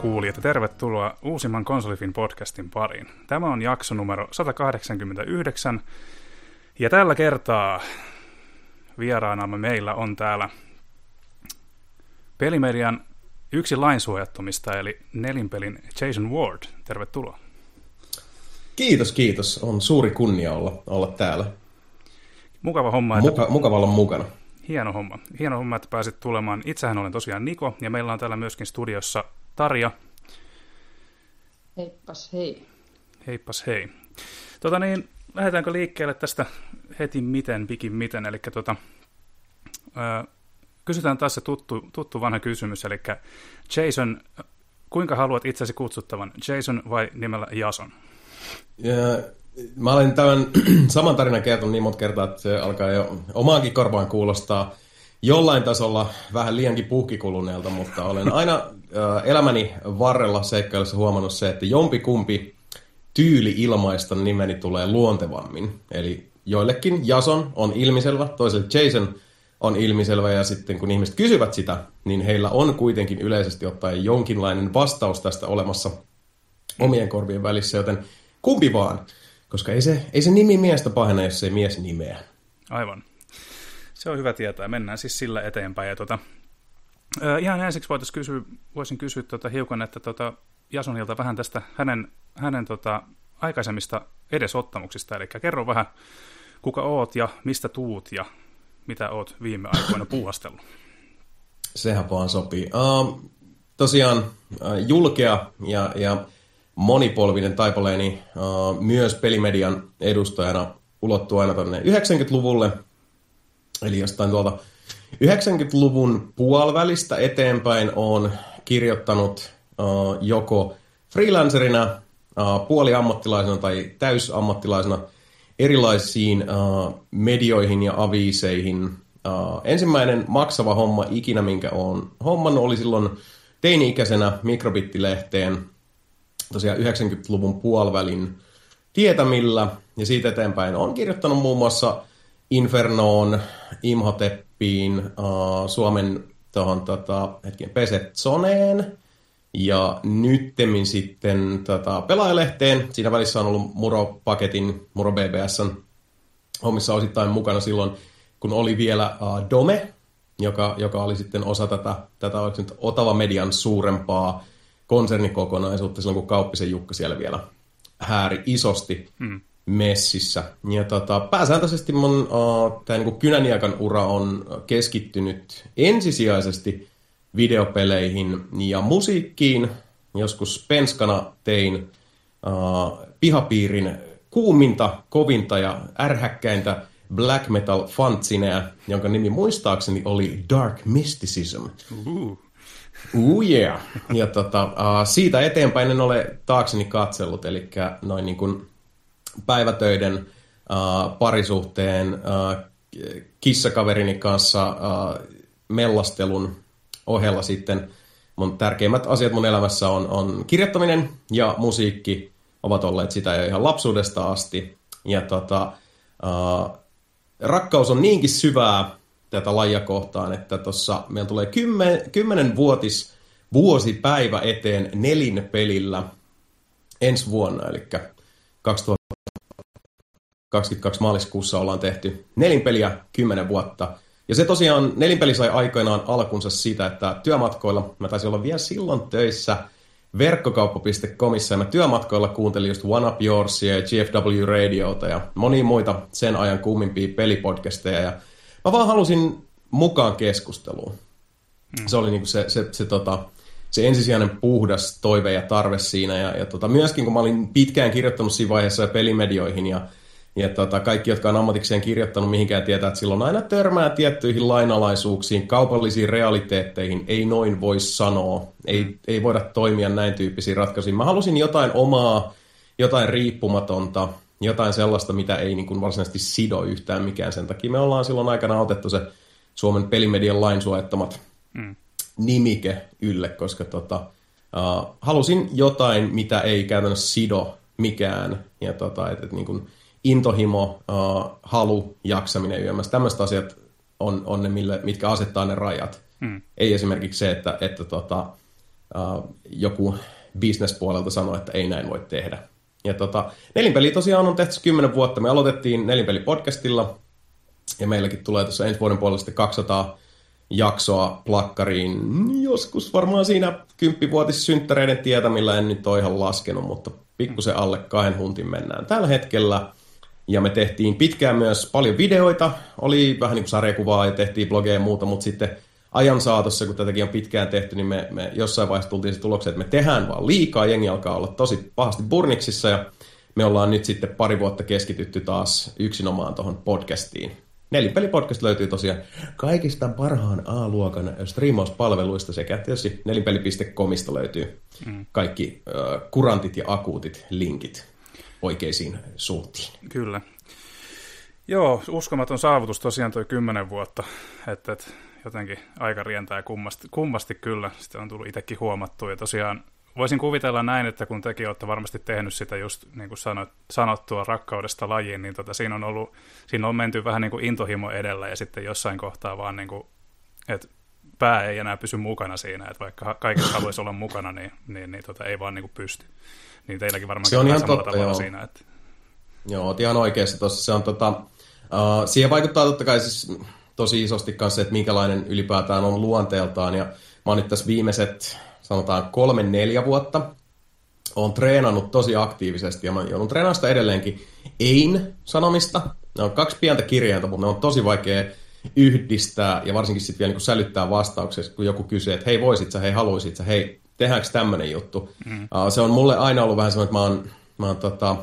kuulijat, ja tervetuloa uusimman Konsolifin podcastin pariin. Tämä on jakso numero 189, ja tällä kertaa vieraanamme meillä on täällä pelimedian yksi lainsuojattomista, eli nelinpelin Jason Ward. Tervetuloa. Kiitos, kiitos. On suuri kunnia olla, olla täällä. Mukava homma. Että... Muka, mukava olla mukana. Hieno homma. Hieno homma, että pääsit tulemaan. Itsehän olen tosiaan Niko, ja meillä on täällä myöskin studiossa Tarja. Heippas hei. Heippas hei. Tota niin, lähdetäänkö liikkeelle tästä heti miten, pikin miten, eli tota, ö, kysytään taas se tuttu, tuttu vanha kysymys, eli Jason, kuinka haluat itsesi kutsuttavan, Jason vai nimellä Jason? Ja, mä olen tämän saman tarinan kertonut niin monta kertaa, että se alkaa jo omaankin korvaan kuulostaa jollain tasolla vähän liiankin puhkikuluneelta, mutta olen aina elämäni varrella seikkailussa huomannut se, että jompikumpi tyyli ilmaista nimeni tulee luontevammin. Eli joillekin Jason on ilmiselvä, toiselle Jason on ilmiselvä ja sitten kun ihmiset kysyvät sitä, niin heillä on kuitenkin yleisesti ottaen jonkinlainen vastaus tästä olemassa omien korvien välissä, joten kumpi vaan, koska ei se, ei se nimi miestä pahene, jos ei mies nimeä. Aivan. Se on hyvä tietää. Mennään siis sillä eteenpäin. Ja äh, ihan ensiksi voitaisiin kysyä, voisin kysyä tota, hiukan, että tota, Jasonilta vähän tästä hänen, hänen tota, aikaisemmista edesottamuksista. Eli kerro vähän, kuka oot ja mistä tuut ja mitä oot viime aikoina puuhastellut? Sehän vaan sopii. Uh, tosiaan julkea ja, ja monipolvinen taipaleeni uh, myös pelimedian edustajana ulottuu aina tuonne 90-luvulle. Eli jostain tuolta 90-luvun puolivälistä eteenpäin on kirjoittanut uh, joko freelancerina, uh, puoliammattilaisena tai täysammattilaisena – erilaisiin uh, medioihin ja aviiseihin. Uh, ensimmäinen maksava homma ikinä, minkä on hommannut, oli silloin teini-ikäisenä mikrobittilehteen tosiaan 90-luvun puolivälin tietämillä. Ja siitä eteenpäin on kirjoittanut muun muassa Infernoon, Imhoteppiin, uh, Suomen tuohon tota, hetken Peset Zoneen, ja nyttemmin sitten tota, pelaajalehteen, siinä välissä on ollut Muro-paketin, Muro BBSn hommissa osittain mukana silloin, kun oli vielä uh, Dome, joka, joka oli sitten osa tätä, tätä nyt Otava Median suurempaa konsernikokonaisuutta silloin, kun Kauppisen Jukka siellä vielä hääri isosti hmm. Messissä. Ja tota, pääsääntöisesti mun uh, tämä niin kynäniakan ura on keskittynyt ensisijaisesti videopeleihin ja musiikkiin. Joskus penskana tein uh, pihapiirin kuuminta, kovinta ja ärhäkkäintä black metal fantsineä, jonka nimi muistaakseni oli Dark Mysticism. Uh. Uh yeah. Ja tota, uh, siitä eteenpäin en ole taakseni katsellut, eli noin niin kuin päivätöiden uh, parisuhteen uh, kissakaverini kanssa uh, mellastelun ohella sitten mun tärkeimmät asiat mun elämässä on, on kirjoittaminen ja musiikki ovat olleet sitä jo ihan lapsuudesta asti. Ja tota, uh, rakkaus on niinkin syvää tätä lajia kohtaan, että tuossa meillä tulee kymmen, kymmenen vuotis vuosipäivä eteen nelin pelillä ensi vuonna, eli 2022 maaliskuussa ollaan tehty nelin peliä kymmenen vuotta – ja se tosiaan, nelinpeli sai aikoinaan alkunsa siitä, että työmatkoilla, mä taisin olla vielä silloin töissä verkkokauppa.comissa, ja mä työmatkoilla kuuntelin just One Up Yours ja GFW Radiota ja monia muita sen ajan kummimpia pelipodcasteja, ja mä vaan halusin mukaan keskusteluun. Mm. Se oli niinku se, se, se, tota, se ensisijainen puhdas toive ja tarve siinä, ja, ja tota, myöskin kun mä olin pitkään kirjoittanut siinä vaiheessa pelimedioihin, ja ja tota, kaikki, jotka on ammatikseen kirjoittanut mihinkään, tietää, että silloin aina törmää tiettyihin lainalaisuuksiin, kaupallisiin realiteetteihin, ei noin voi sanoa. Ei, ei voida toimia näin tyyppisiin ratkaisuihin. Mä halusin jotain omaa, jotain riippumatonta, jotain sellaista, mitä ei niin kuin varsinaisesti sido yhtään mikään. Sen takia me ollaan silloin aikana otettu se Suomen pelimedian lainsuojattamat mm. nimike ylle, koska tota, uh, halusin jotain, mitä ei käytännössä sido mikään. Ja tota, et, et, niin kuin, intohimo, uh, halu, jaksaminen yömmässä. Tämmöiset asiat on, on ne, mille, mitkä asettaa ne rajat. Mm. Ei esimerkiksi se, että, että tota, uh, joku bisnespuolelta sanoo, että ei näin voi tehdä. Ja tota, nelinpeli tosiaan on tehty 10 vuotta. Me aloitettiin nelinpeli podcastilla ja meilläkin tulee tuossa ensi vuoden puolella sitten 200 jaksoa plakkariin. Joskus varmaan siinä kymppivuotissynttäreiden tietämillä en nyt ole ihan laskenut, mutta pikkusen alle kahden huntin mennään tällä hetkellä. Ja me tehtiin pitkään myös paljon videoita, oli vähän niin kuin sarjakuvaa ja tehtiin blogeja ja muuta, mutta sitten ajan saatossa, kun tätäkin on pitkään tehty, niin me, me jossain vaiheessa tultiin se tulokseen, että me tehdään vaan liikaa, jengi alkaa olla tosi pahasti burniksissa ja me ollaan nyt sitten pari vuotta keskitytty taas yksinomaan tuohon podcastiin. Nelipeli-podcast löytyy tosiaan kaikista parhaan A-luokan striimauspalveluista sekä tietysti nelipeli.comista löytyy mm. kaikki uh, kurantit ja akuutit linkit oikeisiin suuntiin. Kyllä. Joo, uskomaton saavutus tosiaan toi kymmenen vuotta, että, että jotenkin aika rientää kummasti, kummasti kyllä. Sitten on tullut itsekin huomattua ja tosiaan voisin kuvitella näin, että kun tekin olette varmasti tehnyt sitä just niin kuin sanot, sanottua rakkaudesta lajiin, niin tota, siinä, on ollut, siinä on menty vähän niin kuin intohimo edellä ja sitten jossain kohtaa vaan niin kuin, että pää ei enää pysy mukana siinä, että vaikka kaikessa haluaisi olla mukana, niin, niin, niin tota, ei vaan niin kuin pysty. Niin teilläkin varmaan se on ihan totta, joo. siinä. Että... Joo, ihan oikeasti tuossa se on tota, uh, siihen vaikuttaa totta kai siis tosi isosti kanssa, että minkälainen ylipäätään on luonteeltaan ja mä oon nyt tässä viimeiset sanotaan kolme neljä vuotta olen treenannut tosi aktiivisesti ja mä joudun treenaamaan sitä edelleenkin ein sanomista. Ne on kaksi pientä kirjainta, mutta ne on tosi vaikea yhdistää ja varsinkin sitten vielä niin sälyttää vastauksessa, kun joku kysyy, että hei voisit sä, hei haluisit sä, hei tehdäänkö tämmöinen juttu. Mm. Uh, se on mulle aina ollut vähän semmoinen, että mä oon, mä oon tota,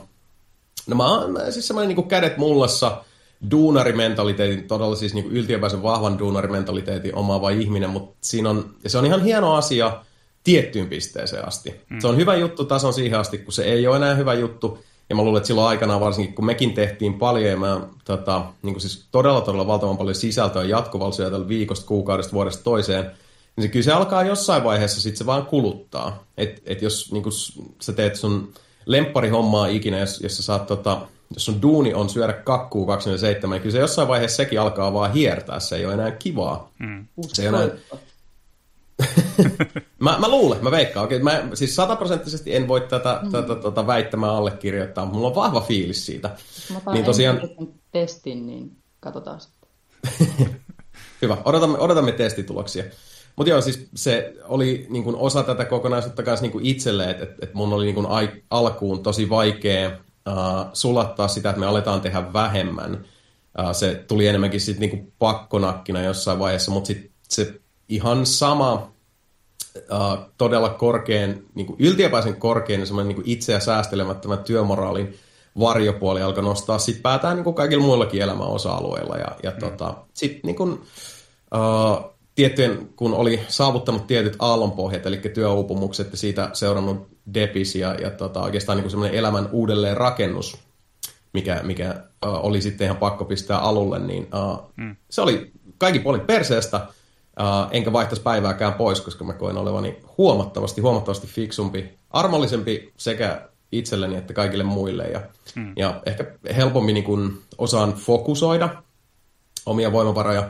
no mä oon siis semmoinen niin kädet mullassa, duunarimentaliteetin, todella siis niin yltiöpäisen vahvan duunarimentaliteetin omaava ihminen, mutta siinä on, ja se on ihan hieno asia, tiettyyn pisteeseen asti. Mm. Se on hyvä juttu tason siihen asti, kun se ei ole enää hyvä juttu. Ja mä luulen, että silloin aikanaan varsinkin, kun mekin tehtiin paljon, ja mä tota, niin siis todella todella valtavan paljon sisältöä jatkuvalla tällä viikosta, kuukaudesta, vuodesta toiseen, niin se kyllä se alkaa jossain vaiheessa sitten se vaan kuluttaa. Että et jos niin kuin sä teet sun lempparihommaa ikinä, jos, jos sä saat tota, jos sun duuni on syödä kakkuu 27, niin kyllä se jossain vaiheessa sekin alkaa vaan hiertää, se ei ole enää kivaa. Mm. Se ei ole enää, mä, mä luulen, mä veikkaan. Okei, mä, siis sataprosenttisesti en voi tätä, mm. tätä tota, väittämää allekirjoittaa, mutta mulla on vahva fiilis siitä. Mä niin tosiaan... testin, niin katsotaan sitten. Hyvä, odotamme, odotamme testituloksia. Mutta joo, siis se oli niin kun osa tätä kokonaisuutta kanssa niin itselle, että et, et mun oli niin kun ai, alkuun tosi vaikea uh, sulattaa sitä, että me aletaan tehdä vähemmän. Uh, se tuli enemmänkin sitten niin pakkonakkina jossain vaiheessa, mutta sitten se ihan sama uh, todella korkean, niin kuin yltiöpäisen korkean ja semmoinen niin itseä säästelemättömän työmoraalin varjopuoli alkoi nostaa sit päätään niin kuin kaikilla muillakin elämän osa-alueilla. Ja, ja mm. tota, sitten niin kuin, uh, tiettyjen, kun oli saavuttanut tietyt aallonpohjat, eli työuupumukset ja siitä seurannut depis ja, ja tota, oikeastaan niin semmoinen elämän uudelleen rakennus, mikä, mikä uh, oli sitten ihan pakko pistää alulle, niin uh, mm. se oli kaikki puolin perseestä, Uh, enkä vaihtaisi päivääkään pois, koska mä koen olevani huomattavasti, huomattavasti fiksumpi, armollisempi sekä itselleni että kaikille muille. Ja, hmm. ja ehkä helpommin niin kun osaan fokusoida omia voimavaroja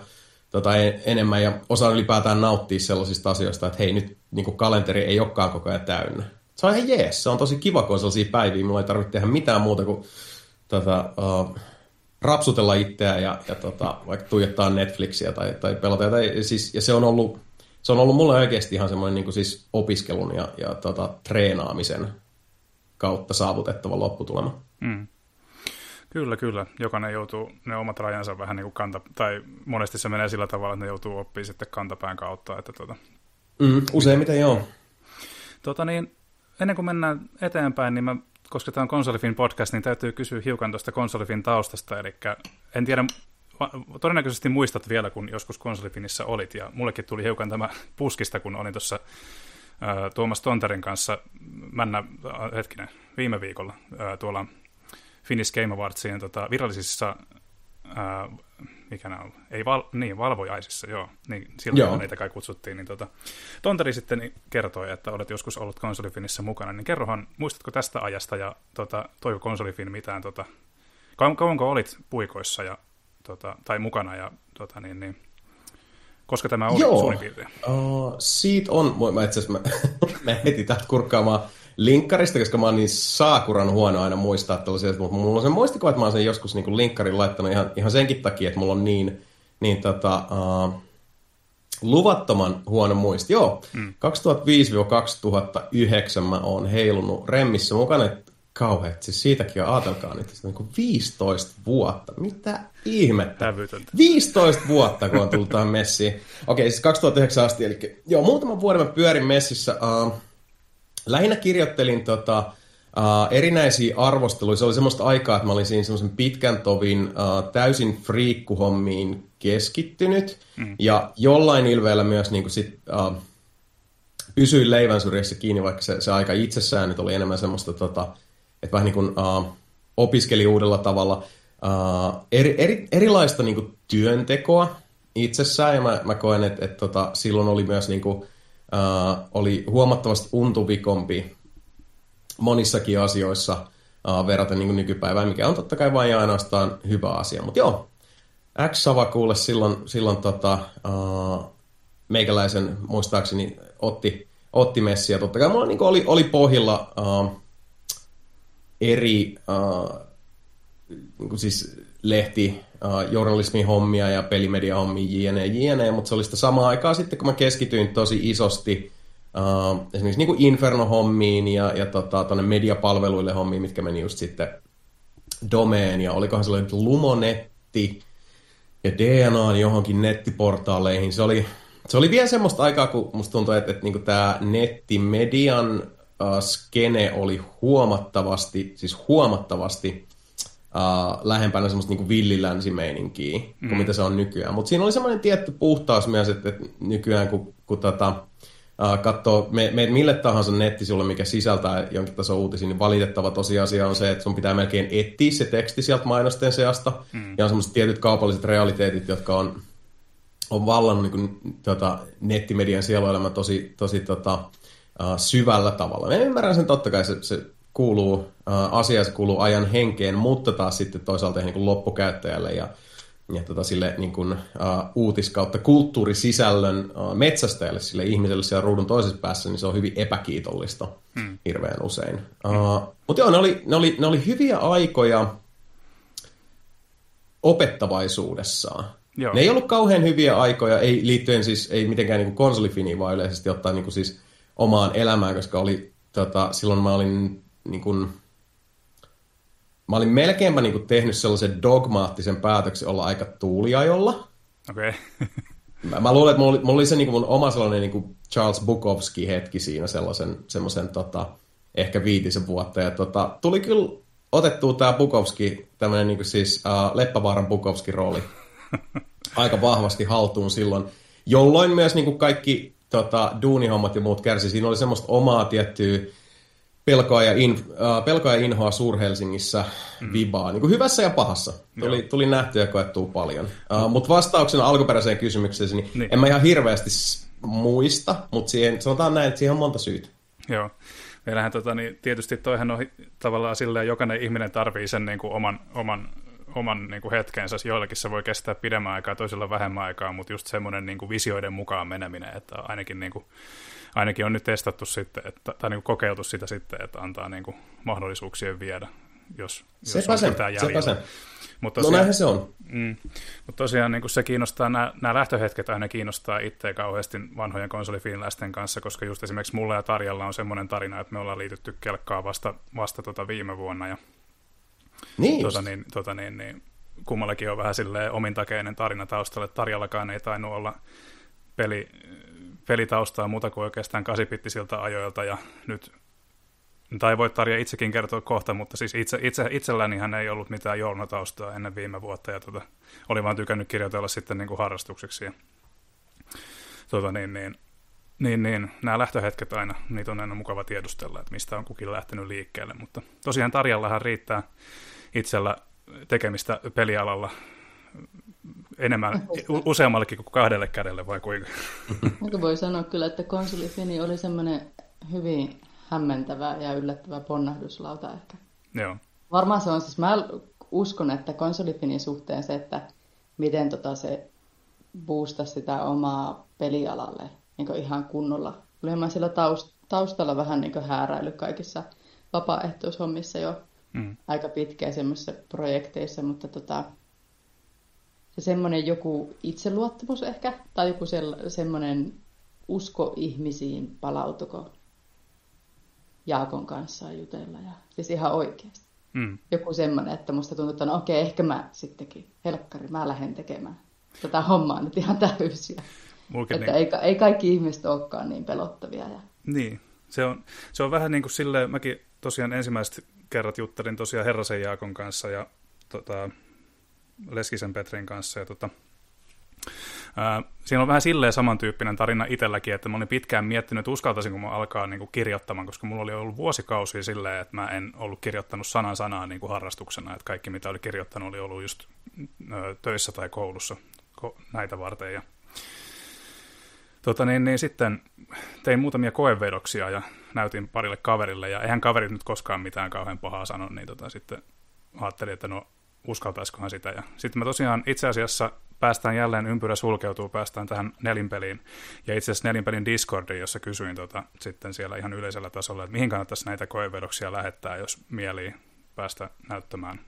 tota, en, enemmän ja osaan ylipäätään nauttia sellaisista asioista, että hei nyt niin kalenteri ei olekaan koko ajan täynnä. Se on ihan jees, se on tosi kiva, kun on sellaisia päiviä, mulla ei tarvitse tehdä mitään muuta kuin tota, uh, rapsutella itseä ja, ja tota, vaikka tuijottaa Netflixiä tai, tai pelata. Tai, siis, ja se on ollut, se on ollut mulle oikeasti ihan semmoinen niin siis opiskelun ja, ja tota, treenaamisen kautta saavutettava lopputulema. Mm. Kyllä, kyllä. Jokainen joutuu ne omat rajansa vähän niin kuin kanta, tai monesti se menee sillä tavalla, että ne joutuu oppimaan sitten kantapään kautta. Että tota, mm, useimmiten joo. Tota niin, ennen kuin mennään eteenpäin, niin mä koska tämä on Konsolifin podcast, niin täytyy kysyä hiukan tuosta Konsolifin taustasta. Eli en tiedä, todennäköisesti muistat vielä, kun joskus Konsolifinissa olit, ja mullekin tuli hiukan tämä puskista, kun olin tuossa Tuomas Tonterin kanssa männä, hetkinen, viime viikolla tuolla Finnish Game Awardsien tota, virallisissa mikä nämä on, ei val, niin, valvojaisissa, joo, niin silloin joo. niitä kai kutsuttiin, niin tota, Tonteri sitten kertoi, että olet joskus ollut konsolifinissä mukana, niin kerrohan, muistatko tästä ajasta ja tota, toiko konsolifin mitään, tota, kauanko olit puikoissa ja, tota, tai mukana ja tota, niin, niin, koska tämä oli Joo. suurin piirtein. Uh, siitä on, mä itse asiassa mä, mä heti täältä kurkkaamaan linkkarista, koska mä oon niin saakuran huono aina muistaa tällaisia, mutta mulla on se muistikuva, että mä oon sen joskus niin linkkarin laittanut ihan, ihan senkin takia, että mulla on niin, niin tota, uh, luvattoman huono muisti. Joo, mm. 2005-2009 mä oon heilunut Remmissä mukana, että kauheat, siis siitäkin on, ajatelkaa nyt, että niin 15 vuotta, mitä ihmettä. Hävytöntä. 15 vuotta, kun on tullut tähän messiin. Okei, siis 2009 asti, eli joo, muutaman vuoden mä pyörin messissä. Uh, lähinnä kirjoittelin tota, uh, erinäisiä arvosteluja. Se oli semmoista aikaa, että mä olin siinä semmoisen pitkän tovin uh, täysin friikkuhommiin keskittynyt. Mm. Ja jollain ilveellä myös niin kuin sit, uh, pysyin leivän syrjässä kiinni, vaikka se, se aika itsessään nyt oli enemmän semmoista, tota, että vähän niin kuin uh, opiskeli uudella tavalla uh, eri, eri, erilaista niin kuin työntekoa itsessään. Ja mä, mä koen, että, että tota, silloin oli myös niin kuin, uh, oli huomattavasti untuvikompi monissakin asioissa uh, verraten niin nykypäivään, mikä on totta kai vain ja ainoastaan hyvä asia. Mutta joo, X-Sava kuule silloin, silloin tota, uh, meikäläisen muistaakseni otti, otti messiä. Totta kai mulla niin oli, oli pohjilla uh, eri uh, niin siis lehti, uh, journalismin hommia ja pelimedia hommia jne, jne, mutta se oli sitä samaa aikaa sitten, kun mä keskityin tosi isosti uh, esimerkiksi niin kuin Inferno-hommiin ja, ja tota, tuonne mediapalveluille hommiin, mitkä meni just sitten Domeen ja olikohan sellainen Lumonetti ja DNA johonkin nettiportaaleihin. Se oli, se oli vielä semmoista aikaa, kun musta tuntui, että, että niin tämä nettimedian uh, skene oli huomattavasti, siis huomattavasti uh, lähempänä semmoista niin villilänsimeininkiä mm. kuin mitä se on nykyään. Mutta siinä oli semmoinen tietty puhtaus myös, että, että nykyään kun, kun tota, uh, katsoo me, me, mille tahansa nettisivulle, mikä sisältää jonkin tason uutisia, niin valitettava tosiasia on se, että sun pitää melkein etsiä se teksti sieltä mainosten seasta. Mm. Ja on semmoiset tietyt kaupalliset realiteetit, jotka on, on vallannut niin kuin, tota, nettimedian sieluelämä tosi, tosi tota, uh, syvällä tavalla. Mä ymmärrän sen totta kai, se, se kuuluu asia, se kuuluu ajan henkeen, mutta taas sitten toisaalta niin kuin loppukäyttäjälle ja, ja tota, sille niin kuin, uh, uutiskautta kulttuurisisällön uh, metsästäjälle, sille ihmiselle siellä ruudun toisessa päässä, niin se on hyvin epäkiitollista hmm. hirveän usein. Uh, mutta joo, ne oli, ne, oli, ne oli hyviä aikoja opettavaisuudessaan. Joo. Ne ei ollut kauhean hyviä aikoja, ei liittyen siis, ei mitenkään niin konsolifiniin, vaan yleisesti ottaen niin kuin siis omaan elämään, koska oli, tota, silloin mä olin niin kuin, mä olin melkeinpä niin kuin tehnyt sellaisen dogmaattisen päätöksen olla aika tuuliajolla. Okei. Okay. mä, mä luulen, että mulla oli, mulla oli se niin kuin mun oma sellainen niin kuin Charles Bukowski-hetki siinä sellaisen, semmoisen tota, ehkä viitisen vuotta. Ja tota, tuli kyllä otettua tämä Bukowski, tämmöinen niin kuin siis uh, Leppävaaran Bukowski-rooli aika vahvasti haltuun silloin, jolloin myös niin kuin kaikki tota, duunihommat ja muut kärsi. Siinä oli semmoista omaa tiettyä pelkoa ja, in, uh, pelkoa ja inhoa Suur-Helsingissä mm. vibaa, niin kuin hyvässä ja pahassa. Tuli, tuli nähtyä ja koettua paljon. Uh, mutta vastauksena alkuperäiseen kysymykseen, niin, niin en mä ihan hirveästi muista, mutta siihen, sanotaan näin, että siihen on monta syytä. Joo. Meillähän tota, niin tietysti toihan on tavallaan silleen, jokainen ihminen tarvii sen niin kuin oman, oman oman niin kuin hetkensä. Joillakin se voi kestää pidemmän aikaa, toisilla vähemmän aikaa, mutta just semmoinen niin kuin visioiden mukaan meneminen, että ainakin, niin kuin, ainakin on nyt testattu sitten, että, tai niin kuin kokeiltu sitä sitten, että antaa niin kuin mahdollisuuksien viedä, jos, jos on se, mitään jäljellä. Mutta tosiaan, no näinhän se on. Mm, mutta tosiaan niin se kiinnostaa, nämä, nämä lähtöhetket aina kiinnostaa itseä kauheasti vanhojen konsolifiiniläisten kanssa, koska just esimerkiksi mulla ja Tarjalla on semmoinen tarina, että me ollaan liitytty kelkkaa vasta, vasta tota viime vuonna, ja niin, tota, niin, tota, niin, niin, kummallakin on vähän silleen omintakeinen tarina taustalla. Tarjallakaan ei tainnut olla peli, pelitaustaa muuta kuin oikeastaan kasipittisiltä ajoilta ja nyt tai voi Tarja itsekin kertoa kohta, mutta siis itse, itse, itselläni hän ei ollut mitään joulunotaustaa ennen viime vuotta ja tota, oli vaan tykännyt kirjoitella sitten niin kuin harrastukseksi. Ja, tota, niin, niin, niin, niin, nämä lähtöhetket aina, niitä on aina mukava tiedustella, että mistä on kukin lähtenyt liikkeelle, mutta tosiaan Tarjallahan riittää itsellä tekemistä pelialalla enemmän, useammallekin kuin kahdelle kädelle, vai kuinka? Niin voi sanoa kyllä, että konsolifini oli semmoinen hyvin hämmentävä ja yllättävä ponnahduslauta ehkä. Joo. Varmaan se on siis, mä uskon, että konsolifinin suhteen se, että miten tota se boostasi sitä omaa pelialalle niin ihan kunnolla. Olihan mä siellä taustalla vähän niin hääräily kaikissa vapaaehtoishommissa jo mm. aika pitkään semmoisissa projekteissa, mutta tota, se semmoinen joku itseluottamus ehkä, tai joku semmoinen usko ihmisiin palautuko Jaakon kanssa jutella. Ja, siis ihan oikeasti. Mm. Joku semmoinen, että musta tuntuu, että no okei, ehkä mä sittenkin, helkkari, mä lähden tekemään tätä hommaa nyt ihan täysiä. Mulkin että niin. ei, ei kaikki ihmiset olekaan niin pelottavia. Ja... Niin, se on, se on vähän niin kuin silleen, mäkin tosiaan ensimmäiset kerrat juttelin tosiaan Herrasen Jaakon kanssa ja tota, Leskisen Petrin kanssa. Ja tota, ää, siinä on vähän silleen samantyyppinen tarina itselläkin, että mä olin pitkään miettinyt, että uskaltaisin, kun mä alkaa niin kuin, kirjoittamaan, koska mulla oli ollut vuosikausia silleen, että mä en ollut kirjoittanut sanan sanaa niin kuin harrastuksena, että kaikki mitä oli kirjoittanut oli ollut just ää, töissä tai koulussa ko- näitä varten. Ja, tota, niin, niin sitten tein muutamia koevedoksia ja näytin parille kaverille, ja eihän kaverit nyt koskaan mitään kauhean pahaa sano, niin tota, sitten ajattelin, että no uskaltaisikohan sitä. Ja sitten me tosiaan itse asiassa päästään jälleen, ympyrä sulkeutuu, päästään tähän nelinpeliin. Ja itse asiassa nelinpelin Discordiin, jossa kysyin tota, sitten siellä ihan yleisellä tasolla, että mihin kannattaisi näitä koevedoksia lähettää, jos mieli päästä näyttämään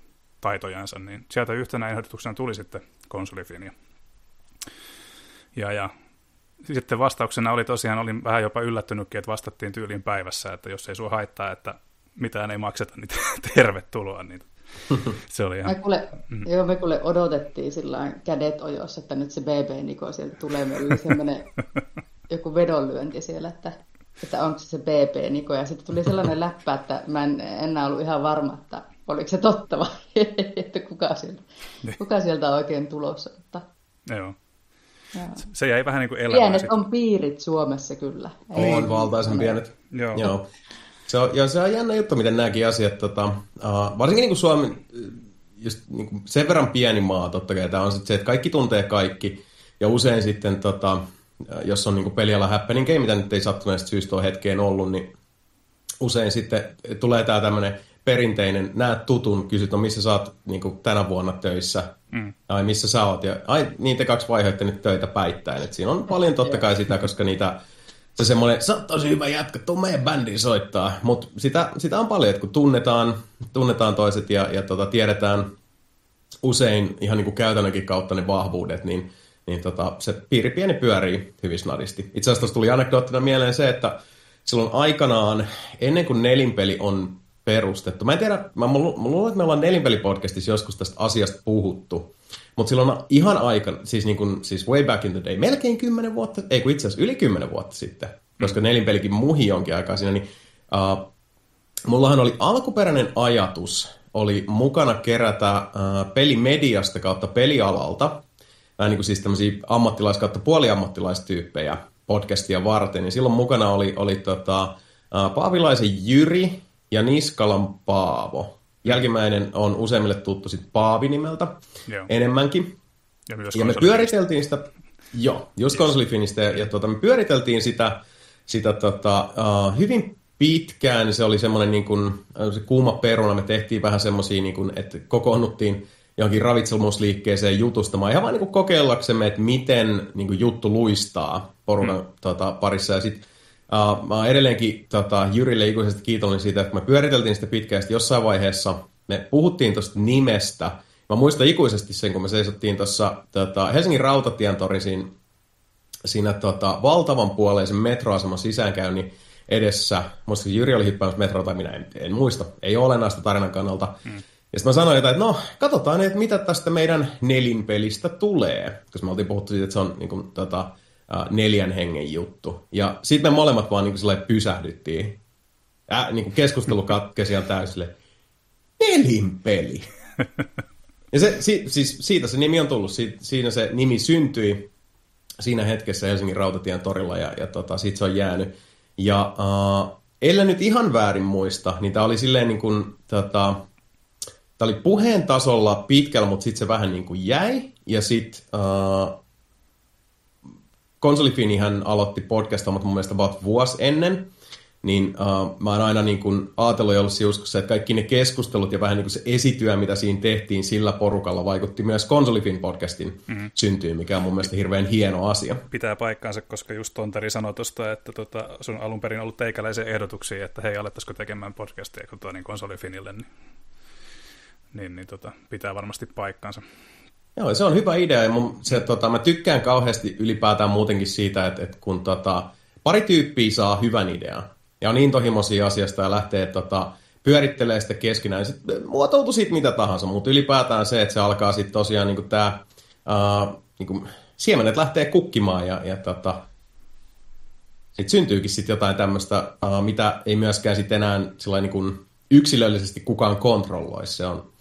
taitojansa, niin sieltä yhtenä ehdotuksena tuli sitten konsolifini. Ja, ja sitten vastauksena oli tosiaan, olin vähän jopa yllättynytkin, että vastattiin tyyliin päivässä, että jos ei sua haittaa, että mitään ei makseta, niin tervetuloa. Niin se oli ihan... Me kuule, mm. Joo, me kuule odotettiin sillä kädet ojossa, että nyt se BB-niko sieltä tulee. Meillä oli semmoinen joku vedonlyönti siellä, että, että onko se se BB-niko. Ja sitten tuli sellainen läppä, että mä en enää ollut ihan varma, että oliko se totta vai että kuka sieltä, niin. kuka sieltä on oikein tulossa. Mutta... Joo. Se jäi vähän niin kuin elämään. Pienet sit. on piirit Suomessa kyllä. Ei on valtaisen pienet. Joo. Joo. Se on, ja se on jännä juttu, miten nämäkin asiat, tota, uh, varsinkin niin kuin Suomi, just niin kuin sen verran pieni maa totta kai, tämä on sit se, että kaikki tuntee kaikki, ja usein sitten, tota, jos on niin kuin peliala happening, mitä nyt ei sattuneesta syystä ole hetkeen ollut, niin usein sitten tulee tämä tämmöinen perinteinen, näet tutun, kysyt, no missä sä oot niin kuin tänä vuonna töissä, mm. ai missä sä oot, ja ai niitä kaksi vaihtoehtoa nyt töitä päittäin, Et siinä on paljon totta kai sitä, koska niitä, se semmoinen, sä oot tosi hyvä jätkä, tuu meidän bändiin soittaa, mutta sitä, sitä on paljon, että kun tunnetaan, tunnetaan toiset ja, ja tota, tiedetään usein ihan niin kuin käytännönkin kautta ne vahvuudet, niin, niin tota, se piiri pieni pyörii hyvin snadisti. Itse asiassa tuli anekdoottina mieleen se, että silloin aikanaan, ennen kuin nelinpeli on perustettu. Mä en tiedä, mä, mä luulen, että me ollaan nelinpelipodcastissa joskus tästä asiasta puhuttu, mutta silloin ihan aika, siis, niin kuin, siis way back in the day, melkein kymmenen vuotta, ei kun itse asiassa yli kymmenen vuotta sitten, koska nelinpelikin muhi jonkin aikaa siinä, niin uh, mullahan oli alkuperäinen ajatus, oli mukana kerätä uh, pelimediasta kautta pelialalta, vähän niin kuin siis tämmöisiä ammattilais- kautta puoliammattilaistyyppejä podcastia varten, niin silloin mukana oli, oli tota, uh, Paavilaisen Jyri, ja Niskalan Paavo. Jälkimmäinen on useimmille tuttu sit Paavi-nimeltä Joo. enemmänkin. Ja, myös ja me pyöriteltiin sitä, joo, just yes. konsolifinistä, ja, ja tuota, me pyöriteltiin sitä, sitä tota, uh, hyvin pitkään, se oli semmoinen niin kuin, se kuuma peruna, me tehtiin vähän semmoisia, niin kuin, että kokoonnuttiin johonkin ravitsemusliikkeeseen jutustamaan, ihan vain niin kuin kokeillaksemme, että miten niin kuin juttu luistaa porukan hmm. tota, parissa, ja sitten Uh, mä oon edelleenkin tota, Jyrille ikuisesti kiitollinen siitä, että me pyöriteltiin sitä pitkään, jossain vaiheessa me puhuttiin tuosta nimestä. Mä muistan ikuisesti sen, kun me seisottiin tuossa tota, Helsingin rautatien siinä, siinä tota, valtavan puoleisen metroaseman sisäänkäynnin edessä. Muista Jyri oli hyppäämässä metroa, tai minä en, en muista. Ei ole olennaista tarinan kannalta. Hmm. Ja sitten mä sanoin jotain, että no, katsotaan, että mitä tästä meidän nelinpelistä tulee. Koska me oltiin puhuttu siitä, että se on niin kuin, tota, neljän hengen juttu. Ja sitten me molemmat vaan niin kuin pysähdyttiin. Äh, niin kuin keskustelu katkesi ihan täysille. Nelinpeli. Ja se, si, siis siitä se nimi on tullut. Si, siinä se nimi syntyi siinä hetkessä Helsingin Rautatien torilla ja, ja tota, siitä se on jäänyt. Ja uh, ellei nyt ihan väärin muista, niin tämä oli silleen niin kuin, tota, tämä oli puheen tasolla pitkällä, mutta sitten se vähän niin kuin jäi. Ja sitten uh, Konsolifini hän aloitti podcastamot mun mielestä about vuosi ennen. niin uh, mä oon aina niin kuin ajatellut ja ollut uskossa, että kaikki ne keskustelut ja vähän niin kuin se esityö, mitä siinä tehtiin sillä porukalla, vaikutti myös Konsolifin podcastin mm-hmm. syntyyn, mikä on mun mielestä hirveän hieno asia. Pitää paikkaansa, koska just Tontari sanoi tuosta, että tota, sun alun perin ollut teikäläisiä ehdotuksia, että hei, alettaisiko tekemään podcastia kun niin Konsolifinille, niin, niin, niin tota, pitää varmasti paikkaansa. Joo, se on hyvä idea ja mun, se, tota, mä tykkään kauheasti ylipäätään muutenkin siitä, että, että kun tota, pari tyyppiä saa hyvän idean, ja on intohimoisia asiasta ja lähtee tota, pyörittelee sitä keskenään, sit muotoutuu siitä mitä tahansa, mutta ylipäätään se, että se alkaa sitten tosiaan niin tämä, niin siemenet lähtee kukkimaan ja, ja tota, sitten syntyykin sitten jotain tämmöistä, uh, mitä ei myöskään sitten enää niin kuin yksilöllisesti kukaan kontrolloi. Se on,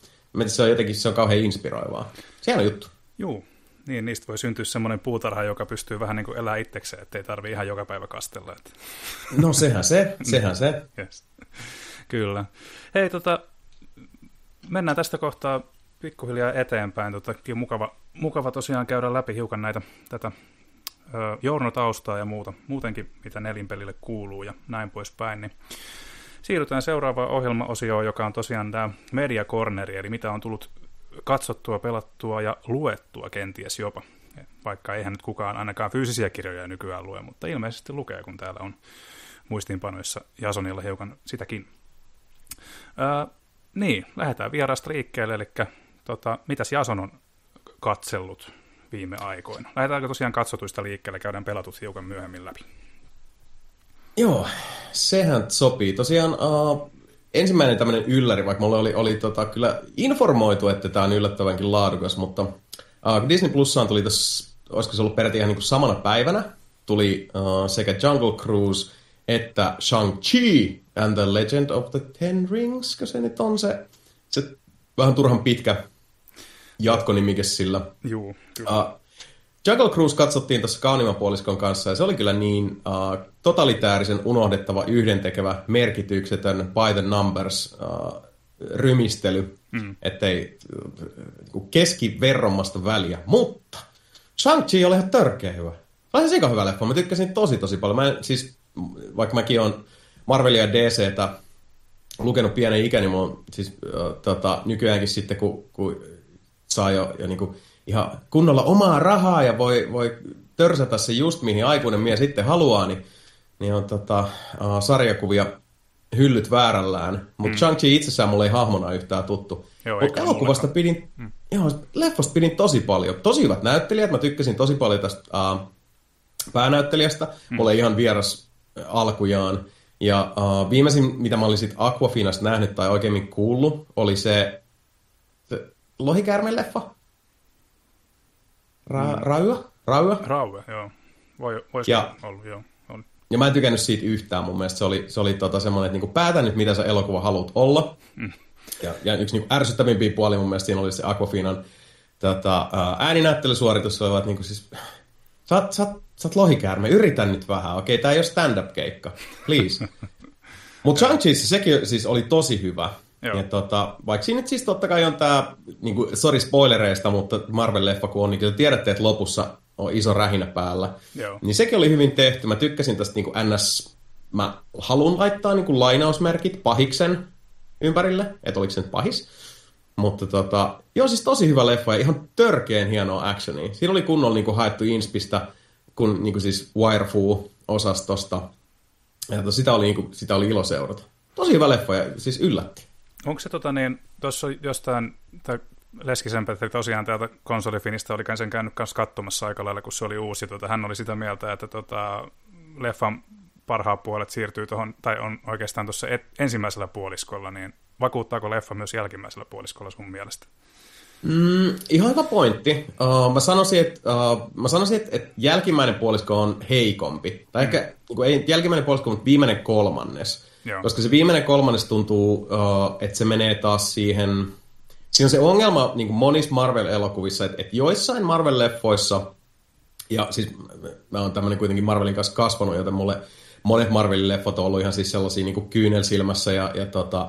se on jotenkin se on kauhean inspiroivaa. On juttu. Joo, niin, niistä voi syntyä semmoinen puutarha, joka pystyy vähän niin kuin elää itsekseen, ettei tarvitse ihan joka päivä kastella. Että... No sehän se, sehän se. yes. Kyllä. Hei, tota, mennään tästä kohtaa pikkuhiljaa eteenpäin. Tota, mukava, mukava tosiaan käydä läpi hiukan näitä, tätä ö, journotaustaa ja muuta, muutenkin mitä nelinpelille kuuluu ja näin poispäin. Niin siirrytään seuraavaan ohjelmaosioon, joka on tosiaan tämä Media Corneri, eli mitä on tullut katsottua, pelattua ja luettua kenties jopa. Vaikka eihän nyt kukaan ainakaan fyysisiä kirjoja nykyään lue, mutta ilmeisesti lukee, kun täällä on muistiinpanoissa Jasonilla hiukan sitäkin. Ää, niin, lähdetään vierasta liikkeelle, eli tota, mitäs Jason on katsellut viime aikoina? Lähdetäänkö tosiaan katsotuista liikkeelle, käydään pelatut hiukan myöhemmin läpi. Joo, sehän sopii. Tosiaan uh, ensimmäinen tämmöinen ylläri, vaikka mulle oli, oli tota, kyllä informoitu, että tämä on yllättävänkin laadukas, mutta uh, Disney Plussaan tuli tässä, olisiko se ollut peräti ihan niin kuin samana päivänä, tuli uh, sekä Jungle Cruise että Shang-Chi and the Legend of the Ten Rings, kun se nyt on se, se vähän turhan pitkä jatkonimike sillä. Juu, kyllä. Uh, Jungle Cruise katsottiin tuossa Kaunimapuoliskon kanssa ja se oli kyllä niin uh, totalitäärisen unohdettava, yhdentekevä, merkityksetön by the numbers uh, rymistely, mm. ettei uh, keskiverrommasta väliä. Mutta Shang-Chi oli ihan törkeä hyvä. Oli se hyvä leffa. Mä tykkäsin tosi tosi paljon. Mä en, siis, vaikka mäkin on Marvelia ja DCtä lukenut pienen ikäni, niin siis, uh, tota, nykyäänkin sitten, kun, kun saa jo, jo niin kuin, ihan kunnolla omaa rahaa ja voi, voi törsätä se just mihin aikuinen mies sitten haluaa, niin, niin on tota, uh, sarjakuvia hyllyt väärällään. Mutta mm. Shang-Chi itsessään mulle ei hahmona yhtään tuttu. Mutta elokuvasta pidin, mm. joo, leffasta pidin tosi paljon. Tosi hyvät näyttelijät, mä tykkäsin tosi paljon tästä uh, päänäyttelijästä. Mm. Mulle ihan vieras alkujaan. Ja uh, viimeisin, mitä mä olisin Aquafinasta nähnyt tai oikeimmin kuullut, oli se, se Lohikäärme-leffa. Ra- mm. Rauja? Rauja? Rauja, joo. Voi, voisi ja, ollut, joo. On. Ja mä en tykännyt siitä yhtään mun mielestä. Se oli, se oli tota semmoinen, että niinku päätä nyt, mitä sä elokuva haluat olla. Mm. Ja, ja yksi niinku ärsyttävimpiä puoli mun mielestä siinä oli se Aquafinan tota, ääninäyttelysuoritus. Olivat niinku siis, sä oot, sä, oot, sä oot lohikäärme, yritän nyt vähän. Okei, tää ei ole stand-up-keikka. Please. Mutta shang sekin siis oli tosi hyvä. Ja tota, vaikka siinä nyt siis totta kai on tämä, niin kuin, sorry spoilereista, mutta Marvel-leffa kun on, niin tiedätte, että lopussa on iso rähinä päällä. Joo. Niin sekin oli hyvin tehty. Mä tykkäsin tästä niin kuin NS, mä haluan laittaa niin kuin lainausmerkit pahiksen ympärille, että oliko se nyt pahis. Mutta tota, joo siis tosi hyvä leffa ja ihan törkeen hienoa actionia. Siinä oli kunnolla niin kuin haettu inspistä, kun niin kuin siis Wirefu-osastosta. Ja sitä oli, niin kuin, sitä oli ilo seurata. Tosi hyvä leffa ja siis yllätti. Onko se tota niin, tuossa jostain, tai Leskisen että tosiaan täältä konsolifinistä oli sen käynyt kanssa katsomassa aika lailla, kun se oli uusi. Tota, hän oli sitä mieltä, että tota, leffan parhaat puolet siirtyy tuohon, tai on oikeastaan tuossa ensimmäisellä puoliskolla, niin vakuuttaako leffa myös jälkimmäisellä puoliskolla sun mielestä? Mm, ihan hyvä pointti. Uh, mä sanoisin, että, uh, mä sanoisin, että, että jälkimmäinen puolisko on heikompi. Tai mm. ehkä niin ei jälkimmäinen puolisko, mutta viimeinen kolmannes. Joo. Koska se viimeinen kolmannes tuntuu, uh, että se menee taas siihen... Siinä on se ongelma niin kuin monissa Marvel-elokuvissa, että, että joissain Marvel-leffoissa, ja siis mä oon tämmöinen kuitenkin Marvelin kanssa kasvanut, joten mulle monet Marvelin leffot on ollut ihan siis sellaisia niin kuin kyynelsilmässä ja, ja tota,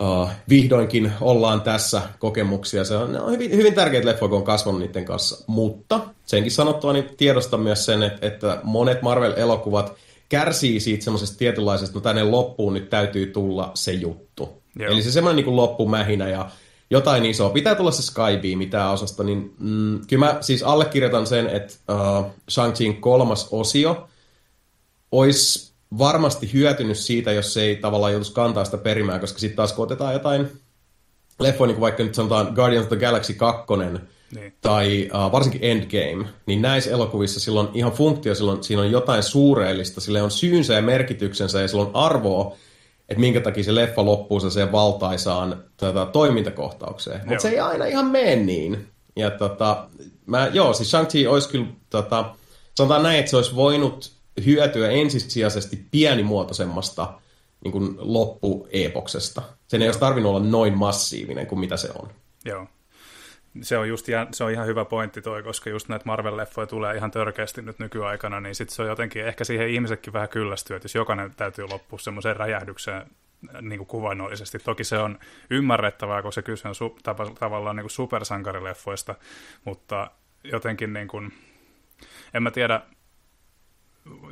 uh, vihdoinkin ollaan tässä kokemuksia. Se on, ne on hyvin, hyvin tärkeitä leffoja, kun on kasvanut niiden kanssa. Mutta senkin sanottua, niin tiedostan myös sen, että, että monet Marvel-elokuvat kärsii siitä semmoisesta tietynlaisesta, no tänne loppuun nyt täytyy tulla se juttu. Joo. Eli se semmoinen niin loppumähinä ja jotain isoa. Pitää tulla se Skybeam, mitä osasta, niin mm, kyllä mä siis allekirjoitan sen, että uh, Shang-Chiin kolmas osio olisi varmasti hyötynyt siitä, jos se ei tavallaan joutuisi kantaa sitä perimää, koska sitten taas kun otetaan jotain leffoja, niin kuin vaikka nyt sanotaan Guardians of the Galaxy 2, niin. tai uh, varsinkin Endgame, niin näissä elokuvissa silloin ihan funktio, silloin, siinä on jotain suureellista, sillä on syynsä ja merkityksensä ja silloin arvoa, että minkä takia se leffa loppuu se valtaisaan tota, toimintakohtaukseen. Mutta se ei aina ihan mene niin. Ja tota, mä, joo, siis Shang-Chi olisi kyllä, tota, sanotaan näin, että se olisi voinut hyötyä ensisijaisesti pienimuotoisemmasta niin kuin loppueepoksesta. Sen ei olisi tarvinnut olla noin massiivinen kuin mitä se on. Joo. Se on, just, se on ihan hyvä pointti toi, koska just näitä Marvel-leffoja tulee ihan törkeästi nyt nykyaikana, niin sitten se on jotenkin, ehkä siihen ihmisetkin vähän kyllästyy, että jos jokainen täytyy loppua semmoiseen räjähdykseen niin kuin kuvainnollisesti. Toki se on ymmärrettävää, koska kyse on su, tav- tavallaan niin kuin supersankarileffoista, mutta jotenkin niin kuin, en mä tiedä,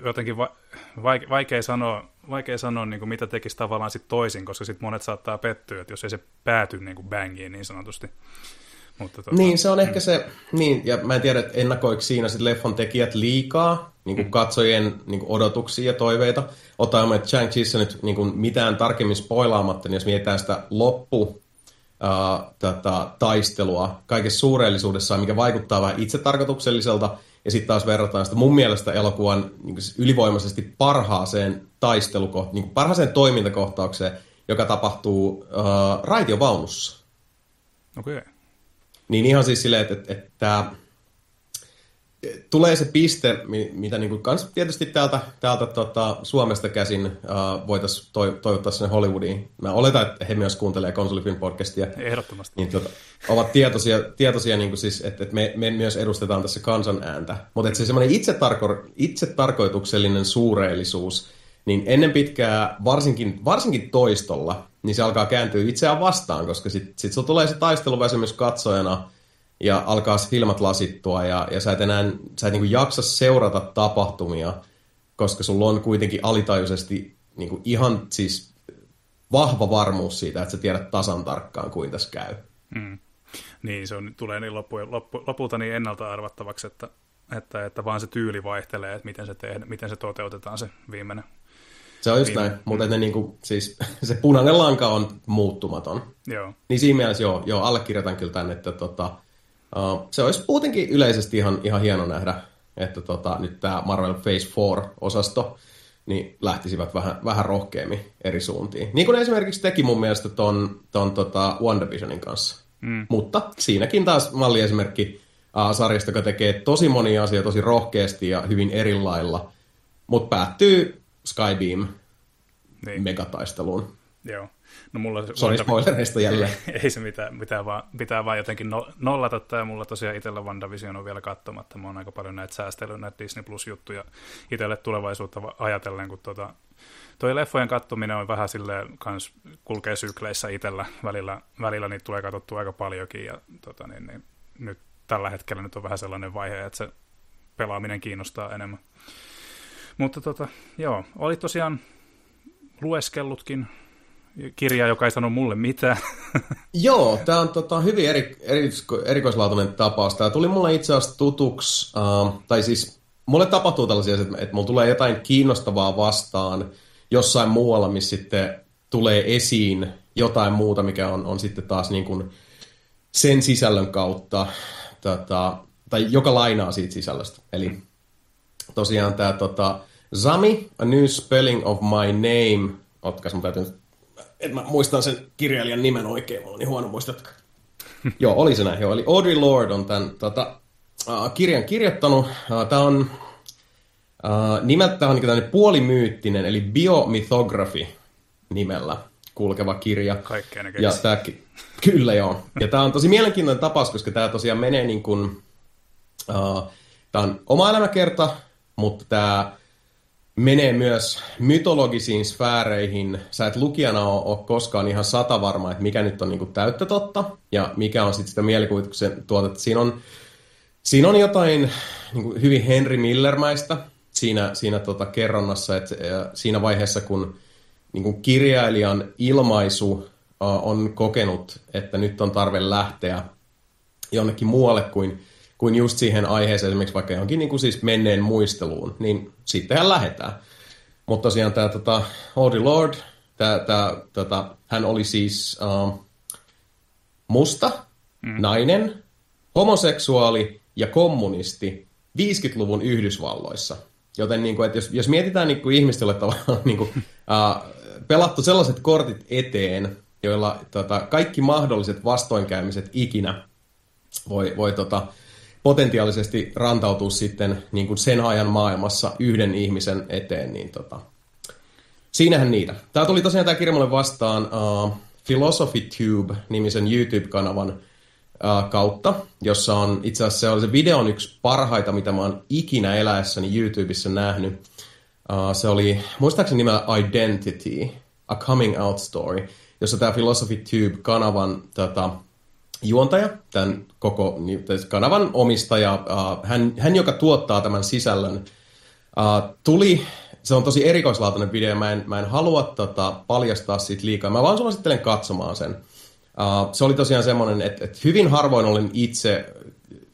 jotenkin va- vaike- vaikea sanoa, vaikea sanoa niin kuin mitä tekisi tavallaan sit toisin, koska sitten monet saattaa pettyä, että jos ei se pääty niin kuin bangiin niin sanotusti. Mutta tota, niin, se on ehkä se, niin, ja mä en tiedä, että ennakoiko siinä sit leffon tekijät liikaa niin kuin mm. katsojien niin kuin odotuksia ja toiveita. Otamme, chang nyt niin kuin mitään tarkemmin spoilaamatta, niin jos mietitään sitä loppu uh, tätä taistelua kaikessa suureellisuudessaan, mikä vaikuttaa vähän itsetarkoitukselliselta, ja sitten taas verrataan sitä mun mielestä elokuvan niin kuin siis ylivoimaisesti parhaaseen taisteluko, niin parhaaseen toimintakohtaukseen, joka tapahtuu uh, raitiovaunussa. Okei. Okay. Niin ihan siis silleen, että, että, että tulee se piste, mitä niin kuin kans tietysti täältä, täältä tota, Suomesta käsin uh, voitaisiin toi, toivottaa sinne Hollywoodiin. Mä oletan, että he myös kuuntelee Konsolifilm podcastia. Ehdottomasti. Niin, tota, ovat tietoisia, tietoisia niin kuin siis, että, että me, me, myös edustetaan tässä kansan ääntä. Mutta se semmoinen itsetarko, itsetarkoituksellinen suureellisuus, niin ennen pitkää, varsinkin, varsinkin toistolla, niin se alkaa kääntyä itseään vastaan, koska sitten sit sulla tulee se taisteluväsymys katsojana, ja alkaa filmat lasittua, ja, ja sä et enää sä et niin jaksa seurata tapahtumia, koska sulla on kuitenkin alitajuisesti niin ihan siis vahva varmuus siitä, että sä tiedät tasan tarkkaan, kuin tässä käy. Mm. Niin, se on, tulee niin loppu, loppu, lopulta niin ennalta arvattavaksi, että, että, että vaan se tyyli vaihtelee, että miten se, tehdä, miten se toteutetaan se viimeinen se on just näin, mutta ne niinku, siis, se punainen lanka on muuttumaton. Joo. Niin siinä mielessä joo, joo allekirjoitan kyllä tämän, että tota, uh, se olisi muutenkin yleisesti ihan, ihan hieno nähdä, että tota, nyt tämä Marvel Phase 4-osasto niin lähtisivät vähän, vähän rohkeammin eri suuntiin. Niin kuin esimerkiksi teki mun mielestä ton, ton tota WandaVisionin kanssa. Mm. Mutta siinäkin taas malliesimerkki uh, sarjasta, joka tekee tosi monia asioita tosi rohkeasti ja hyvin eri lailla, mutta päättyy Skybeam niin. megataisteluun. Joo. No mulla se, Sorry spoilereista jälleen. ei se mitään, pitää vaan, pitää vaan jotenkin no, nollata tämä. Mulla tosiaan itsellä WandaVision on vielä katsomatta. Mä oon aika paljon näitä säästelyä, näitä Disney Plus-juttuja itselle tulevaisuutta ajatellen, kun tota, toi leffojen kattominen on vähän silleen, kans kulkee sykleissä itsellä. Välillä, välillä niitä tulee katsottua aika paljonkin ja tota, niin, niin, nyt tällä hetkellä nyt on vähän sellainen vaihe, että se pelaaminen kiinnostaa enemmän. Mutta tota, joo, oli tosiaan lueskellutkin kirja, joka ei sano mulle mitään. Joo, tämä on tota, hyvin eri, eri, erikoislaatuinen tapaus. Tämä tuli mulle itse asiassa tutuksi, uh, tai siis mulle tapahtuu tällaisia, että, että mulla tulee jotain kiinnostavaa vastaan jossain muualla, missä sitten tulee esiin jotain muuta, mikä on, on sitten taas niin kuin sen sisällön kautta, tota, tai joka lainaa siitä sisällöstä. Eli tosiaan tämä tota, Zami, A New Spelling of My Name, otkas mä täytyy että mä muistan sen kirjailijan nimen oikein, mulla on niin huono muistaa. joo, oli se näin, joo. Eli Audrey Lord on tämän tota, uh, kirjan kirjoittanut. Uh, tämä on uh, nimeltä on niin puolimyyttinen, eli biomythography nimellä kulkeva kirja. Kaikkea ja tämä, Kyllä joo. Ja tämä on tosi mielenkiintoinen tapaus, koska tämä tosiaan menee niin kuin, uh, tämä on oma elämäkerta, mutta tämä menee myös mytologisiin sfääreihin. Sä et lukijana ole, ole koskaan ihan sata varma, että mikä nyt on niin kuin täyttä totta ja mikä on sitten sitä mielikuvituksen tuotetta. Siinä on, siinä on jotain niin kuin hyvin Henry Millermäistä. siinä, siinä tota kerronnassa, että siinä vaiheessa, kun niin kuin kirjailijan ilmaisu on kokenut, että nyt on tarve lähteä jonnekin muualle kuin, kuin just siihen aiheeseen, esimerkiksi vaikka johonkin niin kuin siis menneen muisteluun, niin sittenhän lähdetään. Mutta tosiaan tämä tota, Audre Lord, tää, tää, tota, hän oli siis uh, musta, mm. nainen, homoseksuaali ja kommunisti 50-luvun Yhdysvalloissa. Joten niin kuin, että jos, jos mietitään niin kuin ihmistä, tavallaan niin kuin, uh, pelattu sellaiset kortit eteen, joilla tota, kaikki mahdolliset vastoinkäymiset ikinä voi, voi tota, potentiaalisesti rantautua sitten niin kuin sen ajan maailmassa yhden ihmisen eteen, niin tota, siinähän niitä. Tämä tuli tosiaan tämä kirja mulle vastaan uh, Philosophy Tube-nimisen YouTube-kanavan uh, kautta, jossa on itse asiassa se, oli se video on yksi parhaita, mitä mä oon ikinä eläessäni YouTubessa nähnyt. Uh, se oli muistaakseni nimellä Identity, A Coming Out Story, jossa tämä Philosophy Tube-kanavan tota, juontaja, tämän koko niin, kanavan omistaja, hän, hän, joka tuottaa tämän sisällön, tuli, se on tosi erikoislaatuinen video, mä en, mä en halua tota, paljastaa siitä liikaa, mä vaan suosittelen katsomaan sen. Se oli tosiaan semmoinen, että, että hyvin harvoin olen itse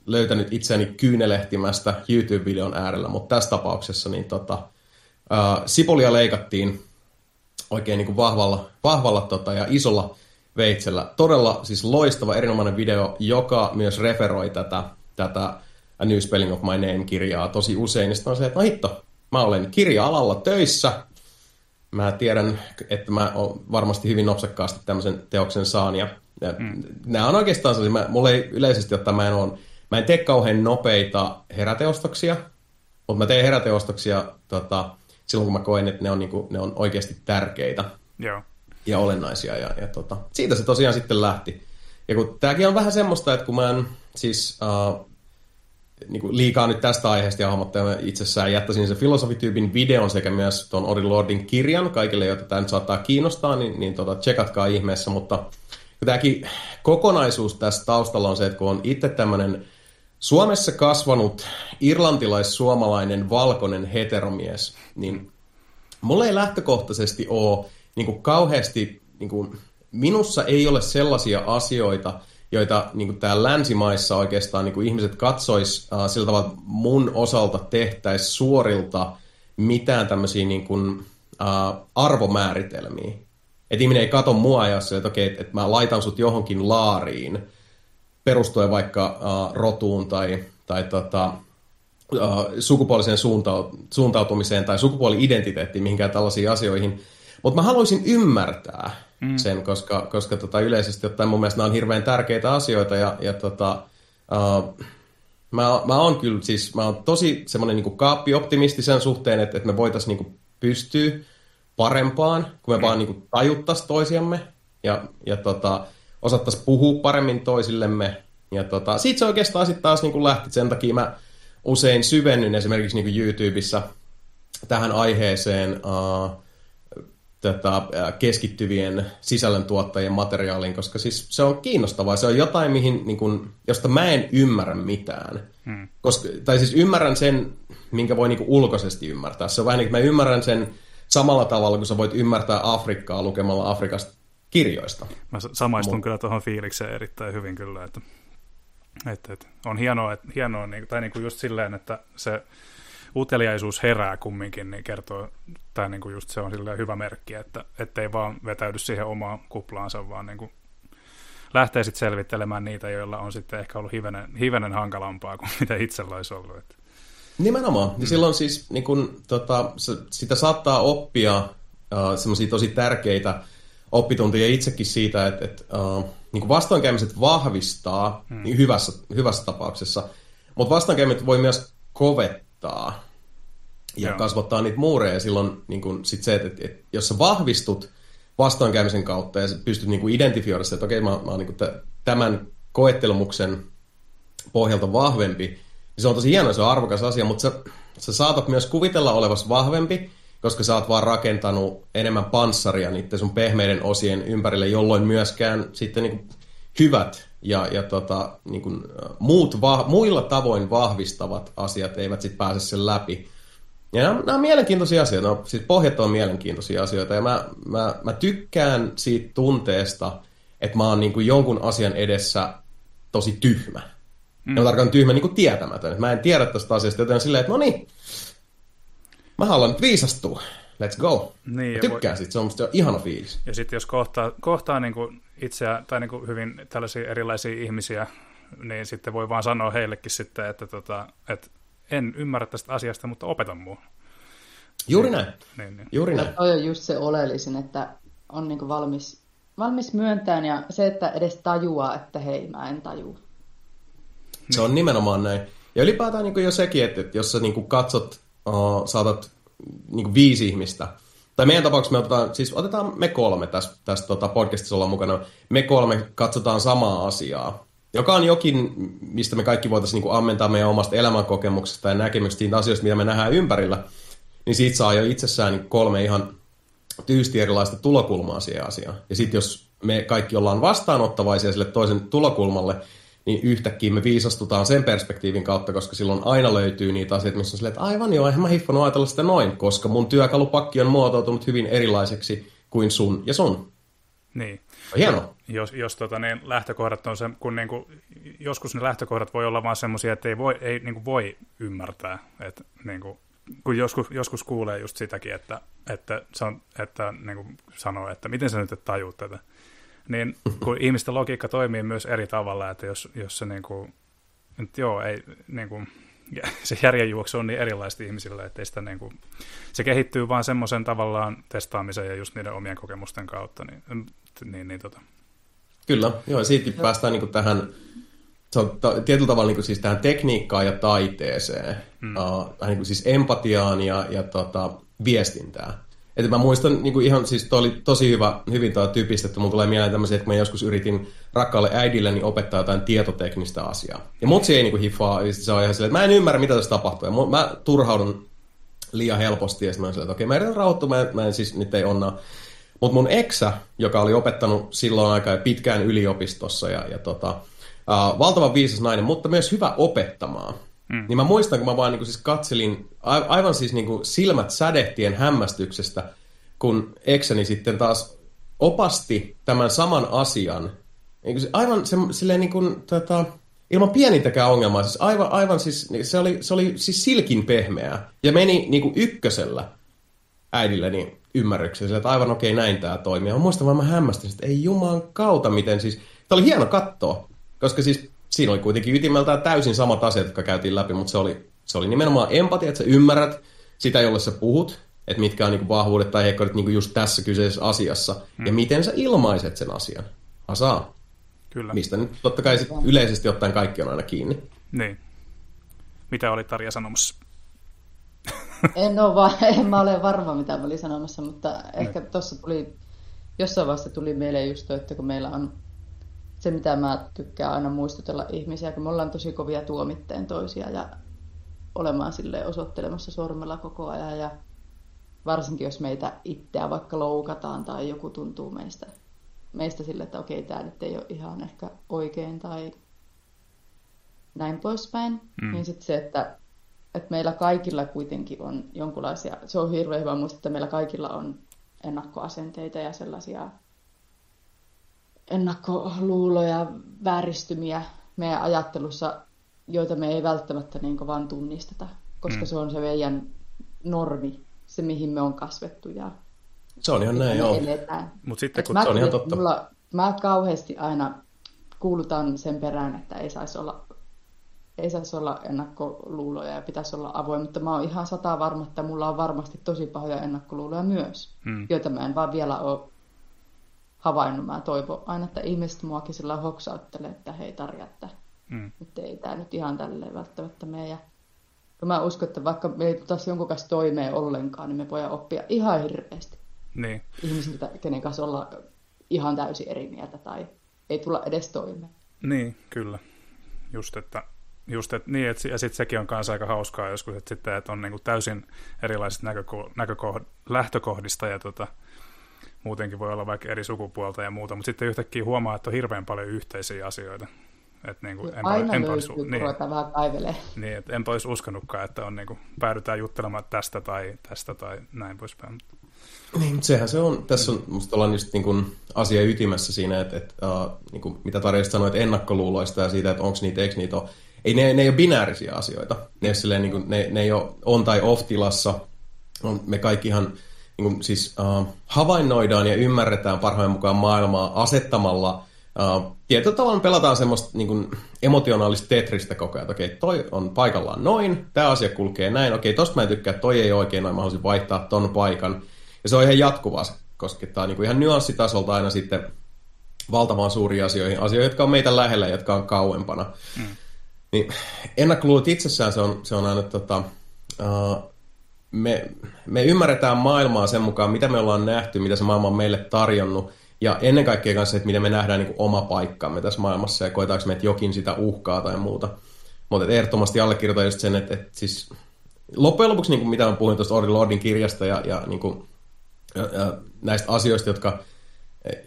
löytänyt itseäni kyynelehtimästä YouTube-videon äärellä, mutta tässä tapauksessa niin tota, sipolia leikattiin oikein niin kuin vahvalla, vahvalla tota, ja isolla veitsellä. Todella siis loistava, erinomainen video, joka myös referoi tätä, tätä A New Spelling of My Name-kirjaa tosi usein. Sitten on se, että no hitto, mä olen kirja-alalla töissä. Mä tiedän, että mä varmasti hyvin nopsakkaasti tämmöisen teoksen saan. Ja, ja mm. nämä on oikeastaan sellaisia, mä, mulla ei yleisesti ottaen, mä en, ole, mä en tee kauhean nopeita heräteostoksia, mutta mä teen heräteostoksia tota, silloin, kun mä koen, että ne on, niinku, ne on oikeasti tärkeitä. Joo ja olennaisia. Ja, ja tota, siitä se tosiaan sitten lähti. Ja kun tämäkin on vähän semmoista, että kun mä en siis uh, niin kuin liikaa nyt tästä aiheesta ja itsessään jättäisin se filosofityypin videon sekä myös tuon Ori Lordin kirjan kaikille, joita tämä nyt saattaa kiinnostaa, niin, niin tota, tsekatkaa ihmeessä, mutta tämäkin kokonaisuus tässä taustalla on se, että kun on itse tämmöinen Suomessa kasvanut irlantilais-suomalainen valkoinen heteromies, niin mulla ei lähtökohtaisesti ole niin kuin kauheasti, niin kuin, minussa ei ole sellaisia asioita, joita niin kuin täällä länsimaissa oikeastaan niin kuin ihmiset katsois uh, sillä tavalla, että mun osalta tehtäisiin suorilta mitään tämmöisiä niin kuin, uh, arvomääritelmiä. Että ihminen ei kato mua ja se, että okei, että, että mä laitan sut johonkin laariin perustuen vaikka uh, rotuun tai, tai tota, uh, sukupuoliseen suuntautumiseen tai sukupuoli-identiteettiin, mihinkään tällaisiin asioihin – mutta mä haluaisin ymmärtää mm. sen, koska, koska tota, yleisesti ottaen mun mielestä nämä on hirveän tärkeitä asioita ja, ja tota, uh, mä, mä oon kyllä siis, mä oon tosi semmoinen niin kaappioptimisti sen suhteen, että, että me voitaisiin niin pystyä parempaan, kun me mm. vaan niin tajuttaisiin toisiamme ja, ja tota, osattaisiin puhua paremmin toisillemme. Ja tota, siitä se oikeastaan sitten taas niin lähti. Sen takia mä usein syvennyn esimerkiksi niin YouTubessa tähän aiheeseen uh, tätä keskittyvien sisällöntuottajien materiaaliin, koska siis se on kiinnostavaa. Se on jotain, mihin, niin kun, josta mä en ymmärrä mitään. Hmm. Koska, tai siis ymmärrän sen, minkä voi niin ulkoisesti ymmärtää. Se on vähän niin kuin mä ymmärrän sen samalla tavalla, kun sä voit ymmärtää Afrikkaa lukemalla Afrikasta kirjoista. Mä samaistun Mut. kyllä tuohon fiilikseen erittäin hyvin kyllä, että, että, että on hienoa, että, hienoa niin, tai niin kuin just silleen, että se uteliaisuus herää kumminkin, niin kertoo, tai niin kuin just se on hyvä merkki, että ettei vaan vetäydy siihen omaan kuplaansa, vaan niin kuin lähtee sitten selvittelemään niitä, joilla on sitten ehkä ollut hivenen, hivenen hankalampaa kuin mitä itsellä olisi ollut. Että. Nimenomaan. Ja mm. silloin siis niin kun, tota, sitä saattaa oppia uh, semmoisia tosi tärkeitä oppituntia itsekin siitä, että, että uh, niin vastoinkäymiset vahvistaa hmm. niin hyvässä, hyvässä tapauksessa, mutta vastoinkäymiset voi myös kovettaa kasvattaa ja Joo. kasvattaa niitä muureja. Silloin niin kun, sit se, että, että, että jos sä vahvistut vastoinkäymisen kautta ja pystyt niin kuin identifioida sitä, että okei, mä, mä oon niin tämän koettelumuksen pohjalta vahvempi, niin se on tosi hieno, se on arvokas asia, mutta sä, sä saatat myös kuvitella olevas vahvempi, koska sä oot vaan rakentanut enemmän panssaria niiden sun pehmeiden osien ympärille, jolloin myöskään sitten niin hyvät ja, ja tota, niin kuin, muut va- muilla tavoin vahvistavat asiat eivät sitten pääse sen läpi. Ja nämä, nämä on mielenkiintoisia asioita, no, siis pohjat on mielenkiintoisia asioita, ja mä, mä, mä tykkään siitä tunteesta, että mä oon niin kuin jonkun asian edessä tosi tyhmä. Mm. Ja mä tarkoitan tyhmä niin kuin tietämätön. Että mä en tiedä tästä asiasta, joten silleen, että no niin, mä haluan nyt viisastua. Let's go. Niin, mä tykkään voi... siitä, se on musta ihana fiilis. Ja sitten jos kohtaa, kohtaa niin kuin itseä tai niin kuin hyvin tällaisia erilaisia ihmisiä, niin sitten voi vaan sanoa heillekin sitten, että, tota, että en ymmärrä tästä asiasta, mutta opetan mua. Juuri näin. Niin, niin. Juuri näin. Toi on just se oleellisin, että on niin kuin valmis, valmis myöntämään ja se, että edes tajuaa, että hei, mä en tajua. Se on nimenomaan näin. Ja ylipäätään niin jo sekin, että, että jos sä niin katsot, uh, saatat niin viisi ihmistä, tai meidän tapauksessa me otetaan, siis otetaan me kolme tässä, tässä tota podcastissa olla mukana, me kolme katsotaan samaa asiaa, joka on jokin, mistä me kaikki voitaisiin niin ammentaa meidän omasta elämänkokemuksesta ja näkemyksestä siitä asioista, mitä me nähdään ympärillä, niin siitä saa jo itsessään kolme ihan tyysti erilaista tulokulmaa siihen asiaan. Ja sitten jos me kaikki ollaan vastaanottavaisia sille toisen tulokulmalle, niin yhtäkkiä me viisastutaan sen perspektiivin kautta, koska silloin aina löytyy niitä asioita, missä on silleen, että aivan joo, eihän mä hiffannut ajatella sitä noin, koska mun työkalupakki on muotoutunut hyvin erilaiseksi kuin sun ja sun. Niin. Hieno. Jos, jos tota, ne lähtökohdat on se, kun niin kuin, joskus ne lähtökohdat voi olla vaan semmoisia, että ei voi, ei, niin kuin voi ymmärtää. Että, niin kuin, kun joskus, joskus kuulee just sitäkin, että, että, se on, että niin kuin sanoo, että miten sä nyt et tajuu tätä. Niin kun ihmisten logiikka toimii myös eri tavalla, että jos, jos se niin kuin, nyt joo, ei, niin kuin, se järjenjuoksu on niin erilaista ihmisille, että sitä niin kuin, se kehittyy vaan semmoisen tavallaan testaamisen ja just niiden omien kokemusten kautta. Niin, niin, niin tota. Kyllä, joo, siitäkin päästään niin kuin tähän se on ta- tietyllä tavalla niin kuin siis tähän tekniikkaan ja taiteeseen, mm. uh, niin kuin siis empatiaan ja, ja tota, viestintään. Että mä muistan niin kuin ihan, siis toi oli tosi hyvä, hyvin toi typistetty. Mulla tulee mieleen tämmöisiä, että mä joskus yritin rakkaalle äidille niin opettaa jotain tietoteknistä asiaa. Ja mut ei niin kuin hiffaa, se on ihan silleen, että mä en ymmärrä, mitä tässä tapahtuu. Ja mä turhaudun liian helposti, ja mä oon silleen, että okei, mä yritän rauhoittua, mä, mä en siis, nyt ei onnaa. Mutta mun eksä, joka oli opettanut silloin aika pitkään yliopistossa ja, ja tota, uh, valtavan viisas nainen, mutta myös hyvä opettamaan. Mm. Niin mä muistan, kun mä vaan niin kuin siis katselin aivan siis niin kuin silmät sädehtien hämmästyksestä, kun eksäni sitten taas opasti tämän saman asian. Niin kuin aivan se, silleen niin kuin, tota, ilman pienintäkään ongelmaa. Siis aivan, aivan siis, se oli, se oli siis silkin pehmeää. Ja meni niin kuin ykkösellä äidilleni ymmärrykseen. Että aivan okei, okay, näin tämä toimii. Mä muistan vaan mä hämmästin, että ei juman kautta miten siis... Tämä oli hieno katsoa, koska siis siinä oli kuitenkin ytimeltään täysin samat asiat, jotka käytiin läpi, mutta se oli, se oli nimenomaan empatia, että sä ymmärrät sitä, jolle sä puhut, että mitkä on niin vahvuudet tai heikkoudet niin just tässä kyseisessä asiassa, hmm. ja miten sä ilmaiset sen asian. Asaa. Kyllä. Mistä nyt totta kai sit yleisesti ottaen kaikki on aina kiinni. Niin. Mitä oli Tarja sanomassa? En, ole va- en mä ole varma, mitä mä olin sanomassa, mutta ehkä tuossa tuli, jossain vaiheessa tuli mieleen just toi, että kun meillä on se, mitä mä tykkään aina muistutella ihmisiä, kun me ollaan tosi kovia tuomitteen toisia ja olemaan sille osoittelemassa sormella koko ajan ja varsinkin jos meitä itseä vaikka loukataan tai joku tuntuu meistä, meistä sille, että okei, tämä nyt ei ole ihan ehkä oikein tai näin poispäin, mm. niin sitten se, että, että meillä kaikilla kuitenkin on jonkunlaisia, se on hirveän hyvä muistaa, että meillä kaikilla on ennakkoasenteita ja sellaisia ennakkoluuloja, vääristymiä meidän ajattelussa, joita me ei välttämättä niin vaan tunnisteta, koska mm. se on se meidän normi, se mihin me on kasvettu ja se on ihan näin, joo. Mut sitten, kun... Mä, se on ihan totta. Mulla, mä kauheasti aina kuulutan sen perään, että ei saisi olla, ei saisi olla ennakkoluuloja ja pitäisi olla avoin, mutta mä oon ihan sata varma, että mulla on varmasti tosi pahoja ennakkoluuloja myös, hmm. joita mä en vaan vielä ole havainnut. Mä toivon aina, että ihmiset muakin sillä hoksauttelee, että hei Tarja, että mm. nyt ei tämä nyt ihan tälleen välttämättä mene. Ja mä uskon, että vaikka me ei taas jonkun kanssa toimeen ollenkaan, niin me voidaan oppia ihan hirveästi. Niin. Ihmisiltä, kenen kanssa olla ihan täysin eri mieltä tai ei tulla edes toimeen. Niin, kyllä. Just, että Just, että niin, et, ja sitten sekin on kanssa aika hauskaa joskus, että, sitten, että on niinku täysin erilaiset näköko- näkökohd- lähtökohdista ja tota, muutenkin voi olla vaikka eri sukupuolta ja muuta, mutta sitten yhtäkkiä huomaa, että on hirveän paljon yhteisiä asioita. Et niin kuin, en Aina en löytyy, kun niin, vähän kaivelee. Niin, että enpä olisi uskonutkaan, että on, niin kuin, päädytään juttelemaan tästä tai tästä tai näin poispäin. Niin, mutta sehän se on, tässä on, musta ollaan just niin kuin asia ytimessä siinä, että, että uh, niin kuin, mitä Tarja sanoi, että ennakkoluuloista ja siitä, että onko niitä, eikö niitä ole. Ei, ne, ne ei ole binäärisiä asioita. Ne, silleen, niin kuin, ne, ne ei ole on tai off-tilassa. On, me kaikkihan niin kuin, siis, uh, havainnoidaan ja ymmärretään parhaan mukaan maailmaa asettamalla Uh, tietyllä tavalla pelataan semmoista niin kuin, emotionaalista tetristä koko ajan. Okei, toi on paikallaan noin, tämä asia kulkee näin. Okei, tosta mä en tykkää, toi ei oikein noin, mä haluaisin vaihtaa ton paikan. Ja se on ihan jatkuvaa, se koskettaa niin kuin ihan nyanssitasolta aina sitten valtavan suuriin asioihin, asioihin, jotka on meitä lähellä ja jotka on kauempana. Mm. Niin ennakkoluulut itsessään se on, se on aina tota, uh, me, me ymmärretään maailmaa sen mukaan, mitä me ollaan nähty, mitä se maailma on meille tarjonnut, ja ennen kaikkea kanssa, että miten me nähdään niin kuin oma paikkamme tässä maailmassa ja koetaanko me, että jokin sitä uhkaa tai muuta. Mutta ehdottomasti allekirjoitan just sen, että, että siis loppujen lopuksi, niin kuin mitä on puhunut tuosta Ori Lordin kirjasta ja, ja, niin kuin, ja, ja näistä asioista, jotka,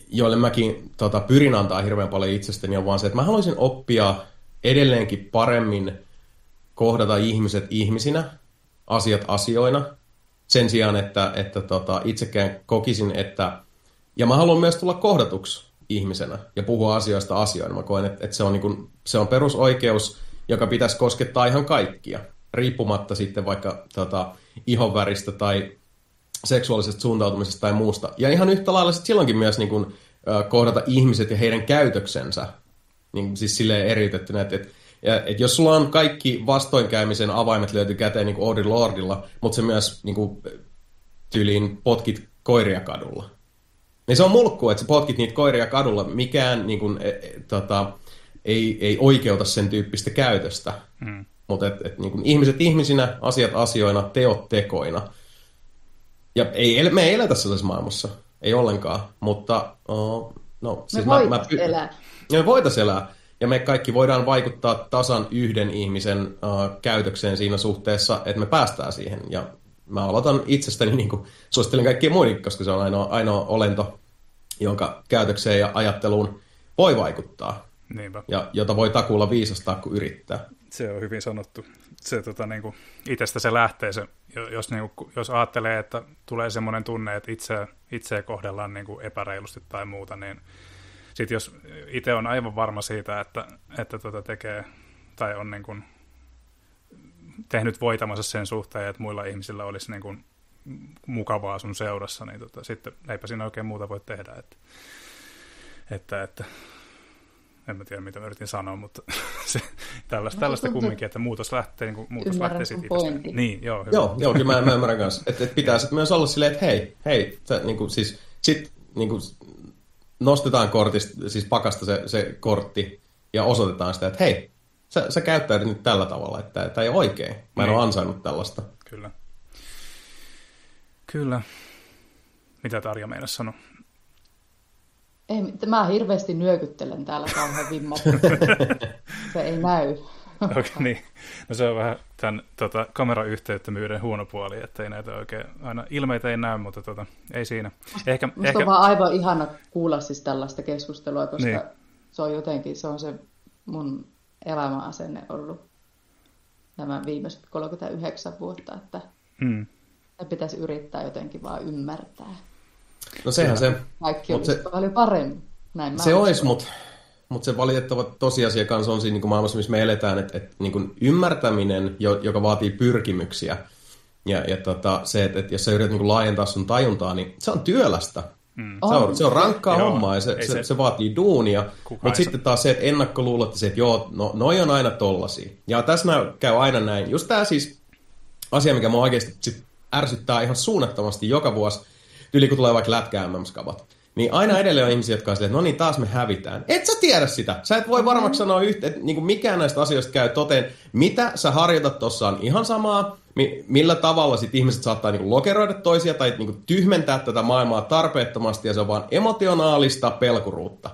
joille mäkin tota, pyrin antaa hirveän paljon itsestäni, on vaan se, että mä haluaisin oppia edelleenkin paremmin kohdata ihmiset ihmisinä, asiat asioina, sen sijaan, että, että tota, itsekään kokisin, että ja mä haluan myös tulla kohdatuksi ihmisenä ja puhua asioista asioina. Mä koen, että, että se, on niin kuin, se on perusoikeus, joka pitäisi koskettaa ihan kaikkia, riippumatta sitten vaikka tota, ihonväristä tai seksuaalisesta suuntautumisesta tai muusta. Ja ihan yhtä lailla sitten silloinkin myös niin kuin, kohdata ihmiset ja heidän käytöksensä, niin, siis silleen eriytettynä, että, että ja, et jos sulla on kaikki vastoinkäymisen avaimet löyty käteen niin kuin Audrey Lordilla, mutta se myös niin kuin, tyyliin potkit koiria kadulla, niin se on mulkku, että sä potkit niitä koiria kadulla. Mikään niin kuin, e, e, tota, ei, ei oikeuta sen tyyppistä käytöstä. Mm. Mutta et, et, niin kuin ihmiset ihmisinä, asiat asioina, teot tekoina. Ja ei, me ei eletä sellaisessa maailmassa. Ei ollenkaan. Mutta uh, no, siis me mä, mä, elää. Me voitaisiin elää. Ja me kaikki voidaan vaikuttaa tasan yhden ihmisen uh, käytökseen siinä suhteessa, että me päästään siihen. Ja mä aloitan itsestäni, niin kuin suosittelen kaikkia muiden, koska se on ainoa, ainoa olento, jonka käytökseen ja ajatteluun voi vaikuttaa. Niinpä. Ja jota voi takuulla viisastaa, kun yrittää. Se on hyvin sanottu. Se, tota, niin kuin, itsestä se lähtee, se, jos, niin kuin, jos ajattelee, että tulee semmoinen tunne, että itse, itseä kohdellaan niin kuin epäreilusti tai muuta, niin sitten jos itse on aivan varma siitä, että, että tota tekee tai on niin kuin, tehnyt voitamansa sen suhteen, että muilla ihmisillä olisi niin kuin mukavaa sun seurassa, niin tota, sitten eipä siinä oikein muuta voi tehdä. Että, että, että en mä tiedä, mitä mä yritin sanoa, mutta se, tällaista, no, tällaista kumminkin, että muutos lähtee, niin kuin, muutos lähtee siitä itsestä. Niin, joo, hyvä. Joo, joo kyllä mä, mä ymmärrän kanssa. Että, että pitää sitten myös olla silleen, että hei, hei, sä, niin kuin, siis, sit niin kuin, nostetaan kortista, siis pakasta se, se kortti ja osoitetaan sitä, että hei, sä, sä käyttäydyt nyt tällä tavalla, että tämä ei ole oikein. Mä en niin. ole ansainnut tällaista. Kyllä. Kyllä. Mitä Tarja meille sanoi? Ei, mä hirveästi nyökyttelen täällä kauhean vimma. se ei näy. okay, niin. No se on vähän tämän tota, kamerayhteyttömyyden huono puoli, että ei näitä oikein, aina ilmeitä ei näy, mutta tota, ei siinä. Ehkä, Musta ehkä... on vaan aivan ihana kuulla siis tällaista keskustelua, koska niin. se on jotenkin, se on se mun elämäasenne ollut nämä viimeiset 39 vuotta, että hmm pitäisi yrittää jotenkin vaan ymmärtää. No sehän se... Kaikki olisi se, paljon paremmin. Näin se olisi, mutta mutta se valitettava tosiasia kanssa on siinä niin kuin maailmassa, missä me eletään, että, että niin kuin ymmärtäminen, joka vaatii pyrkimyksiä, ja, ja tota, se, että, että jos sä yrität niin kuin laajentaa sun tajuntaa, niin se on työlästä. Mm. Se, on, se on rankkaa joo, hommaa ja se, se, se, se vaatii duunia. Mutta sitten taas se, että ennakkoluulot, se, että joo, no, noi on aina tollasia. Ja tässä käy aina näin. Just tämä siis asia, mikä mua oikeasti sit ärsyttää ihan suunnattomasti joka vuosi, yli kun tulee vaikka lätkä MM-skabat. Niin aina edelleen on ihmisiä, jotka on silleen, että no niin, taas me hävitään. Et sä tiedä sitä. Sä et voi varmaksi sanoa yhtä, että niin mikään näistä asioista käy toteen. Mitä sä harjoitat tuossa on ihan samaa, mi- millä tavalla sit ihmiset saattaa niin lokeroida toisia tai niin tyhmentää tätä maailmaa tarpeettomasti ja se on vaan emotionaalista pelkuruutta.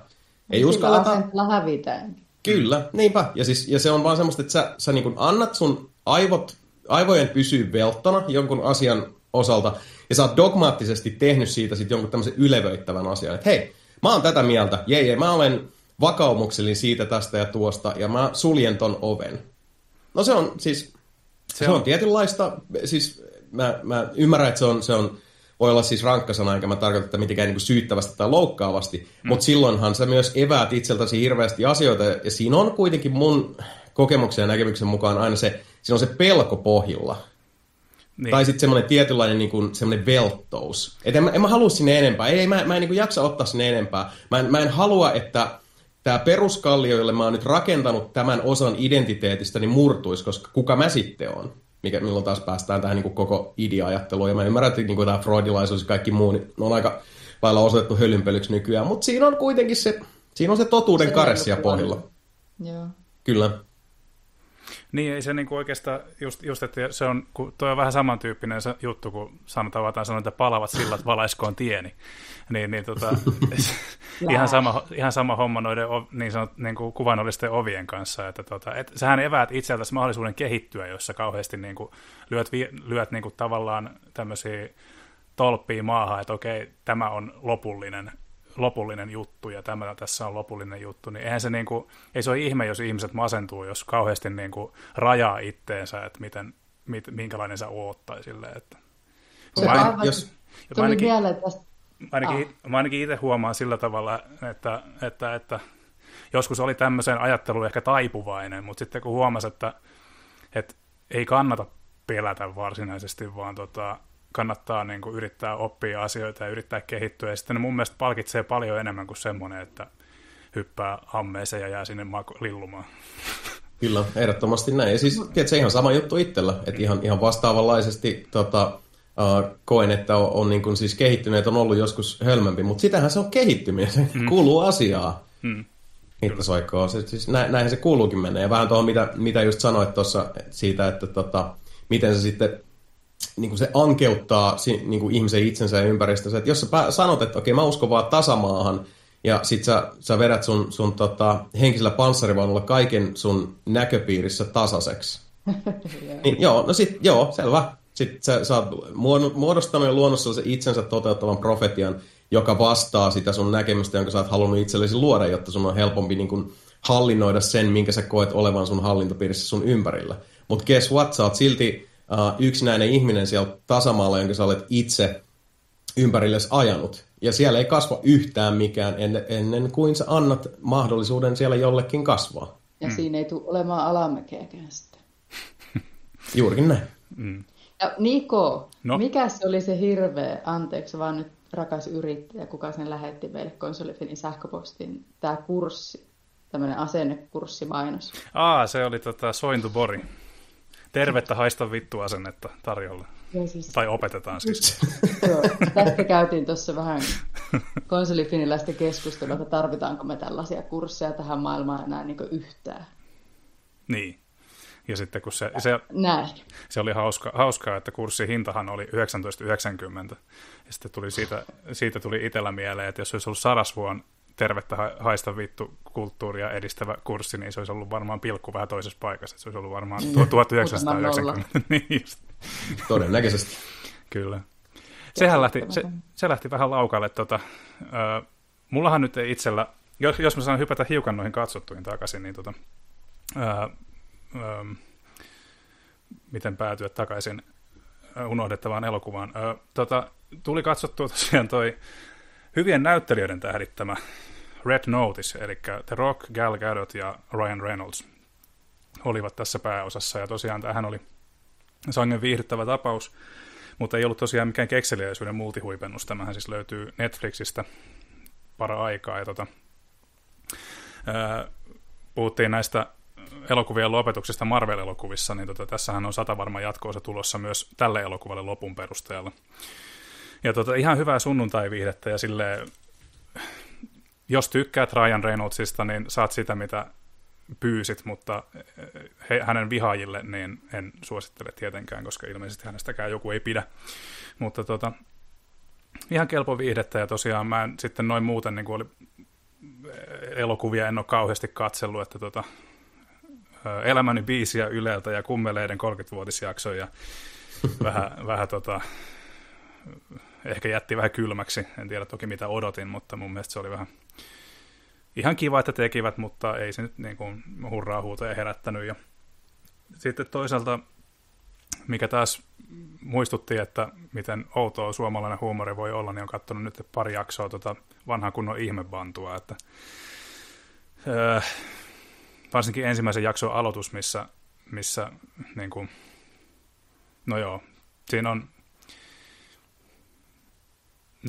Ei Sillä uskalleta... hävitään. Kyllä, niinpä. Ja, siis, ja se on vaan semmoista, että sä, sä niin annat sun aivot aivojen pysyy velttona jonkun asian osalta, ja sä oot dogmaattisesti tehnyt siitä sitten jonkun tämmöisen ylevöittävän asian, että hei, mä oon tätä mieltä, jei, jei, mä olen vakaumuksellinen siitä, tästä ja tuosta, ja mä suljen ton oven. No se on siis, se, se on. on tietynlaista, siis mä, mä ymmärrän, että se on, se on voi olla siis rankka sana, enkä mä tarkoita että mitenkään niin syyttävästi tai loukkaavasti, mm. mutta silloinhan sä myös eväät itseltäsi hirveästi asioita, ja siinä on kuitenkin mun kokemuksen ja näkemyksen mukaan aina se, siinä on se pelko pohjilla. Niin. Tai sitten semmoinen tietynlainen niin kuin, semmoinen velttous. Et en, mä, en mä halua sinne enempää. Ei, mä, mä en niin kuin jaksa ottaa sinne enempää. Mä en, mä en halua, että tämä peruskallio, jolle mä oon nyt rakentanut tämän osan identiteetistä, niin murtuisi, koska kuka mä sitten on? Mikä, milloin taas päästään tähän niin kuin koko idea-ajatteluun. Ja mä ymmärrän, että niin kuin tämä freudilaisuus ja kaikki muu niin on aika lailla osoitettu hölynpölyksi nykyään. Mutta siinä on kuitenkin se, siinä on se totuuden karessia pohjalla. Joo. Kyllä. Niin, ei se niinku oikeastaan, just, just, että se on, kun toi on vähän samantyyppinen se juttu, kun sanotaan, vaan sanoa, että palavat sillat valaiskoon tieni. Niin, niin tota, ihan, sama, ihan sama homma noiden niin sanot, niin kuin kuvannollisten ovien kanssa, että tota, et, sähän eväät itseltäsi mahdollisuuden kehittyä, jos sä kauheasti niin kuin, lyöt, lyöt niin kuin, tavallaan tämmöisiä tolppia maahan, että okei, tämä on lopullinen lopullinen juttu ja tämä tässä on lopullinen juttu, niin eihän se, niin kuin, ei se ole ihme, jos ihmiset masentuu, jos kauheasti niin kuin rajaa itteensä, että miten, mit, minkälainen sä oot tai silleen, että... Se mä, aivan, jos, tuli ainakin, mieleen tästä... Ainakin, ah. mä ainakin itse huomaan sillä tavalla, että, että, että joskus oli tämmöiseen ajatteluun ehkä taipuvainen, mutta sitten kun huomasi, että, että ei kannata pelätä varsinaisesti, vaan tota, kannattaa niin kuin yrittää oppia asioita ja yrittää kehittyä. Ja sitten ne mun mielestä palkitsee paljon enemmän kuin semmoinen, että hyppää ammeeseen ja jää sinne lillumaan. Kyllä, ehdottomasti näin. Ja siis tiedät, se ihan sama juttu itsellä, että ihan, ihan vastaavanlaisesti tota, uh, koen, että on, on niin kuin siis kehittyneet, on ollut joskus hölmempi, mutta sitähän se on kehittyminen, se mm. kuuluu asiaa. Mm. Hittosoikkoon, se, siis nä, näinhän se kuuluukin mennä. Ja vähän tuohon, mitä, mitä just sanoit tuossa siitä, että tota, miten se sitten niin kuin se ankeuttaa niin kuin ihmisen itsensä ja ympäristönsä. Että jos sä sanot, että okei, mä uskon vaan tasamaahan, ja sit sä, sä vedät sun, sun tota, henkisellä panssarivaunulla kaiken sun näköpiirissä tasaiseksi. niin, joo, no sit, joo, selvä. Sitten sä, sä oot muodostanut ja luonut sellaisen itsensä toteuttavan profetian, joka vastaa sitä sun näkemystä, jonka sä oot halunnut itsellesi luoda, jotta sun on helpompi niin kuin, hallinnoida sen, minkä sä koet olevan sun hallintopiirissä sun ympärillä. Mutta guess what, sä oot silti uh, yksinäinen ihminen siellä tasamaalla, jonka sä olet itse ympärillesi ajanut. Ja siellä ei kasva yhtään mikään ennen, kuin sä annat mahdollisuuden siellä jollekin kasvaa. Ja mm. siinä ei tule olemaan alamäkeäkään sitten. Juurikin näin. Mm. Ja Niko, no. mikä se oli se hirveä, anteeksi vaan nyt rakas yrittäjä, kuka sen lähetti meille konsolifinin sähköpostin, tämä kurssi, tämmöinen asennekurssimainos. Aa, se oli tota Sointubori tervettä haista vittu asennetta tarjolla. siis... Tai opetetaan siis. Joo, tästä käytiin tuossa vähän konsolifiniläistä keskustelua, että tarvitaanko me tällaisia kursseja tähän maailmaan enää niin yhtään. Niin. Ja sitten kun se, se, Näin. se oli hauska, hauskaa, että kurssin hintahan oli 1990. Ja sitten tuli siitä, siitä tuli itsellä mieleen, että jos olisi ollut sarasvuon tervettä haista vittu kulttuuria edistävä kurssi, niin se olisi ollut varmaan pilkku vähän toisessa paikassa. Se olisi ollut varmaan tuo 1990. niin Todennäköisesti. Kyllä. Sehän lähti, se, se lähti vähän laukalle. Tota, äh, mullahan nyt ei itsellä, jos, jos mä saan hypätä hiukan noihin katsottuihin takaisin, niin tota, äh, äh, miten päätyä takaisin unohdettavaan elokuvaan. Äh, tota, tuli katsottua tosiaan toi hyvien näyttelijöiden tähdittämä Red Notice, eli The Rock, Gal Gadot ja Ryan Reynolds olivat tässä pääosassa, ja tosiaan tähän oli sangen viihdyttävä tapaus, mutta ei ollut tosiaan mikään kekseliäisyyden multihuipennus. Tämähän siis löytyy Netflixistä para aikaa, ja tota, ää, puhuttiin näistä elokuvien lopetuksista Marvel-elokuvissa, niin tota, tässähän on sata varma jatkoosa tulossa myös tälle elokuvalle lopun perusteella. Ja tota, ihan hyvää sunnuntai-viihdettä ja silleen, jos tykkäät Ryan Reynoldsista, niin saat sitä, mitä pyysit, mutta he, hänen vihaajille niin en suosittele tietenkään, koska ilmeisesti hänestäkään joku ei pidä. Mutta tota, ihan kelpo viihdettä ja tosiaan mä en sitten noin muuten niin oli elokuvia en ole kauheasti katsellut, että tota, elämäni biisiä Yleltä ja kummeleiden 30-vuotisjakso ja vähän, vähän tota, ehkä jätti vähän kylmäksi. En tiedä toki mitä odotin, mutta mun mielestä se oli vähän ihan kiva, että tekivät, mutta ei se nyt niin kuin hurraa huutoja herättänyt. Ja sitten toisaalta, mikä taas muistutti, että miten outoa suomalainen huumori voi olla, niin on katsonut nyt pari jaksoa tota vanhaa kunnon ihmebantua, että öö, varsinkin ensimmäisen jakson aloitus, missä, missä niin kuin, no joo, siinä on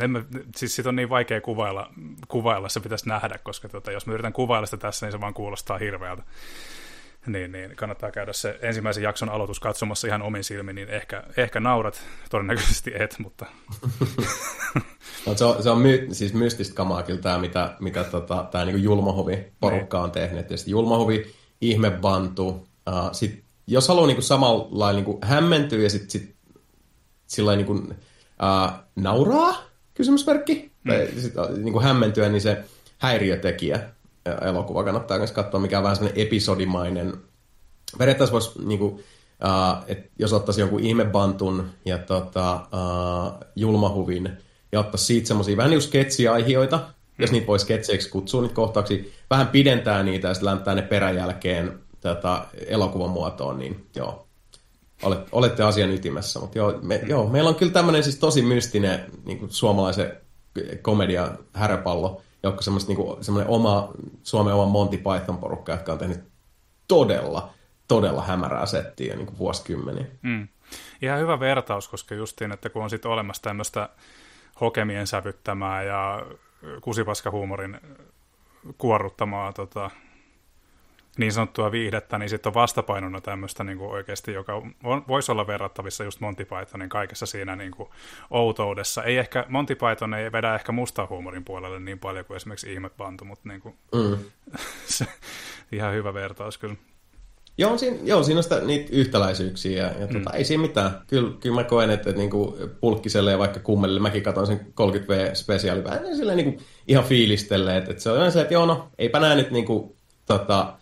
en siis sit on niin vaikea kuvailla, kuvailla, se pitäisi nähdä, koska tota, jos mä yritän kuvailla sitä tässä, niin se vaan kuulostaa hirveältä. Niin, niin kannattaa käydä se ensimmäisen jakson aloitus katsomassa ihan omin silmin, niin ehkä, ehkä naurat, todennäköisesti et, mutta... no, se on, se on my, siis mystistä kamaa kyllä tämä, mitä, mitä tota, tämä niinku Julmahovi-porukka on tehnyt. Tietysti Julmahovi, ihmebantu, uh, sit, jos haluaa niinku samalla niinku hämmentyä ja sitten sit, sillä niinku, uh, nauraa, kysymysmerkki, mm. tai sit, niin kuin hämmentyä, niin se häiriötekijä elokuva kannattaa myös katsoa, mikä on vähän semmoinen episodimainen. Periaatteessa voisi, niin kuin, uh, että jos ottaisi jonkun ihmebantun ja tota, uh, julmahuvin ja ottaisi siitä semmoisia vähän niin kuin sketsiaihioita, mm. jos niitä voi sketseiksi kutsua niitä kohtauksia, vähän pidentää niitä ja sitten ne peräjälkeen tota, elokuvan muotoon, niin joo, Olet, olette asian ytimessä. Mutta joo, me, joo, meillä on kyllä tämmöinen siis tosi mystinen niin kuin suomalaisen komedia häräpallo, joka on niin semmoinen oma, Suomen oma Monty Python porukka, jotka on tehnyt todella, todella hämärää settiä niin kuin vuosikymmeniä. Mm. Ihan hyvä vertaus, koska justiin, että kun on sitten olemassa tämmöistä hokemien sävyttämää ja kusipaskahuumorin kuorruttamaa tota, niin sanottua viihdettä, niin sitten on vastapainona tämmöistä niin kuin oikeasti, joka on, voisi olla verrattavissa just Monty Pythonin kaikessa siinä niin kuin outoudessa. Ei ehkä, Monty Python ei vedä ehkä musta huumorin puolelle niin paljon kuin esimerkiksi Ihmepantu, mutta niin kuin, mm. se, ihan hyvä vertaus kyllä. Joo, siinä, joo, siinä on sitä, niitä yhtäläisyyksiä ja, ja mm. tota, ei siinä mitään. Kyllä, kyllä mä koen, että, että niin kuin pulkkiselle ja vaikka kummelle, mäkin katson sen 30V-spesiaali vähän niin, niin kuin, ihan fiilistelle, että, että se on se, että joo no, eipä näe nyt niin kuin, tota,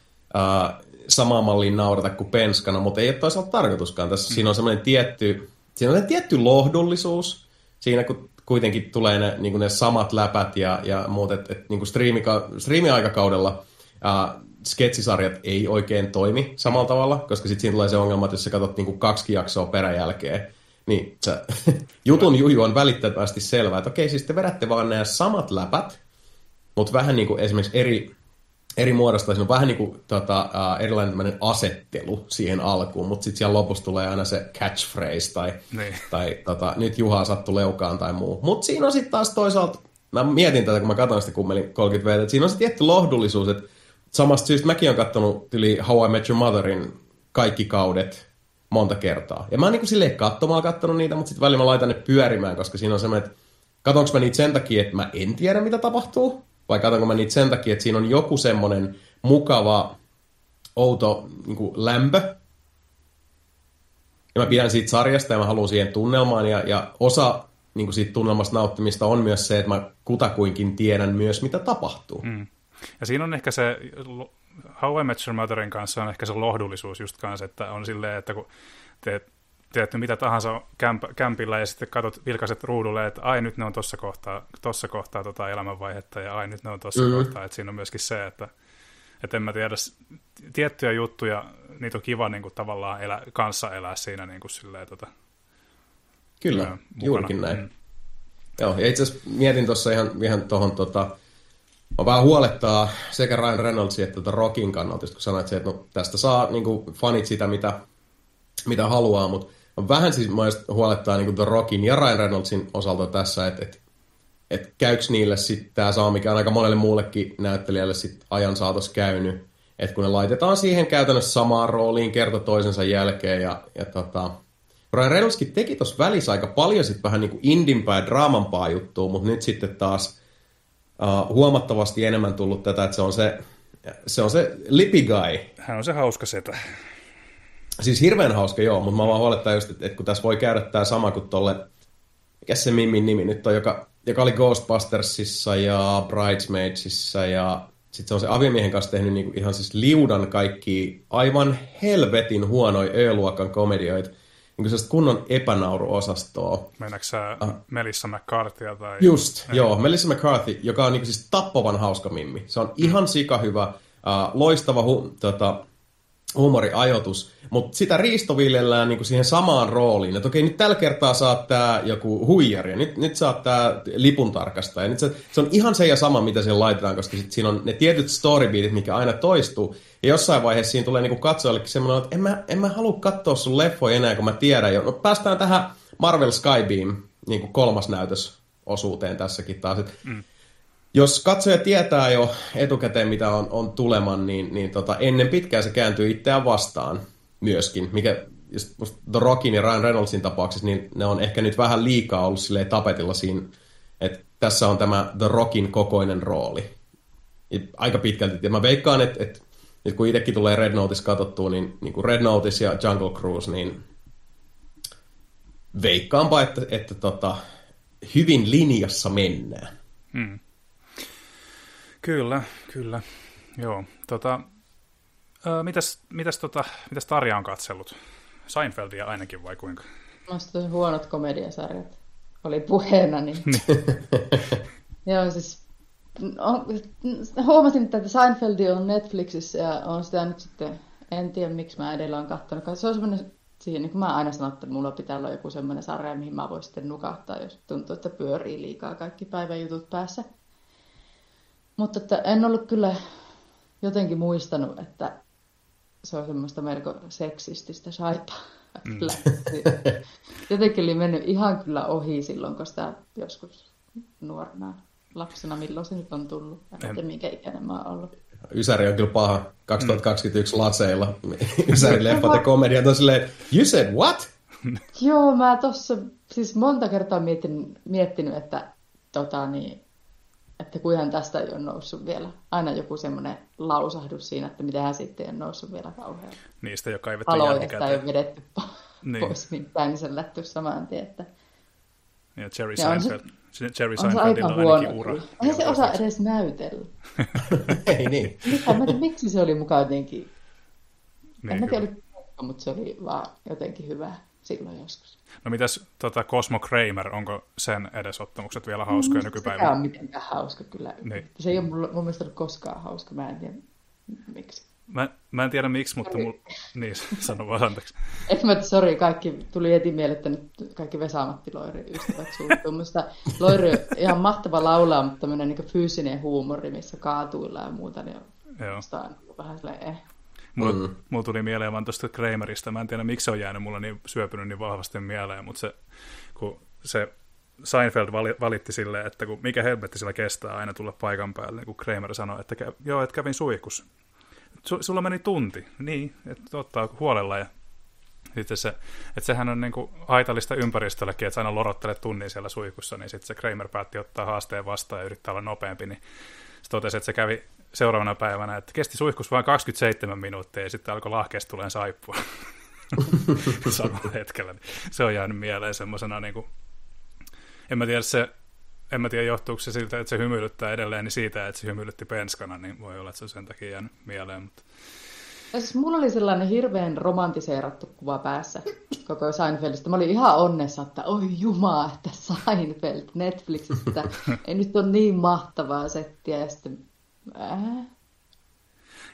samaan malliin naurata kuin penskana, mutta ei ole toisaalta tarkoituskaan. Tässä mm. siinä on semmoinen tietty, siinä on tietty lohdullisuus siinä, kun kuitenkin tulee ne, niin ne samat läpät ja, ja muut, että et, niin striimika, striimiaikakaudella uh, sketsisarjat ei oikein toimi samalla tavalla, koska sitten siinä tulee se ongelma, että jos sä katsot niin kaksi jaksoa peräjälkeen, niin se, jutun juju on välittävästi selvää, että okei, siis te vedätte vaan nämä samat läpät, mutta vähän niin kuin esimerkiksi eri eri muodosta. Siinä on vähän niin kuin tota, erilainen asettelu siihen alkuun, mutta sitten siellä lopussa tulee aina se catchphrase tai, niin. tai tota, nyt Juha sattu leukaan tai muu. Mutta siinä on sitten taas toisaalta, mä mietin tätä, kun mä katson sitä kummelin 30 v että siinä on se tietty lohdullisuus, että samasta syystä mäkin olen katsonut yli How I Met Your Motherin kaikki kaudet monta kertaa. Ja mä oon niin kuin silleen katsomaan katsonut niitä, mutta sitten välillä mä laitan ne pyörimään, koska siinä on semmoinen, että katsonko mä niitä sen takia, että mä en tiedä, mitä tapahtuu, vai katsonko mä niitä sen takia, että siinä on joku semmoinen mukava, outo niin kuin lämpö. Ja mä pidän siitä sarjasta ja mä haluan siihen tunnelmaan. Ja, ja osa niin kuin siitä tunnelmasta nauttimista on myös se, että mä kutakuinkin tiedän myös, mitä tapahtuu. Mm. Ja siinä on ehkä se, How I Met Your Motherin kanssa on ehkä se lohdullisuus just kanssa, että on silleen, että kun teet teet mitä tahansa kämp, kämpillä ja sitten katsot vilkaiset ruudulle, että ai nyt ne on tuossa kohtaa, tossa kohtaa tota elämänvaihetta ja ai nyt ne on tuossa mm-hmm. kohtaa. Että siinä on myöskin se, että, että en mä tiedä, tiettyjä juttuja, niitä on kiva niin kuin, tavallaan elä, kanssa elää siinä niin kuin, silleen, tota, Kyllä, ää, juurikin näin. Mm. Joo, ja itse asiassa mietin tuossa ihan, ihan tuohon tota, Mä vähän huolettaa sekä Ryan Reynoldsin että tuota Rockin kannalta, kun sanoit että no, tästä saa niin kuin, fanit sitä, mitä, mitä haluaa, mutta vähän siis mä huolettaa niin kuin Rockin ja Ryan Reynoldsin osalta tässä, että et, et käykö niille sitten tämä saa, mikä on aika monelle muullekin näyttelijälle sit ajan saatossa käynyt, että kun ne laitetaan siihen käytännössä samaan rooliin kerta toisensa jälkeen ja, ja tota, Ryan Reynoldskin teki tuossa välissä aika paljon sitten vähän niin kuin indimpää ja draamampaa juttua, mutta nyt sitten taas uh, huomattavasti enemmän tullut tätä, että se on se, se on se lippy guy. Hän on se hauska setä. Siis hirveän hauska, joo, mutta mä vaan huolettaa just, että, että kun tässä voi käydä tämä sama kuin tolle, mikä se Mimmin nimi nyt on, joka, joka oli Ghostbustersissa ja Bridesmaidsissa ja sitten se on se aviemiehen kanssa tehnyt niinku ihan siis liudan kaikki aivan helvetin huonoja Ö-luokan komedioita. niin kuin kunnon epänauruosastoa. Mennäänkö sä uh, Melissa McCarthyä? Tai... Just, ei. joo. Melissa McCarthy, joka on niin kuin siis tappavan hauska mimmi. Se on ihan sika hyvä, uh, loistava hu, tota, huumoriajoitus, mutta sitä riistoviljellään niinku siihen samaan rooliin. Että okei, nyt tällä kertaa saat tää joku huijari, ja nyt, nyt saat tää lipuntarkastaja. Nyt se, se on ihan se ja sama, mitä siihen laitetaan, koska sit siinä on ne tietyt storybeatit, mikä aina toistuu. Ja jossain vaiheessa siinä tulee niinku katsojallekin semmoinen, että en mä, en mä halua katsoa sun leffoja enää, kun mä tiedän jo. No päästään tähän Marvel Skybeam niinku kolmas näytös osuuteen tässäkin taas. Mm jos katsoja tietää jo etukäteen, mitä on, on tuleman, niin, niin tota, ennen pitkään se kääntyy itseään vastaan myöskin, mikä The Rockin ja Ryan Reynoldsin tapauksessa, niin ne on ehkä nyt vähän liikaa ollut silleen tapetilla siinä, että tässä on tämä The Rockin kokoinen rooli. Ja aika pitkälti. Ja mä veikkaan, että, että, että kun itsekin tulee Red Notice katsottua, niin, niin kuin Red Notice ja Jungle Cruise, niin veikkaanpa, että, että, että tota, hyvin linjassa mennään. Hmm. Kyllä, kyllä. Joo, tota, ö, mitäs, mitäs, tota, mitäs Tarja on katsellut? Seinfeldia ainakin vai kuinka? Mä huonot komediasarjat oli puheena, niin... niin. Joo, siis on, huomasin, että Seinfeld on Netflixissä ja on sitä nyt sitten, en tiedä miksi mä edellä on katsonut. Se on semmoinen, siihen, niin kuin mä aina sanon, että mulla pitää olla joku semmoinen sarja, mihin mä voin sitten nukahtaa, jos tuntuu, että pyörii liikaa kaikki päivän jutut päässä. Mutta että en ollut kyllä jotenkin muistanut, että se on semmoista melko seksististä saipaa. Mm. jotenkin oli mennyt ihan kyllä ohi silloin, kun sitä joskus nuorena lapsena, milloin se nyt on tullut. En tiedä, minkä ikäinen mä oon ollut. Ysäri on kyllä paha 2021 mm. laseilla. Ysäri leffat ja komediat on silleen, you said what? Joo, mä tossa siis monta kertaa mietin, miettinyt, että tota, niin, että kuinka tästä ei ole noussut vielä. Aina joku semmoinen lausahdus siinä, että mitä sitten ei ole noussut vielä kauhean. Niistä jo kaivettu jälkikäteen. ei ole vedetty niin. pois mitään, niin se on lätty saman tien. Että... Ja Jerry Seinfeld. Se, Jerry Seinfeldilla on ainakin ura. Eihän se osaa edes näytellä. ei niin. En tiedä, miksi se oli mukaan jotenkin... Niin, en mä tiedä, mutta se oli vaan jotenkin hyvä silloin joskus. No mitäs tota Cosmo Kramer, onko sen edesottamukset vielä hauskoja no, nykypäivänä? Se on mitenkään hauska kyllä. Niin. Se ei ole mun, mun mielestä ollut koskaan hauska, mä en tiedä miksi. Mä, mä en tiedä miksi, mutta mul... niin, sano vaan anteeksi. Et mä, sori, kaikki tuli heti mieleen, että nyt kaikki Vesamatti Loiri ystävät suuttuu. Musta Loiri on ihan mahtava laulaa, mutta tämmöinen niin fyysinen huumori, missä kaatuillaan ja muuta, niin on, on vähän silleen eh. Mulla, mm. mulla tuli mieleen vaan tuosta Kramerista. Mä en tiedä, miksi se on jäänyt mulla niin syöpynyt niin vahvasti mieleen, mutta se, kun se Seinfeld valitti silleen, että kun mikä helvetti sillä kestää aina tulla paikan päälle, niin kun Kramer sanoi, että kä- joo, että kävin suihkussa. Su- sulla meni tunti. Niin, että ottaa huolella ja sitten se, että sehän on niin kuin haitallista ympäristöllekin, että sä aina lorottelet tunnin siellä suihkussa, niin sitten se Kramer päätti ottaa haasteen vastaan ja yrittää olla nopeampi, niin se totesi, että se kävi seuraavana päivänä, että kesti suihkus vain 27 minuuttia ja sitten alkoi lahkeesta tulee saippua samalla hetkellä. Se on jäänyt mieleen semmoisena, niin kuin, en mä tiedä se, en mä tiedä johtuuko se siltä, että se hymyilyttää edelleen, niin siitä, että se hymyilytti penskana, niin voi olla, että se on sen takia jäänyt mieleen. Mutta... Ja siis mulla oli sellainen hirveän romantiseerattu kuva päässä koko Seinfeldistä. Mä olin ihan onnessa, että oi jumaa, että Seinfeld Netflixistä. Ei nyt ole niin mahtavaa settiä. Ja sitten Äh.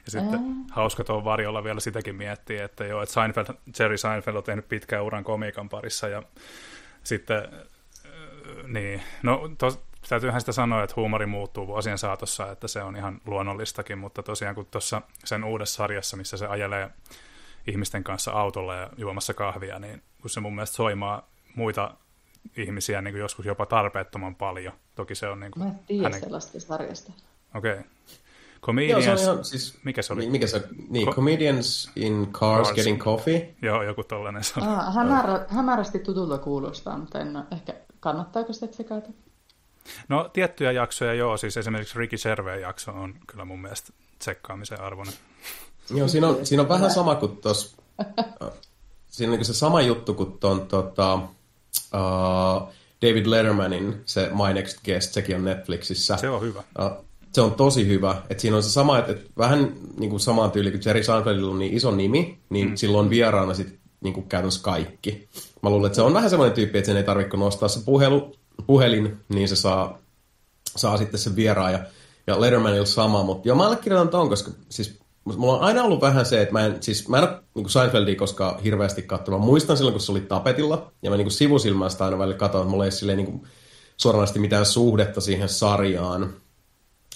Ja sitten äh. hauska tuon varjolla vielä sitäkin miettiä, että joo, että Seinfeld, Jerry Seinfeld on tehnyt pitkän uran komiikan parissa ja sitten, niin, no tos, täytyyhän sitä sanoa, että huumori muuttuu vuosien saatossa, että se on ihan luonnollistakin, mutta tosiaan kun tuossa sen uudessa sarjassa, missä se ajelee ihmisten kanssa autolla ja juomassa kahvia, niin kun se mun mielestä soimaa muita ihmisiä niin kuin joskus jopa tarpeettoman paljon. Toki se on niin kuin Mä en tiedä hänen... sellaista sarjasta. Okei. Okay. Comedians, Joo, se on ihan, siis, mikä se oli? Mikä se, niin, Co- Comedians in Cars, cars Getting Coffee. Joo, joku tollainen se ah, hämärä, hämärästi tutulta kuulostaa, mutta en ole, ehkä kannattaako sitä tsekata? No tiettyjä jaksoja joo, siis esimerkiksi Ricky Serveen jakso on kyllä mun mielestä tsekkaamisen arvoinen. Joo, siinä on, siinä on vähän sama kuin tuossa, siinä on niin se sama juttu kuin tuon tota, uh, David Lettermanin se My Next Guest, sekin on Netflixissä. Se on hyvä. Uh, se on tosi hyvä. Et siinä on se sama, että et vähän niin kuin samaan tyyli kuin Jerry Seinfeldilla on niin iso nimi, niin mm. silloin vieraana sit niin kuin käytännössä kaikki. Mä luulen, että se on vähän semmoinen tyyppi, että sen ei tarvitse nostaa se puhelu, puhelin, niin se saa, saa sitten sen vieraan. Ja, ja Lettermanilla sama, mutta joo, mä allekirjoitan ton, koska siis mulla on aina ollut vähän se, että mä en, siis mä en ole niin Seinfeldia koskaan hirveästi katsonut. Mä muistan silloin, kun se oli tapetilla, ja mä niin sivusilmään sitä aina välillä katsoin, että mulla ei silleen niin suoranaisesti mitään suhdetta siihen sarjaan.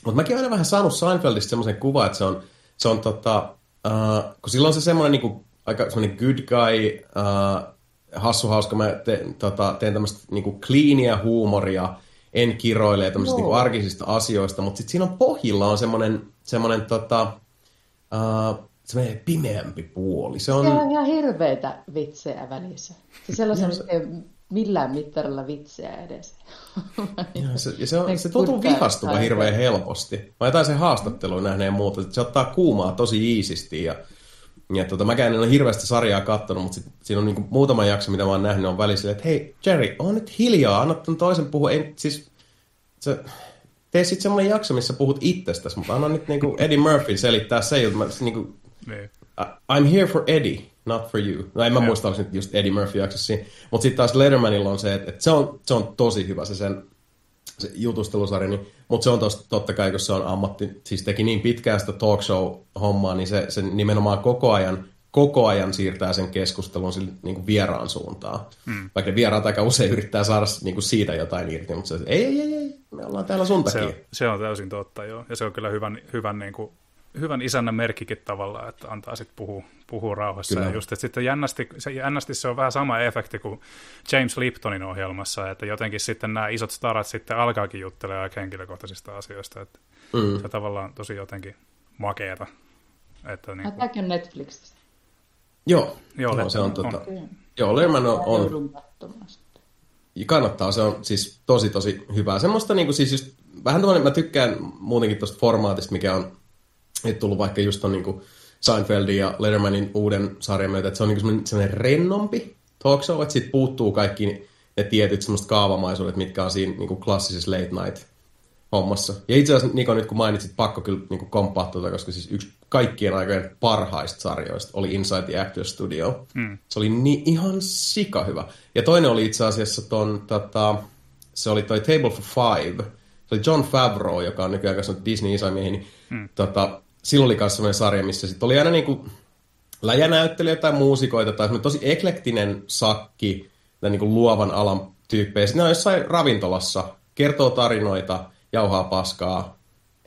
Mutta mäkin aina vähän saanut Seinfeldistä semmoisen kuvan, että se on, se on tota, uh, kun silloin se semmoinen niin aika semmoinen good guy, uh, hassu hauska, mä te, tota, teen tämmöistä niin kuin cleania huumoria, en kiroile tämmöisistä no. niin arkisista asioista, mutta sitten siinä on pohjilla on semmoinen, semmoinen tota, uh, semmoinen pimeämpi puoli. Se on... Siellä on ihan hirveitä vitsejä välissä. Se sellaisen millään mittarilla vitsejä edes. ja se, ja se, on, se tuntuu vihastuva hirveän helposti. Mä jotain sen haastattelun nähneen muuta, että se ottaa kuumaa tosi iisisti ja ja tota, mäkään en ole hirveästi sarjaa katsonut, mutta sit, siinä on niinku muutama jakso, mitä mä oon nähnyt, on välissä, että hei Jerry, on nyt hiljaa, anna ton toisen puhua. Ei, siis, se, tee sitten semmoinen jakso, missä puhut itsestäsi, mutta anna nyt niinku Eddie Murphy selittää se, että mä, niinku, niin. I'm here for Eddie, not for you. No en mä muista, nyt just Eddie Murphy jaksossa Mutta sitten taas Lettermanilla on se, että, että se, on, se on tosi hyvä se sen se jutustelusarja, niin, mutta se on tos, totta kai, kun se on ammatti, siis teki niin pitkään sitä talk show-hommaa, niin se, se nimenomaan koko ajan, koko ajan siirtää sen keskustelun sille, niin kuin vieraan suuntaan. Mm. Vaikka vieraat aika usein yrittää saada niin kuin siitä jotain irti, mutta se, ei, ei, ei, ei, me ollaan täällä sun takia. Se on, se on täysin totta, joo. Ja se on kyllä hyvän, hyvän niin kuin hyvän isännän merkkikin tavallaan, että antaa sitten puhua, puhua rauhassa. Kyllä. Ja just, että sitten jännästi se, jännästi se on vähän sama efekti kuin James Liptonin ohjelmassa, että jotenkin sitten nämä isot starat sitten alkaakin juttelemaan aika henkilökohtaisista asioista. Että mm. Se tavallaan tosi jotenkin makeeta. Että niin kuin... Tämäkin on Netflixistä. Joo, joo no, se on, tota... on. Joo, Lerman on, on... Kannattaa, se on siis tosi tosi hyvää. Semmoista niin kuin, siis just, vähän tämmöinen, mä tykkään muutenkin tuosta formaatista, mikä on että tullut vaikka just ton niin Seinfeldin ja Lettermanin uuden sarjan myötä, että se on niin sellainen, sellainen rennompi talk show, että siitä puuttuu kaikki ne tietyt semmoista kaavamaisuudet, mitkä on siinä niin kuin klassisessa late night hommassa. Ja itse asiassa Niko, nyt kun mainitsit, pakko kyllä niin komppaa tuota, koska siis yksi kaikkien aikojen parhaista sarjoista oli Inside the Actors Studio. Mm. Se oli niin ihan sika hyvä. Ja toinen oli itse asiassa ton, tota, se oli toi Table for Five. Se oli John Favreau, joka on nykyään Disney isämiehi, niin mm. tota, silloin oli myös sellainen sarja, missä sit oli aina niinku läjänäyttelijöitä tai muusikoita tai tosi eklektinen sakki tai niinku luovan alan tyyppejä. Sitten ne on jossain ravintolassa, kertoo tarinoita, jauhaa paskaa,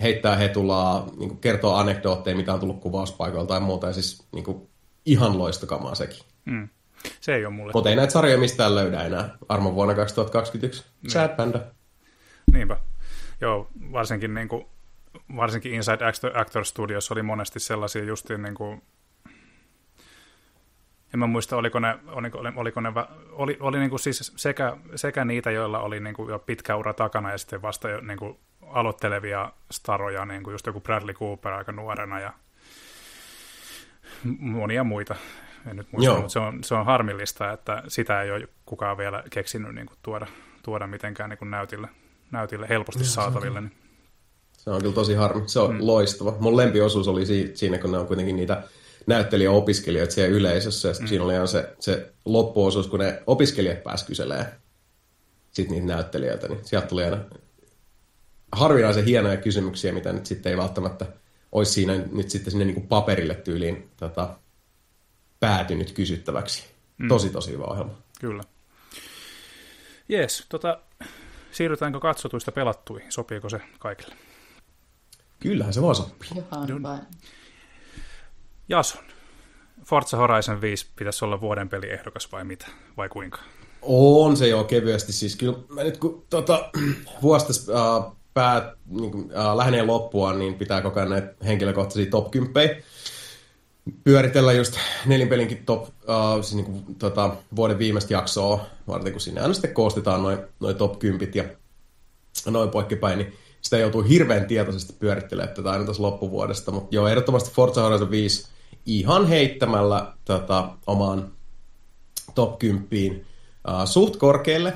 heittää hetulaa, niinku kertoo anekdootteja, mitä on tullut kuvauspaikoilta tai muuta. Ja siis niinku ihan loistokamaa sekin. Mm. Se ei ole mulle. Mutta ei näitä sarjoja mistään löydä enää. Armon vuonna 2021. Niin. Sad Panda. Niinpä. Joo, varsinkin niin kuin varsinkin Inside Actor Studios oli monesti sellaisia justiin niin kuin, en mä muista, oliko ne, oliko, oliko ne oli, oli niin kuin siis sekä, sekä niitä, joilla oli niin kuin jo pitkä ura takana ja sitten vasta jo niin kuin aloittelevia staroja, niin kuin just joku Bradley Cooper aika nuorena ja monia muita. En nyt muista, Joo. mutta se on, se on harmillista, että sitä ei ole kukaan vielä keksinyt niin kuin tuoda, tuoda mitenkään niin kuin näytille, näytille helposti Joo, saataville. Niin se on kyllä tosi harmi. Se on mm. loistava. Mun lempiosuus oli siinä, kun ne on kuitenkin niitä näyttelijäopiskelijoita siellä yleisössä. Ja mm. siinä oli ihan se, se loppuosuus, kun ne opiskelijat pääsivät kyselemään sitten niitä näyttelijöitä. Niin sieltä tuli aina harvinaisen hienoja kysymyksiä, mitä nyt sitten ei välttämättä olisi siinä nyt sitten sinne niin kuin paperille tyyliin tota, päätynyt kysyttäväksi. Mm. Tosi, tosi hyvä ohjelma. Kyllä. Jees, tota, siirrytäänkö katsotuista pelattuihin? Sopiiko se kaikille? Kyllähän se vaan sopii. Jason, Forza Horizon 5 pitäisi olla vuoden peliehdokas vai mitä? Vai kuinka? On se jo kevyesti. Siis kyllä mä nyt kun tota, vuosta äh, päät, niin kuin, äh, lähenee loppua, niin pitää koko ajan näitä henkilökohtaisia top 10 pyöritellä just nelinpelinkin top, uh, siis niin kuin, tota, vuoden viimeistä jaksoa varten, kun sinne aina sitten koostetaan noin noi top 10 ja noin poikkipäin, niin sitä joutuu hirveän tietoisesti pyörittelemään tätä aina tässä loppuvuodesta. Mutta joo, ehdottomasti Forza Horizon 5 ihan heittämällä tota, omaan top 10 uh, suht korkealle.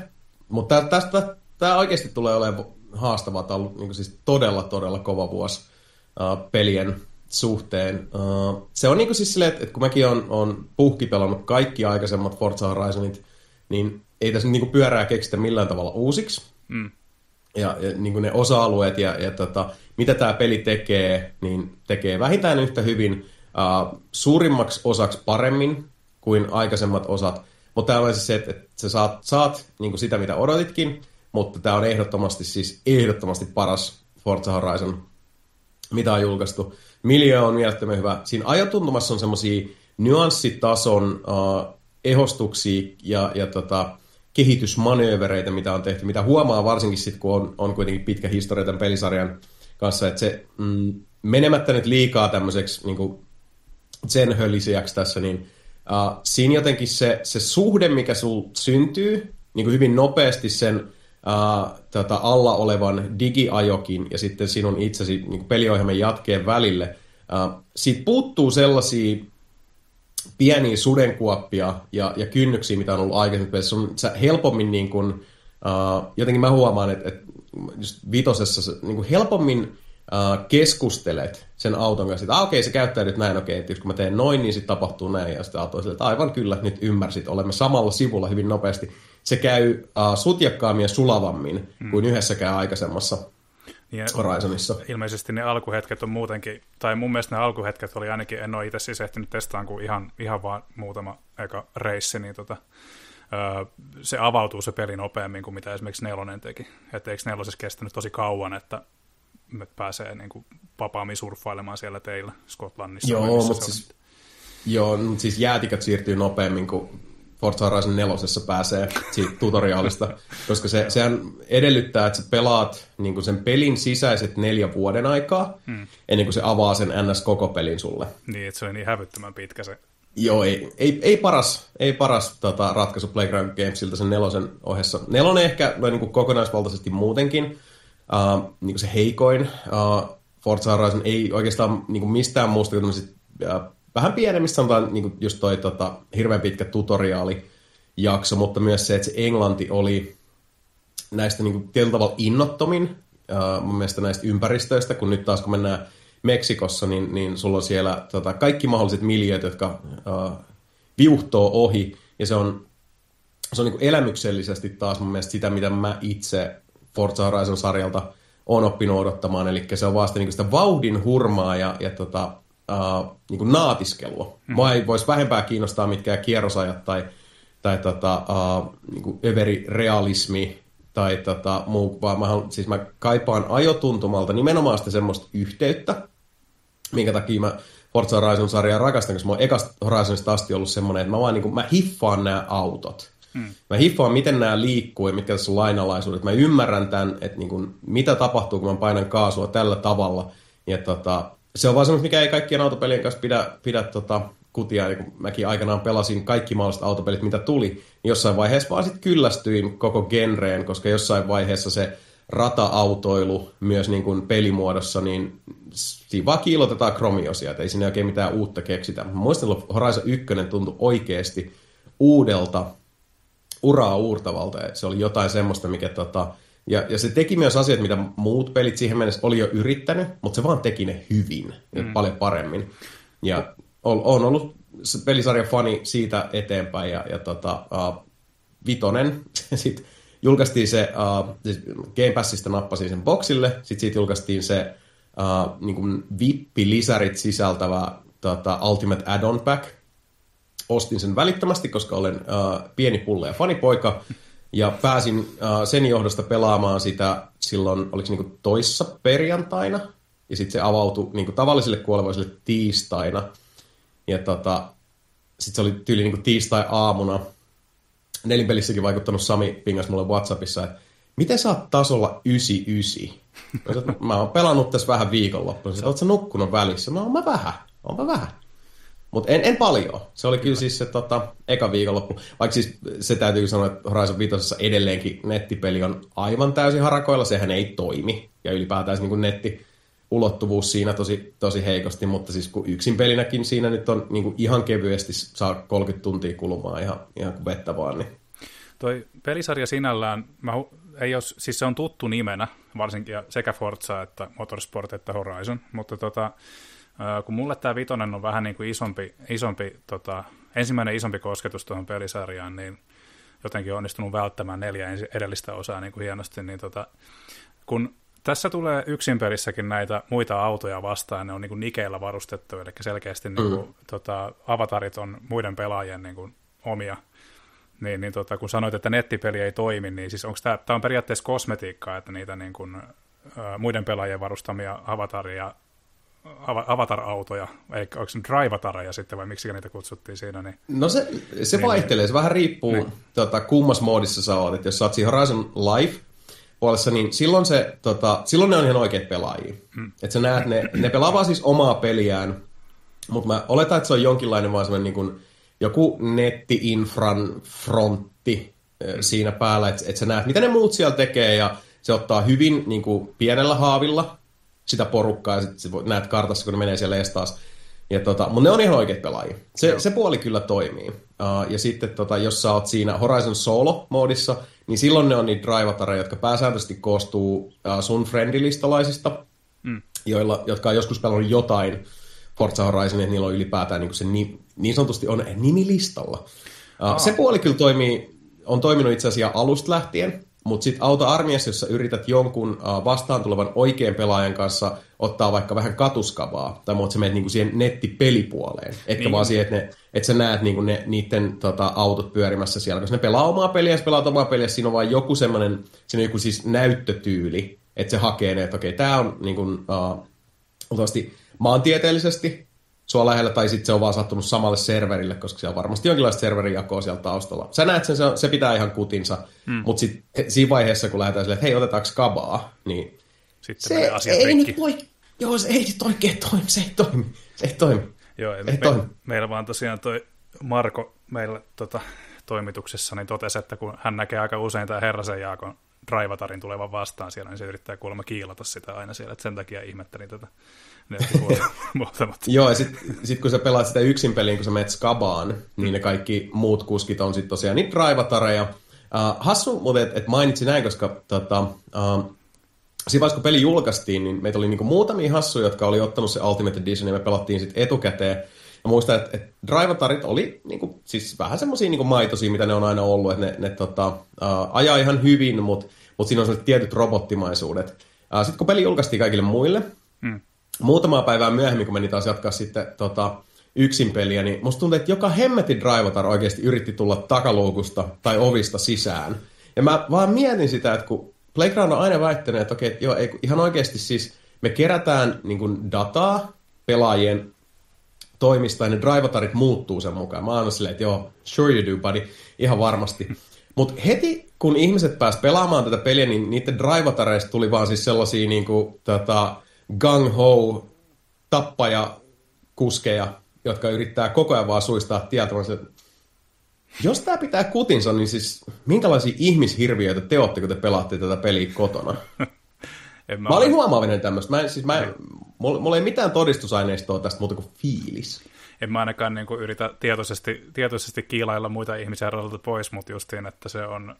Mutta tästä tämä oikeasti tulee olemaan haastavaa. Tämä on ollut niin siis todella, todella kova vuosi uh, pelien suhteen. Uh, se on niinku siis silleen, että, että kun mäkin on, on puhki pelannut kaikki aikaisemmat Forza Horizonit, niin ei tässä niinku pyörää keksitä millään tavalla uusiksi. Mm. Ja, ja niin ne osa-alueet ja, ja tota, mitä tämä peli tekee, niin tekee vähintään yhtä hyvin, uh, suurimmaksi osaksi paremmin kuin aikaisemmat osat. Mutta tämä on siis se, että, että sä saat, saat niin sitä, mitä odotitkin, mutta tämä on ehdottomasti siis ehdottomasti paras Forza Horizon, mitä on julkaistu. Miljo on mielettömän hyvä. Siinä ajotuntumassa on semmoisia nyanssitason uh, ehostuksia ja, ja tota, kehitysmanöövereitä, mitä on tehty, mitä huomaa varsinkin sitten, kun on, on kuitenkin pitkä historia tämän pelisarjan kanssa, että se mm, menemättä nyt liikaa tämmöiseksi niin sen höllisijäksi tässä, niin uh, siinä jotenkin se, se suhde, mikä sul syntyy, niin kuin hyvin nopeasti sen uh, tota, alla olevan digiajokin ja sitten sinun itsesi niin peliohjelman jatkeen välille, uh, siitä puuttuu sellaisia pieniä sudenkuoppia ja, ja kynnyksiä, mitä on ollut aikaisemmin. Se on sä helpommin niin kuin, uh, jotenkin mä huomaan, että, että just vitosessa niin kuin helpommin uh, keskustelet sen auton kanssa, että ah, okei, okay, se käyttäytyy näin, okei, okay, kun mä teen noin, niin sitten tapahtuu näin, ja sitten auto on että aivan kyllä, nyt ymmärsit, olemme samalla sivulla hyvin nopeasti. Se käy uh, sutjakkaammin ja sulavammin hmm. kuin yhdessäkään aikaisemmassa ja Horizonissa. Ilmeisesti ne alkuhetket on muutenkin, tai mun mielestä ne alkuhetket oli ainakin, en ole itse siis ehtinyt testaan kuin ihan, ihan vaan muutama eka reissi, niin tota, öö, se avautuu se peli nopeammin kuin mitä esimerkiksi nelonen teki. Että eikö nelosessa kestänyt tosi kauan, että me pääsee niin kuin vapaammin surffailemaan siellä teillä Skotlannissa. Joo, mutta siis, joo, siis jäätikät siirtyy nopeammin kuin Forza Horizon 4 pääsee siitä tutoriaalista, koska se, sehän edellyttää, että sä pelaat niin kuin sen pelin sisäiset neljä vuoden aikaa, hmm. ennen kuin se avaa sen NS koko pelin sulle. Niin, että se on niin hävyttömän pitkä se. Joo, ei, ei, ei paras, ei paras tota, ratkaisu Playground Gamesilta sen nelosen ohessa. Nelonen ehkä no, niin kuin kokonaisvaltaisesti muutenkin, uh, niin kuin se heikoin. Uh, Forza Horizon ei oikeastaan niin kuin mistään muusta kuin uh, vähän pienemmistä sanotaan niin kuin just toi tota, hirveän pitkä tutoriaali jakso, mutta myös se, että se englanti oli näistä niin kuin, tietyllä tavalla innottomin uh, mun mielestä näistä ympäristöistä, kun nyt taas kun mennään Meksikossa, niin, niin sulla on siellä tota, kaikki mahdolliset miljööt, jotka uh, viuhtoo ohi, ja se on, se on niin kuin elämyksellisesti taas mun mielestä sitä, mitä mä itse Forza Horizon-sarjalta on oppinut odottamaan, eli se on vasta niin sitä vauhdin hurmaa ja, ja tota, uh, niin kuin naatiskelua. Mm. Mua ei voisi vähempää kiinnostaa mitkään kierrosajat tai, tai tota, uh, niin kuin överirealismi tai tota, muu, vaan mä, siis mä kaipaan ajotuntumalta nimenomaan sitä semmoista yhteyttä, minkä takia mä Forza Horizon-sarjaa rakastan, koska mä oon ekasta Horizonista asti ollut semmoinen, että mä vaan niin kuin, mä hiffaan nämä autot. Hmm. Mä hiffaan, miten nämä liikkuu ja mitkä tässä on lainalaisuudet. Mä ymmärrän tämän, että niin kuin, mitä tapahtuu, kun mä painan kaasua tällä tavalla. Ja tota, se on vaan semmoista, mikä ei kaikkien autopelien kanssa pidä, pidä tota, kutia. Ja kun mäkin aikanaan pelasin kaikki mahdolliset autopelit, mitä tuli, niin jossain vaiheessa vaan sitten kyllästyin koko genreen, koska jossain vaiheessa se rata-autoilu myös niin kuin pelimuodossa, niin siinä vaan kiilotetaan kromiosia, että ei siinä oikein mitään uutta keksitä. Muistan, että Horizon 1 tuntui oikeasti uudelta, uraa uurtavalta. Se oli jotain semmoista, mikä tota, ja, ja se teki myös asiat, mitä muut pelit siihen mennessä oli jo yrittänyt, mutta se vaan teki ne hyvin ja mm. paljon paremmin. Ja on, ollut pelisarjan fani siitä eteenpäin ja, ja tota, uh, Vitonen, sitten julkaistiin se, uh, siis Game Passista nappasin sen boxille, sitten siitä julkaistiin se uh, niin kuin VIP-lisärit sisältävä tota, Ultimate Add-on Pack. Ostin sen välittömästi, koska olen uh, pieni pulle ja fanipoika. Ja pääsin uh, sen johdosta pelaamaan sitä silloin, oliko se niin toissa perjantaina, ja sitten se avautui niin tavallisille kuolevaisille tiistaina. Ja tota, sitten se oli tyyli niin tiistai-aamuna. Nelinpelissäkin vaikuttanut Sami pingas mulle Whatsappissa, että miten sä oot tasolla 99? Mä, mä oon pelannut tässä vähän viikonloppuun. Oletko sä nukkunut välissä? No, mä vähän. Onpa vähän. Mutta en, en paljon. Se oli kyllä siis se tota, eka viikonloppu. Vaikka siis se täytyy sanoa, että Horizon 5 edelleenkin nettipeli on aivan täysin harakoilla. Sehän ei toimi. Ja ylipäätään niin netti ulottuvuus siinä tosi, tosi heikosti, mutta siis kun yksin pelinäkin siinä nyt on niin kuin ihan kevyesti saa 30 tuntia kulumaan ihan, ihan kuin vettä vaan. Niin. Toi pelisarja sinällään, mä, ei ole, siis se on tuttu nimenä, varsinkin sekä Forza että Motorsport että Horizon, mutta tota, kun mulle tämä vitonen on vähän niin kuin isompi, isompi tota, ensimmäinen isompi kosketus tuohon pelisarjaan, niin jotenkin onnistunut välttämään neljä edellistä osaa niin kuin hienosti, niin tota, kun tässä tulee yksin pelissäkin näitä muita autoja vastaan, ne on niin kuin nikeillä varustettu, eli selkeästi mm. niin kuin, tota, avatarit on muiden pelaajien niin kuin, omia. Niin, niin tota, kun sanoit, että nettipeli ei toimi, niin siis onko tämä, tämä on periaatteessa kosmetiikkaa, että niitä niin kuin, ä, muiden pelaajien varustamia avataria avatar-autoja, eli onko se drivatareja sitten, vai miksi niitä kutsuttiin siinä? Niin... No se, se niin, vaihtelee, se vähän riippuu niin. tota, kummas moodissa sä oot, että jos sä oot siinä Horizon Live puolessa, niin silloin, se, tota, silloin ne on ihan oikeat pelaajia. Hmm. Että sä näet, ne, ne pelaa siis omaa peliään, mutta mä oletan, että se on jonkinlainen vaan semmoinen niin kuin, joku netti-infran frontti hmm. siinä päällä, että, että sä näet, mitä ne muut siellä tekee, ja se ottaa hyvin niin kuin, pienellä haavilla sitä porukkaa, ja sitten näet kartassa, kun ne menee siellä taas. Ja tota, mutta ne on ihan oikeat pelaajia. Se, se puoli kyllä toimii. Uh, ja sitten tota, jos sä oot siinä Horizon Solo-moodissa, niin silloin ne on niitä drivatareja, jotka pääsääntöisesti koostuu uh, sun friendilistalaisista, mm. joilla, jotka on joskus pelannut jotain Forza Horizon, että niillä on ylipäätään niin, se ni, niin sanotusti on nimilistalla. Uh, Se puoli kyllä toimii, on toiminut itse asiassa alusta lähtien, mutta sitten auta armiassa, jossa yrität jonkun vastaan tulevan oikean pelaajan kanssa ottaa vaikka vähän katuskavaa, tai mutta sä menet niinku siihen nettipelipuoleen. Etkä niin. vaan siihen, että, ne, että sä näet niinku ne, niiden tota, autot pyörimässä siellä, koska ne pelaa omaa peliä, ja pelaa omaa peliä, siinä on vain joku semmoinen, siinä on joku siis näyttötyyli, että se hakee ne, että okei, tämä on niin kuin, uh, maantieteellisesti sua lähellä, tai sitten se on vaan sattunut samalle serverille, koska siellä on varmasti jonkinlaista serverijakoa siellä taustalla. Sä näet sen, se, se pitää ihan kutinsa, mm. mutta sitten siinä vaiheessa, kun lähdetään silleen, että hei, otetaanko kabaa, niin sitten se ei rikki. nyt voi, joo, se ei nyt oikein toimi, se ei toimi, se ei toimi. Joo, ei me, toimi. meillä vaan tosiaan toi Marko meillä tota, toimituksessa niin totesi, että kun hän näkee aika usein tämä Herrasen Jaakon Draivatarin tulevan vastaan siellä, niin se yrittää kuulemma kiilata sitä aina siellä, että sen takia ihmettelin tätä Joo, ja sitten sit kun sä pelaat sitä yksin peliin, kun sä menet skabaan, niin ne kaikki muut kuskit on sitten tosiaan niitä draivatareja. Uh, hassu muuten, että et mainitsin näin, koska tota, uh, siinä vaiheessa, kun peli julkaistiin, niin meitä oli niinku muutamia hassuja, jotka oli ottanut se Ultimate Edition, ja me pelattiin sitten etukäteen. Ja muistan, että, että drivatarit oli niinku, siis vähän semmoisia niinku maitosia, mitä ne on aina ollut, että ne, ne tota, uh, ajaa ihan hyvin, mutta mut siinä on sellaiset tietyt robottimaisuudet. Uh, sitten kun peli julkaistiin kaikille muille, mm muutamaa päivää myöhemmin, kun meni taas jatkaa sitten tota, yksin peliä, niin musta tuntuu, että joka hemmetin Drivatar oikeasti yritti tulla takaluukusta tai ovista sisään. Ja mä vaan mietin sitä, että kun Playground on aina väittänyt, että okei, joo, ei, ihan oikeasti siis me kerätään niin kuin dataa pelaajien toimista ja ne drivatarit muuttuu sen mukaan. Mä oon silleen, että joo, sure you do, buddy, ihan varmasti. Mutta heti kun ihmiset pääs pelaamaan tätä peliä, niin niiden drivatareista tuli vaan siis sellaisia niin kuin, tota, gang-ho tappaja kuskeja, jotka yrittää koko ajan vaan suistaa tieltä. Jos tämä pitää kutinsa, niin siis minkälaisia ihmishirviöitä te olette, kun te pelaatte tätä peliä kotona? en mä, mä olin huomaavinen tämmöistä. Mä, siis mä, mulla, mulla ei mitään todistusaineistoa tästä muuta kuin fiilis. En mä ainakaan niin kuin, yritä tietoisesti, tietoisesti kiilailla muita ihmisiä pois, mutta justiin, että se on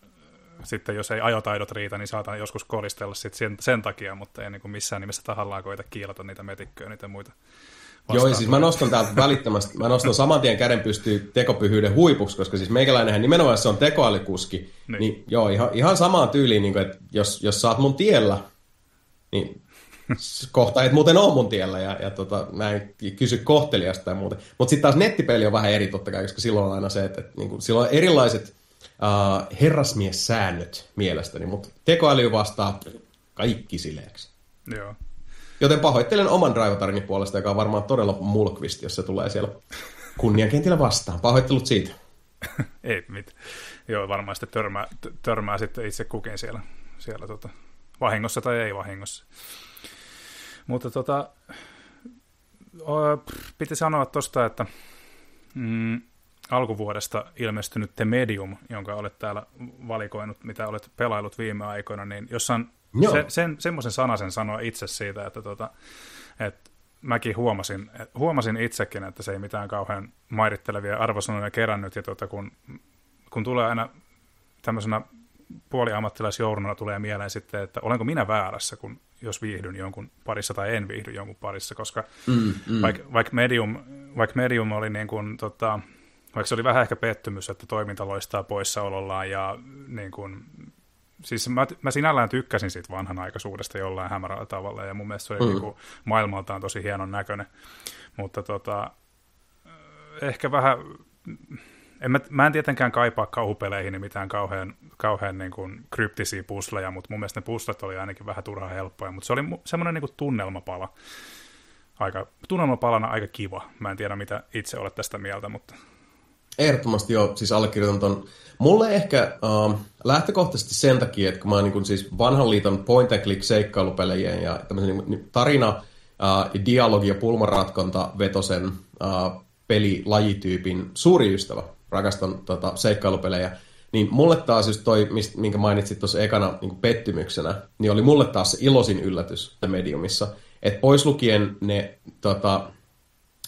sitten jos ei ajotaidot riitä, niin saatan joskus koristella sit sen, sen takia, mutta ei niin kuin missään nimessä tahallaan koita kiilata niitä metikköjä, niitä muita. Joo, ja siis mä nostan täältä välittömästi, mä nostan saman tien käden pystyy tekopyhyyden huipuksi, koska siis meikäläinenhän nimenomaan se on tekoälikuski, niin, niin joo, ihan, ihan samaan tyyliin, niin kuin, että jos, jos sä oot mun tiellä, niin kohta et muuten ole mun tiellä, ja, ja tota, mä en kysy kohteliasta tai muuten. Mutta sitten taas nettipeli on vähän eri totta kai, koska silloin on aina se, että, että niin kuin, silloin on erilaiset uh, herrasmies-säännöt mielestäni, mutta tekoäly vastaa kaikki sileeksi. Joo. Joten pahoittelen oman drivatarini puolesta, joka on varmaan todella mulkvist, jos se tulee siellä kunniankentillä vastaan. Pahoittelut siitä. Ei mit. Joo, varmaan sitten törmää, törmää sitten itse kukin siellä, siellä tota, vahingossa tai ei vahingossa. Mutta tota, piti sanoa tuosta, että mm, alkuvuodesta ilmestynyt The Medium, jonka olet täällä valikoinut, mitä olet pelailut viime aikoina, niin jossain se, sen, semmoisen sanasen sanoa itse siitä, että, tota, että mäkin huomasin, huomasin itsekin, että se ei mitään kauhean mairittelevia arvosanoja kerännyt, ja tota, kun, kun tulee aina tämmöisenä puoliammattilaisjournona tulee mieleen sitten, että olenko minä väärässä, kun jos viihdyn jonkun parissa tai en viihdy jonkun parissa, koska mm, mm. vaikka vaik medium, vaik medium oli niin kuin, tota, vaikka se oli vähän ehkä pettymys, että toiminta loistaa poissaolollaan ja niin kuin, siis mä, mä sinällään tykkäsin siitä vanhanaikaisuudesta jollain hämärällä tavalla ja mun mielestä se oli mm. niin kuin, maailmaltaan tosi hienon näköinen, mutta tota, ehkä vähän en mä, mä en tietenkään kaipaa kauhupeleihin mitään kauhean, kauhean niin kuin kryptisiä pusleja, mutta mun mielestä ne puslet oli ainakin vähän turhaa helppoja, mutta se oli semmoinen niin kuin tunnelmapala. Aika, tunnelmapalana aika kiva. Mä en tiedä, mitä itse olet tästä mieltä, mutta... Ehdottomasti joo, siis allekirjoitan ton. Mulle ehkä uh, lähtökohtaisesti sen takia, että kun mä oon niin siis vanhan liiton point and click seikkailupelejä ja tämmöisen niin, tarina, uh, dialogi ja pulmanratkonta vetosen uh, pelilajityypin suuri ystävä rakastan tota, seikkailupelejä, niin mulle taas just toi, mist, minkä mainitsit tuossa ekana niin pettymyksenä, niin oli mulle taas se iloisin yllätys Mediumissa. Että pois lukien ne tota,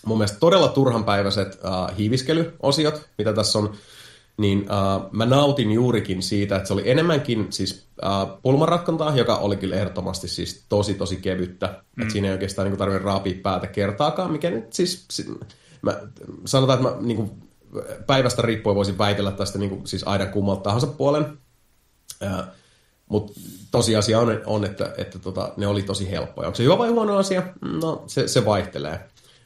mun mielestä todella turhanpäiväiset uh, hiiviskelyosiot, mitä tässä on, niin uh, mä nautin juurikin siitä, että se oli enemmänkin siis uh, pulmanratkontaa, joka oli kyllä ehdottomasti siis tosi tosi kevyttä. Mm. Että siinä ei oikeastaan niin tarvitse raapia päätä kertaakaan, mikä nyt siis... Mä, sanotaan, että mä niin kuin, päivästä riippuen voisin väitellä tästä niin kuin, siis aidan kummalta tahansa puolen. Mutta tosiasia on, on että, että tota, ne oli tosi helppoja. Onko se hyvä vai huono asia? No, se, se vaihtelee.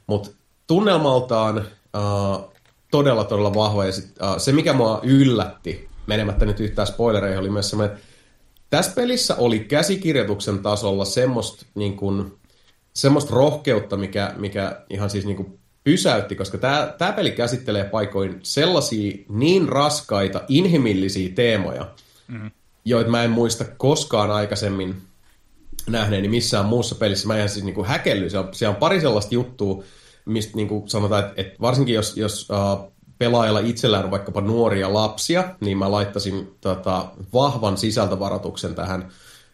Mutta tunnelmaltaan uh, todella, todella vahva. Ja sit, uh, se, mikä mua yllätti, menemättä nyt yhtään spoilereihin, oli myös semmoinen, tässä pelissä oli käsikirjoituksen tasolla semmoista niin kuin, semmoista rohkeutta, mikä, mikä ihan siis niin kuin pysäytti, koska tämä, tämä peli käsittelee paikoin sellaisia niin raskaita, inhimillisiä teemoja, mm-hmm. joita mä en muista koskaan aikaisemmin nähneeni missään muussa pelissä. Mä ihan siis niin kuin häkelly. Siellä, siellä on pari sellaista juttua, mistä niin kuin sanotaan, että, että varsinkin jos, jos uh, pelaajalla itsellään on vaikkapa nuoria lapsia, niin mä laittaisin tota, vahvan sisältövaroituksen tähän,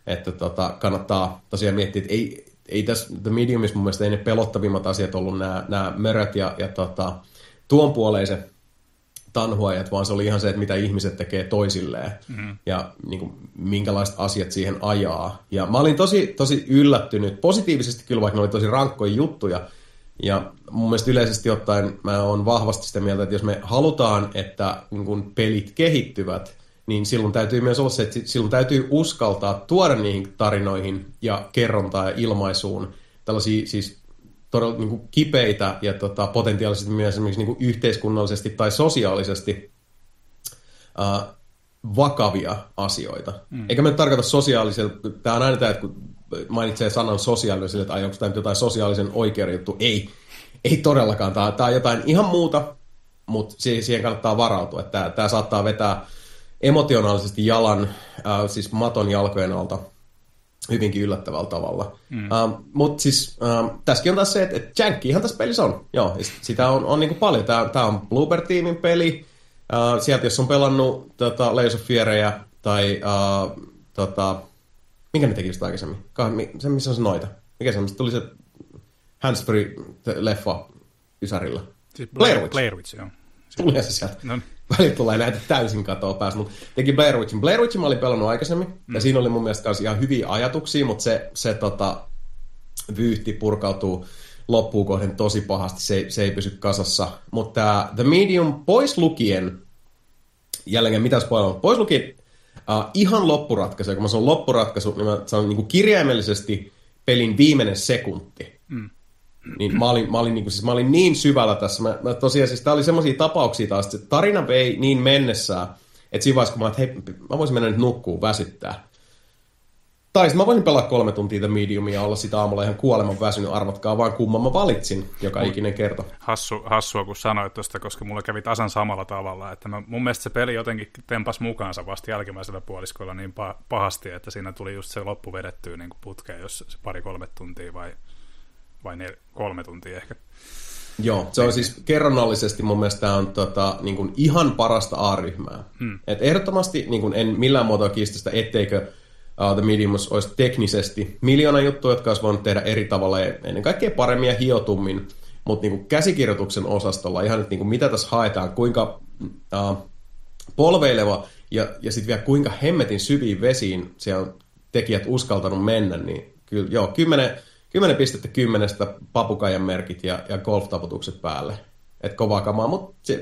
että tota, kannattaa tosiaan miettiä, että ei, ei tässä The Mediumissa mun mielestä ei ne pelottavimmat asiat ollut nämä, nämä möröt ja, ja tota, tuon puoleiset tanhuajat, vaan se oli ihan se, että mitä ihmiset tekee toisilleen mm. ja niin kuin, minkälaiset asiat siihen ajaa. Ja mä olin tosi, tosi yllättynyt, positiivisesti kyllä, vaikka ne oli tosi rankkoja juttuja. Ja mun mielestä yleisesti ottaen mä oon vahvasti sitä mieltä, että jos me halutaan, että niin kuin, pelit kehittyvät, niin silloin täytyy myös olla se, että silloin täytyy uskaltaa tuoda niihin tarinoihin ja kerrontaa ja ilmaisuun tällaisia siis todella niin kuin kipeitä ja tota, potentiaalisesti myös esimerkiksi niin kuin yhteiskunnallisesti tai sosiaalisesti uh, vakavia asioita. Mm. Eikä me tarkoita sosiaalisella, tämä on aina tämä, että kun mainitsee sanan sosiaalinen, että onko tämä jotain sosiaalisen oikeuden juttu. Ei, ei todellakaan. Tämä, tämä on jotain ihan muuta, mutta siihen kannattaa varautua. Että tämä, tämä saattaa vetää emotionaalisesti jalan, äh, siis maton jalkojen alta hyvinkin yllättävällä tavalla. Mm. Ähm, Mutta siis uh, tässäkin on taas se, että, että ihan tässä pelissä on. Joo, sitä on, on niinku paljon. Tämä on Bloober Teamin peli. Uh, sieltä jos on pelannut tota, Layers of Fierejä tai uh, tota, minkä ne teki sitä aikaisemmin? Se, missä on se noita? Mikä se on? Tuli se handsfree-leffa Ysärillä. Siis Blair, Witch. Blair Witch, joo. Tulee se sieltä. No. Välillä tulee näitä täysin katoa päästä, mutta teki Blair Witchin. Blair Witchin mä olin pelannut aikaisemmin, mm. ja siinä oli mun mielestä myös ihan hyviä ajatuksia, mutta se, se tota, vyyhti purkautuu loppuun kohden tosi pahasti, se, se ei pysy kasassa. Mutta The Medium pois lukien, jälleen mitä spoilannut, pois lukien uh, ihan loppuratkaisu, kun mä sanon loppuratkaisu, niin mä sanon niin kuin kirjaimellisesti pelin viimeinen sekunti. Mm. Niin mä olin, mä olin, niin, kuin, siis mä olin niin syvällä tässä. Mä, mä tosiaan siis tää oli semmoisia tapauksia taas, että tarina vei niin mennessään, että siinä vaiheessa kun mä että hei, mä voisin mennä nyt nukkuun, väsyttää. Tai mä voisin pelaa kolme tuntia The Mediumia ja olla sitä aamulla ihan kuoleman väsynyt, arvatkaa vaan kumman mä valitsin joka Mut, ikinen kerta. Hassu, hassua, kun sanoit tuosta, koska mulla kävi tasan samalla tavalla, että mä, mun mielestä se peli jotenkin tempas mukaansa vasta jälkimmäisellä puoliskolla niin pahasti, että siinä tuli just se loppu vedettyä niin putkeen, jos se pari-kolme tuntia vai vai ne, kolme tuntia ehkä. Joo, se on siis kerronnallisesti mun mielestä on tota, niin kuin ihan parasta A-ryhmää. Hmm. Et ehdottomasti niin kuin en millään muotoa kiistä sitä, etteikö uh, The Medium olisi teknisesti miljoona juttuja, jotka olisi voinut tehdä eri tavalla ja ennen kaikkea paremmin ja hiotummin, mutta niin käsikirjoituksen osastolla ihan, että niin kuin mitä tässä haetaan, kuinka uh, polveileva ja, ja sitten vielä kuinka hemmetin syviin vesiin siellä on tekijät uskaltanut mennä, niin kyllä joo, 10, 10 pistettä kymmenestä papukaijan merkit ja, ja golf-taputukset päälle. Että kovaa kamaa, mutta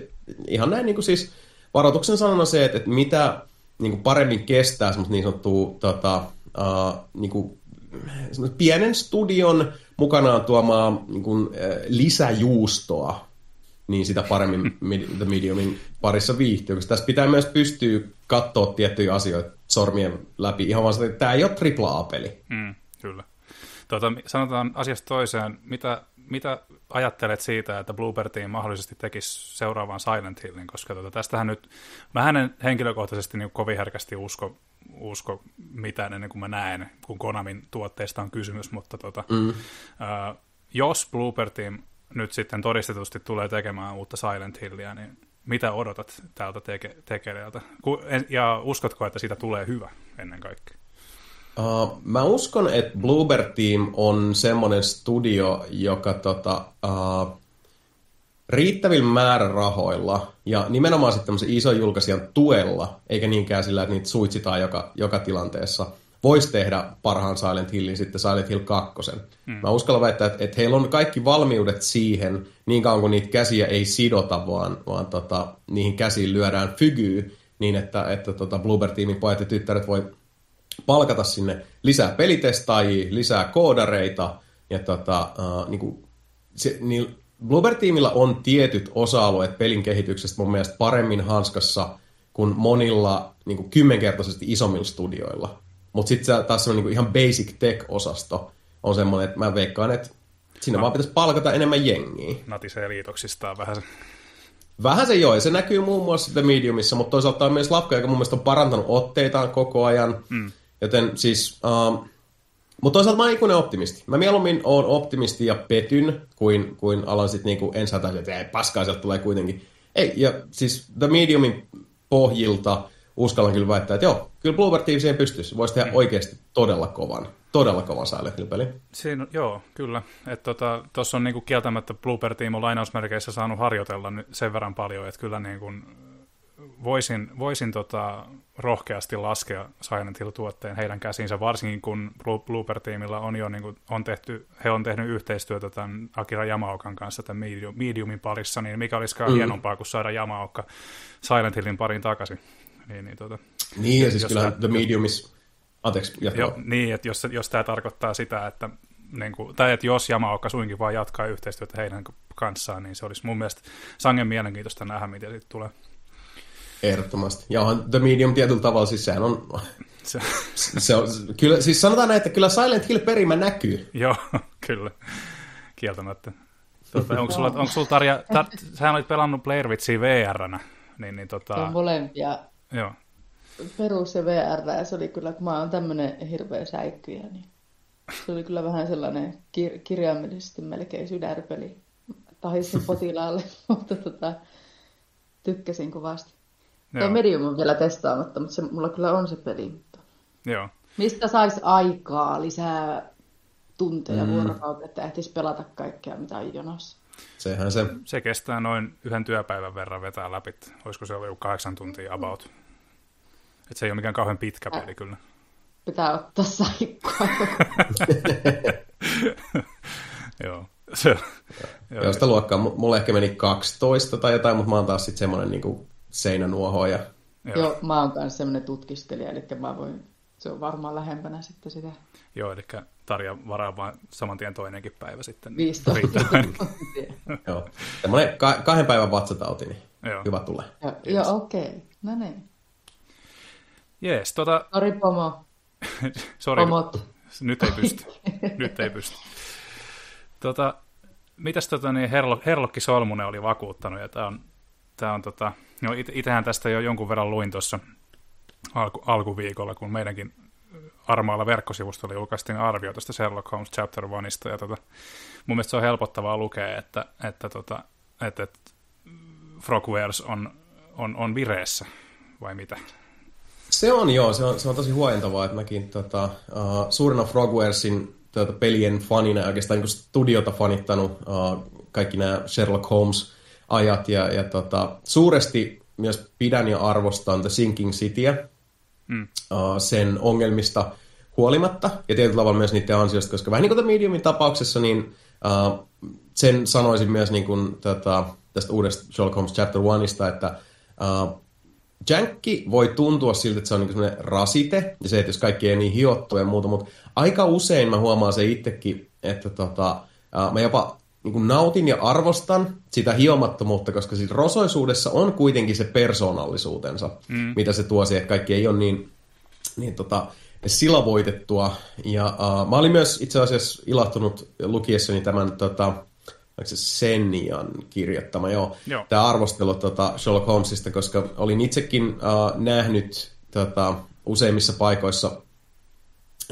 ihan näin niin kuin siis varoituksen sanona se, että, että mitä niin kuin paremmin kestää semmoista niin sanottua tota, uh, niin kuin, pienen studion mukanaan tuomaa niin kuin, uh, lisäjuustoa, niin sitä paremmin The Mediumin parissa viihtyy. Koska tässä pitää myös pystyä katsoa tiettyjä asioita sormien läpi. Ihan vaan että tämä ei ole AAA-peli. Mm, kyllä. Tuota, sanotaan asiasta toiseen, mitä, mitä ajattelet siitä, että Blooper Team mahdollisesti tekisi seuraavan Silent Hillin, koska tuota, tästähän nyt, mä en henkilökohtaisesti niin kovin herkästi usko, usko mitään ennen kuin mä näen, kun Konamin tuotteista on kysymys, mutta tuota, mm. äh, jos Blooper Team nyt sitten todistetusti tulee tekemään uutta Silent Hillia, niin mitä odotat täältä teke- tekeleeltä? Ja uskotko, että siitä tulee hyvä ennen kaikkea? Uh, mä uskon, että Bloober Team on semmoinen studio, joka tota, uh, riittävillä määrärahoilla ja nimenomaan sitten tämmöisen ison julkaisijan tuella, eikä niinkään sillä, että niitä suitsitaan joka, joka tilanteessa, voisi tehdä parhaan Silent Hillin sitten Silent Hill 2. Hmm. Mä uskallan väittää, että, että heillä on kaikki valmiudet siihen, niin kauan kuin niitä käsiä ei sidota, vaan, vaan tota, niihin käsiin lyödään fygyy, niin että, että tota Bloober Teamin pojat ja tyttäret voi palkata sinne lisää pelitestaajia, lisää koodareita, ja tota, uh, niin kuin, se, niin Bloober-tiimillä on tietyt osa-alueet pelin kehityksestä mun mielestä paremmin hanskassa kuin monilla niin kuin kymmenkertaisesti isommilla studioilla. Mutta sitten taas on niin kuin ihan basic tech-osasto on semmoinen, että mä veikkaan, että sinne no. vaan pitäisi palkata enemmän jengiä. Natisee liitoksistaan vähän Vähän se joo, ja se näkyy muun muassa The Mediumissa, mutta toisaalta on myös Lafka, joka mun mielestä on parantanut otteitaan koko ajan. Mm. Joten siis, uh, mutta toisaalta mä oon ikuinen optimisti. Mä mieluummin oon optimisti ja petyn, kuin, kuin alan sitten niinku ensin että ei, paskaa sieltä tulee kuitenkin. Ei, ja siis The Mediumin pohjilta uskallan kyllä väittää, että joo, kyllä Bloober Team siihen pystyisi. Voisi tehdä mm. oikeasti todella kovan, todella kovan Silent peli Siinä, joo, kyllä. Tuossa tota, on niinku kieltämättä Bloober Team on lainausmerkeissä saanut harjoitella sen verran paljon, että kyllä niinku voisin, voisin tota, rohkeasti laskea Silent Hill-tuotteen heidän käsiinsä, varsinkin kun Blooper-tiimillä on jo niin kuin, on tehty, he on tehnyt yhteistyötä tämän Akira Yamaokan kanssa tämän medium, mediumin parissa, niin mikä olisikaan mm. hienompaa kuin saada Yamaoka Silent Hillin parin takaisin. Niin, niin, tota, niin ja siis kyllähän The Mediumis, anteeksi, jo, Niin, että jos, jos tämä tarkoittaa sitä, että niin kuin, tai että jos Yamaoka suinkin vaan jatkaa yhteistyötä heidän kanssaan, niin se olisi mun mielestä sangen mielenkiintoista nähdä, mitä siitä tulee. Ehdottomasti. Ja onhan The Medium tietyllä tavalla, siis sehän on... Se, se on kyllä, siis sanotaan näin, että kyllä Silent Hill perimä näkyy. Joo, kyllä. Kieltämättä. Tuota, onko sulla, onko sulla Tarja, tar, sähän olit pelannut Blair Witchia VR-nä, niin, niin tota... On molempia. Joo. Perus ja VR, ja se oli kyllä, kun mä oon tämmönen hirveä säikkyjä, niin se oli kyllä vähän sellainen kir- kirjaimellisesti melkein sydärpeli. Tahisin potilaalle, mutta tota, tykkäsin kovasti. Tuo Medium on vielä testaamatta, mutta se, mulla kyllä on se peli. Mutta... Joo. Mistä saisi aikaa lisää tunteja mm. vuorokautta, että ehtisi pelata kaikkea, mitä on jonossa? Sehän se. Se kestää noin yhden työpäivän verran vetää läpi. Olisiko se ollut kahdeksan tuntia about? Et se ei ole mikään kauhean pitkä peli Ä, kyllä. Pitää ottaa saikkoa. Joo. Se, joo. sitä luokkaa. Mulla ehkä meni 12 tai jotain, mutta mä oon taas sitten semmoinen niin seinänuohoa. Ja... Joo. Joo, mä oon myös semmoinen tutkistelija, eli mä voin, se on varmaan lähempänä sitten sitä. Joo, eli Tarja varaa vaan saman tien toinenkin päivä sitten. 15 Joo, semmoinen ka- kahden päivän vatsatauti, niin Joo. hyvä tulee. Joo, Joo okei, okay. no niin. Jees, tota... Sori pomo. Sori, nyt ei pysty. nyt ei pysty. Tota, mitäs tota, niin Herlo, Herlokki Solmunen oli vakuuttanut, ja tämä on Tämä on tota, no it, itsehän tästä jo jonkun verran luin tuossa alku, alkuviikolla, kun meidänkin armaalla verkkosivustolla julkaistiin arvio tästä Sherlock Holmes Chapter 1, ja tota, mun mielestä se on helpottavaa lukea, että, että, tota, että, että Frogwares on, on, on vireessä, vai mitä? Se on joo, se on, se on tosi huojentavaa, että mäkin tota, uh, suurena Frogwaresin tuota, pelien fanina, oikeastaan niin studiota fanittanut uh, kaikki nämä Sherlock Holmes ajat ja, ja tota, suuresti myös pidän ja arvostan The Sinking Cityä mm. uh, sen ongelmista huolimatta, ja tietyllä tavalla myös niiden ansiosta, koska vähän niin kuin The Mediumin tapauksessa, niin uh, sen sanoisin myös niin kuin, tota, tästä uudesta Sherlock Holmes Chapter Oneista, että uh, Jankki voi tuntua siltä, että se on niin rasite, ja se, että jos kaikki ei niin hiottu ja muuta, mutta aika usein mä huomaan se itsekin, että tota, uh, mä jopa niin kuin nautin ja arvostan sitä hiomattomuutta, koska siinä rosoisuudessa on kuitenkin se persoonallisuutensa, mm. mitä se tuo siihen, että kaikki ei ole niin, niin tota, silavoitettua. Ja uh, mä olin myös itse asiassa ilahtunut lukiessani tämän tota, se Senian kirjoittama, joo, joo. tämä arvostelu tota, Sherlock Holmesista, koska olin itsekin uh, nähnyt tota, useimmissa paikoissa,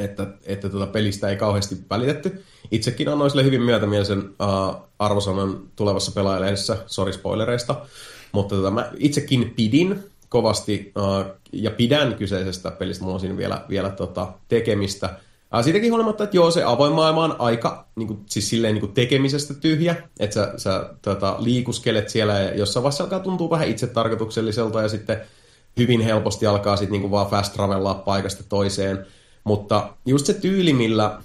että, että tota pelistä ei kauheasti välitetty. Itsekin annoin sille hyvin myötämielisen uh, arvosanan tulevassa pelaajalehdessä, sori spoilereista, mutta tota, mä itsekin pidin kovasti uh, ja pidän kyseisestä pelistä, mulla on siinä vielä, vielä tota, tekemistä – Ää, siitäkin huolimatta, että joo, se avoin maailma on aika niin kuin, siis silleen niin kuin tekemisestä tyhjä, että sä, sä tota, liikuskelet siellä ja jossain vaiheessa alkaa tuntua vähän itse tarkoitukselliselta ja sitten hyvin helposti alkaa sitten niin kuin vaan fast travellaa paikasta toiseen. Mutta just se tyyli, millä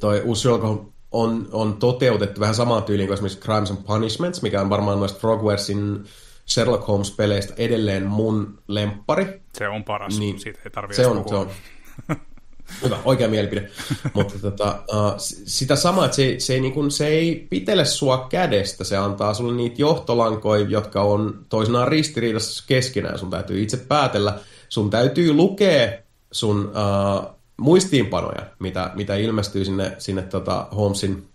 toi Sherlock on, on toteutettu vähän samaan tyyliin kuin esimerkiksi Crimes and Punishments, mikä on varmaan noista Frogwaresin Sherlock Holmes-peleistä edelleen mun lemppari. Se on paras, niin, siitä ei tarvitse se on, se on. Hyvä, oikea mielipide. Mutta tota, uh, sitä samaa, että se, se, ei, niin kun, se ei pitele sua kädestä, se antaa sulle niitä johtolankoja, jotka on toisinaan ristiriidassa keskenään. Sun täytyy itse päätellä, sun täytyy lukea sun uh, muistiinpanoja, mitä, mitä ilmestyy sinne, sinne tota Holmesin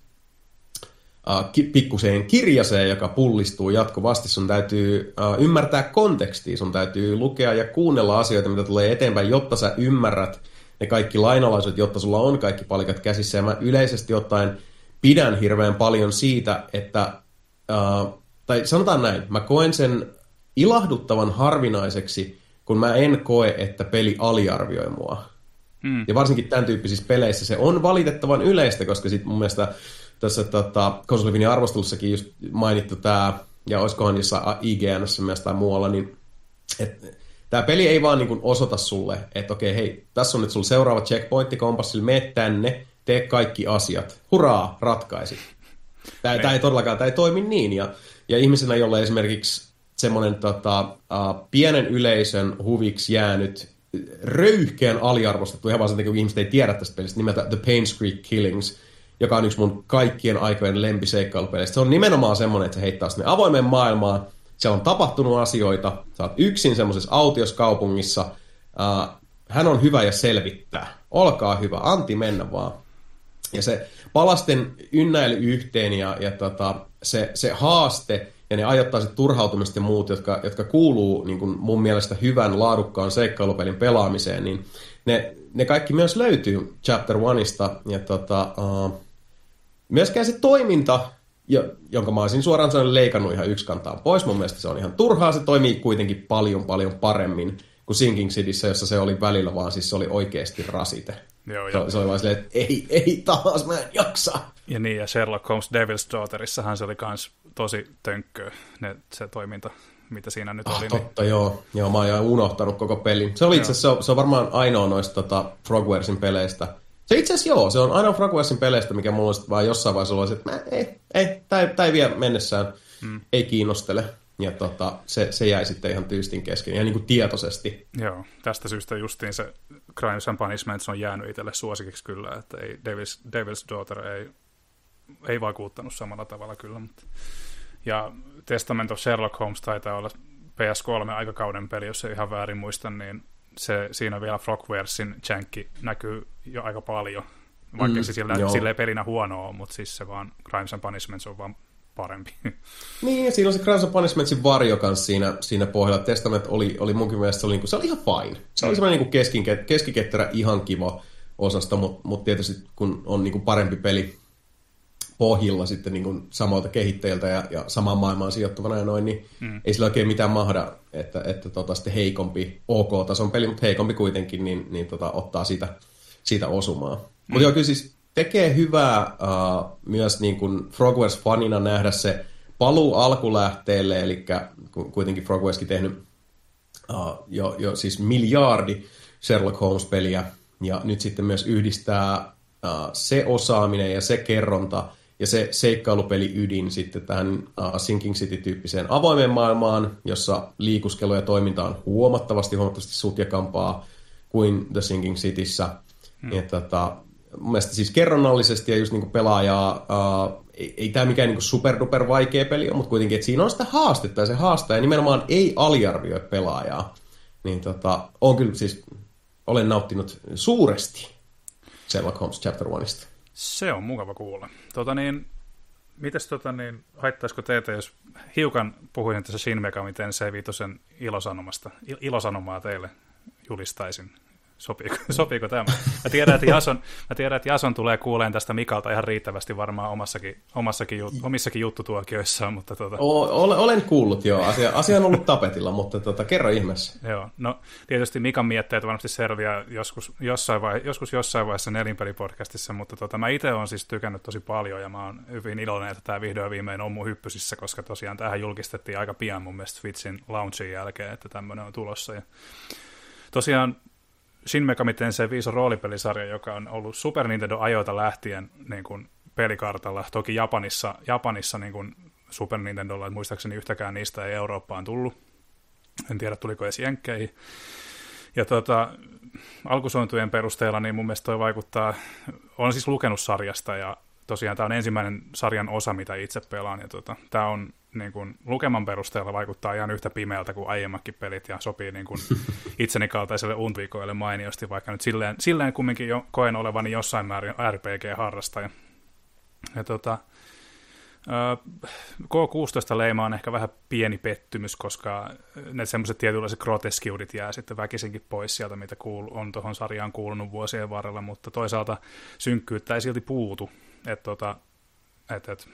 uh, ki, pikkuseen kirjaseen, joka pullistuu jatkuvasti. Sun täytyy uh, ymmärtää kontekstia, sun täytyy lukea ja kuunnella asioita, mitä tulee eteenpäin, jotta sä ymmärrät ne kaikki lainalaiset, jotta sulla on kaikki palikat käsissä. Ja mä yleisesti ottaen pidän hirveän paljon siitä, että, uh, tai sanotaan näin, mä koen sen ilahduttavan harvinaiseksi, kun mä en koe, että peli aliarvioi mua. Hmm. Ja varsinkin tämän tyyppisissä peleissä se on valitettavan yleistä, koska sit mun mielestä tässä tota, konsolivinin arvostelussakin just mainittu tämä, ja olisikohan jossain IGNssä myös tai muualla, niin Tämä peli ei vaan niin osoita sulle, että okei, hei, tässä on nyt sulla seuraava checkpointti kompassilla, mene tänne, tee kaikki asiat. Hurraa, ratkaisi. Tämä, tämä ei todellakaan, tämä ei toimi niin. Ja, ja ihmisenä, jolle esimerkiksi semmoinen tota, uh, pienen yleisön huviksi jäänyt röyhkeän aliarvostettu, ihan vaan sen takia, kun ihmiset ei tiedä tästä pelistä, nimeltä The Pain Creek Killings, joka on yksi mun kaikkien aikojen lempiseikkailupeleistä. Se on nimenomaan semmoinen, että se heittää sinne avoimen maailmaan, siellä on tapahtunut asioita, sä oot yksin semmoisessa autioskaupungissa, uh, hän on hyvä ja selvittää. Olkaa hyvä, anti mennä vaan. Ja se palasten ynnäily yhteen ja, ja tota, se, se haaste ja ne ajattaiset turhautumiset ja muut, jotka, jotka kuuluu niin kuin mun mielestä hyvän, laadukkaan seikkailupelin pelaamiseen, niin ne, ne kaikki myös löytyy Chapter Oneista. Ja tota, uh, myöskään se toiminta jo, jonka mä olisin suoraan sanoen leikannut ihan yksi kantaan pois. Mun mielestä se on ihan turhaa, se toimii kuitenkin paljon paljon paremmin kuin Sinking Cityssä, jossa se oli välillä vaan, siis se oli oikeasti rasite. Joo, se, se oli vaan silleen, että ei, ei taas, mä en jaksa. Ja niin, ja Sherlock Holmes Devil's Daughterissahan se oli kans tosi tönkkö, ne, se toiminta, mitä siinä nyt ah, oli. Totta, niin... joo. joo. Mä oon unohtanut koko pelin. Se oli itse asiassa, se, se on varmaan ainoa noista tota, Frogwaresin peleistä, se itse asiassa joo, se on aina Fragwassin peleistä, mikä mulla olisi vaan jossain vaiheessa ollut, että mä, ei, ei, tää, tää ei vie mennessään, mm. ei kiinnostele. Ja tota, se, se jäi sitten ihan tyystin kesken, ja niin kuin tietoisesti. Joo, tästä syystä justiin se Crimes and Punishments on jäänyt itselle suosikiksi kyllä, että ei, Devil's, Devil's Daughter ei, ei vakuuttanut samalla tavalla kyllä. Mutta. Ja Testament of Sherlock Holmes taitaa olla PS3 aikakauden peli, jos ei ihan väärin muista, niin se, siinä vielä Frogwaresin chankki näkyy jo aika paljon, vaikka mm, se sillä, silleen pelinä huono on, mutta siis se vaan Crimes and Punishments on vaan parempi. Niin, ja siinä on se Crimes and Punishmentsin varjo kanssa siinä, siinä pohjalla. Testament oli, oli munkin mielestä, se oli, niin kuin, se oli ihan fine. Se oli mm. semmoinen niin keskike, keskiketterä ihan kiva osasta, mutta mut tietysti kun on niin kuin parempi peli pohjilla sitten niin kuin samalta kehittäjältä ja, ja samaan maailmaan sijoittuvana ja noin, niin mm. ei sillä oikein mitään mahda, että, että tota, sitten heikompi OK-tason peli, mutta heikompi kuitenkin, niin, niin tota, ottaa siitä, siitä osumaa. Mm. Mutta joo, kyllä siis tekee hyvää uh, myös niin kuin Frogwares fanina nähdä se paluu alkulähteelle, eli kuitenkin Frogwarekin tehnyt uh, jo, jo siis miljardi Sherlock Holmes-peliä, ja nyt sitten myös yhdistää uh, se osaaminen ja se kerronta ja se seikkailupeli ydin sitten tähän uh, Sinking City-tyyppiseen avoimeen maailmaan, jossa liikuskelu ja toiminta on huomattavasti, huomattavasti sutjakampaa kuin The Sinking Cityssä. Hmm. Ja tota, mun mielestä siis kerronnallisesti ja just niin kuin pelaajaa, uh, ei, ei tämä mikään niin superduper vaikea peli ole, mutta kuitenkin, että siinä on sitä haastetta ja se haastaja nimenomaan ei aliarvioi pelaajaa. Niin tota, on kyllä siis, olen nauttinut suuresti Sherlock Holmes Chapter 1. Se on mukava kuulla. Tota niin, mites tota niin, haittaisiko teitä, jos hiukan puhuin tässä Shin Megami Tensei Viitosen ilosanomasta, ilosanomaa teille julistaisin Sopiiko, sopiiko tämä? Mä tiedän, että Jason, mä tiedän, että Jason tulee kuuleen tästä Mikalta ihan riittävästi varmaan omassakin, omassakin, omissakin juttutuokioissaan. Mutta tuota... olen, olen kuullut jo, asia, asia on ollut tapetilla, mutta tuota, kerro ihmeessä. Joo, no tietysti Mikan mietteet varmasti selviää joskus jossain, vai, joskus jossain vaiheessa nelinpelipodcastissa, mutta tuota, mä itse olen siis tykännyt tosi paljon ja mä oon hyvin iloinen, että tämä vihdoin viimein on mun hyppysissä, koska tosiaan tähän julkistettiin aika pian mun mielestä Switchin launchin jälkeen, että tämmöinen on tulossa. Ja tosiaan Shin Megami Tensei 5 roolipelisarja, joka on ollut Super Nintendo-ajoilta lähtien niin kuin pelikartalla. Toki Japanissa, Japanissa niin kuin Super Nintendolla, muistaakseni yhtäkään niistä ei Eurooppaan tullut. En tiedä, tuliko edes Jenkkeihin. Ja tota, alkusointujen perusteella niin mun mielestä toi vaikuttaa, olen siis lukenut sarjasta ja tosiaan tämä on ensimmäinen sarjan osa, mitä itse pelaan. Ja tota, tämä on niin kuin, lukeman perusteella vaikuttaa ihan yhtä pimeältä kuin aiemmatkin pelit ja sopii niin kuin, itseni kaltaiselle untviikoille mainiosti, vaikka nyt silleen, silleen kumminkin jo, koen olevani jossain määrin RPG-harrastaja. Ja tota, K16-leima on ehkä vähän pieni pettymys, koska ne semmoiset tietynlaiset groteskiudit jää sitten väkisinkin pois sieltä, mitä kuul- on tuohon sarjaan kuulunut vuosien varrella, mutta toisaalta synkkyyttä ei silti puutu. Että tota, et, et,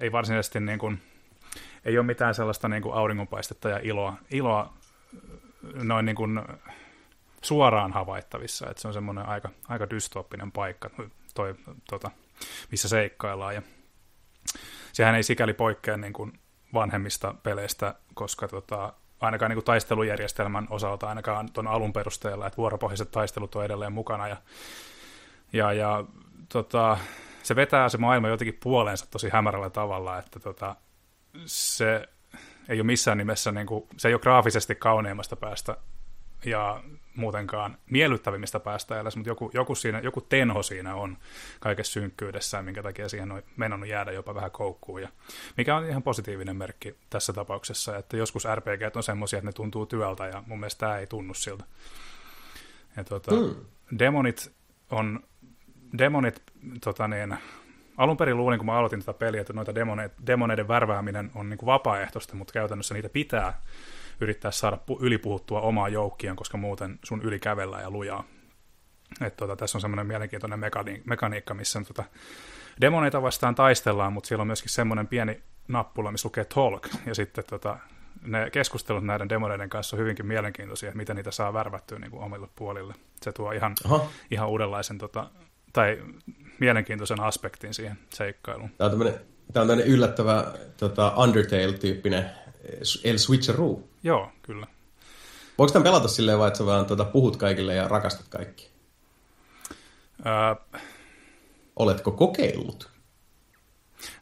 ei varsinaisesti niin kuin, ei ole mitään sellaista niin kuin auringonpaistetta ja iloa, iloa noin niin kuin suoraan havaittavissa, että se on semmoinen aika, aika dystooppinen paikka, toi, tota, missä seikkaillaan. Ja sehän ei sikäli poikkea niin kuin vanhemmista peleistä, koska tota, ainakaan niin kuin taistelujärjestelmän osalta, ainakaan tuon alun perusteella, että vuoropohjaiset taistelut on edelleen mukana. Ja, ja, ja tota, se vetää se maailma jotenkin puoleensa tosi hämärällä tavalla, että tota, se ei ole missään nimessä, niin kuin, se ei ole graafisesti kauneimmasta päästä ja muutenkaan miellyttävimmistä päästä edes, mutta joku, joku, siinä, joku tenho siinä on kaikessa synkkyydessään, minkä takia siihen on mennyt jäädä jopa vähän koukkuun. Ja mikä on ihan positiivinen merkki tässä tapauksessa, että joskus RPG on semmoisia, että ne tuntuu työltä, ja mun mielestä tämä ei tunnu siltä. Ja tuota, mm. Demonit on demonit tota niin, alun perin luulin, kun mä aloitin tätä peliä, että noita demoneiden, demoneiden värvääminen on niin kuin vapaaehtoista, mutta käytännössä niitä pitää yrittää saada ylipuhuttua omaa joukkiaan, koska muuten sun yli kävellään ja lujaa. Et tota, tässä on semmoinen mielenkiintoinen mekani- mekaniikka, missä tota, demoneita vastaan taistellaan, mutta siellä on myöskin semmoinen pieni nappula, missä lukee talk, ja sitten tota, ne keskustelut näiden demoneiden kanssa on hyvinkin mielenkiintoisia, että miten niitä saa värvättyä niin kuin omille puolille. Se tuo ihan, ihan uudenlaisen tota, tai mielenkiintoisen aspektin siihen seikkailuun. Tämä on tämmöinen, tämä on tämmöinen yllättävä tota, Undertale-tyyppinen El Switcheroo. Joo, kyllä. Voiko tämän pelata silleen vai, että sä vaan tuota, puhut kaikille ja rakastat kaikki? Öö, Oletko kokeillut?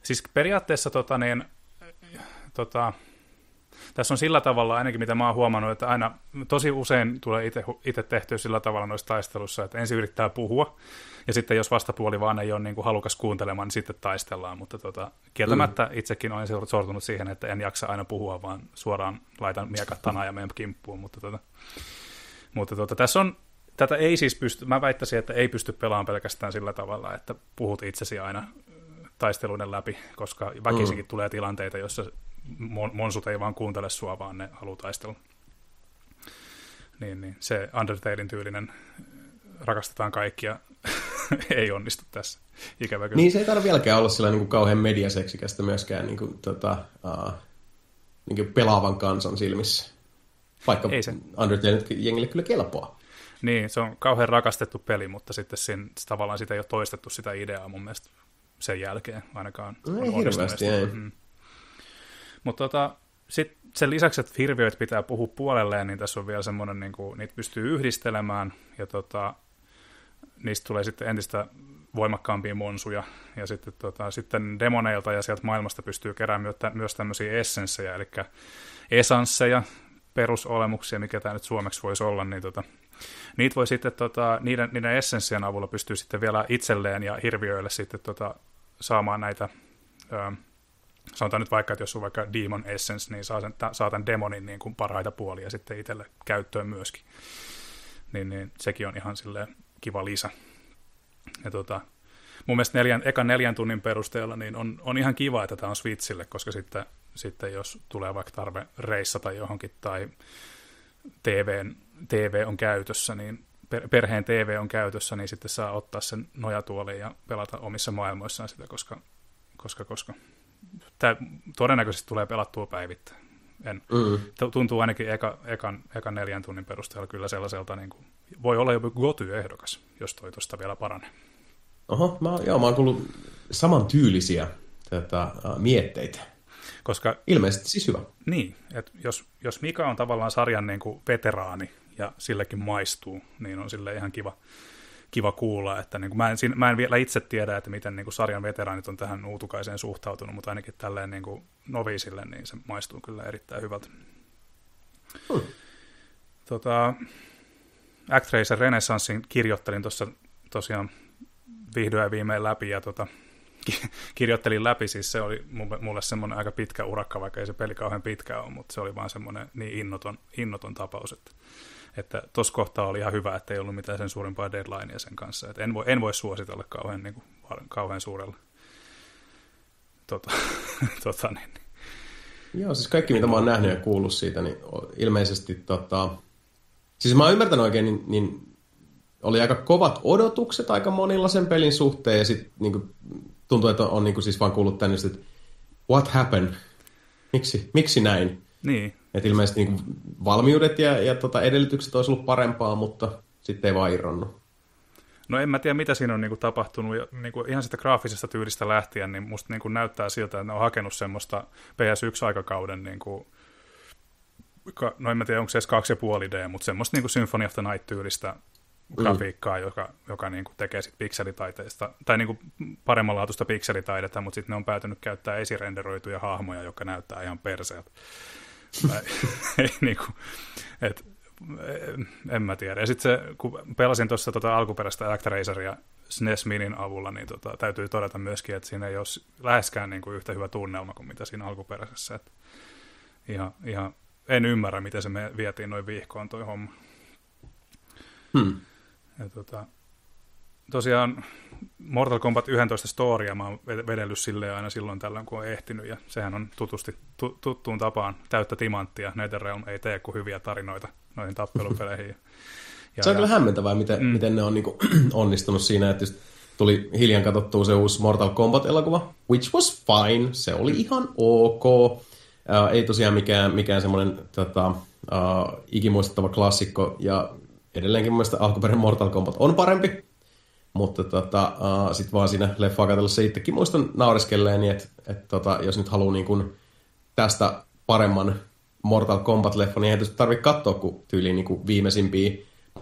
Siis periaatteessa tota, niin, tota, tässä on sillä tavalla, ainakin mitä mä oon huomannut, että aina tosi usein tulee itse tehtyä sillä tavalla noissa taistelussa, että ensin yrittää puhua, ja sitten jos vastapuoli vaan ei ole niin kuin halukas kuuntelemaan, niin sitten taistellaan. Mutta tota, kieltämättä mm. itsekin olen sortunut siihen, että en jaksa aina puhua, vaan suoraan laitan miekat tanaa ja menen kimppuun. Mutta, tota, mutta tota, tässä on, tätä ei siis pysty, mä väittäisin, että ei pysty pelaamaan pelkästään sillä tavalla, että puhut itsesi aina taisteluiden läpi, koska väkisinkin mm. tulee tilanteita, joissa monsut ei vaan kuuntele sua, vaan ne haluaa taistella. Niin, niin. Se Undertalein tyylinen rakastetaan kaikkia ei onnistu tässä. Ikävä kyllä. Niin se ei tarvitse vieläkään olla sillä niin kuin kauhean mediaseksikästä myöskään niin kuin, tota, uh, niin kuin pelaavan kansan silmissä. Vaikka ei se. Undertale jengille kyllä kelpaa. Niin, se on kauhean rakastettu peli, mutta sitten siinä, tavallaan sitä ei ole toistettu sitä ideaa mun mielestä sen jälkeen ainakaan. No ei hirveästi, ei. Mm. Mutta tota, sitten sen lisäksi, että hirviöitä pitää puhua puolelleen, niin tässä on vielä semmoinen, niin kuin, niitä pystyy yhdistelemään, ja tota, niistä tulee sitten entistä voimakkaampia monsuja, ja sitten, tota, sitten demoneilta ja sieltä maailmasta pystyy keräämään myös tämmöisiä essenssejä, eli esansseja, perusolemuksia, mikä tämä nyt suomeksi voisi olla, niin tota, niitä voi sitten, tota, niiden, niiden essenssien avulla pystyy sitten vielä itselleen ja hirviöille sitten tota, saamaan näitä, ö, sanotaan nyt vaikka, että jos on vaikka Demon Essence, niin saa, sen, saa tämän demonin niin kuin parhaita puolia sitten itselle käyttöön myöskin. Niin, niin sekin on ihan silleen kiva lisä. Ja tota, mun mielestä neljän, ekan neljän tunnin perusteella niin on, on ihan kiva, että tämä on Switchille, koska sitten, sitten jos tulee vaikka tarve reissata johonkin tai TVn, TV on käytössä, niin perheen TV on käytössä, niin sitten saa ottaa sen nojatuolin ja pelata omissa maailmoissaan sitä, koska, koska, koska tämä todennäköisesti tulee pelattua päivittäin. En, mm. Tuntuu ainakin eka, ekan, ekan neljän tunnin perusteella kyllä sellaiselta, niin kuin, voi olla joku goty-ehdokas, jos toi tuosta vielä paranee. Oho, mä, joo, mä oon kuullut samantyylisiä tätä, uh, mietteitä. Koska, Ilmeisesti siis hyvä. Niin, että jos, jos Mika on tavallaan sarjan niin kuin veteraani ja sillekin maistuu, niin on sille ihan kiva, kiva kuulla, että niin kuin mä, en, mä en vielä itse tiedä, että miten niin kuin sarjan veteraanit on tähän uutukaiseen suhtautunut, mutta ainakin tälleen niin kuin noviisille, niin se maistuu kyllä erittäin hyvältä. Hmm. Tota, Actracer Renaissancein kirjoittelin tuossa tosiaan vihdoin ja viimein läpi, ja tota, kirjoittelin läpi, siis se oli mulle semmoinen aika pitkä urakka, vaikka ei se peli kauhean pitkä ole, mutta se oli vaan semmoinen niin innoton, innoton tapaus, että että tuossa kohtaa oli ihan hyvä, että ei ollut mitään sen suurempaa deadlinea sen kanssa. Että en, voi, en voi suositella kauhean, niin kuin, kauhean suurella. Tota, tota, niin, niin. Joo, siis kaikki mitä mä oon nähnyt ja kuullut siitä, niin ilmeisesti tota... Siis mä oon ymmärtänyt oikein, niin, niin oli aika kovat odotukset aika monilla sen pelin suhteen, ja sitten niin tuntuu, että on, on niin kuin siis vaan kuullut tänne, että what happened? Miksi, miksi näin? Niin. Että ilmeisesti niin kuin valmiudet ja, ja tota edellytykset olisi ollut parempaa, mutta sitten ei vaan irronnut. No en mä tiedä, mitä siinä on niin kuin, tapahtunut. Ja, niin kuin, ihan sitä graafisesta tyylistä lähtien, niin musta niin kuin, näyttää siltä, että ne on hakenut semmoista PS1-aikakauden, niin kuin, no en mä tiedä, onko se edes 2,5D, mutta semmoista niin kuin Symphony of the Night-tyylistä mm. grafiikkaa, mm. joka, joka niin kuin, tekee sit pikselitaiteesta, tai niin kuin, paremmanlaatuista pikselitaidetta, mutta sitten ne on päätynyt käyttää esirenderoituja hahmoja, jotka näyttää ihan perseeltä. ei, niin kuin, et, en mä tiedä. Ja sitten se, kun pelasin tuossa tota alkuperäistä Actrazeria SNES Minin avulla, niin tota, täytyy todeta myöskin, että siinä ei ole läheskään niin kuin yhtä hyvä tunnelma kuin mitä siinä alkuperäisessä. Et ihan, ihan, en ymmärrä, miten se me vietiin noin viihkoon toi homma. Hmm. Ja tota, tosiaan Mortal Kombat 11 storia mä oon vedellyt silleen aina silloin tällöin, kun on ehtinyt, ja sehän on tutusti, tu, tuttuun tapaan täyttä timanttia. NetherRealm ei tee kuin hyviä tarinoita noihin tappelupeleihin. Ja, se on ja, kyllä hämmentävää, miten, mm. miten ne on niinku onnistunut siinä, että just tuli hiljan katsottua se uusi Mortal Kombat-elokuva, which was fine, se oli ihan ok. Uh, ei tosiaan mikään, mikään semmoinen tota, uh, ikimuistettava klassikko, ja edelleenkin mun mielestä alkuperäinen Mortal Kombat on parempi, mutta tota, uh, sitten vaan siinä leffaa katsellessa itsekin muistan naureskelleeni, että et, tota, jos nyt haluaa niin tästä paremman Mortal Kombat-leffon, niin ei tietysti tarvitse katsoa kuin tyyliin niin viimeisimpiä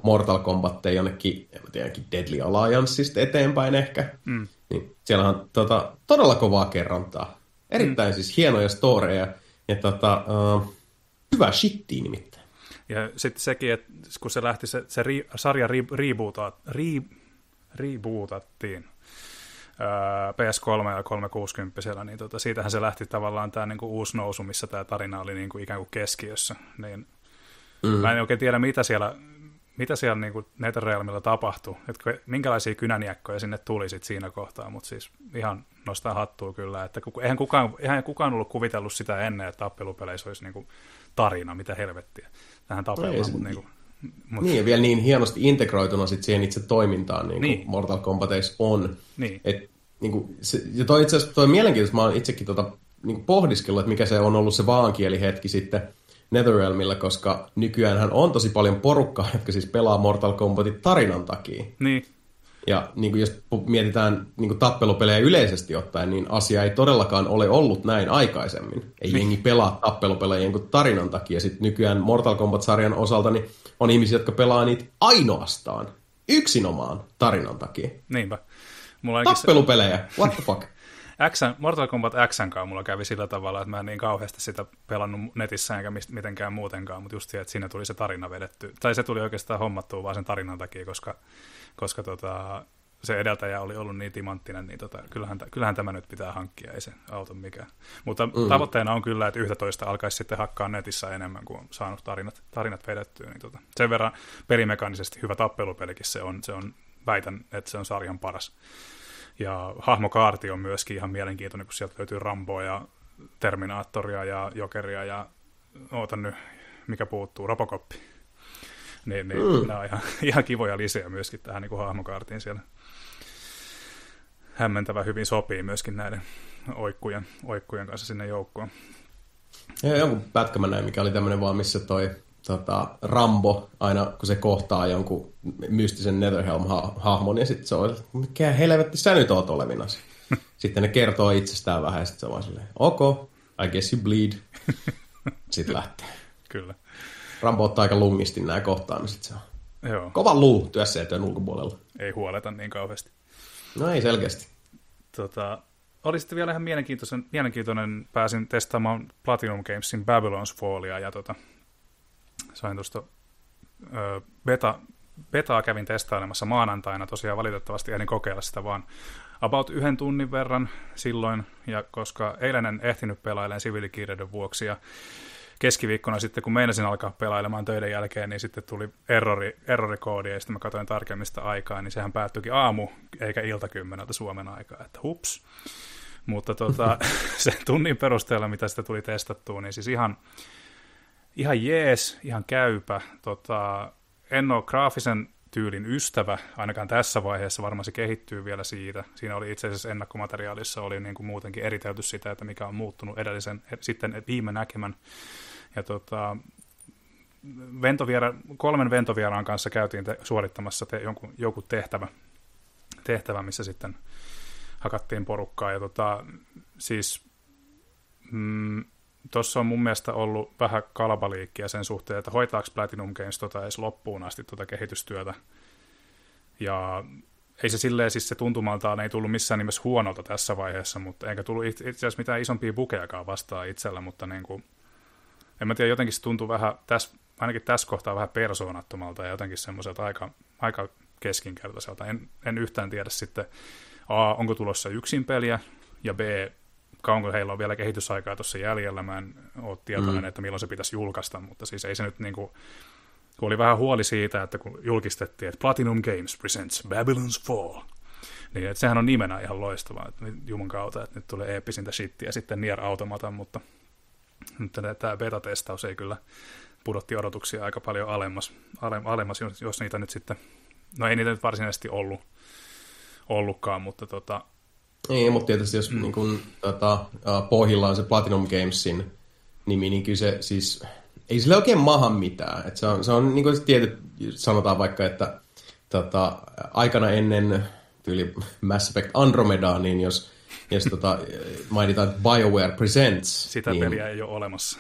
Mortal Kombatteja jonnekin, en tiedä, Deadly Allianceista eteenpäin ehkä. Mm. Niin siellä on tota, todella kovaa kerrontaa. Erittäin mm. siis hienoja storeja ja tota, uh, hyvää shittiä nimittäin. Ja sitten sekin, että kun se lähti, se, se ri, sarja ri, rebootaa, ri, rebootattiin PS3 ja 360, niin tota, siitähän se lähti tavallaan tämä niinku uusi nousu, missä tämä tarina oli niinku ikään kuin keskiössä. Niin mm. Mä en oikein tiedä, mitä siellä, mitä siellä niinku NetherRealmilla tapahtui, että minkälaisia kynäniekkoja sinne tuli sit siinä kohtaa, mutta siis ihan nostaa hattua kyllä, että eihän kukaan, eihän kukaan ollut kuvitellut sitä ennen, että tappelupeleissä olisi niinku tarina, mitä helvettiä. Tähän tapellaan, no mutta niinku, Mut... Niin, ja vielä niin hienosti integroituna sit siihen itse toimintaan, niin, niin. Mortal Kombateissa on. Niin. Et, niin kuin, se, ja toi itse asiassa toi mielenkiintoista, mä oon itsekin tota, niin pohdiskellut, että mikä se on ollut se vaankielihetki sitten Netherrealmilla, koska nykyään on tosi paljon porukkaa, jotka siis pelaa Mortal Kombatin tarinan takia. Niin. Ja niin kuin jos mietitään niin kuin tappelupelejä yleisesti ottaen, niin asia ei todellakaan ole ollut näin aikaisemmin. Ei niin. jengi pelaa tappelupelejä kuin tarinan takia. Sitten nykyään Mortal Kombat-sarjan osalta niin on ihmisiä, jotka pelaa niitä ainoastaan, yksinomaan tarinan takia. Niinpä. Mulla Tappelupelejä, what the fuck? X, Mortal Kombat X mulla kävi sillä tavalla, että mä en niin kauheasti sitä pelannut netissä enkä mitenkään muutenkaan, mutta just se, että siinä tuli se tarina vedetty. Tai se tuli oikeastaan hommattua vaan sen tarinan takia, koska, koska tota, se edeltäjä oli ollut niin timanttinen, niin tota, kyllähän, kyllähän tämä nyt pitää hankkia, ei se auta mikään. Mutta mm. tavoitteena on kyllä, että 11 alkaisi sitten hakkaa netissä enemmän kuin on saanut tarinat, tarinat vedettyä. Niin tota, sen verran pelimekaanisesti hyvä tappelupelikin se on, se on, väitän, että se on sarjan paras. Ja hahmokaarti on myöskin ihan mielenkiintoinen, kun sieltä löytyy Ramboa ja Terminaattoria ja Jokeria ja ootan nyt, mikä puuttuu, Robocoppi. Niin, niin mm. nämä on ihan, ihan kivoja lisää myöskin tähän niin kuin hahmokaartiin siellä. Hämmentävä hyvin sopii myöskin näiden oikkujen, oikkujen kanssa sinne joukkoon. Ja jonkun pätkä mä näin, mikä oli tämmöinen vaan, missä toi tota, Rambo, aina kun se kohtaa jonkun mystisen Netherhelm-hahmon, ja sitten se on, mikä helvetti sä nyt oot olevinasi. sitten ne kertoo itsestään vähän, ja sitten se on vaan silleen, ok, I guess you bleed. sitten lähtee. Kyllä. Rambo ottaa aika lungisti nämä kohtaamiset. Se on Joo. kova luu työssä työn ulkopuolella. Ei huoleta niin kauheasti. No ei selkeästi. Tota, oli sitten vielä ihan mielenkiintoinen, mielenkiintoinen pääsin testaamaan Platinum Gamesin Babylon's Fallia ja tota, sain tuosta beta, betaa kävin testailemassa maanantaina, tosiaan valitettavasti ehdin kokeilla sitä vaan about yhden tunnin verran silloin, ja koska eilen en ehtinyt pelailemaan siviilikiireiden vuoksi, ja keskiviikkona sitten, kun meinasin alkaa pelailemaan töiden jälkeen, niin sitten tuli errori, errorikoodi, ja sitten mä katsoin tarkemmista aikaa, niin sehän päättyikin aamu, eikä ilta kymmeneltä Suomen aikaa, että hups. Mutta tota, sen tunnin perusteella, mitä sitä tuli testattua, niin siis ihan, ihan jees, ihan käypä. Tota, en ole graafisen tyylin ystävä, ainakaan tässä vaiheessa, varmaan se kehittyy vielä siitä. Siinä oli itse asiassa ennakkomateriaalissa oli niin kuin muutenkin eritelty sitä, että mikä on muuttunut edellisen, sitten viime näkemän. Ja tota, ventoviera, kolmen ventovieraan kanssa käytiin te, suorittamassa te, jonkun, joku tehtävä, tehtävä, missä sitten hakattiin porukkaa. Ja tota, siis mm, tuossa on mun mielestä ollut vähän kalabaliikkia sen suhteen, että hoitaako Platinum Games tota edes loppuun asti tuota kehitystyötä. Ja ei se silleen, siis se tuntumaltaan ei tullut missään nimessä huonolta tässä vaiheessa, mutta eikä tullut itse asiassa mitään isompia bukejakaan vastaan itsellä, mutta niin kuin, en mä tiedä, jotenkin se tuntuu vähän, tässä, ainakin tässä kohtaa vähän persoonattomalta ja jotenkin semmoiselta aika, aika keskinkertaiselta. En, en yhtään tiedä sitten, A, onko tulossa yksin peliä, ja B, kauanko heillä on vielä kehitysaikaa tuossa jäljellä. Mä en ole tietoinen, mm. että milloin se pitäisi julkaista, mutta siis ei se nyt niin kuin, kun oli vähän huoli siitä, että kun julkistettiin, että Platinum Games presents Babylon's Fall, niin että sehän on nimenä ihan loistavaa, että juman kautta, että nyt tulee eeppisintä shittiä sitten Nier Automata, mutta nyt tämä beta-testaus ei kyllä pudotti odotuksia aika paljon alemmas, alemmas jos niitä nyt sitten, no ei niitä nyt varsinaisesti ollut, ollutkaan, mutta tota, niin, mutta tietysti jos mm. niin kun, tota, pohjilla on se Platinum Gamesin nimi, niin kyllä se siis, ei sille oikein maha mitään. Et se on, se on niin kuin tietyt, sanotaan vaikka, että tota, aikana ennen tyyli Mass Effect Andromedaa, niin jos, jos tota, mainitaan BioWare Presents... Sitä niin, peliä ei ole olemassa.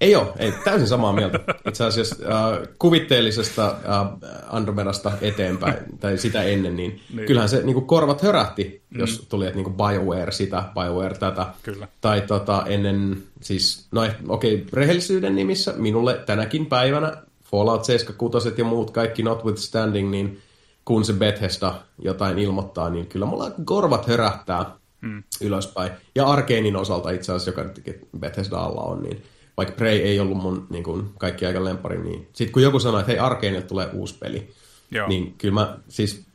Ei ole, ei, täysin samaa mieltä. Itse asiassa äh, kuvitteellisesta äh, Andromedasta eteenpäin, tai sitä ennen, niin, niin. kyllähän se niin kuin korvat hörähti, mm. jos tuli, että niin kuin BioWare sitä, BioWare tätä. Kyllä. Tai tota, ennen, siis, no okei, okay, rehellisyyden nimissä minulle tänäkin päivänä Fallout 76 ja muut kaikki notwithstanding, niin kun se Bethesda jotain ilmoittaa, niin kyllä mulla korvat hörähtää mm. ylöspäin. Ja Arkeenin osalta itse asiassa, joka Bethesda alla on, niin vaikka Prey ei ollut mun niin kuin, kaikki aika lempari, niin sitten kun joku sanoi, että hei Arkeenille tulee uusi peli, Joo. niin kyllä mä siis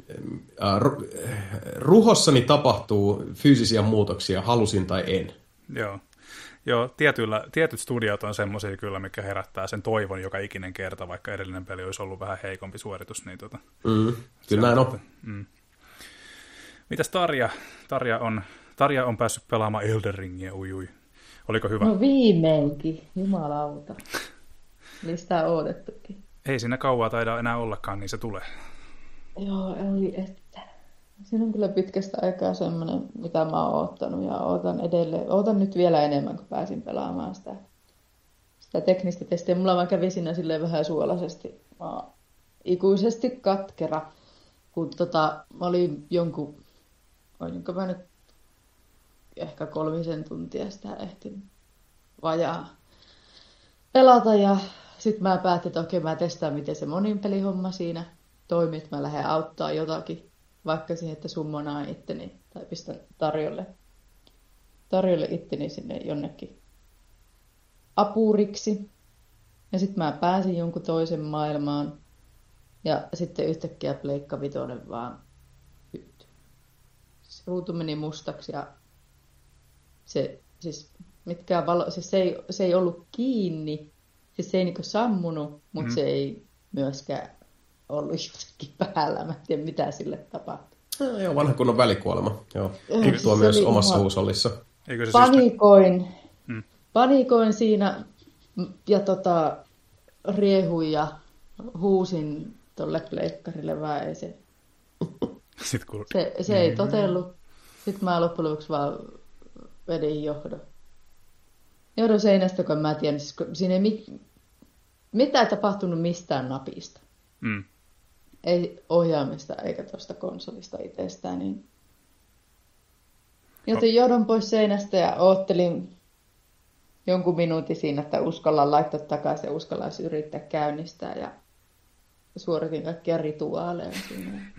äh, ruhossani tapahtuu fyysisiä muutoksia, halusin tai en. Joo. Joo, tietyllä, tietyt studiot on semmoisia kyllä, mikä herättää sen toivon joka ikinen kerta, vaikka edellinen peli olisi ollut vähän heikompi suoritus. Niin tota, mm, kyllä näin on. Mm. Mitäs Tarja? Tarja on, Tarja on päässyt pelaamaan Elden Ringia, ui, ui. Oliko hyvä? No viimeinkin, jumalauta. Mistä on odotettukin. Ei siinä kauaa taida enää ollakaan, niin se tulee. Joo, oli, et, Siinä on kyllä pitkästä aikaa semmoinen, mitä mä oon ottanut ja ootan edelleen. Ootan nyt vielä enemmän, kun pääsin pelaamaan sitä, sitä teknistä testiä. Mulla vaan kävi siinä silleen vähän suolaisesti. Mä oon ikuisesti katkera, kun tota, mä olin jonkun, olinko mä nyt ehkä kolmisen tuntia sitä ehtin vajaa pelata. Ja sitten mä päätin, että okei mä testaan miten se monin pelihomma siinä toimii, että mä lähden auttaa jotakin, vaikka siihen, että summonaan itteni tai pistän tarjolle, tarjolle itteni sinne jonnekin apuriksi. Ja sitten mä pääsin jonkun toisen maailmaan. Ja sitten yhtäkkiä Pleikka Vitoinen vaan ruutu meni mustaksi ja se, siis mitkään valo, siis se, ei, se ei ollut kiinni, siis se ei niinku sammunut, mutta mm. se ei myöskään ollut jossakin päällä. Mä en tiedä, mitä sille tapahtui. No, joo, vanha kunnon välikuolema. Joo. Eikö tuo myös omassa ihan... huusollissa? Eikö se siis- panikoin, siis... mm. panikoin siinä ja tota, riehuin ja huusin tuolle pleikkarille, vaan ei se... Sitten kun... Se, se ei totellut. Sitten mä loppujen lopuksi vaan vedin johdon. Johdon seinästä, kun mä tiedän, siis siinä ei mit, mitään tapahtunut mistään napista. Mm. Ei ohjaamista eikä tuosta konsolista itsestään. Niin... Joten johdon pois seinästä ja oottelin jonkun minuutin siinä, että uskallan laittaa takaisin ja uskallan yrittää käynnistää. Ja suoritin kaikkia rituaaleja siinä.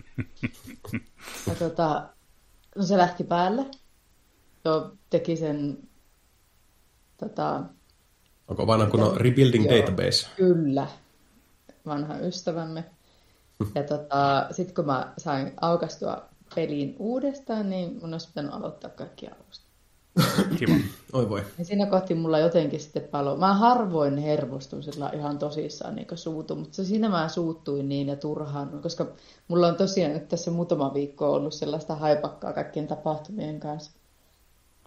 Ja tota, no se lähti päälle. Jo teki sen tota, Onko vanha kun Rebuilding joo, Database? Kyllä, vanha ystävämme. Ja tota, sitten kun mä sain aukastua peliin uudestaan, niin mun olisi pitänyt aloittaa kaikki alusta. Kiva. Oi voi. Ja siinä kohti mulla jotenkin sitten palo. Mä harvoin hermostun sillä ihan tosissaan niin suutu, mutta siinä mä suuttuin niin ja turhaan, koska mulla on tosiaan nyt tässä muutama viikko ollut sellaista haipakkaa kaikkien tapahtumien kanssa,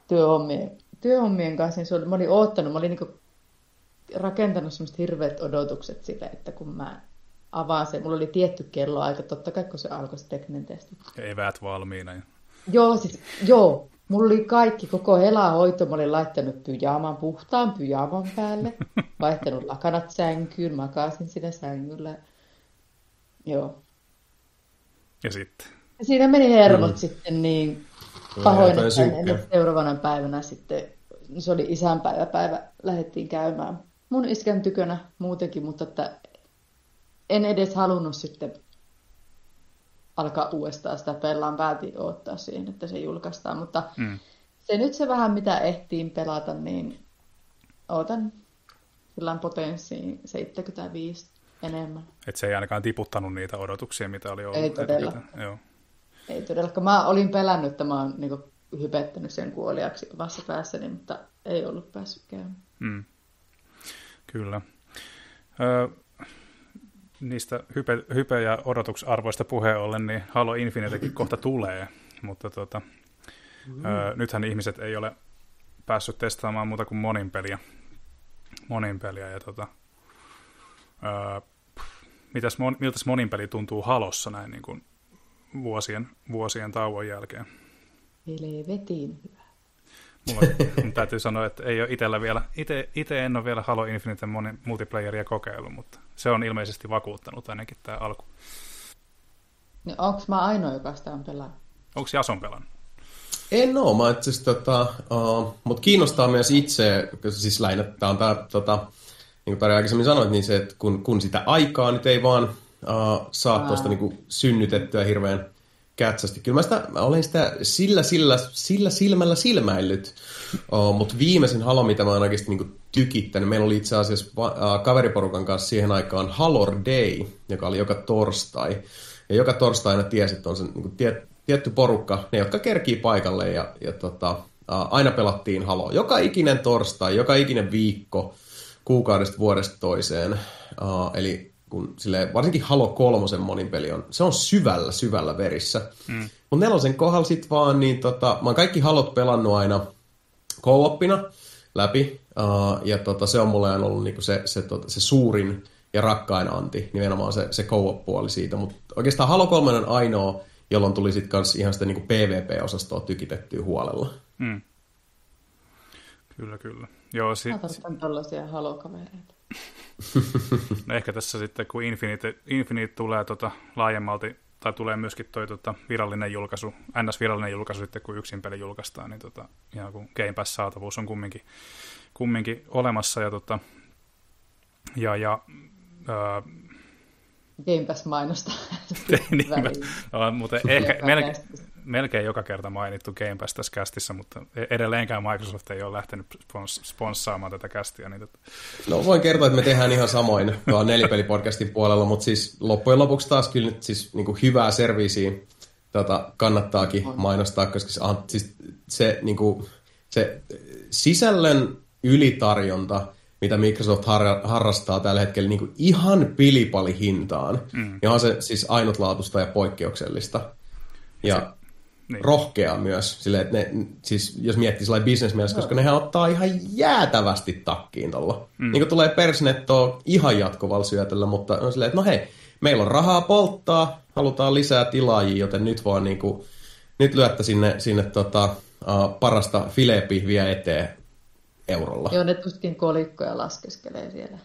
työhommien, työhommien kanssa, niin se oli, mä olin oottanut, mä olin niin rakentanut semmoiset hirveät odotukset sille, että kun mä avaan sen, mulla oli tietty kello aika, totta kai kun se alkoi se tekninen testi. Eväät valmiina. Joo, siis, joo, Mulla oli kaikki, koko helahoito. Mä olin laittanut pyjaaman, puhtaan pyjaaman päälle, vaihtanut lakanat sänkyyn, makasin siinä sängyllä. Joo. Ja sitten? Ja siinä meni hermot mm. sitten niin pahoin, että seuraavana päivänä sitten, se oli isänpäiväpäivä, lähdettiin käymään mun iskän tykönä muutenkin, mutta että en edes halunnut sitten alkaa uudestaan sitä pelaan. Päätin odottaa siihen, että se julkaistaan. Mutta mm. se nyt se vähän, mitä ehtiin pelata, niin ootan kyllä potenssiin 75 enemmän. Et se ei ainakaan tiputtanut niitä odotuksia, mitä oli ollut. Ei todella. Joo. Ei todella. Mä olin pelännyt, että mä oon niin hypettänyt sen kuoliaksi omassa päässäni, mutta ei ollut päässyt käymään. Mm. Kyllä. Ö, niistä hype, hype- ja odotusarvoista puheen ollen, niin Halo Infinitekin kohta tulee, mutta tota, mm. ö, nythän ihmiset ei ole päässyt testaamaan muuta kuin monin peliä. Monin peliä ja tota, ö, mitäs, mon, miltäs monin peli tuntuu Halossa näin niin kuin vuosien, vuosien tauon jälkeen? Helvetin hyvä. Mulla, täytyy sanoa, että ei ole itsellä vielä, ite, ite en ole vielä Halo Infinite multiplayeria kokeillut, mutta se on ilmeisesti vakuuttanut ainakin tämä alku. No, onko mä ainoa, joka sitä on pelannut? Onko Jason pelannut? En oo, mä itse tota, uh, mutta kiinnostaa myös itse, siis lähinnä tämä on tämä, tota, niin kuin Tari aikaisemmin sanoit, niin se, että kun, kun sitä aikaa nyt ei vaan uh, saa tuosta niin synnytettyä hirveän kätsästi. Kyllä mä, sitä, mä olen sitä sillä, sillä, sillä silmällä silmäillyt, uh, mutta viimeisin Halo, mitä mä oon oikeasti niin tykittänyt, meillä oli itse asiassa uh, kaveriporukan kanssa siihen aikaan Halor Day, joka oli joka torstai. Ja joka torstaina tiesi, että on se niin kuin, tie, tietty porukka, ne jotka kerkii paikalle ja, ja tota, uh, aina pelattiin Halo. Joka ikinen torstai, joka ikinen viikko, kuukaudesta vuodesta toiseen. Uh, eli kun sille, varsinkin Halo kolmosen monin peli on, se on syvällä, syvällä verissä. Mm. Mutta nelosen kohdalla sit vaan, niin tota, mä oon kaikki Halot pelannut aina co läpi, uh, ja tota, se on mulle aina ollut niinku se, se, tota, se suurin ja rakkain anti, nimenomaan se, se co puoli siitä, mutta oikeastaan Halo 3 on ainoa, jolloin tuli sitten kans ihan sitä niin PvP-osastoa tykitettyä huolella. Mm. Kyllä, kyllä. Joo, si- Mä tarkoitan tällaisia halokavereita. no ehkä tässä sitten, kun Infinite, Infinite tulee tota, laajemmalti, tai tulee myöskin toi tota, virallinen julkaisu, NS-virallinen julkaisu sitten, kun yksin peli julkaistaan, niin tota, ihan kun Game Pass-saatavuus on kumminkin, kumminkin olemassa, ja, tota, ja, ja ää, Game Pass mainosta. niin, no, mutta ehkä melkein, melkein joka kerta mainittu Game Pass tässä kästissä, mutta e- edelleenkään Microsoft ei ole lähtenyt spons- sponssaamaan tätä kästiä. Niin tätä. No voin kertoa, että me tehdään ihan samoin tuolla nelipelipodcastin puolella, mutta siis loppujen lopuksi taas kyllä nyt siis niin kuin hyvää serviisiä tota, kannattaakin mainostaa, koska se, siis se, niin kuin, se sisällön ylitarjonta – mitä Microsoft har- harrastaa tällä hetkellä niin kuin ihan pilipalihintaan. Mm. Ja on se siis ainutlaatuista ja poikkeuksellista. Ja se, niin. rohkea myös, silleen, että ne, siis jos miettii sellainen bisnesmielessä, koska nehän ottaa ihan jäätävästi takkiin tuolla. Mm. Niin kuin tulee persnettoa ihan jatkuvalla syötöllä, mutta on silleen, että no hei, meillä on rahaa polttaa, halutaan lisää tilaajia, joten nyt vaan niin kuin, nyt lyöttä sinne, sinne tota, uh, parasta filepihviä eteen eurolla. Joo, ne tuskin kolikkoja laskeskelee siellä.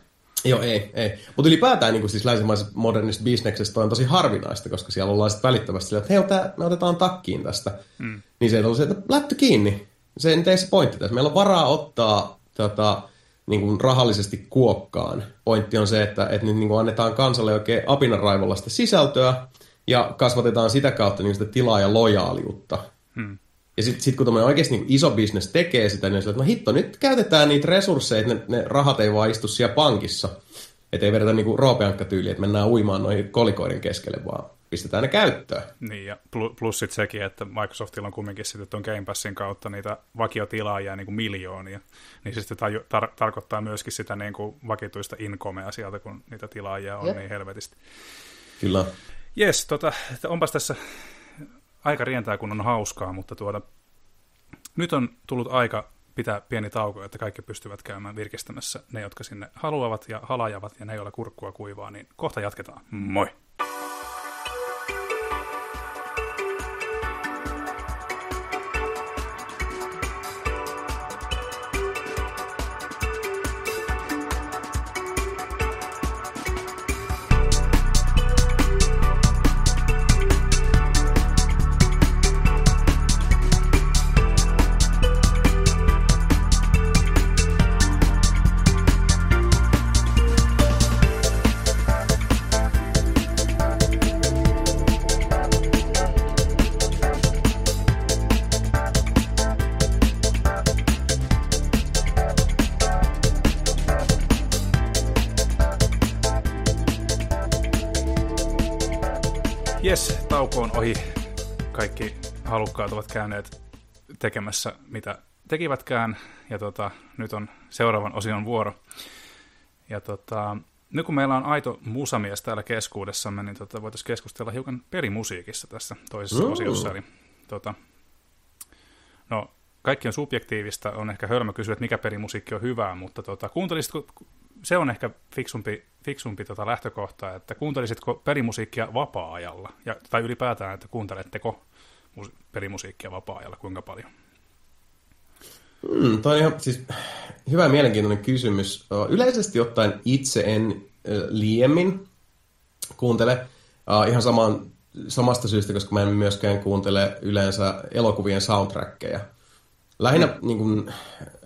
Joo, ei, ei. Mutta ylipäätään niin kuin siis länsimaisessa modernista bisneksestä on tosi harvinaista, koska siellä ollaan sitten välittömästi sillä, että hei, tää, me otetaan takkiin tästä. Mm. Niin se on se, että lätty kiinni. Se ei tee se pointti tässä. Meillä on varaa ottaa tota, niin kuin rahallisesti kuokkaan. Pointti on se, että, että nyt niin kuin annetaan kansalle oikein apinaraivolla sitä sisältöä ja kasvatetaan sitä kautta niin sitä tilaa ja lojaaliutta. Hmm. Ja sitten sit kun tämmöinen oikeasti niin iso bisnes tekee sitä, niin on sillä, että no hitto, nyt käytetään niitä resursseja, että ne, ne rahat ei vaan istu siellä pankissa. Että ei vedetä niin roopeankka-tyyliä, että mennään uimaan noihin kolikoiden keskelle, vaan pistetään ne käyttöön. Niin, ja plus sitten sekin, että Microsoftilla on kumminkin sitten tuon Game Passin kautta niitä vakiotilaajia niin kuin miljoonia, niin se sitten tar- tar- tarkoittaa myöskin sitä niin kuin vakituista incomea sieltä, kun niitä tilaajia on Jep. niin helvetisti. Kyllä. Jes, tota, onpas tässä aika rientää, kun on hauskaa, mutta tuota, nyt on tullut aika pitää pieni tauko, että kaikki pystyvät käymään virkistämässä ne, jotka sinne haluavat ja halajavat, ja ne, joilla kurkkua kuivaa, niin kohta jatketaan. Moi! Halukkaat ovat käyneet tekemässä mitä tekivätkään, ja tota, nyt on seuraavan osion vuoro. Ja tota, nyt kun meillä on aito musamies täällä keskuudessamme, niin tota, voitaisiin keskustella hiukan perimusiikissa tässä toisessa mm. osiossa. Eli, tota, no, kaikki on subjektiivista, on ehkä hölmö kysyä, että mikä perimusiikki on hyvää, mutta tota, kuuntelisitko, se on ehkä fiksumpi, fiksumpi tota lähtökohta, että kuuntelisitko perimusiikkia vapaa-ajalla, ja, tai ylipäätään, että kuunteletteko pelimusiikkia vapaa-ajalla, kuinka paljon? Mm, toi on ihan siis hyvä mielenkiintoinen kysymys. Yleisesti ottaen itse en liemmin kuuntele ihan saman, samasta syystä, koska mä en myöskään kuuntele yleensä elokuvien soundtrackeja. Lähinnä mm. niin kun,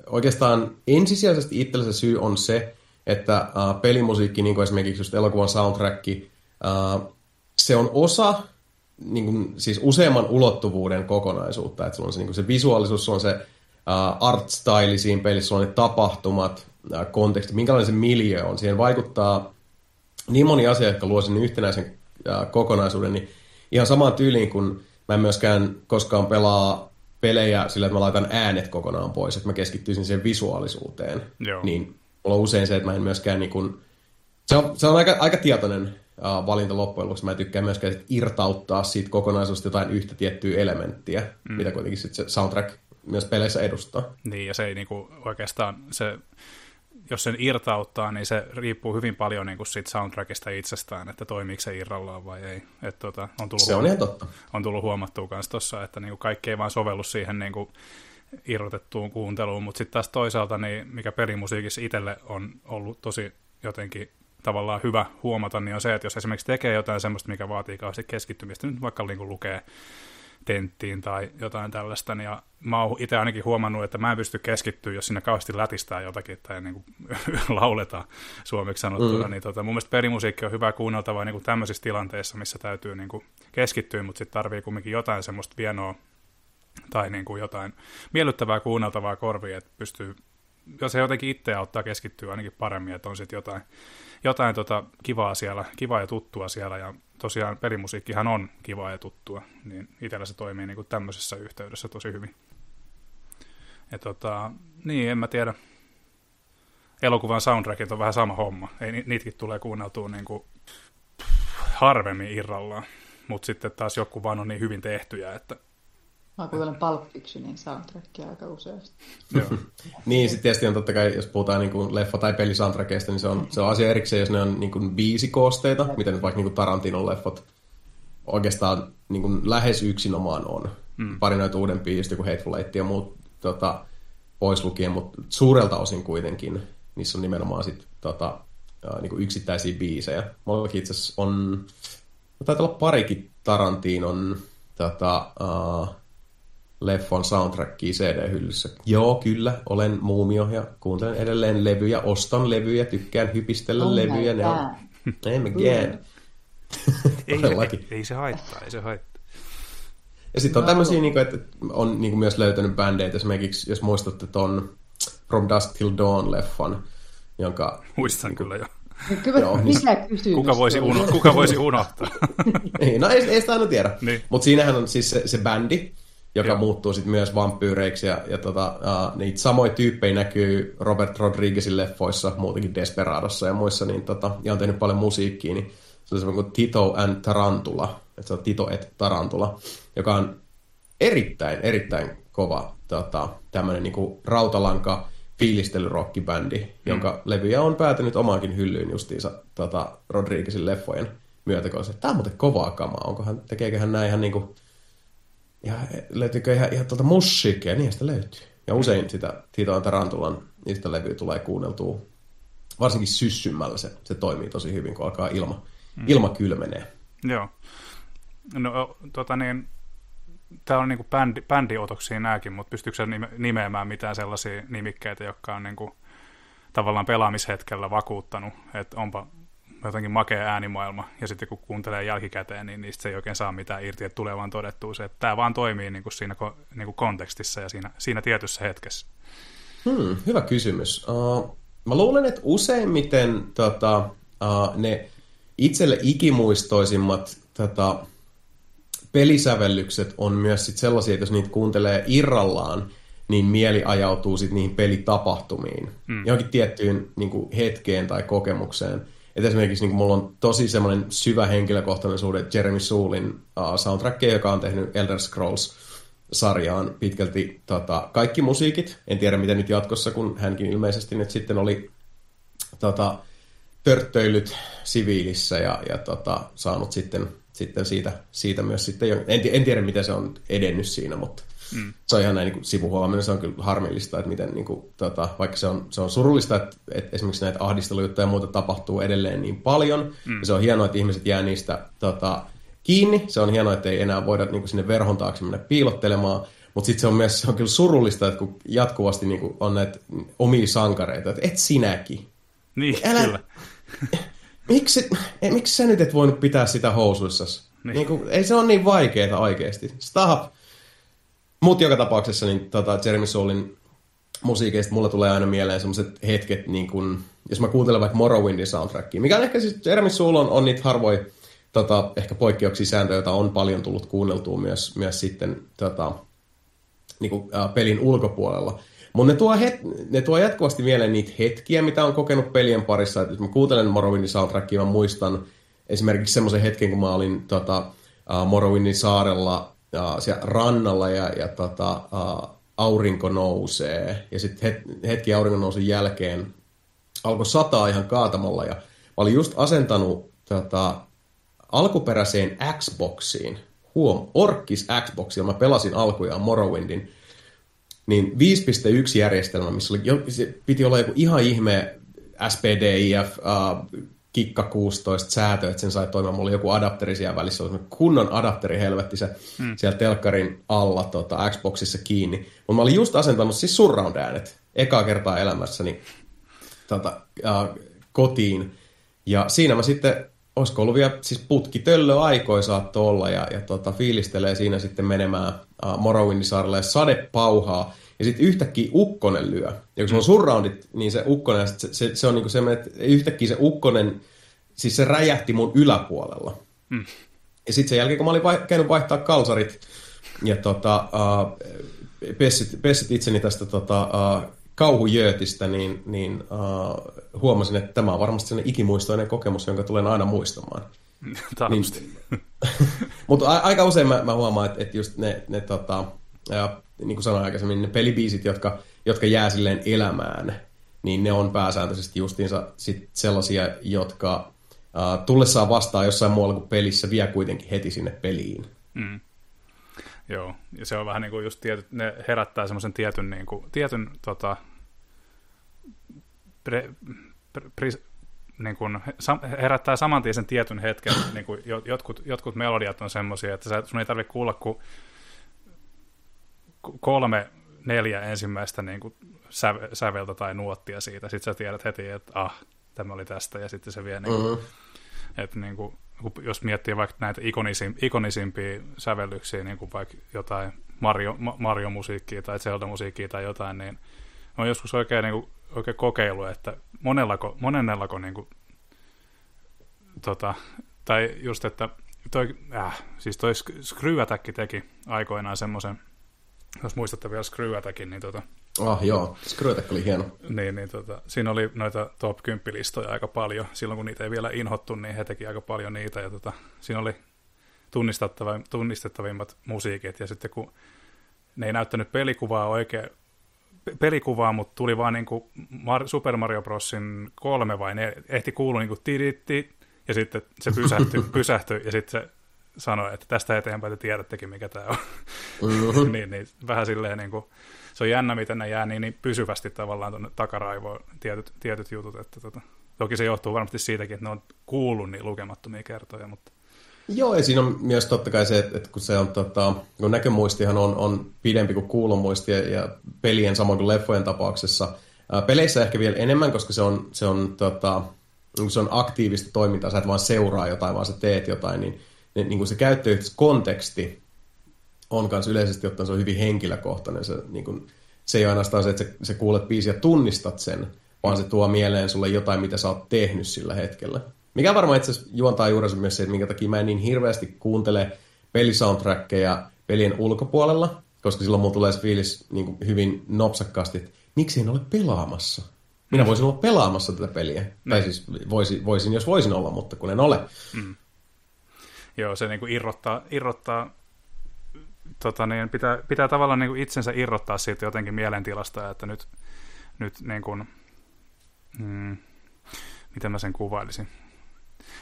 oikeastaan ensisijaisesti itsellä se syy on se, että uh, pelimusiikki, niin kuin esimerkiksi just elokuvan soundtrack, uh, se on osa niin kuin, siis useamman ulottuvuuden kokonaisuutta. Että sulla on se, niin kuin se visuaalisuus, sulla on se uh, art style siinä pelissä, sulla on ne tapahtumat, uh, konteksti, minkälainen se miljö on. Siihen vaikuttaa niin moni asia, jotka luo sinne yhtenäisen uh, kokonaisuuden, niin ihan samaan tyyliin kuin mä en myöskään koskaan pelaa pelejä sillä, että mä laitan äänet kokonaan pois, että mä keskittyisin siihen visuaalisuuteen. Joo. Niin mulla on usein se, että mä en myöskään niin kuin, se on, se on aika, aika tietoinen valinta loppujen lopuksi. Mä tykkään myöskään sit irtauttaa siitä kokonaisuudesta jotain yhtä tiettyä elementtiä, mm. mitä kuitenkin sit se soundtrack myös peleissä edustaa. Niin, ja se ei niinku oikeastaan, se jos sen irtauttaa, niin se riippuu hyvin paljon niin kuin siitä soundtrackista itsestään, että toimiiko se irrallaan vai ei. Et, tota, on tullut se on ihan totta. On tullut huomattua myös tuossa, että niin kuin kaikki ei vaan sovellu siihen niin kuin irrotettuun kuunteluun, mutta sitten taas toisaalta, niin mikä pelimusiikissa itselle on ollut tosi jotenkin tavallaan hyvä huomata, niin on se, että jos esimerkiksi tekee jotain semmoista, mikä vaatii kauheasti keskittymistä, nyt vaikka niin kuin lukee tenttiin tai jotain tällaista, niin ja mä oon itse ainakin huomannut, että mä en pysty keskittyä, jos sinne kauheasti lätistää jotakin tai niin kuin lauletaan suomeksi sanottuna, mm. niin tota, mun mielestä perimusiikki on hyvä kuunneltavaa niin kuin tämmöisissä tilanteissa, missä täytyy niin kuin keskittyä, mutta sitten tarvii kumminkin jotain semmoista vienoa tai niin kuin jotain miellyttävää kuunneltavaa korvia, että pystyy, jos se jotenkin itse auttaa keskittyä ainakin paremmin, että on sitten jotain, jotain tota kivaa siellä, kivaa ja tuttua siellä, ja tosiaan pelimusiikkihan on kivaa ja tuttua, niin itsellä se toimii niin kuin tämmöisessä yhteydessä tosi hyvin. Ja tota, niin, en mä tiedä. Elokuvan soundtrackit on vähän sama homma. Ei, niitäkin tulee kuunneltua niin kuin harvemmin irrallaan. Mutta sitten taas joku vaan on niin hyvin tehtyjä, että Mä kuuntelen Pulp Fictionin soundtrackia aika useasti. niin, sitten tietysti on totta kai, jos puhutaan niin kuin leffa- tai pelisoundtrackista, niin se on, se on asia erikseen, jos ne on niin kuin biisikoosteita, Jep. miten vaikka niin kuin Tarantinon leffot oikeastaan niin kuin lähes yksinomaan on. Mm. Pari noita uuden biisistä, kuin Hateful Eight ja muut tota, pois lukien, mutta suurelta osin kuitenkin niissä on nimenomaan sit, tota, niin kuin yksittäisiä biisejä. Mulla itse asiassa on, taitaa olla parikin Tarantinon tota, uh, leffon soundtrackia CD-hyllyssä. Joo, kyllä, olen muumio ja kuuntelen edelleen levyjä, ostan levyjä, tykkään hypistellä oh levyjä. Ne on... Ei me ei, ei, ei se haittaa, ei se haittaa. Ja sitten on no. tämmöisiä, niin kuin, että on niin kuin myös löytänyt bändeitä, esimerkiksi jos muistatte ton From Dusk Till Dawn-leffan, jonka... Muistan kyllä jo. Kyllä, Joo, niin, kuka, voisi uno, kuka voisi unohtaa? niin, no ei, ei sitä aina tiedä. Niin. Mutta siinähän on siis se, se bändi, joka Joo. muuttuu sitten myös vampyyreiksi. Ja, ja tota, uh, niitä samoja tyyppejä näkyy Robert Rodriguezin leffoissa, muutenkin Desperadossa ja muissa, niin tota, ja on tehnyt paljon musiikkia, niin se on semmoinen kuin Tito and Tarantula, että se on Tito et Tarantula, joka on erittäin, erittäin kova tota, tämmöinen niin rautalanka fiilistelyrockibändi, mm. jonka levyjä on päätynyt omaankin hyllyyn justiinsa tota, Rodriguezin leffojen myötä, koska tämä on muuten kovaa kamaa. Onkohan, tekeekö hän näin ihan niin kuin ja löytyykö ihan, ihan tuolta musiikkia, niin sitä löytyy. Ja usein sitä Tito Tarantulan niistä levyä tulee kuunneltua, varsinkin syssymällä se, se toimii tosi hyvin, kun alkaa ilma, mm. ilma kylmenee. Joo. No tota niin, täällä on niinku bändi, bändiotoksia nämäkin, mutta pystyykö nimeämään mitään sellaisia nimikkeitä, jotka on niinku tavallaan pelaamishetkellä vakuuttanut, että onpa jotenkin makea äänimaailma, ja sitten kun kuuntelee jälkikäteen, niin niistä se ei oikein saa mitään irti, että tulee vaan todettua se, että tämä vaan toimii niin kuin siinä niin kuin kontekstissa ja siinä, siinä tietyssä hetkessä. Hmm, hyvä kysymys. Uh, mä luulen, että useimmiten tota, uh, ne itselle ikimuistoisimmat tota, pelisävellykset on myös sit sellaisia, että jos niitä kuuntelee irrallaan, niin mieli ajautuu sit niihin pelitapahtumiin, hmm. johonkin tiettyyn niin kuin hetkeen tai kokemukseen – että esimerkiksi niin mulla on tosi semmoinen syvä henkilökohtainen suhde Jeremy Soulin uh, soundtrackia, joka on tehnyt Elder Scrolls-sarjaan pitkälti tota, kaikki musiikit. En tiedä, miten nyt jatkossa, kun hänkin ilmeisesti nyt sitten oli tota, törttöillyt siviilissä ja, ja tota, saanut sitten, sitten siitä, siitä myös sitten, en, en tiedä, miten se on edennyt siinä, mutta Mm. Se on ihan näin niin sivuhuomioon, se on kyllä harmillista, että miten, niin kuin, tota, vaikka se on, se on surullista, että, että esimerkiksi näitä ahdistelujuttuja ja muuta tapahtuu edelleen niin paljon, mm. ja se on hienoa, että ihmiset jää niistä tota, kiinni, se on hienoa, että ei enää voida niin kuin sinne verhon taakse mennä piilottelemaan, mutta sitten se on myös se on kyllä surullista, että kun jatkuvasti niin kuin on näitä omia sankareita, että et sinäkin. Niin, Älä, kyllä. miksi, miksi sä nyt et voinut pitää sitä housuissasi? Niin. Niin kuin, ei se ole niin vaikeaa oikeasti. Stop. Mutta joka tapauksessa niin tota, Jeremy Soulin musiikeista mulla tulee aina mieleen sellaiset hetket, niin kun, jos mä kuuntelen vaikka Morrowindin soundtrackia, mikä on ehkä siis, Jeremy Soul on, on niitä harvoja tota, ehkä poikkeuksia sääntöjä, joita on paljon tullut kuunneltua myös, myös sitten tota, niin kuin, ä, pelin ulkopuolella. Mutta ne, tuo ne tuo jatkuvasti mieleen niitä hetkiä, mitä on kokenut pelien parissa. Et jos mä kuuntelen Morrowindin soundtrackia, mä muistan esimerkiksi semmoisen hetken, kun mä olin tota, uh, Morrowindin saarella ja siellä rannalla ja, ja tota, uh, aurinko nousee. Ja sitten het, hetki auringon nousun jälkeen alkoi sataa ihan kaatamalla. Ja mä olin just asentanut tota, alkuperäiseen Xboxiin, huom, Orkis Xboxia, mä pelasin alkujaan Morrowindin, niin 5.1 järjestelmä, missä oli, se piti olla joku ihan ihme SPDIF, uh, kikka 16 säätö, että sen sai toimimaan. Mulla oli joku adapteri siellä välissä, oli kunnon adapteri helvetti se hmm. siellä telkkarin alla tota, Xboxissa kiinni. Mutta mä olin just asentanut siis surround äänet ekaa kertaa elämässäni tota, uh, kotiin. Ja siinä mä sitten, olisiko ollut vielä siis putki töllö aikoi saattoi olla ja, ja tota, fiilistelee siinä sitten menemään uh, Morrowindin saarelle sade pauhaa. Ja sitten yhtäkkiä ukkonen lyö. Ja kun se on surroundit, niin se ukkonen, se, se, se on niinku se, että yhtäkkiä se ukkonen, siis se räjähti mun yläpuolella. Mm. Ja sitten sen jälkeen, kun mä olin vai, käynyt vaihtaa kalsarit ja tota, uh, pessit, pessit itseni tästä tota, uh, kauhujöötistä, niin, niin uh, huomasin, että tämä on varmasti sellainen ikimuistoinen kokemus, jonka tulen aina muistamaan. Niin, mutta a- aika usein mä, mä huomaan, että, että just ne, ne tota, niin kuin sanoin aikaisemmin, ne pelibiisit, jotka, jotka jää silleen elämään, niin ne on pääsääntöisesti justiinsa sit sellaisia, jotka uh, tullessaan vastaan jossain muualla kuin pelissä vie kuitenkin heti sinne peliin. Mm. Joo, ja se on vähän niin kuin just tietyt, ne herättää semmoisen tietyn, niin kuin, tietyn tota, pre, pre, pre, niin kuin, herättää saman tien sen tietyn hetken, niin kuin jotkut, jotkut melodiat on semmoisia, että sun ei tarvitse kuulla kuin kolme, neljä ensimmäistä niin kuin säveltä tai nuottia siitä. Sitten sä tiedät heti, että ah, tämä oli tästä, ja sitten se vie niin kuin, mm-hmm. että niin kuin, jos miettii vaikka näitä ikonisim, ikonisimpia sävellyksiä, niin kuin vaikka jotain Mario, Mario-musiikkia tai Zelda-musiikkia tai jotain, niin on joskus oikein, niin kuin, oikein kokeilu, että monellako, monennellako niin kuin, tota, tai just, että toi, äh, siis toi Screw Attack teki aikoinaan semmoisen jos muistatte vielä Screw-Attackin, niin tota, Ah, joo, Screw Attack oli hieno. Niin, niin tota, siinä oli noita top 10 listoja aika paljon. Silloin kun niitä ei vielä inhottu, niin he teki aika paljon niitä. Ja tota, siinä oli tunnistettavimmat musiikit. Ja sitten kun ne ei näyttänyt pelikuvaa oikein, pelikuvaa, mutta tuli vaan niin kuin Super Mario Brosin kolme vai ne ehti kuulua niin kuin ja sitten se pysähtyi, pysähtyi ja sitten se sanoi, että tästä eteenpäin te tiedättekin, mikä tämä on. Mm-hmm. niin, niin, vähän silleen niin kuin, se on jännä, miten ne jää niin, niin pysyvästi tavallaan tuonne takaraivoon tietyt, tietyt jutut. Että tota, toki se johtuu varmasti siitäkin, että ne on kuullut niin lukemattomia kertoja, mutta Joo, ja siinä on myös totta kai se, että kun se on, tota, kun näkömuistihan on, on pidempi kuin kuulomuisti ja, ja pelien samoin kuin leffojen tapauksessa. Ää, peleissä ehkä vielä enemmän, koska se on, se on, tota, se on aktiivista toimintaa, sä et vaan seuraa jotain, vaan sä teet jotain, niin niin, niin kuin se käyttöyhteiskonteksti on myös yleisesti ottaen se on hyvin henkilökohtainen. Se, niin kuin, se ei ole ainoastaan se, että sä, sä kuulet biisiä ja tunnistat sen, vaan se tuo mieleen sulle jotain, mitä sä oot tehnyt sillä hetkellä. Mikä varmaan itse asiassa juontaa juurensa myös se, että minkä takia mä en niin hirveästi kuuntele pelisoundtrackeja pelien ulkopuolella, koska silloin mulla tulee se fiilis niin kuin hyvin nopsakkaasti, että miksi en ole pelaamassa? Minä voisin olla pelaamassa tätä peliä. Mm. Tai siis voisin, voisin, jos voisin olla, mutta kun en ole. Mm. Joo, se niin kuin irrottaa, irrottaa tota niin, pitää, pitää tavallaan niin kuin itsensä irrottaa siitä jotenkin mielentilasta, että nyt, nyt niin kuin, mm, miten mä sen kuvailisin.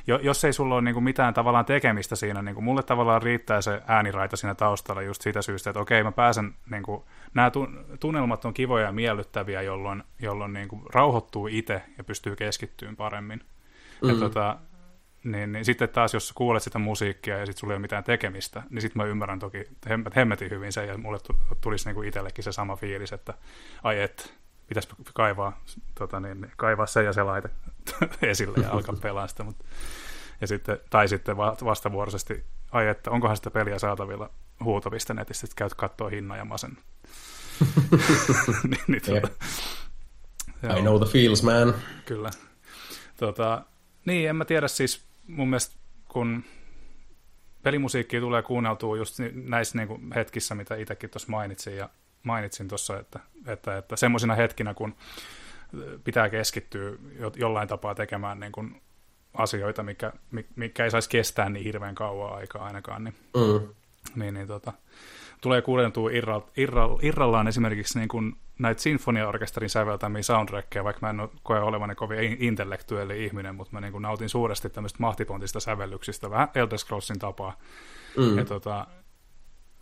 Jo, jos ei sulla ole niin kuin mitään tavallaan tekemistä siinä, niin kuin mulle tavallaan riittää se ääniraita siinä taustalla just siitä syystä, että okei, mä pääsen, niin kuin, nämä tunnelmat on kivoja ja miellyttäviä, jolloin, jolloin niin kuin rauhoittuu itse ja pystyy keskittymään paremmin. Mm. Ja tota, niin, niin sitten taas, jos kuulet sitä musiikkia ja sitten sulla ei ole mitään tekemistä, niin sitten mä ymmärrän toki hemmetin hyvin sen, ja mulle tulisi niinku itsellekin se sama fiilis, että ai et, pitäisi kaivaa, tota niin, niin, kaivaa se ja se laite esille ja alkaa pelaa sitä. Mutta, ja sitten, tai sitten vastavuoroisesti, ai että, onkohan sitä peliä saatavilla huutavista netistä, että käyt katsoa hinnan ja masen. niin, niin, tuota, I know the feels, man. Kyllä. Tota, niin, en mä tiedä siis, mun mielestä kun pelimusiikkia tulee kuunneltua just näissä niin kuin hetkissä, mitä itsekin tuossa mainitsin, ja mainitsin tuossa, että, että, että semmoisina hetkinä, kun pitää keskittyä jollain tapaa tekemään niin kuin asioita, mikä, mikä ei saisi kestää niin hirveän kauan aikaa ainakaan, niin, mm. niin, niin tota, tulee kuulentua irra, irra, irrallaan esimerkiksi niin kuin näitä sinfoniaorkesterin säveltämiä soundtrackeja, vaikka mä en ole koe olevani kovin intellektuelli ihminen, mutta mä niin kuin nautin suuresti tämmöistä mahtipontista sävellyksistä, vähän Elder Scrollsin tapaa. Mm. Ja tota,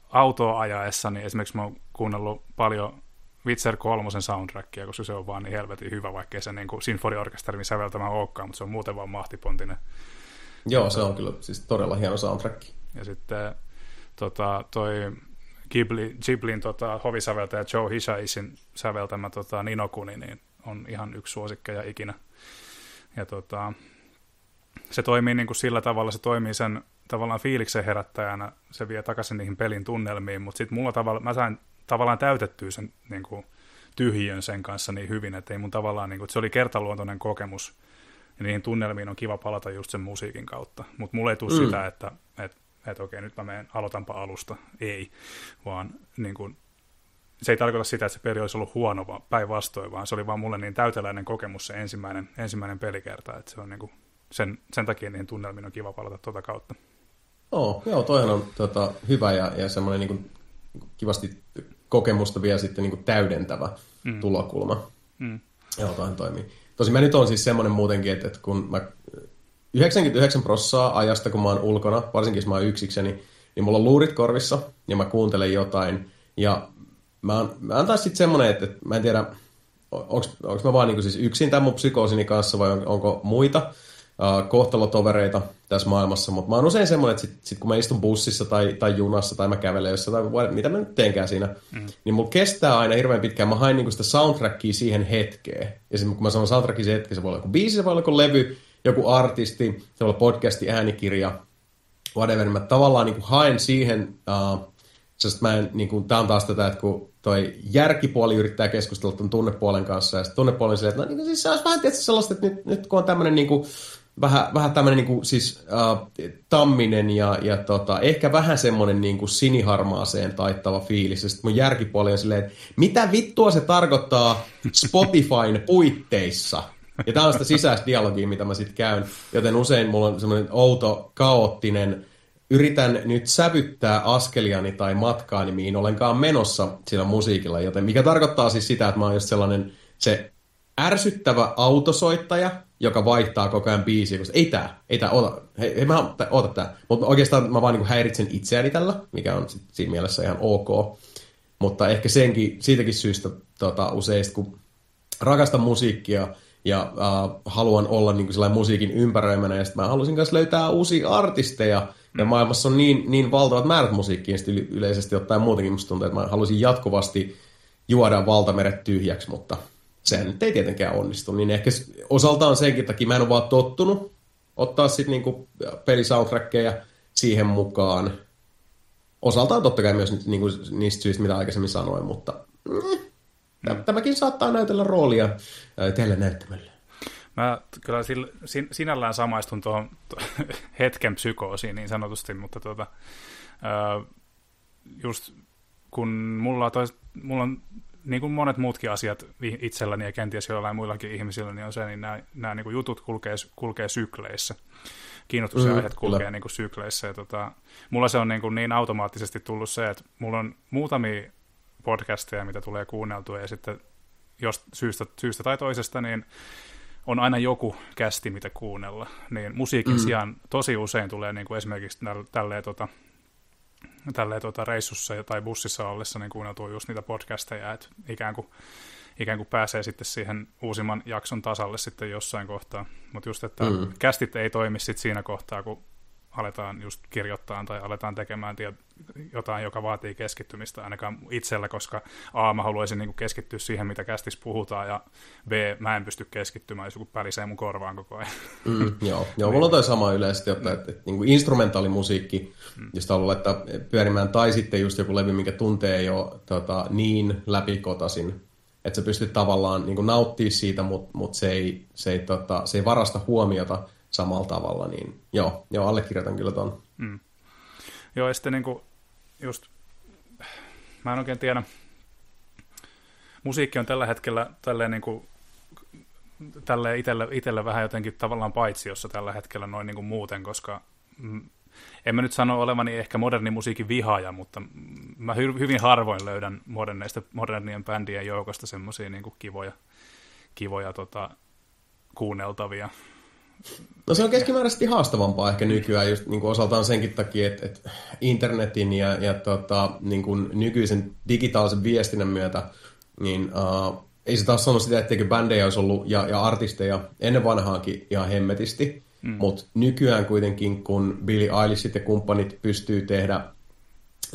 autoa ajaessa, niin esimerkiksi mä oon kuunnellut paljon Witcher 3 soundtrackia, koska se on vaan niin helvetin hyvä, vaikkei se niin sinfoniaorkesterin säveltämä olekaan, mutta se on muuten vaan mahtipontinen. Joo, se on kyllä siis todella hieno soundtrack. Ja sitten tota, toi Ghibli, Ghiblin tota, hovisäveltäjä Joe Hishaisin säveltämä tota, Ninokuni niin on ihan yksi suosikkeja ikinä. Ja tota, se toimii niin kuin sillä tavalla, se toimii sen tavallaan fiiliksen herättäjänä, se vie takaisin niihin pelin tunnelmiin, mutta sitten mulla tavalla, mä sain tavallaan täytettyä sen niin kuin, tyhjön sen kanssa niin hyvin, että ei mun tavallaan, niin kuin, se oli kertaluontoinen kokemus, ja niihin tunnelmiin on kiva palata just sen musiikin kautta, mutta mulle ei tule mm. sitä, että, että, okei, nyt mä menen, aloitanpa alusta, ei, vaan niin kuin, se ei tarkoita sitä, että se peli olisi ollut huono, vaan päinvastoin, vaan se oli vaan mulle niin täyteläinen kokemus se ensimmäinen, ensimmäinen pelikerta, että se on niin kuin, sen, sen takia niihin tunnelmiin on kiva palata tuota kautta. Oh, joo, toihan on tota, hyvä ja, ja semmoinen niin kuin, kivasti kokemusta vielä sitten niin kuin täydentävä mm. tulokulma. Mm. Joo, toihan toimii. Tosi mä nyt on siis semmoinen muutenkin, että, että kun mä 99 prossaa ajasta, kun mä oon ulkona, varsinkin jos mä oon yksikseni, niin mulla on luurit korvissa ja mä kuuntelen jotain. Ja mä, oon, mä oon taas sitten semmoinen, että, että mä en tiedä, onko mä vaan niin siis yksin tämän mun psykoosini kanssa vai on, onko muita uh, kohtalotovereita tässä maailmassa, mutta mä oon usein semmoinen, että sit, sit kun mä istun bussissa tai, tai junassa tai mä kävelen jossain tai mitä mä nyt teenkään siinä, mm. niin mulla kestää aina hirveän pitkään. Mä hain niinku sitä soundtrackia siihen hetkeen. Ja sitten kun mä sanon soundtrackia siihen hetkeen, se voi olla joku biisi, se voi olla joku levy, joku artisti, se olla podcasti, äänikirja, whatever. Niin mä tavallaan niinku haen siihen, uh, mä en, niin kuin, tää on taas tätä, että kun toi järkipuoli yrittää keskustella tuon tunnepuolen kanssa, ja sitten tunnepuoli on silleen, että no, niin, siis se olisi vähän tietysti sellaista, että nyt, nyt kun on tämmöinen niin kuin, vähän, vähän tämmöinen niin kuin, siis uh, tamminen ja, ja tota, ehkä vähän semmoinen niin kuin siniharmaaseen taittava fiilis. Ja sitten mun järkipuoli on silleen, että mitä vittua se tarkoittaa Spotifyn puitteissa? Ja sitä sisäistä dialogia, mitä mä sitten käyn. Joten usein mulla on semmoinen outo, kaoottinen, yritän nyt sävyttää askeliani tai matkaani, mihin olenkaan menossa sillä musiikilla. Joten mikä tarkoittaa siis sitä, että mä oon just sellainen se ärsyttävä autosoittaja, joka vaihtaa koko ajan biisiä, koska ei tää, ei tää, ota, hei, hei mä, ota tää. Mutta oikeastaan mä vaan niinku häiritsen itseäni tällä, mikä on sit siinä mielessä ihan ok. Mutta ehkä senkin, siitäkin syystä tota, usein, kun rakastan musiikkia ja äh, haluan olla niinku sellainen musiikin ympäröimänä, ja sitten mä halusin myös löytää uusia artisteja, ja maailmassa on niin, niin valtavat määrät musiikkiin yleisesti ottaen muutenkin musta tuntuu, että mä haluaisin jatkuvasti juoda valtameret tyhjäksi, mutta sehän nyt ei tietenkään onnistu, niin ehkä osaltaan senkin takia mä en ole vaan tottunut ottaa sitten niinku pelisoundtrackeja siihen mukaan. Osaltaan totta kai myös niinku niistä syistä, mitä aikaisemmin sanoin, mutta mm, tämäkin saattaa näytellä roolia teille näyttämällä. Mä kyllä sin, sinällään samaistun tuohon hetken psykoosiin niin sanotusti, mutta tuota, just kun mulla, tois, mulla on niin kuin monet muutkin asiat itselläni ja kenties joillain muillakin ihmisillä, niin on se, niin nämä, nämä niin kuin jutut kulkee, kulkee sykleissä. Kiinnostuksen mm, aiheet kulkee niin kuin sykleissä. Ja tota, mulla se on niin, kuin niin automaattisesti tullut se, että mulla on muutamia podcasteja, mitä tulee kuunneltua, ja sitten jos syystä, syystä tai toisesta, niin on aina joku kästi, mitä kuunnella. Niin musiikin mm. sijaan tosi usein tulee niin kuin esimerkiksi tälleen tota, tälleen tuota reissussa tai bussissa ollessa niin kuunneltua just niitä podcasteja, että ikään kuin, ikään kuin pääsee sitten siihen uusimman jakson tasalle sitten jossain kohtaa. Mutta just, että mm. kästit ei toimi sitten siinä kohtaa, kun aletaan just kirjoittaa tai aletaan tekemään jotain, joka vaatii keskittymistä ainakaan itsellä, koska A, mä haluaisin niin keskittyä siihen, mitä kästissä puhutaan, ja B, mä en pysty keskittymään, jos joku pälisee mun korvaan koko ajan. Mm, joo, joo mulla on toi sama yleisesti, että, että, että niin kuin instrumentaalimusiikki, mm. josta haluaa laittaa pyörimään, tai sitten just joku levy, minkä tuntee jo tota, niin läpikotasin, että sä pystyt tavallaan niin nauttimaan siitä, mutta mut se, ei, se, ei, tota, se ei varasta huomiota samalla tavalla, niin joo, joo allekirjoitan kyllä ton. Mm. Joo, ja sitten niin kuin just, mä en oikein tiedä, musiikki on tällä hetkellä tälleen niin kuin, tälleen itelle, itelle vähän jotenkin tavallaan paitsi, jossa tällä hetkellä noin niin kuin muuten, koska en mä nyt sano olevani ehkä moderni musiikin vihaaja, mutta mä hy, hyvin harvoin löydän moderneista, modernien bändien joukosta semmoisia niin kivoja, kivoja tota, kuunneltavia. No se on keskimääräisesti haastavampaa ehkä nykyään just niin kuin osaltaan senkin takia, että, että internetin ja, ja tota, niin kuin nykyisen digitaalisen viestinnän myötä, niin uh, ei se taas sano sitä, etteikö bändejä olisi ollut ja, ja artisteja ennen vanhaakin ihan hemmetisti, mm. mutta nykyään kuitenkin, kun Billy Eilishit ja kumppanit pystyy tehdä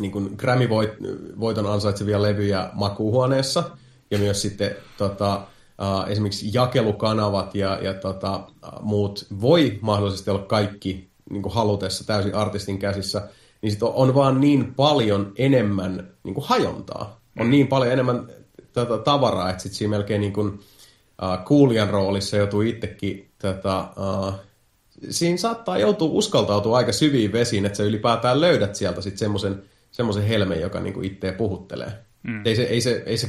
niin kuin Grammy-voiton ansaitsevia levyjä makuuhuoneessa ja myös sitten tota, uh, esimerkiksi jakelukanavat ja, ja tota, uh, muut voi mahdollisesti olla kaikki niin kuin halutessa täysin artistin käsissä, niin sit on, on vaan niin paljon enemmän niin kuin hajontaa. On mm. niin paljon enemmän tota, tavaraa, että sitten siinä melkein niin kuin, uh, kuulijan roolissa joutuu itsekin tota, uh, siinä saattaa joutua uskaltautua aika syviin vesiin, että sä ylipäätään löydät sieltä sitten semmoisen semmoisen helmen, joka niinku itseä puhuttelee. Mm. Ei, se, ei, se, ei, se,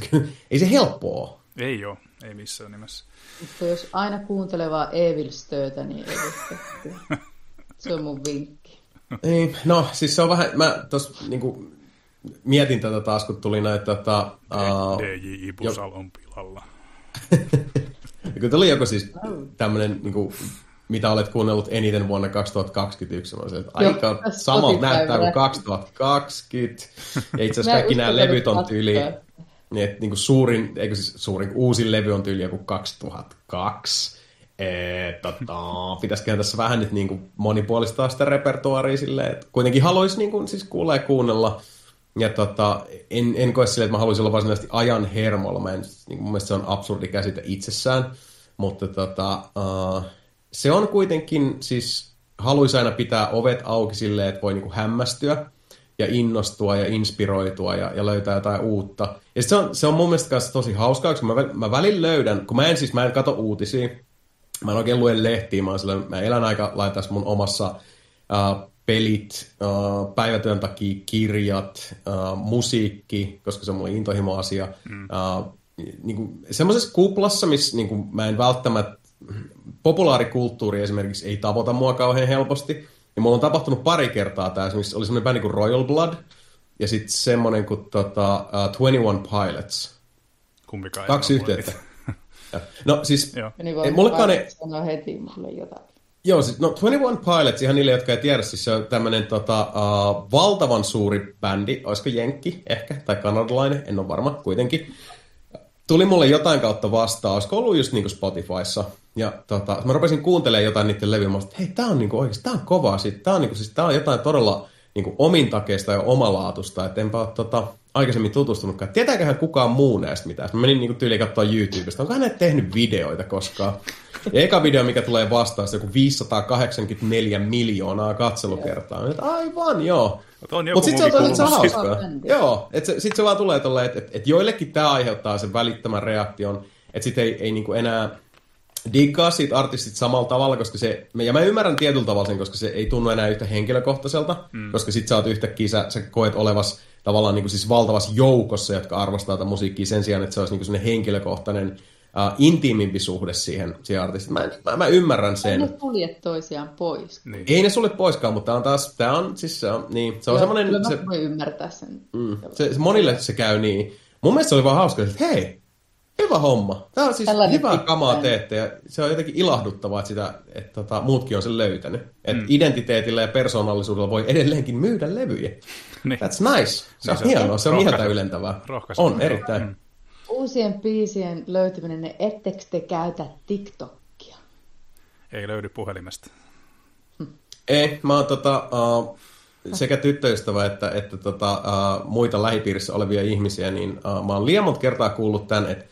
ei se helppoa. Ei ole, ei missään nimessä. Mutta jos aina kuuntelevaa Evilstöötä, niin ei Se on mun vinkki. Ei, no, siis se on vähän, mä tos niinku, mietin tätä taas, kun tuli näitä... Tota, uh, DJ Ipusal on pilalla. kun tuli joku siis tämmöinen niinku, mitä olet kuunnellut eniten vuonna 2021. Mä olisin, että aika samalta näyttää kuin 2020. Ja itse asiassa kaikki nämä levyt on tyyli, niin, että niin kuin suurin, eikö siis suurin, uusin levy on tyyli joku 2002. Et, tota, pitäisiköhän tässä vähän nyt niin kuin monipuolistaa sitä repertuaaria silleen, että kuitenkin haluaisi niin kuin, siis kuulla ja kuunnella. Ja tota, en, en koe silleen, että mä haluaisin olla varsinaisesti ajan hermolla. Mä en, niin kuin, mun mielestä se on absurdi käsite itsessään. Mutta tota, uh, se on kuitenkin siis, haluaisi aina pitää ovet auki silleen, että voi niinku hämmästyä ja innostua ja inspiroitua ja, ja löytää jotain uutta. Ja se on, se on mun mielestä kanssa tosi hauskaa, koska mä, mä välin löydän, kun mä en siis, mä en kato uutisia, mä en oikein lue lehtiä, mä, sillä, mä elän aika laitas mun omassa uh, pelit, uh, päivätyön takia kirjat, uh, musiikki, koska se on mulle intohimo-asia. Mm. Uh, niin semmoisessa kuplassa, missä niin kuin, mä en välttämättä populaarikulttuuri esimerkiksi ei tavoita mua kauhean helposti. Ja mulla on tapahtunut pari kertaa tämä, esimerkiksi oli semmoinen bändi kuin Royal Blood, ja sitten semmoinen kuin tota, uh, 21 Pilots. Kumpikaan Kaksi yhteyttä. no siis, ei, mullekaan ei... Sanoo heti mulle jotain. Joo, siis, no 21 Pilots, ihan niille, jotka ei tiedä, siis se on tämmöinen tota, uh, valtavan suuri bändi, olisiko Jenkki ehkä, tai kanadalainen, en ole varma kuitenkin tuli mulle jotain kautta vastaan, olisiko ollut just niin kuin Spotifyssa. Ja tota, mä rupesin kuuntelemaan jotain niiden levyä, että hei, tää on niinku oikeasti, tää on kovaa. Sit, tää on, niinku, siis, tää on jotain todella niinku omintakeista ja omalaatusta, että enpä ole tota, aikaisemmin tutustunutkaan. Tietääköhän kukaan muu näistä mitään? Mä menin niinku tyyliin katsoa YouTubesta, onko hänet tehnyt videoita koskaan? Ja eka video, mikä tulee vastaan, se joku 584 miljoonaa katselukertaa. Että aivan, joo. Mutta sitten se on tosi hauskaa. Joo, että sitten se vaan tulee tolleen, että et, et joillekin tämä aiheuttaa sen välittömän reaktion, että sitten ei, ei niinku enää diggaa siitä artistit samalla tavalla, koska se, ja mä ymmärrän tietyllä tavalla sen, koska se ei tunnu enää yhtä henkilökohtaiselta, mm. koska sit sä oot yhtäkkiä, sä, sä koet olevas tavallaan niin kuin siis valtavassa joukossa, jotka arvostaa tätä musiikkia sen sijaan, että se olisi niin kuin henkilökohtainen uh, intiimimpi suhde siihen, siihen artistiin. Mä, mä, mä ymmärrän sen. Ei ne sulje toisiaan pois. Niin. Ei ne sulle poiskaan, mutta on taas, tämä on, siis se on, niin, se on Joo, semmoinen... se, voi ymmärtää sen. Mm, se, se, monille se käy niin. Mun mielestä se oli vaan hauska, että hei, hyvä homma. Tämä on siis Tällainen hyvää kamaa teette ja se on jotenkin ilahduttavaa, että, sitä, että tota, muutkin on sen löytänyt. Että mm. identiteetillä ja persoonallisuudella voi edelleenkin myydä levyjä. niin. That's nice. Se niin, on se hienoa, se on mieltä ylentävää. On, erittäin. Mm uusien biisien löytyminen, niin ettekö te käytä TikTokia? Ei löydy puhelimesta. Ei, mä oon tota, uh, sekä tyttöystävä että, että tota, uh, muita lähipiirissä olevia ihmisiä, niin uh, mä oon liian monta kertaa kuullut tämän, että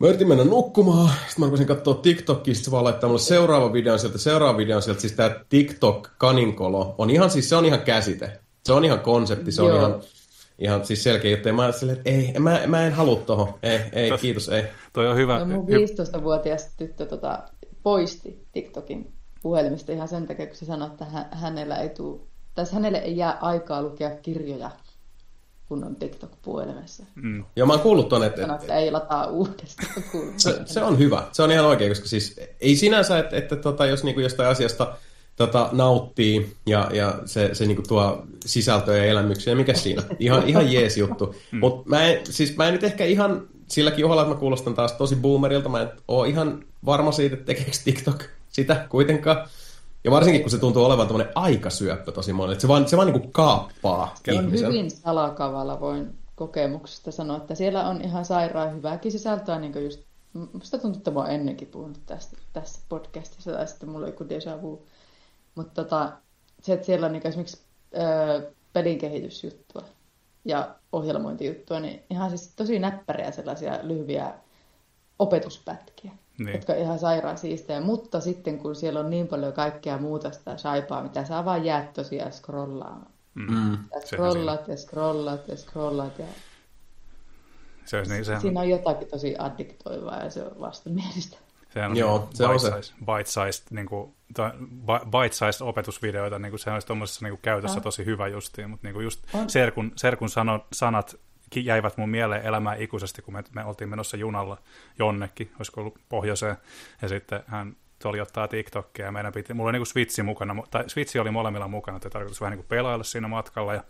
Mä yritin mennä nukkumaan, sitten mä rupesin katsoa TikTokia, sitten se vaan laittaa mulle seuraava video sieltä, seuraava video sieltä. Siis tää TikTok-kaninkolo on ihan, siis se on ihan käsite. Se on ihan konsepti, se on Joo. ihan ihan siis selkeä juttu. Ja mä silleen, että ei, mä, mä en halua tohon. Ei, ei Tos, kiitos, ei. Toi on hyvä. No, mun 15-vuotias tyttö tota, poisti TikTokin puhelimesta ihan sen takia, kun se sanoi, että hänellä ei tuu, tässä hänelle ei jää aikaa lukea kirjoja, kun on TikTok-puhelimessa. Mm. Joo, mä oon kuullut ton, että... Sano, että ei lataa uudestaan. se, se, on hyvä. Se on ihan oikein, koska siis ei sinänsä, että, että tota, jos niinku jostain asiasta tota, nauttii ja, ja se, se niinku tuo sisältöä ja elämyksiä. Mikä siinä? Ihan, ihan jees juttu. Mm. Mutta mä, en, siis mä en nyt ehkä ihan silläkin ohella, että mä kuulostan taas tosi boomerilta. Mä en ole ihan varma siitä, että tekeekö TikTok sitä kuitenkaan. Ja varsinkin, kun se tuntuu olevan tämmöinen aikasyöppö tosi monelle. Että se vaan, se vaan niin kuin kaappaa Se on hyvin salakavalla, voin kokemuksesta sanoa, että siellä on ihan sairaan hyvääkin sisältöä, niin kuin just, musta tuntuu, että mä oon ennenkin puhunut tästä, tässä podcastissa, tai sitten mulla on joku déjà vu. Mutta tota, se, että siellä on niin esimerkiksi ö, pelin kehitysjuttua ja ohjelmointijuttua, niin ihan siis tosi näppäriä sellaisia lyhyviä opetuspätkiä niin. jotka on ihan sairaan siistejä. Mutta sitten kun siellä on niin paljon kaikkea muuta sitä saipaa, mitä sä vaan jäät tosiaan scrollaamaan. Mm. Ja scrollat ja scrollat ja scrollat. Ja... Se olisi niin, sehän... Siinä on jotakin tosi addiktoivaa ja se on vastenmielistä. Sehän on Joo, se on se. Bite-sized, niin kuin, bite-sized opetusvideoita, niin kuin, sehän olisi tuommoisessa niin käytössä ah. tosi hyvä justiin, mutta niin kuin just Serkun, Serkun sano, sanat jäivät mun mieleen elämään ikuisesti, kun me, me oltiin menossa junalla jonnekin, olisiko ollut pohjoiseen, ja sitten hän oli ottaa TikTokia, ja meidän piti, mulla oli niin Switchi mukana, tai Switchi oli molemmilla mukana, että tarkoitus vähän niin kuin pelailla siinä matkalla, ja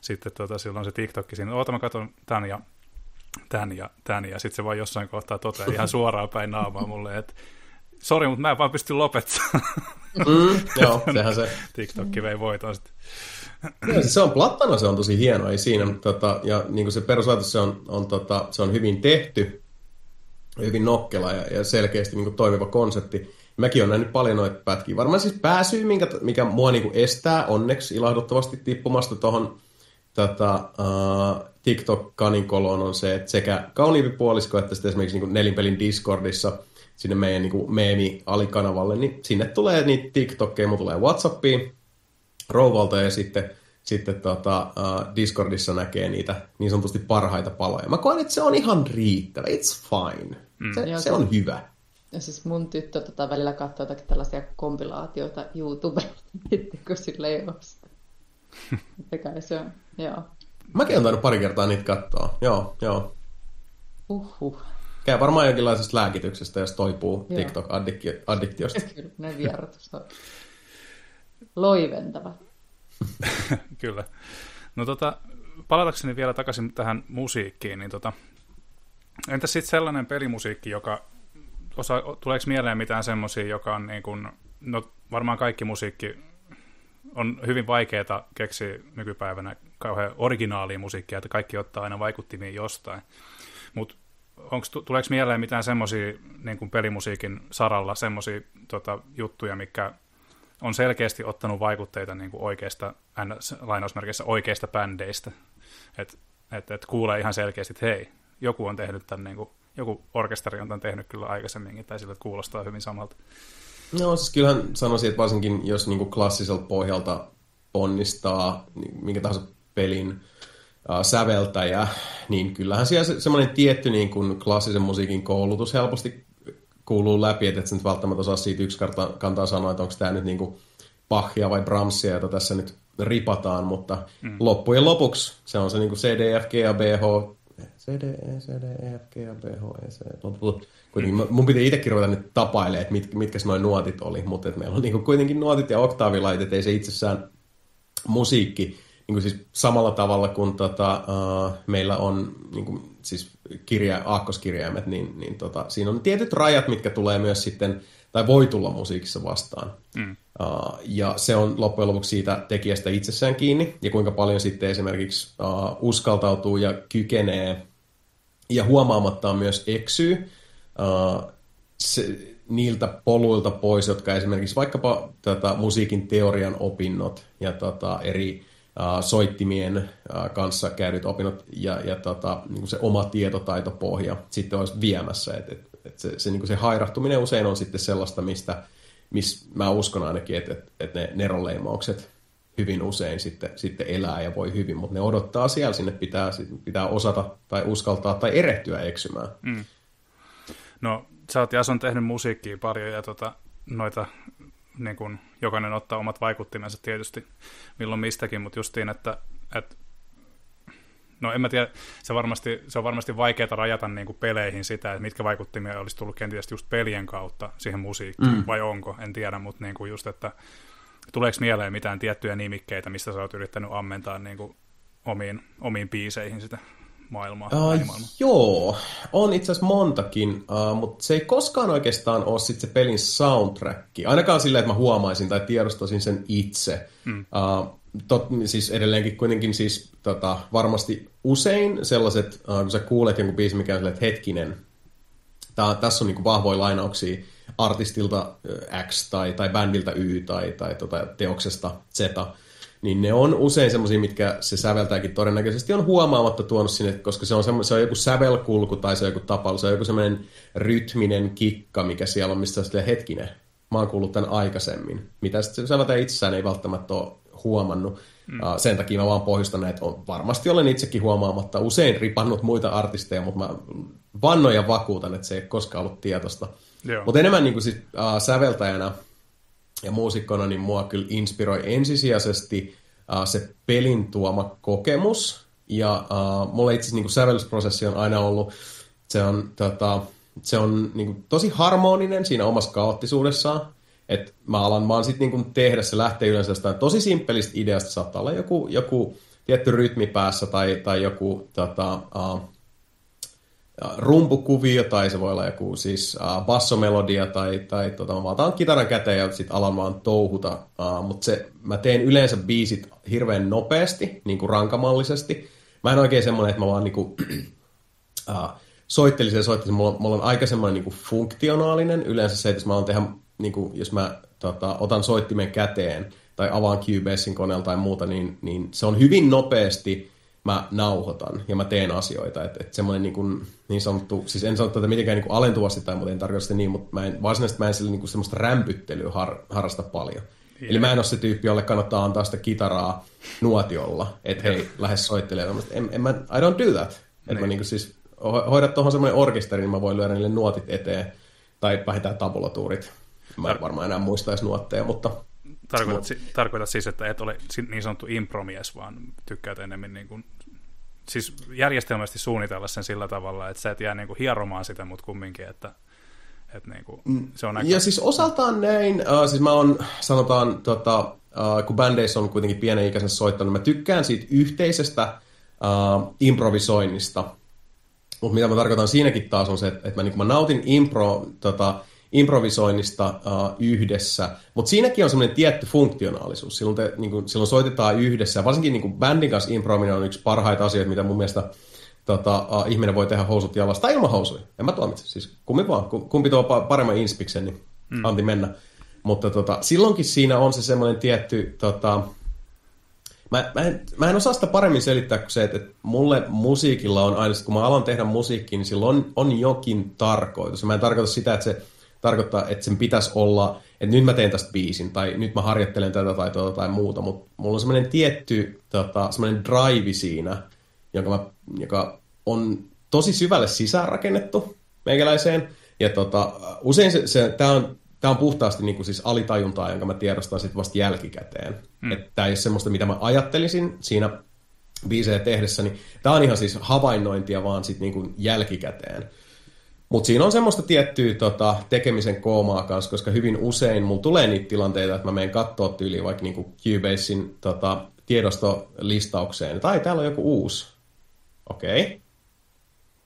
sitten tota, silloin se TikTokki siinä, oota mä katson tämän ja tämän ja tämän, ja sitten se vaan jossain kohtaa toteaa ihan suoraan päin naamaa mulle, että sori, mutta mä en vaan pysty lopettamaan. Mm, joo, sehän se. TikTokki vei voiton sitten. Joo, se on plattana, se on tosi hieno, ei siinä. Tota, ja niin kuin se perusajatus, se on, on, tota, se on hyvin tehty, hyvin nokkela ja, ja selkeästi niin kuin toimiva konsepti. Mäkin olen nähnyt paljon noita pätkiä. Varmaan siis pääsyy, minkä, mikä mua niin kuin estää onneksi ilahduttavasti tippumasta tuohon tota, uh, TikTok-kaninkoloon on se, että sekä kauniimpi puolisko että sitten esimerkiksi niin kuin nelinpelin Discordissa sinne meidän niin kuin meemi-alikanavalle, niin sinne tulee niitä TikTokkeja, mun tulee Whatsappiin, rouvalta ja sitten, sitten tota, uh, Discordissa näkee niitä niin sanotusti parhaita paloja. Mä koen, että se on ihan riittävä. It's fine. Mm. Se, se on hyvä. Ja siis mun tyttö tota välillä katsoo jotakin tällaisia kompilaatioita YouTubesta, kun sille ei ole sitä. se on, joo. Mäkin olen tainnut pari kertaa niitä katsoa. Joo, joo. Uhuh. Käy varmaan jonkinlaisesta lääkityksestä, jos toipuu TikTok-addiktiosta. Kyllä, ne vierotus on loiventava. Kyllä. No tota, palatakseni vielä takaisin tähän musiikkiin, niin tota, entä sitten sellainen pelimusiikki, joka, osa, tuleeko mieleen mitään semmoisia, joka on niin kuin, no varmaan kaikki musiikki on hyvin vaikeaa keksiä nykypäivänä kauhean originaalia musiikkia, että kaikki ottaa aina vaikuttimia jostain. Mutta tuleeko mieleen mitään semmoisia niin pelimusiikin saralla, semmoisia tota, juttuja, mikä on selkeästi ottanut vaikutteita niin kuin oikeista, lainausmerkeissä oikeista bändeistä. Että et, et kuulee ihan selkeästi, että hei, joku on tehnyt tämän, niin kuin, joku orkesteri on tämän tehnyt kyllä aikaisemminkin, tai sillä kuulostaa hyvin samalta. No siis kyllähän sanoisin, että varsinkin jos niin kuin klassiselta pohjalta onnistaa niin minkä tahansa pelin äh, säveltäjä, niin kyllähän siellä se, semmoinen tietty niin kuin klassisen musiikin koulutus helposti kuuluu läpi, että et sä nyt välttämättä osaa siitä yksi karta, kantaa sanoa, että onko tämä nyt niinku Bachia vai Brahmsia, jota tässä nyt ripataan, mutta mm. loppujen lopuksi se on se niinku C, D, F, G ja B, H, C, D, E, C, D, E, F, G ja B, H, E, C. Kuitenkin mun piti itsekin ruveta nyt tapailemaan, että mit, mitkä noin nuotit oli, mutta et meillä on niinku kuitenkin nuotit ja oktaavilaitet, ei se itsessään musiikki, niin siis samalla tavalla kuin tota, uh, meillä on niin kuin, siis kirja, aakkoskirjaimet, niin, niin tota, siinä on tietyt rajat, mitkä tulee myös sitten, tai voi tulla musiikissa vastaan. Mm. Uh, ja se on loppujen lopuksi siitä tekijästä itsessään kiinni, ja kuinka paljon sitten esimerkiksi uh, uskaltautuu ja kykenee, ja huomaamattaan myös eksyy uh, se, niiltä poluilta pois, jotka esimerkiksi vaikkapa tätä musiikin teorian opinnot ja tota, eri soittimien kanssa käydyt opinnot ja, ja tota, niin kuin se oma tietotaitopohja sitten olisi viemässä. Et, et, et se, se, niin kuin se hairahtuminen usein on sitten sellaista, mistä miss mä uskon ainakin, että, että, että ne neroleimaukset hyvin usein sitten, sitten elää ja voi hyvin, mutta ne odottaa siellä, sinne pitää, pitää osata tai uskaltaa tai erehtyä eksymään. Mm. No, sä oot Jason tehnyt musiikkia paljon ja tota, noita niin kun, jokainen ottaa omat vaikuttimensa tietysti milloin mistäkin, mutta justiin, että, että No en mä tiedä, se, varmasti, se on varmasti vaikeaa rajata niin kuin peleihin sitä, että mitkä vaikuttimia olisi tullut kenties just pelien kautta siihen musiikkiin, mm. vai onko, en tiedä, mutta niin kuin just, että tuleeko mieleen mitään tiettyjä nimikkeitä, mistä sä oot yrittänyt ammentaa niin kuin omiin, omiin biiseihin sitä maailmaa? Uh, joo, on itse asiassa montakin, uh, mutta se ei koskaan oikeastaan ole sit se pelin soundtrack. Ainakaan silleen, että mä huomaisin tai tiedostasin sen itse. Mm. Uh, tot, siis edelleenkin kuitenkin siis tota, varmasti usein sellaiset, uh, kun sä kuulet jonkun biisin, mikä on silleen, että hetkinen, tää, tässä on niinku vahvoja lainauksia artistilta X tai, tai bändiltä Y tai, tai tota, teoksesta Z, niin ne on usein semmoisia, mitkä se säveltäjäkin todennäköisesti on huomaamatta tuonut sinne, koska se on, semmo, se on joku sävelkulku tai se on joku tapaus, se on joku semmoinen rytminen kikka, mikä siellä on, mistä on hetkinen, mä oon kuullut tämän aikaisemmin. Mitä sitten säveltäjä itsessään ei välttämättä ole huomannut. Mm. Sen takia mä vaan pohjustan, että on, varmasti olen itsekin huomaamatta usein ripannut muita artisteja, mutta mä vannoin ja vakuutan, että se ei koskaan ollut tietoista. Mutta enemmän niin kuin siis, uh, säveltäjänä ja muusikkona, niin mua kyllä inspiroi ensisijaisesti uh, se pelin tuoma kokemus. Ja uh, mulla itse niin sävellysprosessi on aina ollut, se on, tota, se on niin kuin, tosi harmoninen siinä omassa kaoottisuudessaan. Että mä alan vaan sitten niin tehdä, se lähtee yleensä jostain tosi simppelistä ideasta, saattaa olla joku, joku tietty rytmi päässä tai, tai joku tota, uh, rumpukuvio tai se voi olla joku siis uh, bassomelodia tai, tai tota, mä otan kitaran käteen ja sitten alan vaan touhuta. Uh, Mutta se, mä teen yleensä biisit hirveän nopeasti, niin kuin rankamallisesti. Mä en oikein semmoinen, että mä vaan niin kuin, uh, soittelisin ja soittelisin. Mulla, mulla on aika semmoinen niin kuin funktionaalinen. Yleensä se, että jos mä alan tehdä, niin kuin, jos mä tota, otan soittimen käteen tai avaan Cubasein koneella tai muuta, niin, niin se on hyvin nopeasti mä nauhoitan ja mä teen asioita. Että et semmoinen niin, kuin, niin sanottu, siis en sano tätä mitenkään niin kuin alentuvasti tai muuten en tarkoita sitä niin, mutta mä en, varsinaisesti mä en sille, niin kuin semmoista rämpyttelyä har, harrasta paljon. Yeah. Eli mä en ole se tyyppi, jolle kannattaa antaa sitä kitaraa nuotiolla, että hei, lähde soittelemaan. En, en mä, I don't do that. Että mä niin kuin siis hoida tuohon semmoinen orkesteri, niin mä voin lyödä niille nuotit eteen. Tai vähintään tabulatuurit. Mä en varmaan enää muistaisi nuotteja, mutta Tarkoitat, si- tarkoitat siis, että et ole niin sanottu impromies, vaan tykkäät enemmän niin kuin, siis järjestelmästi suunnitella sen sillä tavalla, että sä et jää niin kuin hieromaan sitä, mutta kumminkin, että, että niin kuin, mm. se on aika... Ja siis osaltaan näin, uh, siis mä oon, sanotaan, tota, uh, kun bändeissä on kuitenkin pienen ikäisen soittanut, mä tykkään siitä yhteisestä uh, improvisoinnista, mutta mitä mä tarkoitan siinäkin taas on se, että, että mä, niin mä nautin impro, tota, improvisoinnista uh, yhdessä, mutta siinäkin on semmoinen tietty funktionaalisuus. Silloin, te, niin kuin, silloin soitetaan yhdessä, varsinkin niin bändin kanssa improviminen on yksi parhaita asioita, mitä mun mielestä tota, uh, ihminen voi tehdä housut jalasta tai ilman housuja. En mä tuomitse, siis kumpi vaan, kumpi tuo paremman inspiksen, niin mm. anti mennä. Mutta tota, silloinkin siinä on se semmoinen tietty, tota, mä, mä, en, mä en osaa sitä paremmin selittää kuin se, että, että mulle musiikilla on aina, kun mä alan tehdä musiikkia, niin sillä on, on jokin tarkoitus. Mä en tarkoita sitä, että se tarkoittaa, että sen pitäisi olla, että nyt mä teen tästä biisin, tai nyt mä harjoittelen tätä tai tuota tai muuta, mutta mulla on semmoinen tietty tota, semmoinen drive siinä, jonka mä, joka on tosi syvälle sisäänrakennettu meikäläiseen, ja tota, usein se, se tämä on, tää on puhtaasti niin kuin siis alitajuntaa, jonka mä tiedostan sitten vasta jälkikäteen. Mm. Että tämä ei ole semmoista, mitä mä ajattelisin siinä biisejä tehdessä, niin tämä on ihan siis havainnointia vaan sitten niin jälkikäteen. Mutta siinä on semmoista tiettyä tota, tekemisen koomaa kanssa, koska hyvin usein mulla tulee niitä tilanteita, että mä menen katsoa tyyliin vaikka niinku Cubasein tota, tiedostolistaukseen, tai täällä on joku uusi. Okei. Okay.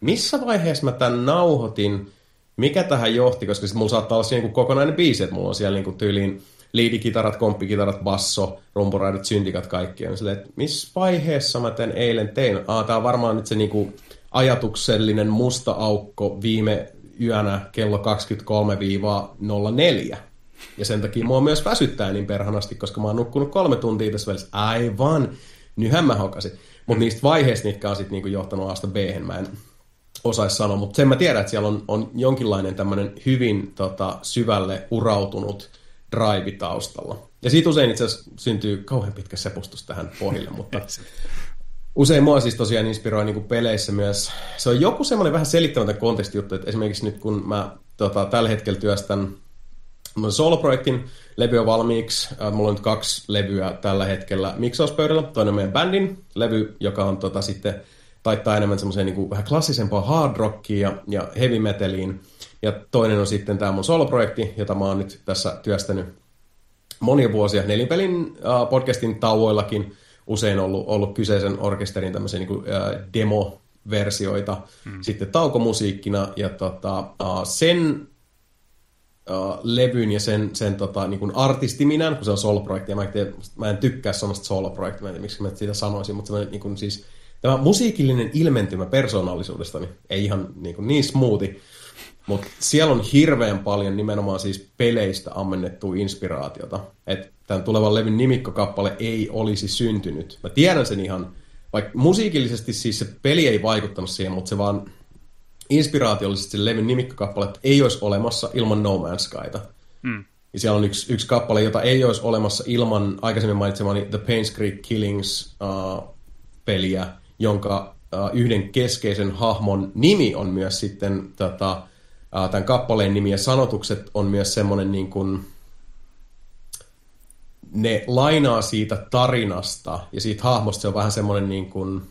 Missä vaiheessa mä tämän nauhoitin? Mikä tähän johti? Koska sitten mulla saattaa olla siinä kokonainen biisi, että mulla on siellä niinku tyyliin liidikitarat, komppikitarat, basso, rumpuraidot, syntikat, kaikki. Ja silleen, että missä vaiheessa mä tämän eilen tein? Aa, tää on varmaan nyt se niinku ajatuksellinen musta aukko viime yönä kello 23-04. Ja sen takia mua myös väsyttää niin perhanasti, koska mä oon nukkunut kolme tuntia tässä välissä. Aivan, nyhän mä hokasin. Mutta niistä vaiheista, mitkä on sitten niinku johtanut Asta b mä en osaisi sanoa. Mutta sen mä tiedän, että siellä on, on jonkinlainen tämmöinen hyvin tota, syvälle urautunut drive taustalla. Ja siitä usein itse asiassa syntyy kauhean pitkä sepustus tähän pohjille, mutta usein mua siis tosiaan inspiroi niin kuin peleissä myös. Se on joku semmoinen vähän selittämätön kontekstijuttu, että esimerkiksi nyt kun mä tota, tällä hetkellä työstän soloprojektin, levy on valmiiksi. Äh, mulla on nyt kaksi levyä tällä hetkellä miksauspöydällä. Toinen on meidän bändin levy, joka on tota, sitten taittaa enemmän semmoiseen niin vähän klassisempaa hard rockiin ja, ja heavy metaliin. Ja toinen on sitten tämä mun soloprojekti, jota mä oon nyt tässä työstänyt monia vuosia nelinpelin uh, podcastin tauoillakin usein ollut, ollut kyseisen orkesterin tämmöisiä niin kuin, uh, demo-versioita hmm. sitten taukomusiikkina ja tota, sen uh, levyn ja sen, sen tota, niin kuin artistiminän, kun se on solo-projekti, ja mä en, tiedä, mä en tykkää sanasta solo-projekti, mä en tiedä, miksi mä siitä sanoisin, mutta se niin kuin, siis, tämä musiikillinen ilmentymä persoonallisuudestani ei ihan niin, kuin, niin smoothi, mutta siellä on hirveän paljon nimenomaan siis peleistä ammennettua inspiraatiota. Että tämän tulevan levyn nimikkokappale ei olisi syntynyt. Mä tiedän sen ihan, vaikka musiikillisesti siis se peli ei vaikuttanut siihen, mutta se vaan inspiraatiollisesti se levyn nimikkokappale ei olisi olemassa ilman No Man's Skyta. Mm. Ja siellä on yksi, yksi kappale, jota ei olisi olemassa ilman aikaisemmin mainitsemani The Pains Creek Killings uh, peliä, jonka uh, yhden keskeisen hahmon nimi on myös sitten tota, tämän kappaleen nimi ja sanotukset on myös semmoinen niin kuin, ne lainaa siitä tarinasta ja siitä hahmosta se on vähän semmoinen niin kuin,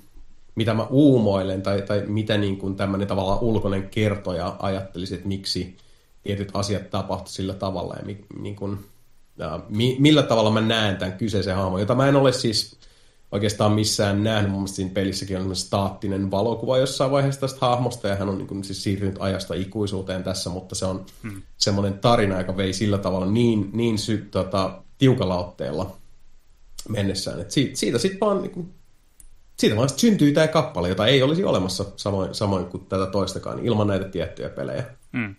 mitä mä uumoilen tai, tai mitä niin kuin tämmöinen tavallaan ulkoinen kertoja ajattelisi, että miksi tietyt asiat tapahtu sillä tavalla ja mi, niin kuin, ja mi, millä tavalla mä näen tämän kyseisen hahmon, jota mä en ole siis oikeastaan missään nähnyt. Mun mielestä siinä pelissäkin on staattinen valokuva jossain vaiheessa tästä hahmosta ja hän on niin kuin, siis siirtynyt ajasta ikuisuuteen tässä, mutta se on hmm. semmoinen tarina, joka vei sillä tavalla niin, niin sy, tota, tiukalla otteella mennessään. Et siitä, siitä sitten vaan niin kuin, siitä vaan syntyy tämä kappale, jota ei olisi olemassa samoin, samoin kuin tätä toistakaan, ilman näitä tiettyjä pelejä. Mm.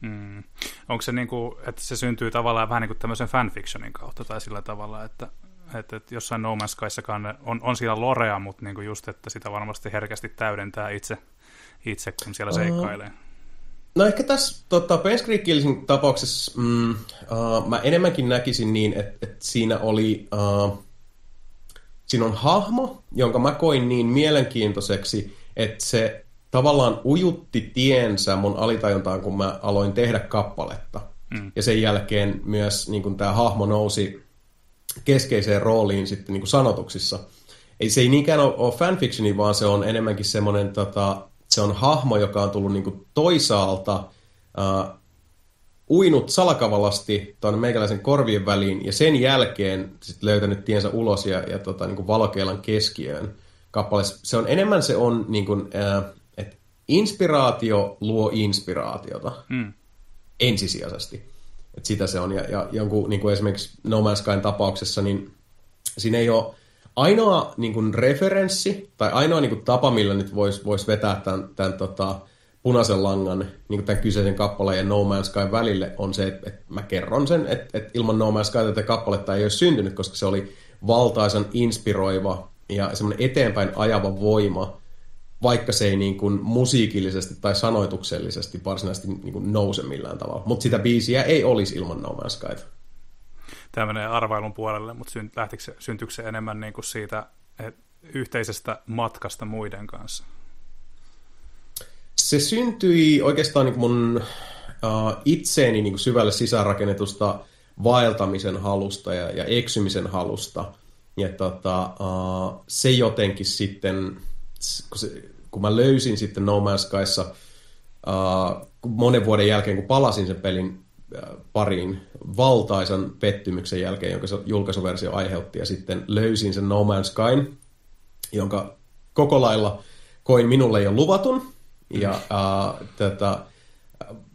Mm. Onko se niin kuin, että se syntyy tavallaan vähän niin kuin tämmöisen fanfictionin kautta tai sillä tavalla, että, että, että jossain No Man's Skyssakaan on, on siellä lorea, mutta niin kuin just, että sitä varmasti herkästi täydentää itse, itse kun siellä seikkailee. Uh, no ehkä tässä tota, Creek tapauksessa mm, uh, mä enemmänkin näkisin niin, että, että siinä oli... Uh, siinä on hahmo, jonka mä koin niin mielenkiintoiseksi, että se tavallaan ujutti tiensä mun alitajuntaan, kun mä aloin tehdä kappaletta. Mm. Ja sen jälkeen myös niin tämä hahmo nousi keskeiseen rooliin sitten niin sanotuksissa. Ei, se ei niinkään ole, ole fanfictioni, vaan se on enemmänkin semmoinen, tota, se on hahmo, joka on tullut niin toisaalta uh, uinut salakavalasti tuonne meikäläisen korvien väliin ja sen jälkeen sit löytänyt tiensä ulos ja, ja tota, niin kuin valokeilan keskiöön kappaleessa. Se on enemmän se on, niin kuin, äh, että inspiraatio luo inspiraatiota hmm. ensisijaisesti. Et sitä se on. Ja, ja jonkun, niin kuin esimerkiksi No Man's Skyn tapauksessa, niin siinä ei ole ainoa niin kuin referenssi tai ainoa niin kuin tapa, millä nyt voisi vois vetää tämän, tämän tota, punaisen langan niin kuin tämän kyseisen kappaleen ja No Man's Sky välille on se, että, että mä kerron sen, että, että ilman No Man's Sky tätä kappaletta ei olisi syntynyt, koska se oli valtaisan inspiroiva ja semmoinen eteenpäin ajava voima, vaikka se ei niin kuin musiikillisesti tai sanoituksellisesti varsinaisesti niin kuin nouse millään tavalla. Mutta sitä biisiä ei olisi ilman No Man's Skyta. Tämä menee arvailun puolelle, mutta syntyykö se enemmän niin kuin siitä yhteisestä matkasta muiden kanssa? se syntyi oikeastaan niin mun uh, itseeni niin syvälle sisäänrakennetusta vaeltamisen halusta ja, ja eksymisen halusta. Ja tota, uh, se jotenkin sitten, kun, se, kun mä löysin sitten No Man's Skyssa uh, monen vuoden jälkeen, kun palasin sen pelin uh, pariin valtaisan pettymyksen jälkeen, jonka se julkaisuversio aiheutti, ja sitten löysin sen No Man's Skyn, jonka koko lailla koin minulle jo luvatun, ja uh, tätä,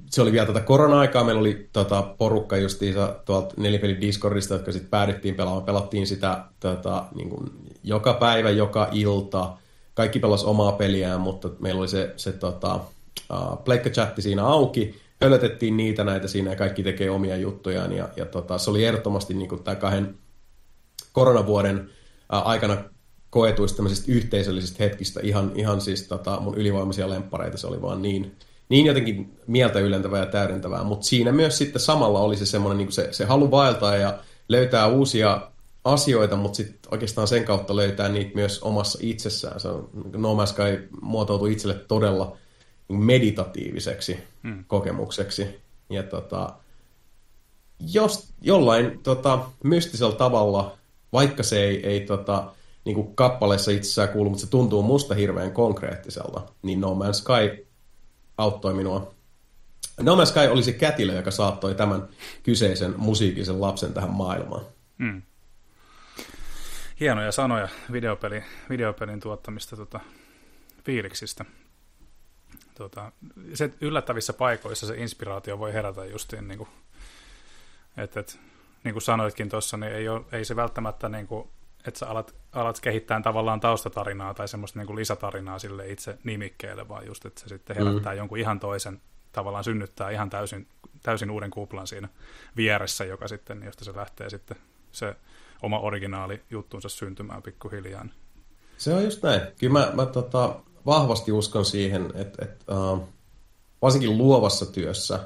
se oli vielä tätä korona-aikaa, meillä oli tota, porukka justiinsa tuolta nelipelin Discordista, jotka sitten päädyttiin pelaamaan. Pelattiin sitä tota, niin kuin, joka päivä, joka ilta. Kaikki pelasi omaa peliään, mutta meillä oli se, se tota, uh, pleikka-chatti siinä auki. Hölötettiin niitä näitä siinä ja kaikki tekee omia juttujaan. Ja, ja tota, se oli ehdottomasti niin tämä kahden koronavuoden uh, aikana koetuista tämmöisistä yhteisöllisistä hetkistä ihan, ihan siis tota, mun ylivoimaisia lemppareita. Se oli vaan niin, niin jotenkin mieltä ylentävää ja täydentävää. Mutta siinä myös sitten samalla oli se semmoinen niin se, se halu vaeltaa ja löytää uusia asioita, mutta sitten oikeastaan sen kautta löytää niitä myös omassa itsessään. Se on, no Man's Sky muotoutui itselle todella meditatiiviseksi hmm. kokemukseksi. Ja tota, jos jollain tota, mystisellä tavalla, vaikka se ei, ei tota, niin kuin kappaleessa itsessään kuulu, mutta se tuntuu musta hirveän konkreettiselta, niin No Man's Sky auttoi minua. No Man's Sky oli se kätilö, joka saattoi tämän kyseisen musiikisen lapsen tähän maailmaan. Hmm. Hienoja sanoja videopeli, videopelin tuottamista tota, fiiliksistä. Tota, se yllättävissä paikoissa se inspiraatio voi herätä justiin, niin kuin, että, että niin kuin sanoitkin tuossa, niin ei, ole, ei se välttämättä niin kuin, että sä alat, alat kehittää tavallaan taustatarinaa tai semmoista niin kuin lisätarinaa sille itse nimikkeelle, vaan just, että se sitten herättää mm. jonkun ihan toisen, tavallaan synnyttää ihan täysin, täysin uuden kuplan siinä vieressä, joka sitten, josta se lähtee sitten se oma originaali juttunsa syntymään pikkuhiljaa. Se on just näin. Kyllä mä, mä tota, vahvasti uskon siihen, että, että uh, varsinkin luovassa työssä,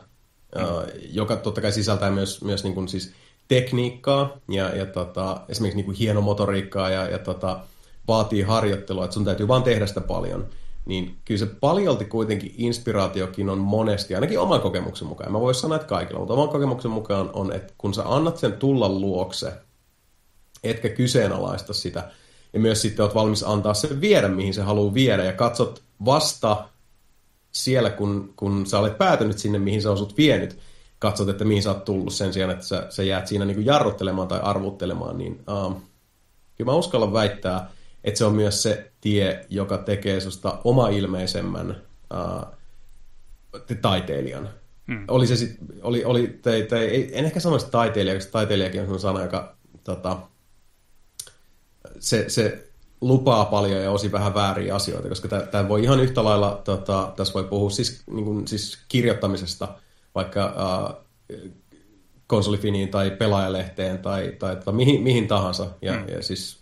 uh, joka totta kai sisältää myös, myös niin kuin siis tekniikkaa ja, ja tota, esimerkiksi niin kuin hienomotoriikkaa ja, ja tota, vaatii harjoittelua, että sun täytyy vaan tehdä sitä paljon, niin kyllä se paljolti kuitenkin inspiraatiokin on monesti, ainakin oman kokemuksen mukaan, mä voisi sanoa, että kaikilla, mutta oman kokemuksen mukaan on, että kun sä annat sen tulla luokse, etkä kyseenalaista sitä, ja myös sitten oot valmis antaa sen viedä, mihin se haluaa viedä, ja katsot vasta siellä, kun, kun sä olet päätynyt sinne, mihin sä osut vienyt, katsot, että mihin sä oot tullut sen sijaan, että sä, sä jäät siinä niin kuin jarruttelemaan tai arvuttelemaan, niin uh, kyllä mä uskallan väittää, että se on myös se tie, joka tekee susta oma ilmeisemmän uh, taiteilijan. Hmm. Oli se sit, oli, oli, te, te, en ehkä sanoisi taiteilija, koska taiteilijakin on sana, joka tota, se, se lupaa paljon ja osi vähän vääriä asioita, koska tämä voi ihan yhtä lailla, tota, tässä voi puhua siis, niin kuin, siis kirjoittamisesta, vaikka äh, konsolifiniin tai pelaajalehteen tai, tai tota, mihin, mihin tahansa. Ja, mm. ja siis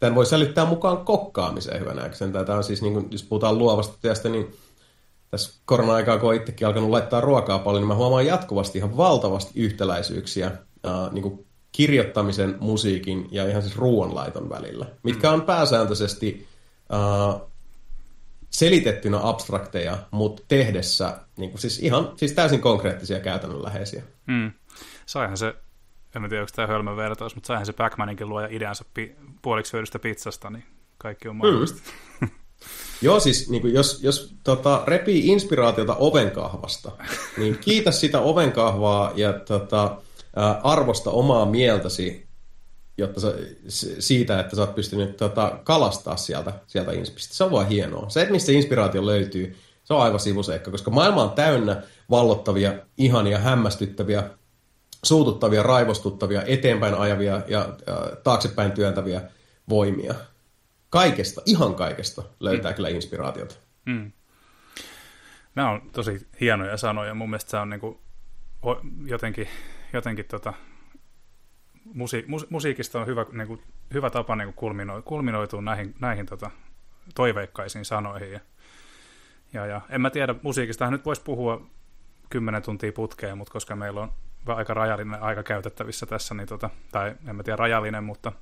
tämän voi sälyttää mukaan kokkaamiseen hyvänäkseen. Tämä on siis, niin kuin, jos puhutaan luovasta työstä, niin tässä korona-aikaa, kun olen itsekin alkanut laittaa ruokaa paljon, niin mä huomaan jatkuvasti ihan valtavasti yhtäläisyyksiä äh, niin kuin kirjoittamisen, musiikin ja ihan siis ruoanlaiton välillä, mitkä on pääsääntöisesti uh, selitettynä abstrakteja, mutta tehdessä niin kuin siis ihan siis täysin konkreettisia käytännönläheisiä. Mm. Saihan se, en tiedä onko tämä hölmön vertaus, mutta saihan se Backmaninkin luoja ideansa pi- puoliksi hyödystä pizzasta, niin kaikki on mahdollista. Mm. Joo, siis niin kuin jos, jos tota, repii inspiraatiota ovenkahvasta, niin kiitä sitä ovenkahvaa ja tota, arvosta omaa mieltäsi jotta sä, siitä, että sä oot pystynyt tota, kalastaa sieltä, sieltä inspistä. Se on vaan hienoa. Se, että mistä inspiraatio löytyy, se on aivan sivuseikka, koska maailma on täynnä vallottavia, ihania, hämmästyttäviä, suututtavia, raivostuttavia, eteenpäin ajavia ja äh, taaksepäin työntäviä voimia. Kaikesta, ihan kaikesta löytää mm. kyllä inspiraatiota. Mm. Nämä on tosi hienoja sanoja. Mun mielestä se on niin kuin jotenkin jotenkin tota, musi, mus, musiikista on hyvä, niin kuin, hyvä tapa niin kuin kulmino, kulminoitua näihin, näihin tota, toiveikkaisiin sanoihin. Ja, ja, ja en mä tiedä, musiikista nyt voisi puhua kymmenen tuntia putkeen, mutta koska meillä on aika rajallinen aika käytettävissä tässä, niin tota, tai en mä tiedä rajallinen, mutta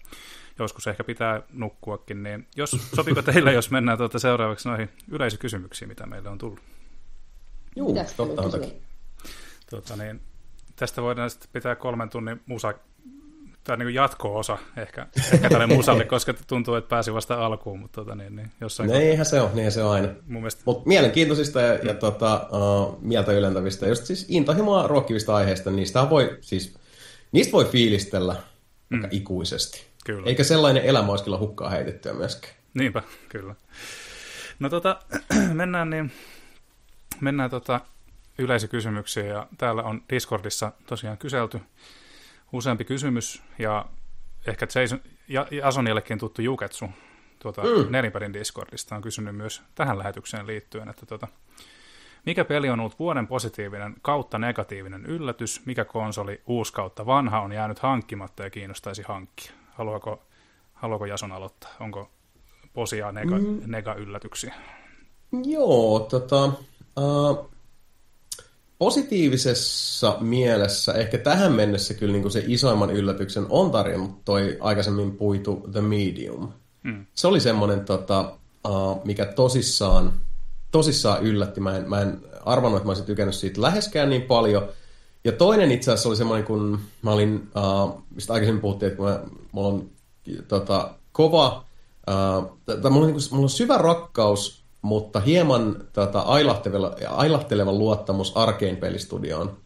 joskus ehkä pitää nukkuakin, niin jos, sopiko teille, jos mennään tuota seuraavaksi noihin yleisökysymyksiin, mitä meille on tullut? Joo, totta on Tuota, niin, tästä voidaan sitten pitää kolmen tunnin musa, tai niin jatko-osa ehkä, ehkä tälle musalle, koska tuntuu, että pääsi vasta alkuun, mutta tota, niin, niin jossain... Niinhän se on, niinhän se on aina. Mielestä... Mutta mielenkiintoisista ja, ja tota, uh, mieltä ylentävistä, just siis intohimoa ruokkivista aiheista, niistä voi siis, niistä voi fiilistellä mm. ikuisesti. Kyllä. Eikä sellainen elämä olisi kyllä hukkaa heitettyä myöskään. Niinpä, kyllä. No tota, mennään niin, mennään tota yleisökysymyksiä ja täällä on Discordissa tosiaan kyselty useampi kysymys ja ehkä Jason, ja Jasonillekin tuttu Juketsu tuota, mm. Nelipärin Discordista on kysynyt myös tähän lähetykseen liittyen, että tuota, mikä peli on ollut vuoden positiivinen kautta negatiivinen yllätys, mikä konsoli uusi kautta vanha on jäänyt hankkimatta ja kiinnostaisi hankkia? Haluaako, haluaako Jason aloittaa? Onko posia nega, mm. nega-yllätyksiä? Joo, tota, uh, positiivisessa mielessä ehkä tähän mennessä kyllä niin kuin se isoimman yllätyksen on tarjonnut toi aikaisemmin puitu The Medium. Mm. Se oli semmoinen, tota, uh, mikä tosissaan, tosissaan yllätti. Mä en, mä en arvannut, että mä olisin tykännyt siitä läheskään niin paljon. Ja toinen itse asiassa oli semmoinen, kun mä olin, uh, mistä aikaisemmin puhuttiin, että mä, mulla on tota, kova Uh, mulla, on, niin kuin, mulla on syvä rakkaus, mutta hieman tota, ailahteleva, ailahteleva luottamus Arkane pelistudioon.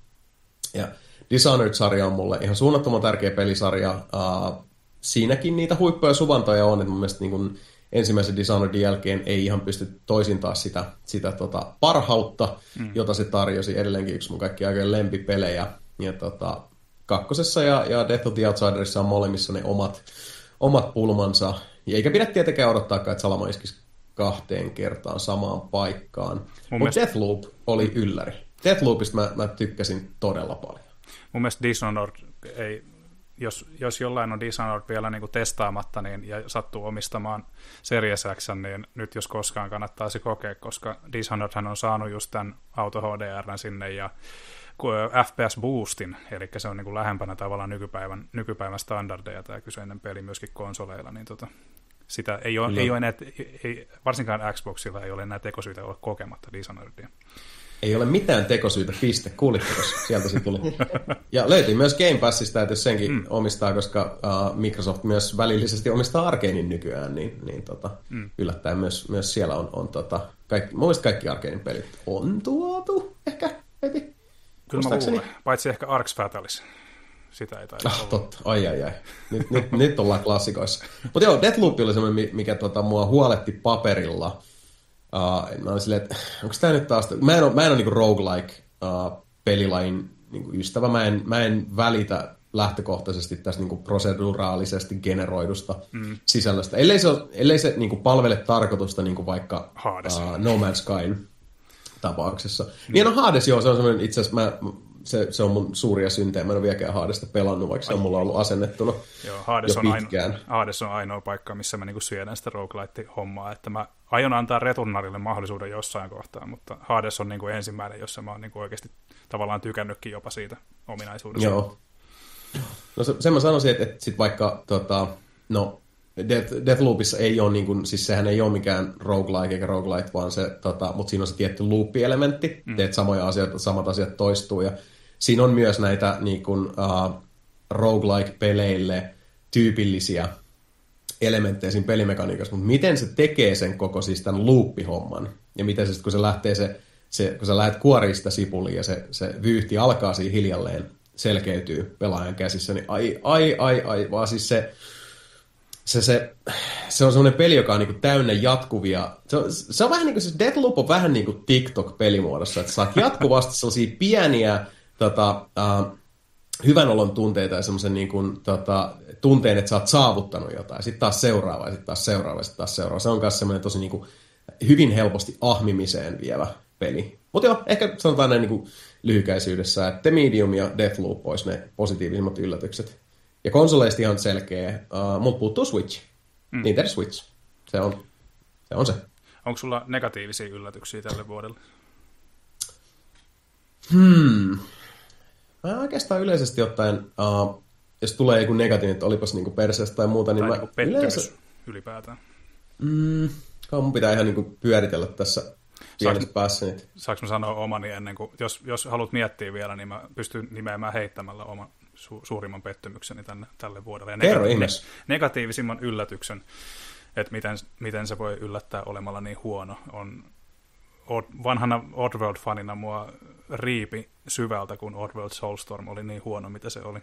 Ja Dishonored-sarja on mulle ihan suunnattoman tärkeä pelisarja. Uh, siinäkin niitä huippuja suvantoja on, että mun mielestä niin kuin, ensimmäisen Dishonoredin jälkeen ei ihan pysty toisintaa sitä, sitä tota, parhautta, mm. jota se tarjosi. Edelleenkin yksi mun kaikki aikojen lempipelejä. Ja tota, kakkosessa ja, ja Death of the Outsiderissa on molemmissa ne omat, omat pulmansa. Ja eikä pidä tietenkään odottaakaan, että Salama iskisi kahteen kertaan samaan paikkaan. Mutta mielestä... Deathloop oli ylläri. Deathloopista mä, mä tykkäsin todella paljon. Mun mielestä Dishonored ei jos, jos jollain on Dishonored vielä niin kuin testaamatta niin, ja sattuu omistamaan Series X, niin nyt jos koskaan kannattaa se kokea, koska Dishonoredhan on saanut just tämän Auto HDR sinne ja FPS Boostin, eli se on niin kuin lähempänä tavallaan nykypäivän, nykypäivän standardeja tämä kyseinen peli myöskin konsoleilla, niin tota, sitä ei ole, ei ole enää, ei, varsinkaan Xboxilla ei ole enää tekosyitä olla kokematta Dishonoredia. Ei ole mitään tekosyytä, piste. Kuulitteko? Sieltä se tuli. Ja löytyy myös Game Passista, että jos senkin mm. omistaa, koska uh, Microsoft myös välillisesti omistaa Arkeinin nykyään, niin, niin tota, mm. yllättäen myös, myös siellä on, on tota, kaikki, mun kaikki Arkeinin pelit on tuotu ehkä heti. Kyllä mä luulen, paitsi ehkä Arx Fatalis. Sitä ei taida ah, totta, ai ai ai. Nyt, nyt, nyt ollaan klassikoissa. Mutta joo, Deathloop oli semmoinen, mikä tota, mua huoletti paperilla – Uh, mä olin silleen, että onko tämä nyt taas... Mä en ole, mä en ole niinku roguelike uh, pelilain niinku ystävä. Mä en, mä en välitä lähtökohtaisesti tästä niinku proseduraalisesti generoidusta mm. sisällöstä. Ellei se, ellei se niinku palvele tarkoitusta niinku vaikka uh, No Man's Skyn tapauksessa. Mm. Niin no Hades, joo, se on semmoinen, itse asiassa mä se, se on mun suuria syntejä. Mä en ole vieläkään Haadesta pelannut, vaikka se on mulla ollut asennettuna Joo, Hades, jo on pitkään. Aino, Hades on ainoa paikka, missä mä niinku syödän sitä roguelite-hommaa. Että mä aion antaa Returnarille mahdollisuuden jossain kohtaa, mutta Hades on niinku ensimmäinen, jossa mä oon niinku oikeasti tavallaan tykännytkin jopa siitä ominaisuudesta. Joo. No se, sen mä sanoisin, että, että sit vaikka tota, no, Death, Deathloopissa ei ole, niin kuin, siis sehän ei ole mikään roguelike eikä roguelite, vaan se, tota, mutta siinä on se tietty loop-elementti, mm. teet samoja asioita, samat asiat toistuu, ja siinä on myös näitä niin kuin, uh, roguelike-peleille tyypillisiä elementtejä siinä pelimekaniikassa, mutta miten se tekee sen koko siis tämän loop-homman, ja miten se kun se lähtee se, se kun sä lähdet kuorista sipuliin ja se, se vyyhti alkaa siinä hiljalleen selkeytyy pelaajan käsissä, niin ai, ai, ai, ai, vaan siis se, se, se, se on semmoinen peli, joka on niinku täynnä jatkuvia... Se on, se on vähän niin kuin, siis Deathloop on vähän niin kuin TikTok-pelimuodossa, että saat jatkuvasti sellaisia pieniä tota, uh, hyvän olon tunteita ja semmoisen niin kuin, tota, tunteen, että sä oot saavuttanut jotain. Sitten taas seuraava sitten taas seuraava sitten taas seuraava. Se on myös semmoinen tosi niin kuin, hyvin helposti ahmimiseen vievä peli. Mutta joo, ehkä sanotaan näin niin kuin lyhykäisyydessä, että The Medium ja Deathloop olisi ne positiivisimmat yllätykset. Ja konsoleista ihan selkeä, uh, mutta puuttuu Switch. Mm. Nintendo Switch. Se on se. On se. Onko sulla negatiivisia yllätyksiä tälle vuodelle? Hmm. Mä oikeastaan yleisesti ottaen, uh, jos tulee joku negatiivinen, että olipas niinku perseestä tai muuta, niin tai mä... Niinku yleensä... ylipäätään. Mm, mun pitää ihan niinku pyöritellä tässä pienessä päässä niitä. Saanko mä sanoa omani ennen kuin, jos, jos haluat miettiä vielä, niin mä pystyn nimeämään heittämällä oman su, suurimman pettymykseni tänne, tälle vuodelle. Ja Kerro negatiivis, negatiivisimman yllätyksen, että miten, miten se voi yllättää olemalla niin huono, on vanhana Oddworld-fanina mua riipi syvältä, kun Oddworld Soulstorm oli niin huono, mitä se oli.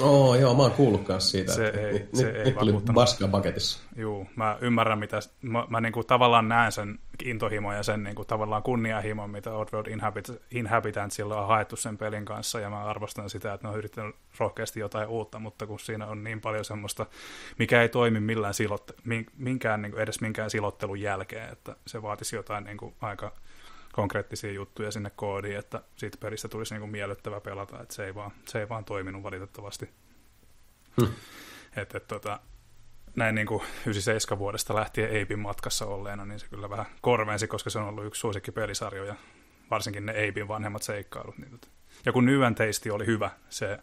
Oo, joo, mä oon kuullut myös siitä. Se ei, nyt, se nyt, ei nyt tuli baskaa paketissa. Joo, mä ymmärrän, mitä, mä, mä niinku tavallaan näen sen intohimon ja sen niinku tavallaan kunnianhimon, mitä Oddworld Inhabit, Inhabitantsilla on haettu sen pelin kanssa, ja mä arvostan sitä, että ne on yrittänyt rohkeasti jotain uutta, mutta kun siinä on niin paljon semmoista, mikä ei toimi millään silotte, minkään, niinku, edes minkään silottelun jälkeen, että se vaatisi jotain niinku aika konkreettisia juttuja sinne koodiin, että siitä peristä tulisi niinku miellyttävä pelata, että se ei vaan, se ei vaan toiminut valitettavasti. Hmm. Että et, tota, näin niin kuin 97 vuodesta lähtien Eipin matkassa olleena, niin se kyllä vähän korvensi, koska se on ollut yksi suosikki pelisarjoja, varsinkin ne Eipin vanhemmat seikkailut. Niin tota. Ja kun New Tasty oli hyvä, se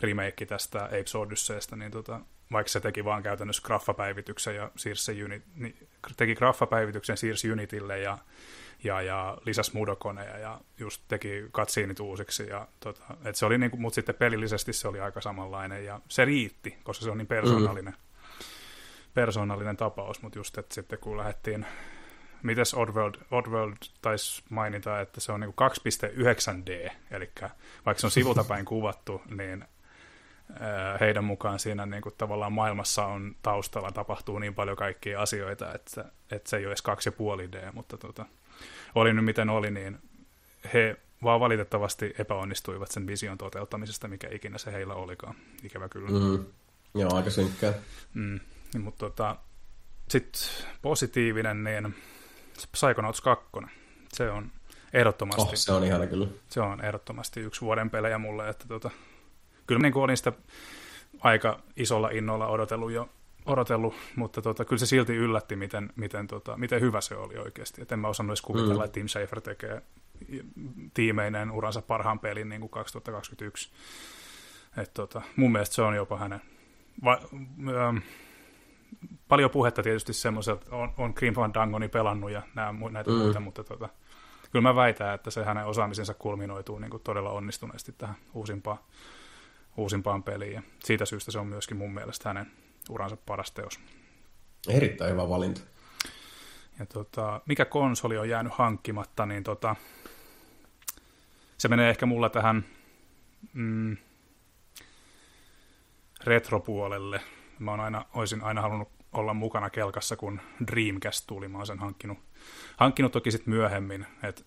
remake tästä Apes Odysseysta, niin tota, vaikka se teki vaan käytännössä graffapäivityksen ja siirsi unit, niin, teki graffapäivityksen, siirsi Unitille ja ja, ja lisäsi mudokoneja ja just teki katsiinit uusiksi. Ja, tota, et se oli niinku, mutta sitten pelillisesti se oli aika samanlainen ja se riitti, koska se on niin persoonallinen, mm. persoonallinen tapaus, mutta just, että sitten kun lähdettiin, mites Oddworld, Oddworld taisi mainita, että se on niin 2.9D, eli vaikka se on sivulta päin kuvattu, niin heidän mukaan siinä niin kuin tavallaan maailmassa on taustalla tapahtuu niin paljon kaikkia asioita, että, että se ei ole edes 2,5D, mutta tota, oli nyt miten oli, niin he vaan valitettavasti epäonnistuivat sen vision toteuttamisesta, mikä ikinä se heillä olikaan. Ikävä kyllä. Mm. Joo, aika synkkää. Mm. Niin, mutta tota, sitten positiivinen, niin Psychonauts 2. Se on ehdottomasti... Oh, se on ihana kyllä. Se on ehdottomasti yksi vuoden pelejä mulle, että tota, kyllä niin olin sitä aika isolla innolla odotellut jo, odotellut, mutta tota, kyllä se silti yllätti, miten, miten, tota, miten hyvä se oli oikeasti. Et en mä osannut edes kuvitella, mm. että Tim Schafer tekee tiimeinen uransa parhaan pelin niin kuin 2021. Et tota, mun mielestä se on jopa hänen... Va, ähm, paljon puhetta tietysti semmoiselta, on, on Grim Dangoni pelannut ja nämä, näitä mm. muita, mutta tota, kyllä mä väitän, että se hänen osaamisensa kulminoituu niin kuin todella onnistuneesti tähän uusimpaan, uusimpaan peliin. Ja siitä syystä se on myöskin mun mielestä hänen uransa paras teos. Erittäin hyvä valinta. Ja tota, mikä konsoli on jäänyt hankkimatta, niin tota, se menee ehkä mulla tähän mm, retropuolelle. Mä oon aina, olisin aina halunnut olla mukana kelkassa, kun Dreamcast tuli. Mä oon sen hankkinut, hankkinut toki sitten myöhemmin. Et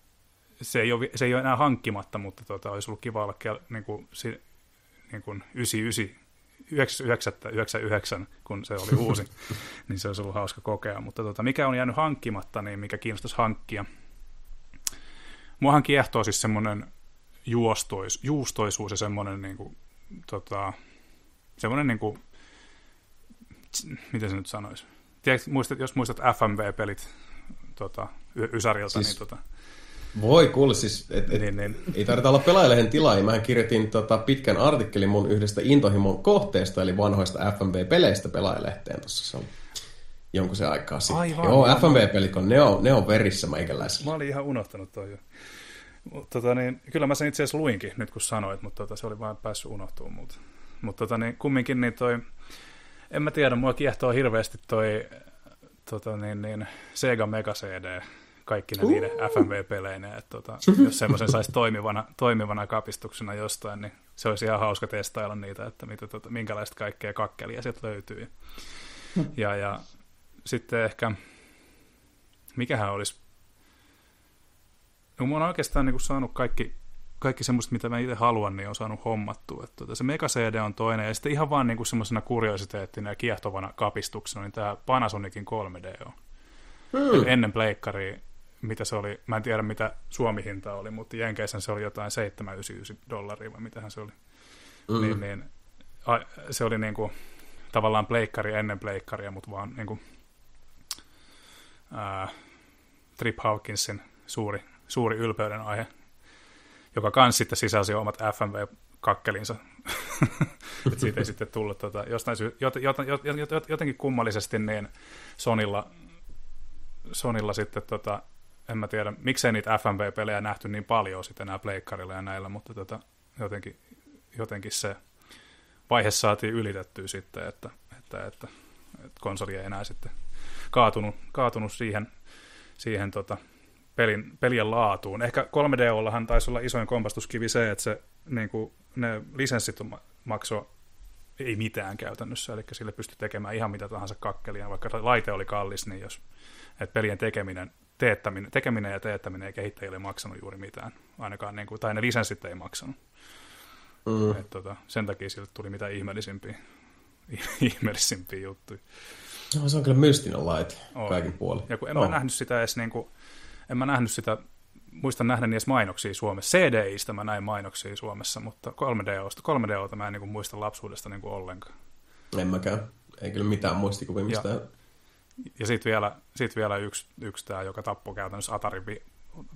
se, ei ole, se ei ole enää hankkimatta, mutta tota, olisi ollut kiva olla kel, niin kuin, si, niin kuin 99, 99, 99, kun se oli uusi, niin se olisi ollut hauska kokea. Mutta tota, mikä on jäänyt hankkimatta, niin mikä kiinnostaisi hankkia. Muahan kiehtoo siis semmoinen juostois, juustoisuus ja semmoinen, niin kuin, tota, semmoinen niin kuin, miten se nyt sanoisi? Tiedätkö, muistat, jos muistat FMV-pelit tota, Ysäriltä, siis, niin tota... Voi kuule, siis et, et, niin, niin. ei tarvita olla pelaajallehen tilaa. Mähän kirjoitin tota, pitkän artikkelin mun yhdestä intohimon kohteesta, eli vanhoista FMV-peleistä pelaajalehteen tuossa jonkun se aikaa sitten. Aivan, Joo, FMV-pelit, on, ne, on, ne on verissä meikäläisellä. Mä olin ihan unohtanut toi jo. Tota, niin, kyllä mä sen itse asiassa luinkin nyt kun sanoit, mutta tota, se oli vain päässyt unohtumaan multa. Mutta tota, niin, kumminkin niin toi, en mä tiedä, mua kiehtoo hirveästi toi tota, niin, niin, Sega Mega CD, kaikki ne niiden FMV-peleineen, että tota, jos semmoisen saisi toimivana, toimivana kapistuksena jostain, niin se olisi ihan hauska testailla niitä, että mitä, tota, minkälaista kaikkea kakkelia sieltä löytyy. Ja, ja sitten ehkä, mikähän olisi No, mä oon oikeastaan niin saanut kaikki, kaikki semmoista, mitä mä itse haluan, niin on saanut hommattua. Että tuota, se Mega CD on toinen, ja sitten ihan vaan niin semmoisena kuriositeettina ja kiehtovana kapistuksena, niin tämä Panasonicin 3D on. Hmm. Ennen Pleikkaria, mitä se oli, mä en tiedä mitä Suomi-hinta oli, mutta Jenkeissä se oli jotain 799 dollaria, vai mitähän se oli. Hmm. Niin, niin, a, se oli niin kuin, tavallaan Pleikkari ennen Pleikkaria, mutta vaan niin kuin, ää, Trip Hawkinsin suuri suuri ylpeyden aihe, joka kans sitten sisälsi omat FMV-kakkelinsa. Et siitä ei sitten tullut tota, jostain syy, jot, jot, jot, jot, jotenkin kummallisesti niin Sonilla, Sonilla sitten tota, en mä tiedä, miksei niitä FMV-pelejä nähty niin paljon sitten enää pleikkarilla ja näillä, mutta tota, jotenkin, jotenkin se vaihe saatiin ylitettyä sitten, että, että, että, että konsoli ei enää sitten kaatunut, kaatunut siihen, siihen tota, pelin, pelien laatuun. Ehkä 3DOllahan taisi olla isoin kompastuskivi se, että se, niin kuin, ne lisenssit maksoi ei mitään käytännössä, eli sille pystyi tekemään ihan mitä tahansa kakkelia, vaikka laite oli kallis, niin jos että pelien tekeminen, teettäminen, tekeminen ja teettäminen ei kehittäjille maksanut juuri mitään, ainakaan, niin kuin, tai ne lisenssit ei maksanut. Mm. Et, tota, sen takia sille tuli mitä ihmeellisimpiä, ihmeellisimpiä juttuja. No, se on kyllä mystinen laite kaikin puolin. Ja kun en oh. mä nähnyt sitä edes niin kuin, en mä nähnyt sitä, muistan nähden edes mainoksia Suomessa. CDIstä mä näin mainoksia Suomessa, mutta 3DOsta, 3DOta mä en niin muista lapsuudesta niin kuin ollenkaan. En mäkään. Ei kyllä mitään muistikuvia mistään. Ja, ja sitten vielä, sit vielä yksi, yksi tämä, joka tappoi käytännössä Atari,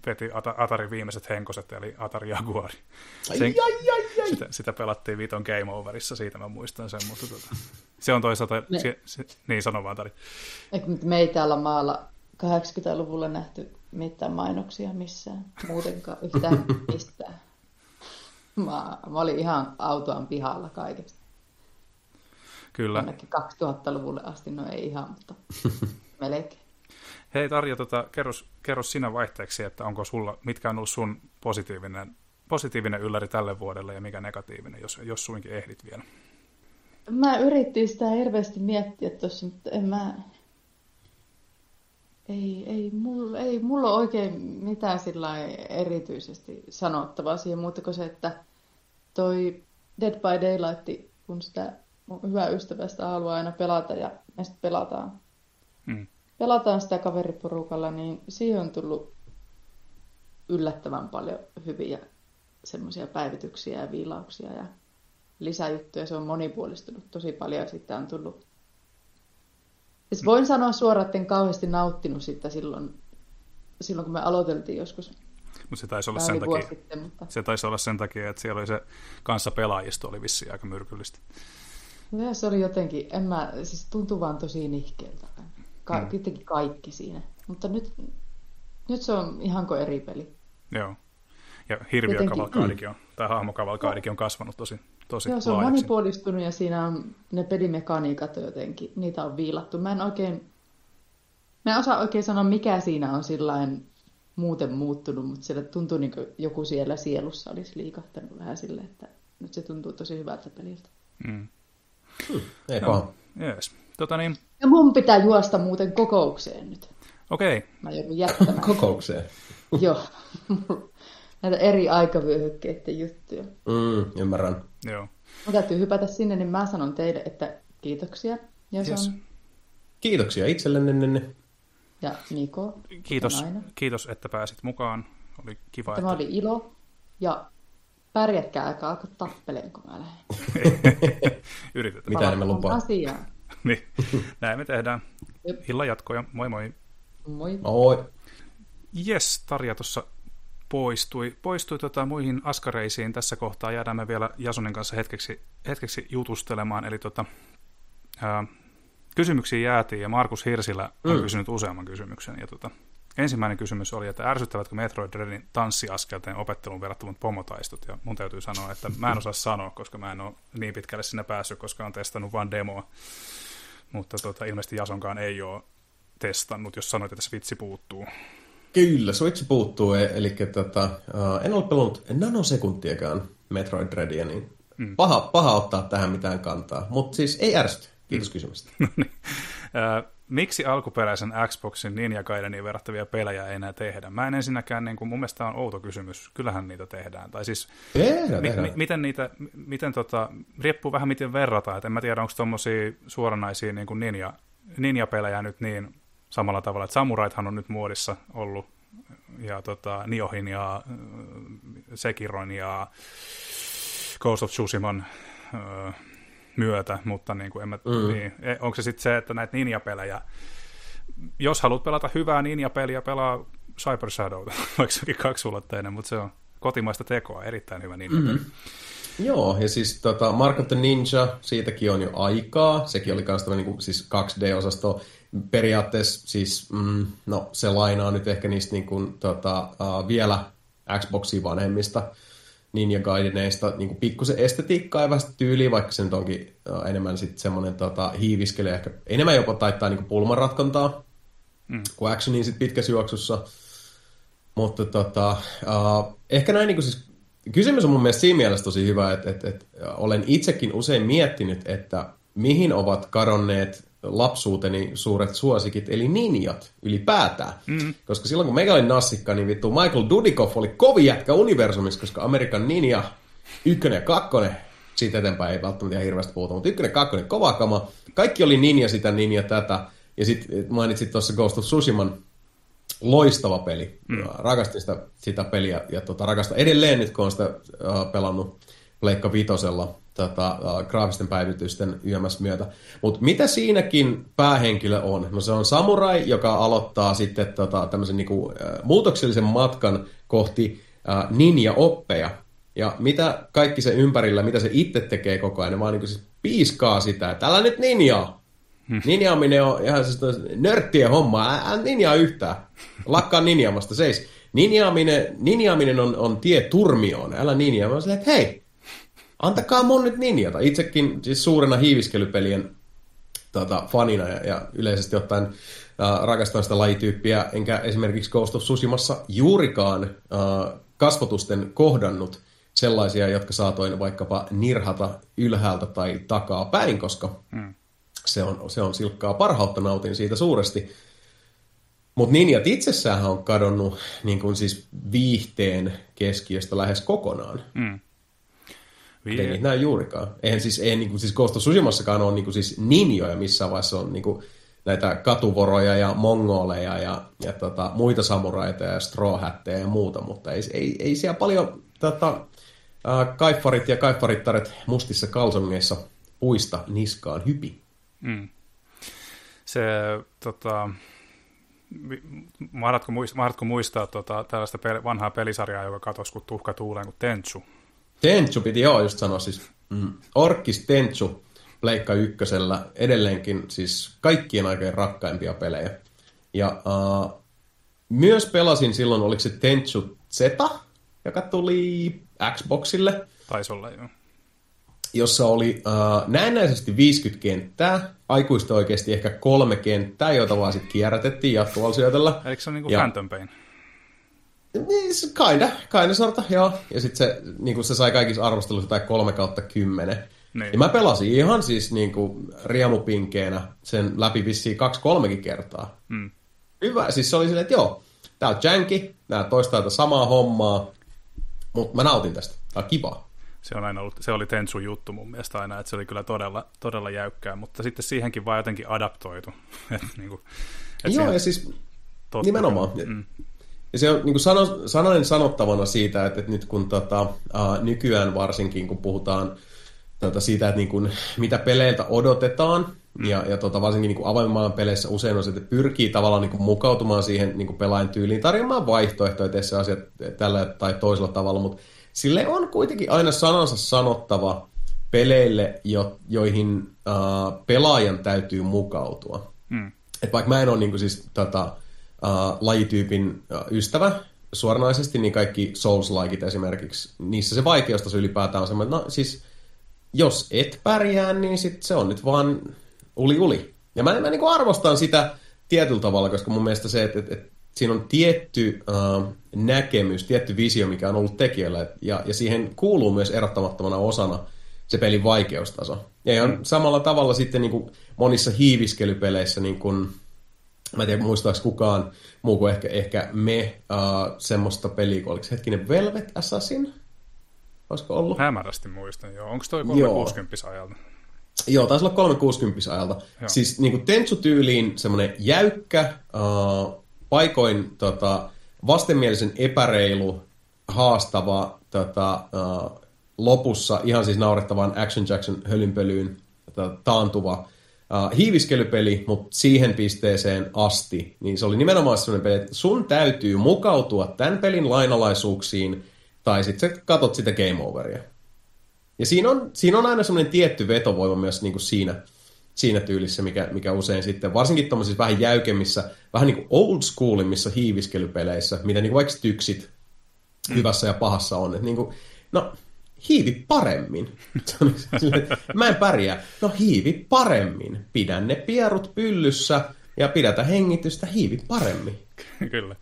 veti Atari viimeiset henkoset, eli Atari Jaguari. Sen, ai, ai, ai, ai. Sitä, sitä, pelattiin Viton Game Overissa, siitä mä muistan sen, mutta tota, se on toisaalta, me, se, se, niin sano vaan Tari. Me ei täällä maalla 80-luvulla nähty mitään mainoksia missään, muutenkaan yhtään mistään. Mä, mä olin ihan autoan pihalla kaikesta. Kyllä. Ainakin 2000-luvulle asti, no ei ihan, mutta melkein. Hei Tarja, tota, kerro, kerro sinä vaihteeksi, että onko sulla, mitkä on ollut sun positiivinen, positiivinen ylläri tälle vuodelle ja mikä negatiivinen, jos, jos suinkin ehdit vielä. Mä yritin sitä hirveästi miettiä tuossa, mutta en mä... Ei, ei, mulla, ei mulla ole oikein mitään sillä erityisesti sanottavaa siihen muuta kuin se, että toi Dead by Daylight, kun sitä mun hyvä ystävästä haluaa aina pelata ja me sitten pelataan. Hmm. Pelataan sitä kaveriporukalla, niin siihen on tullut yllättävän paljon hyviä semmoisia päivityksiä ja viilauksia ja lisäjuttuja. Se on monipuolistunut tosi paljon ja sitten on tullut... Siis voin sanoa suoraan, että en kauheasti nauttinut sitä silloin, silloin kun me aloiteltiin joskus. Mutta se taisi olla sen takia, sitten, mutta... se taisi olla sen takia, että siellä oli se kanssa pelaajisto oli vissiin aika myrkyllistä. Ja se oli jotenkin, en mä, siis tuntui vaan tosi nihkeeltä. Ka- mm. kaikki siinä. Mutta nyt, nyt se on ihan kuin eri peli. Joo. Ja hirviökavalkaadikin on, mm. tai hahmokavalkaadikin on kasvanut tosi, tosi Joo, se on laajaksi. monipuolistunut ja siinä on ne pelimekaniikat jotenkin, niitä on viilattu. Mä en oikein, mä en osaa oikein sanoa mikä siinä on sillain muuten muuttunut, mutta siellä tuntuu niin kuin joku siellä sielussa olisi liikahtanut vähän silleen, että nyt se tuntuu tosi hyvältä peliltä. Mm. Hmm, ei no, yes. tota niin... Ja mun pitää juosta muuten kokoukseen nyt. Okei. Okay. Mä joudun jättämään. kokoukseen? Joo. Näitä eri aikavyöhykkeiden juttuja. Mm, ymmärrän. Joo. Mun täytyy hypätä sinne, niin mä sanon teille, että kiitoksia. Ja yes. on... Kiitoksia itsellenne. Ja Niko. Kiitos, kiitos, että pääsit mukaan. Oli kiva. Tämä että... oli ilo. Ja pärjätkää, älkää alkaa tappeleen, kun mä lähden. Yritetään. Mitä me lupaa? Asiaan. niin, näin me tehdään. Illan jatkoja. Moi moi. Moi. Moi. Jes, Tarja tuossa poistui, poistui tota muihin askareisiin. Tässä kohtaa jäädään me vielä Jasunin kanssa hetkeksi, hetkeksi jutustelemaan. Eli tota, ää, kysymyksiä jäätiin ja Markus Hirsilä on mm. kysynyt useamman kysymyksen. Ja tota, ensimmäinen kysymys oli, että ärsyttävätkö Metroid Dreadin tanssiaskelteen opettelun verrattavat pomotaistot? Ja mun täytyy sanoa, että mä en osaa sanoa, koska mä en ole niin pitkälle sinne päässyt, koska on testannut vain demoa. Mutta tota, ilmeisesti Jasonkaan ei ole testannut, jos sanoit, että Switchi puuttuu. Kyllä, Switch puuttuu, e- eli tota, en ole pelannut nanosekuntiakaan Metroid Dreadia, niin mm. paha, paha ottaa tähän mitään kantaa. Mutta siis ei ärsyty. Kiitos mm. kysymystä. No niin. Miksi alkuperäisen Xboxin Ninja Gaideniin verrattavia pelejä ei enää tehdä? Mä en ensinnäkään, niin kuin, mun mielestä on outo kysymys. Kyllähän niitä tehdään. Tai siis, tehdään, mi- tehdään. Mi- miten niitä, miten tota, riippuu vähän miten verrataan. Et en mä tiedä, onko tuommoisia suoranaisia niin kuin ninja, ninja-pelejä nyt niin samalla tavalla. Että samuraithan on nyt muodissa ollut ja tota, Niohin ja äh, Sekiron ja Ghost of Tsushiman äh, myötä, mutta niin kuin en mä, mm. niin, e, onko se sitten se, että näitä ninja-pelejä, jos haluat pelata hyvää ninja-peliä, pelaa Cyber Shadow, vaikka sekin kaksulotteinen, mutta se on kotimaista tekoa, erittäin hyvä ninja mm-hmm. Joo, ja siis tota, Mark of the Ninja, siitäkin on jo aikaa. Sekin oli myös niin kuin, siis 2D-osasto. Periaatteessa siis, mm, no se lainaa nyt ehkä niistä niin kuin, tota, uh, vielä Xboxin vanhemmista Ninja Gaideneista niin pikkusen estetiikkaa ja vähän tyyliä, vaikka se nyt onkin enemmän sitten semmoinen tota, hiiviskely, ehkä enemmän jopa taittaa niin pulmanratkontaa mm. kuin actionia sitten pitkässä juoksussa. Mutta tota, uh, ehkä näin niin kuin siis kysymys on mun mielestä siinä mielessä tosi hyvä, että, että, että olen itsekin usein miettinyt, että mihin ovat kadonneet lapsuuteni suuret suosikit, eli ninjat ylipäätään. Mm. Koska silloin kun meikä oli nassikka, niin vittu Michael Dudikoff oli kovi jätkä universumissa, koska Amerikan ninja ykkönen ja kakkonen, siitä eteenpäin ei välttämättä ihan hirveästi puhuta, mutta ykkönen ja kakkonen, kova kama. Kaikki oli ninja sitä, ninja tätä. Ja sitten mainitsit tuossa Ghost of Tsushiman loistava peli. Mm. Rakastin sitä, sitä peliä ja tota, rakastan edelleen nyt, kun olen sitä uh, pelannut Pleikka Vitosella tota, uh, graafisten päivitysten YMS myötä. Mutta mitä siinäkin päähenkilö on? No se on samurai, joka aloittaa sitten tota, tämmöisen niinku, uh, muutoksellisen matkan kohti uh, ninja-oppeja. Ja mitä kaikki se ympärillä, mitä se itse tekee koko ajan, vaan niinku siis piiskaa sitä, että älä nyt ninjaa, Hmm. Ninjaaminen on ihan siis nörttien homma. Älä ninjaa yhtään. Lakkaa ninjaamasta, seis. Ninjaaminen, ninjaaminen on, on tie turmioon. Älä ninjaa. Mä silleen, että hei, Antakaa mun nyt ninjata. Itsekin siis suurena hiiviskelypelien tota, fanina ja, ja yleisesti ottaen äh, rakastan sitä lajityyppiä, enkä esimerkiksi Ghost of Tsushimassa juurikaan äh, kasvotusten kohdannut sellaisia, jotka saatoin vaikkapa nirhata ylhäältä tai takaa päin, koska mm. se, on, se on silkkaa parhautta, nautin siitä suuresti. Mutta ninjat itsessään on kadonnut niin kuin siis viihteen keskiöstä lähes kokonaan. Mm. Vie... Ei niitä näy juurikaan. Eihän siis, ei, niin kuin, siis Ghost of Tsushimassakaan ole niin kuin, siis ninjoja missään vaiheessa on niin kuin, näitä katuvoroja ja mongoleja ja, ja tota, muita samuraita ja strawhättejä ja muuta, mutta ei, ei, ei siellä paljon tota, äh, kaiffarit ja kaiffarittaret mustissa kalsongeissa puista niskaan hypi. Mm. Se, tota, mahdatko, muistaa, mahdatko muistaa tota, tällaista pel- vanhaa pelisarjaa, joka katosi kuin tuhka tuuleen kuin Tenchu? Tenchu piti joo just sanoa siis. Mm. Orkis Tenchu Pleikka ykkösellä edelleenkin siis kaikkien aikojen rakkaimpia pelejä. Ja uh, myös pelasin silloin, oliko se Tenchu Z, joka tuli Xboxille. Taisi olla, joo. Jossa oli uh, näennäisesti 50 kenttää, aikuista oikeasti ehkä kolme kenttää, joita vaan sitten kierrätettiin jatkuvalla syötöllä. Eikö se on niinku ja... Phantom Pain? Niin, kinda, kinda sorta, joo. Ja sitten se, niin se sai kaikissa arvosteluissa jotain 3 kautta 10. Niin. Ja mä pelasin ihan siis niin kuin riemupinkeenä sen läpi vissiin kaksi kolmekin kertaa. Mm. Hyvä, siis se oli silleen, että joo, tää on janky, nää toistaa tätä samaa hommaa, mutta mä nautin tästä. Tää on kiva. Se, on aina ollut, se oli Tensu juttu mun mielestä aina, että se oli kyllä todella, todella jäykkää, mutta sitten siihenkin vaan jotenkin adaptoitu. et, niin kuin, et joo, ja siis nimenomaan. Mm. Ja se on niin sano, sananen sanottavana siitä, että, että nyt kun tota, uh, nykyään varsinkin, kun puhutaan tota, siitä, että niin kuin, mitä peleiltä odotetaan, ja, ja tota, varsinkin niin avoimen peleissä usein on se, että pyrkii tavallaan niin kuin mukautumaan siihen niin kuin pelaajan tyyliin, tarjoamaan vaihtoehtoja, tee se asia tällä tai toisella tavalla, mutta sille on kuitenkin aina sanansa sanottava peleille, jo, joihin uh, pelaajan täytyy mukautua. Mm. Et vaikka mä en ole niin kuin siis, tota, uh, lajityypin uh, ystävä suoranaisesti, niin kaikki Souls-laikit esimerkiksi, niissä se vaikeustaso ylipäätään on semmoinen, no siis jos et pärjää, niin sit se on nyt vaan uli uli. Ja mä, mä niin arvostan sitä tietyllä tavalla, koska mun mielestä se, että, että, että siinä on tietty uh, näkemys, tietty visio, mikä on ollut tekijällä, ja, ja siihen kuuluu myös erottamattomana osana se pelin vaikeustaso. Ja ihan samalla tavalla sitten niin kuin monissa hiiviskelypeleissä, niin kuin, mä en tiedä muistaako kukaan muu kuin ehkä, ehkä me, uh, semmoista peliä, kun oliko hetkinen Velvet Assassin? Olisiko ollut? Hämärästi muistan, joo. Onko toi 360 ajalta? Joo, taisi olla 360 ajalta. Joo. Siis niin kuin Tentsu-tyyliin semmoinen jäykkä, uh, paikoin tota, vastenmielisen epäreilu, haastava, tota, uh, lopussa ihan siis naurettavan Action Jackson hölynpölyyn tota, taantuva uh, hiiviskelypeli, mutta siihen pisteeseen asti, niin se oli nimenomaan sellainen peli, että sun täytyy mukautua tämän pelin lainalaisuuksiin – tai sitten sä katot sitä game overia. Ja siinä on, siinä on aina semmoinen tietty vetovoima myös niin kuin siinä, siinä tyylissä, mikä, mikä usein sitten, varsinkin tuommoisissa vähän jäykemmissä, vähän niin kuin old schoolimmissa hiiviskelypeleissä, mitä niin kuin vaikka tyksit mm. hyvässä ja pahassa on. Että niin kuin, no, hiivi paremmin. Mä en pärjää. No hiivi paremmin. Pidän ne pierut pyllyssä ja pidätä hengitystä hiivi paremmin. Kyllä.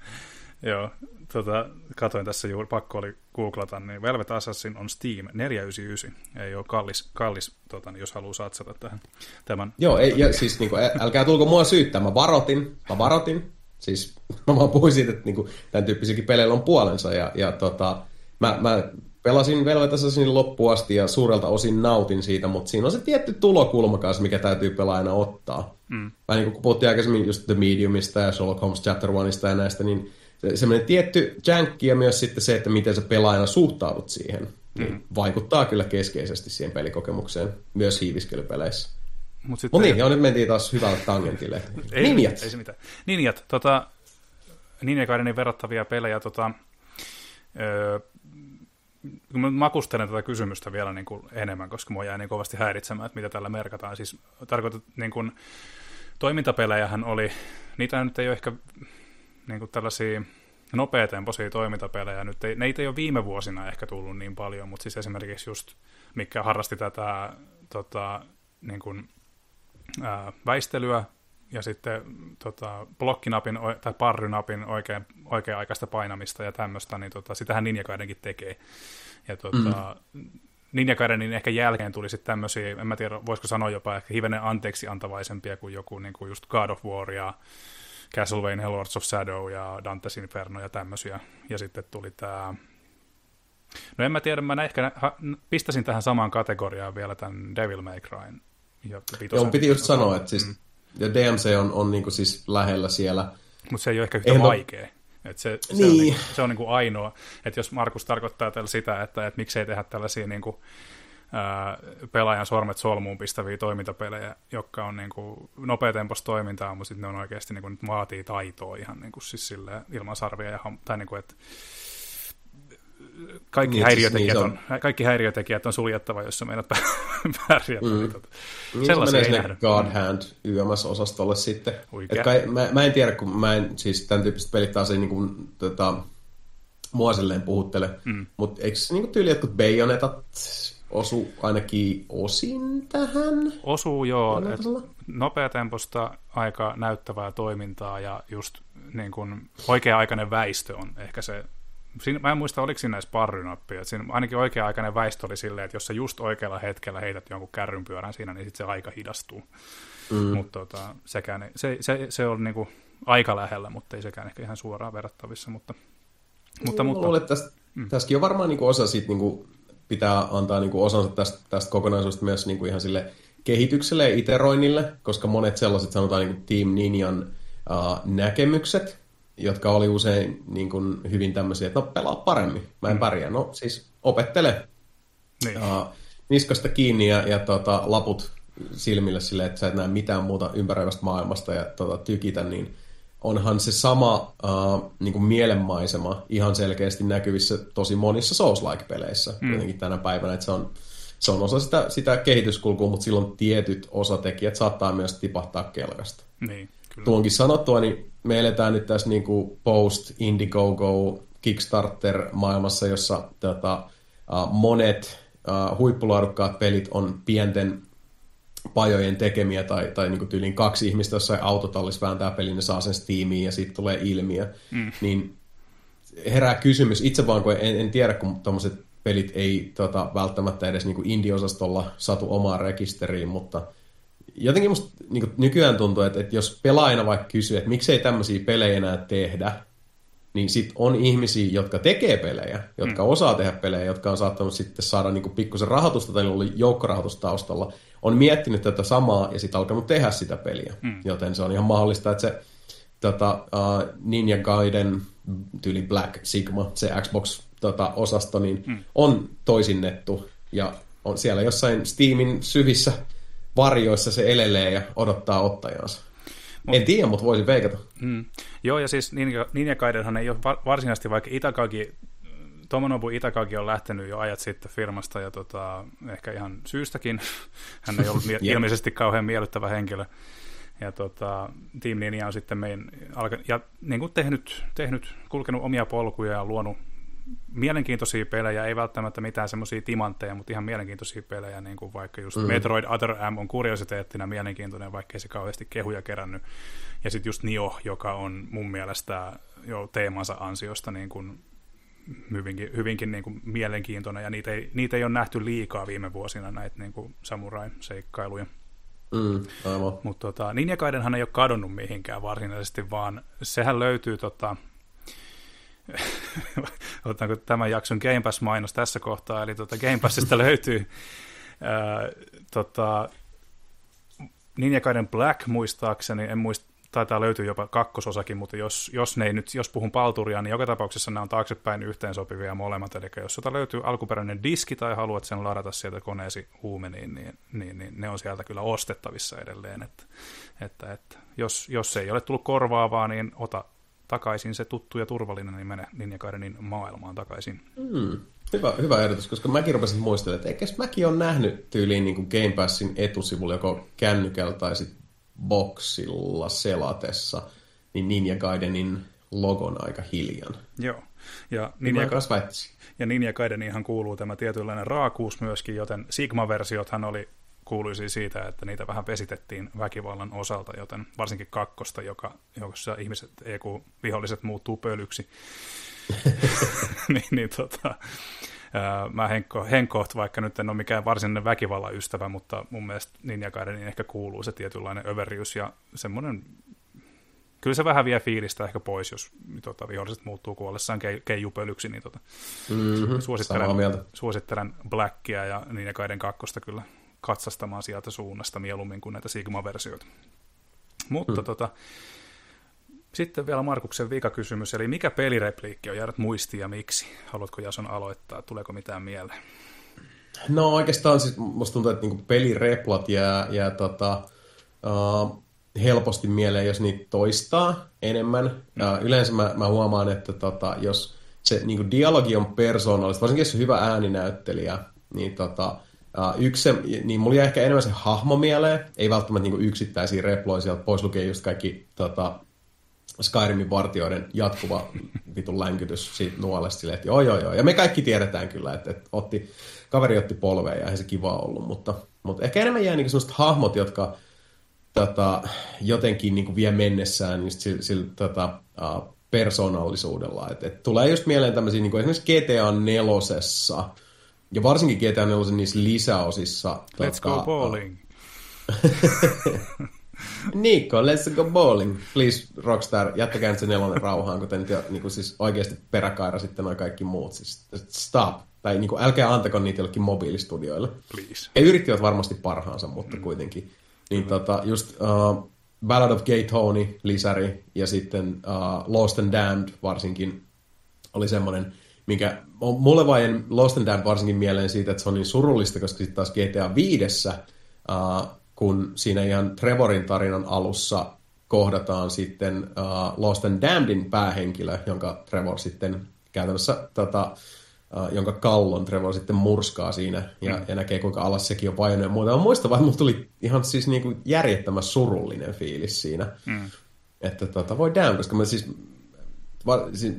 Joo, tota, katoin tässä juuri, pakko oli googlata, niin Velvet Assassin on Steam 499. Ei ole kallis, kallis tota, niin jos haluaa satsata tähän. Tämän. Joo, ei, ja siis niin kuin, älkää tulko mua syyttää, mä varotin, mä varotin. Siis mä vaan puhuin siitä, että niin kuin, tämän tyyppisikin peleillä on puolensa, ja, ja tota, mä, mä pelasin Velvet Assassinin loppuun asti ja suurelta osin nautin siitä, mutta siinä on se tietty tulokulma kanssa, mikä täytyy pelaajana ottaa. Mm. Vähän niin kuin puhuttiin aikaisemmin just The Mediumista ja Sherlock Holmes Chapter Oneista ja näistä, niin semmoinen tietty jänkki ja myös sitten se, että miten sä pelaajana suhtaudut siihen, niin mm. vaikuttaa kyllä keskeisesti siihen pelikokemukseen, myös hiiviskelypeleissä. Mutta sitten... Mut niin, ja nyt mentiin taas hyvälle tangentille. ei, Ninjat. Ei se mitään. Ninjat, tota, Ninja Gaidenin verrattavia pelejä, tota, öö, kun mä makustelen tätä kysymystä vielä niin kuin enemmän, koska mua jäi niin kovasti häiritsemään, että mitä tällä merkataan. Siis tarkoitat, niin kuin, toimintapelejähän oli, niitä nyt ei ole ehkä niin kuin tällaisia nopeatempoisia toimintapelejä. Nyt ei, neitä ei ole viime vuosina ehkä tullut niin paljon, mutta siis esimerkiksi just, mikä harrasti tätä tota, niin kuin, ää, väistelyä ja sitten tota, blokkinapin tai parrynapin oikein, oikea-aikaista painamista ja tämmöistä, niin tota, sitähän Ninja Gaidenkin tekee. Ja tota, mm. Ninja Gaidenin ehkä jälkeen tuli sitten tämmöisiä, en mä tiedä, voisiko sanoa jopa ehkä hivenen anteeksi antavaisempia kuin joku niin kuin just God of War ja Castlevania Lords of Shadow ja Dante's Inferno ja tämmöisiä. Ja sitten tuli tämä... No en mä tiedä, mä ehkä pistäisin tähän samaan kategoriaan vielä tämän Devil May Cryn. Ja Joo, piti just sanoa, että siis, mm. Ja DMC on, on niinku siis lähellä siellä. Mutta se ei ole ehkä yhtä Eihän vaikea. Et se, se, niin. on, niinku, se on niinku ainoa, että jos Markus tarkoittaa tällä sitä, että, että miksei tehdä tällaisia niinku, ää, pelaajan sormet solmuun pistäviä toimintapelejä, jotka on niinku nopeatempoista toimintaa, mutta sitten ne on oikeasti niinku, nyt vaatii taitoa ihan niinku, siis silleen, ilman sarvia. Ja, tai niinku, että kaikki, niin, häiriötekijät siis, niin on, on, kaikki häiriötekijät on suljettava, jos sä meidät pärjätä. Mm. Niin sellaisia menee sinne God Hand YMS-osastolle sitten. Et kai, mä, mä, en tiedä, kun mä en, siis tämän tyyppiset pelit taas ei niin kuin, tota, mua silleen puhuttele, mm. mutta eikö niin tyyli jotkut Bayonetat osu ainakin osin tähän? Osuu joo, nopeatempoista aika näyttävää toimintaa ja just niin kuin oikea-aikainen väistö on ehkä se Siinä, mä en muista, oliko siinä edes parrynappia. Siinä ainakin oikea-aikainen väistö oli silleen, että jos sä just oikealla hetkellä heität jonkun kärrynpyörän siinä, niin sitten se aika hidastuu. Mm. Mutta tota, sekään, se, se, se on niinku aika lähellä, mutta ei sekään ehkä ihan suoraan verrattavissa. Mutta, mutta, niin, mutta, luulen, että tästä, mm. tässäkin on varmaan niinku osa siitä, niinku, pitää antaa niinku osansa tästä, tästä kokonaisuudesta myös niinku ihan sille kehitykselle ja iteroinnille, koska monet sellaiset sanotaan niinku Team Ninjan uh, näkemykset, jotka oli usein niin kuin hyvin tämmöisiä, että no pelaa paremmin, mä en mm. pärjää. No siis opettele niin. uh, niskasta kiinni ja, ja tota, laput silmille silleen, että sä et näe mitään muuta ympäröivästä maailmasta ja tota, tykitä, niin onhan se sama uh, niin kuin mielenmaisema ihan selkeästi näkyvissä tosi monissa Souls-like-peleissä mm. jotenkin tänä päivänä, että se on, se on osa sitä, sitä kehityskulkua, mutta silloin tietyt osatekijät saattaa myös tipahtaa kelkasta. Niin, kyllä. Tuonkin sanottua, niin me eletään nyt tässä niin kuin post Indiegogo Kickstarter-maailmassa, jossa tota, monet uh, huippulaadukkaat pelit on pienten pajojen tekemiä tai, tai niin tyyliin kaksi ihmistä jossain autotallissa vääntää pelin, ne saa sen Steamiin ja sitten tulee ilmiö. Mm. Niin herää kysymys, itse vaan kun en, en tiedä, kun tuommoiset pelit ei tota, välttämättä edes niin indie-osastolla satu omaan rekisteriin, mutta – jotenkin musta niin nykyään tuntuu, että, että jos pelaajana vaikka kysyy, että miksei tämmöisiä pelejä enää tehdä, niin sit on ihmisiä, jotka tekee pelejä, jotka mm. osaa tehdä pelejä, jotka on saattanut sitten saada niin pikkusen rahoitusta tai oli joukkorahoitusta taustalla, on miettinyt tätä samaa ja sitten alkanut tehdä sitä peliä. Mm. Joten se on ihan mahdollista, että se tota, uh, Ninja Gaiden tyyli Black Sigma, se Xbox-osasto, tota, niin mm. on toisinnettu ja on siellä jossain Steamin syvissä varjoissa se elelee ja odottaa ottajansa. Mut, en tiedä, mutta voisin veikata. Mm. Joo, ja siis Ninja, Ninja Gaidenhan ei ole varsinaisesti, vaikka Itakagi, Tomonobu Itakagi on lähtenyt jo ajat sitten firmasta, ja tota, ehkä ihan syystäkin. Hän ei ollut ilmeisesti kauhean miellyttävä henkilö. Ja tota, Team Ninja on sitten meidän, ja niin kuin tehnyt, tehnyt, kulkenut omia polkuja ja luonut mielenkiintoisia pelejä, ei välttämättä mitään semmoisia timantteja, mutta ihan mielenkiintoisia pelejä, niin kuin vaikka just mm. Metroid Other M on kuriositeettina mielenkiintoinen, vaikka ei se kauheasti kehuja kerännyt. Ja sitten just Nio, joka on mun mielestä jo teemansa ansiosta niin kuin hyvinkin, hyvinkin niin kuin mielenkiintoinen, ja niitä ei, niitä ei ole nähty liikaa viime vuosina, näitä niin kuin samurai-seikkailuja. Mm, Mutta tota, Ninja Gaidenhan ei ole kadonnut mihinkään varsinaisesti, vaan sehän löytyy tota, otetaanko tämän jakson Game Pass-mainos tässä kohtaa, eli tuota Game Passista löytyy ää, tota, Ninja Gaiden Black muistaakseni, en muista, taitaa löytyä jopa kakkososakin, mutta jos, jos, ne ei nyt, jos puhun palturia, niin joka tapauksessa nämä on taaksepäin yhteensopivia molemmat, eli jos sieltä löytyy alkuperäinen diski tai haluat sen ladata sieltä koneesi huumeniin, niin, niin, niin ne on sieltä kyllä ostettavissa edelleen, että, että, että jos, jos ei ole tullut korvaavaa, niin ota takaisin se tuttu ja turvallinen niin mene Ninja Gaidenin maailmaan takaisin. Mm. Hyvä, hyvä ehdotus, koska mäkin rupesin muistelemaan, että eikä mäkin ole nähnyt tyyliin niin kuin Game Passin etusivulla joko kännykällä tai sit boxilla selatessa, niin Ninja Gaidenin logon aika hiljan. Joo. Ja Ninja, ja Ninja Gaideniinhan kuuluu tämä tietynlainen raakuus myöskin, joten Sigma-versiothan oli kuuluisi siitä, että niitä vähän vesitettiin väkivallan osalta, joten varsinkin kakkosta, joka, jossa ihmiset, EQ-viholliset muuttuu pölyksi, niin, niin tota, ää, mä Henkko, Henkoht, vaikka nyt en ole mikään varsinainen väkivallan ystävä, mutta mun mielestä Ninja Gaiden ehkä kuuluu se tietynlainen överiys ja semmoinen kyllä se vähän vie fiilistä ehkä pois, jos tota, viholliset muuttuu kuollessaan ke, keijupölyksi, niin tota, mm-hmm, suosittelen, suosittelen Blackia ja Ninja Gaiden kakkosta kyllä katsastamaan sieltä suunnasta mieluummin kuin näitä Sigma-versioita. Mutta mm. tota, sitten vielä Markuksen vikakysymys, eli mikä pelirepliikki on jäänyt muistiin ja miksi? Haluatko Jason aloittaa? Tuleeko mitään mieleen? No oikeastaan siis musta tuntuu, että niinku pelireplat jää, jää tota, uh, helposti mieleen, jos niitä toistaa enemmän. Mm. Uh, yleensä mä, mä huomaan, että tota, jos se niinku dialogi on persoonallista, varsinkin jos on hyvä ääninäyttelijä, niin tota, Uh, yksi niin mulla jäi ehkä enemmän se hahmo mieleen, ei välttämättä niin yksittäisiä reploja sieltä, pois lukee just kaikki tota, Skyrimin vartioiden jatkuva vitun länkytys siitä nuolesta silleen, että joo joo joo. Ja me kaikki tiedetään kyllä, että, että otti, kaveri otti polveen ja ei se kiva ollut, mutta, mutta ehkä enemmän jää niin sellaiset hahmot, jotka tota, jotenkin niin vie mennessään just sillä, sillä tota, uh, persoonallisuudella. Et, et tulee just mieleen tämmöisiä, niin kuin esimerkiksi GTA nelosessa, ja varsinkin GTA 4 niissä lisäosissa. Let's tota, go bowling. Niikko, let's go bowling. Please, Rockstar, jättäkää nyt se nelonen rauhaan, kuten jo niin kuin siis oikeasti peräkaira sitten noin kaikki muut. Siis stop. Tai niin kuin, älkää antako niitä jollekin mobiilistudioille. Please. He yrittivät varmasti parhaansa, mutta mm. kuitenkin. Niin mm. tota, just uh, Ballad of Gay Tony, lisäri, ja sitten uh, Lost and Damned varsinkin oli semmoinen, minkä mulle vain Lost and Damned varsinkin mieleen siitä, että se on niin surullista, koska sitten taas GTA 5, uh, kun siinä ihan Trevorin tarinan alussa kohdataan sitten uh, Lost and Damnedin päähenkilö, jonka Trevor sitten käytännössä tota, uh, jonka kallon Trevor sitten murskaa siinä ja, mm. ja näkee kuinka alas sekin on vajonnut ja muuta. Mä muistan vaan, että tuli ihan siis niinku järjettömän surullinen fiilis siinä. Mm. Että tota, voi damn, koska mä siis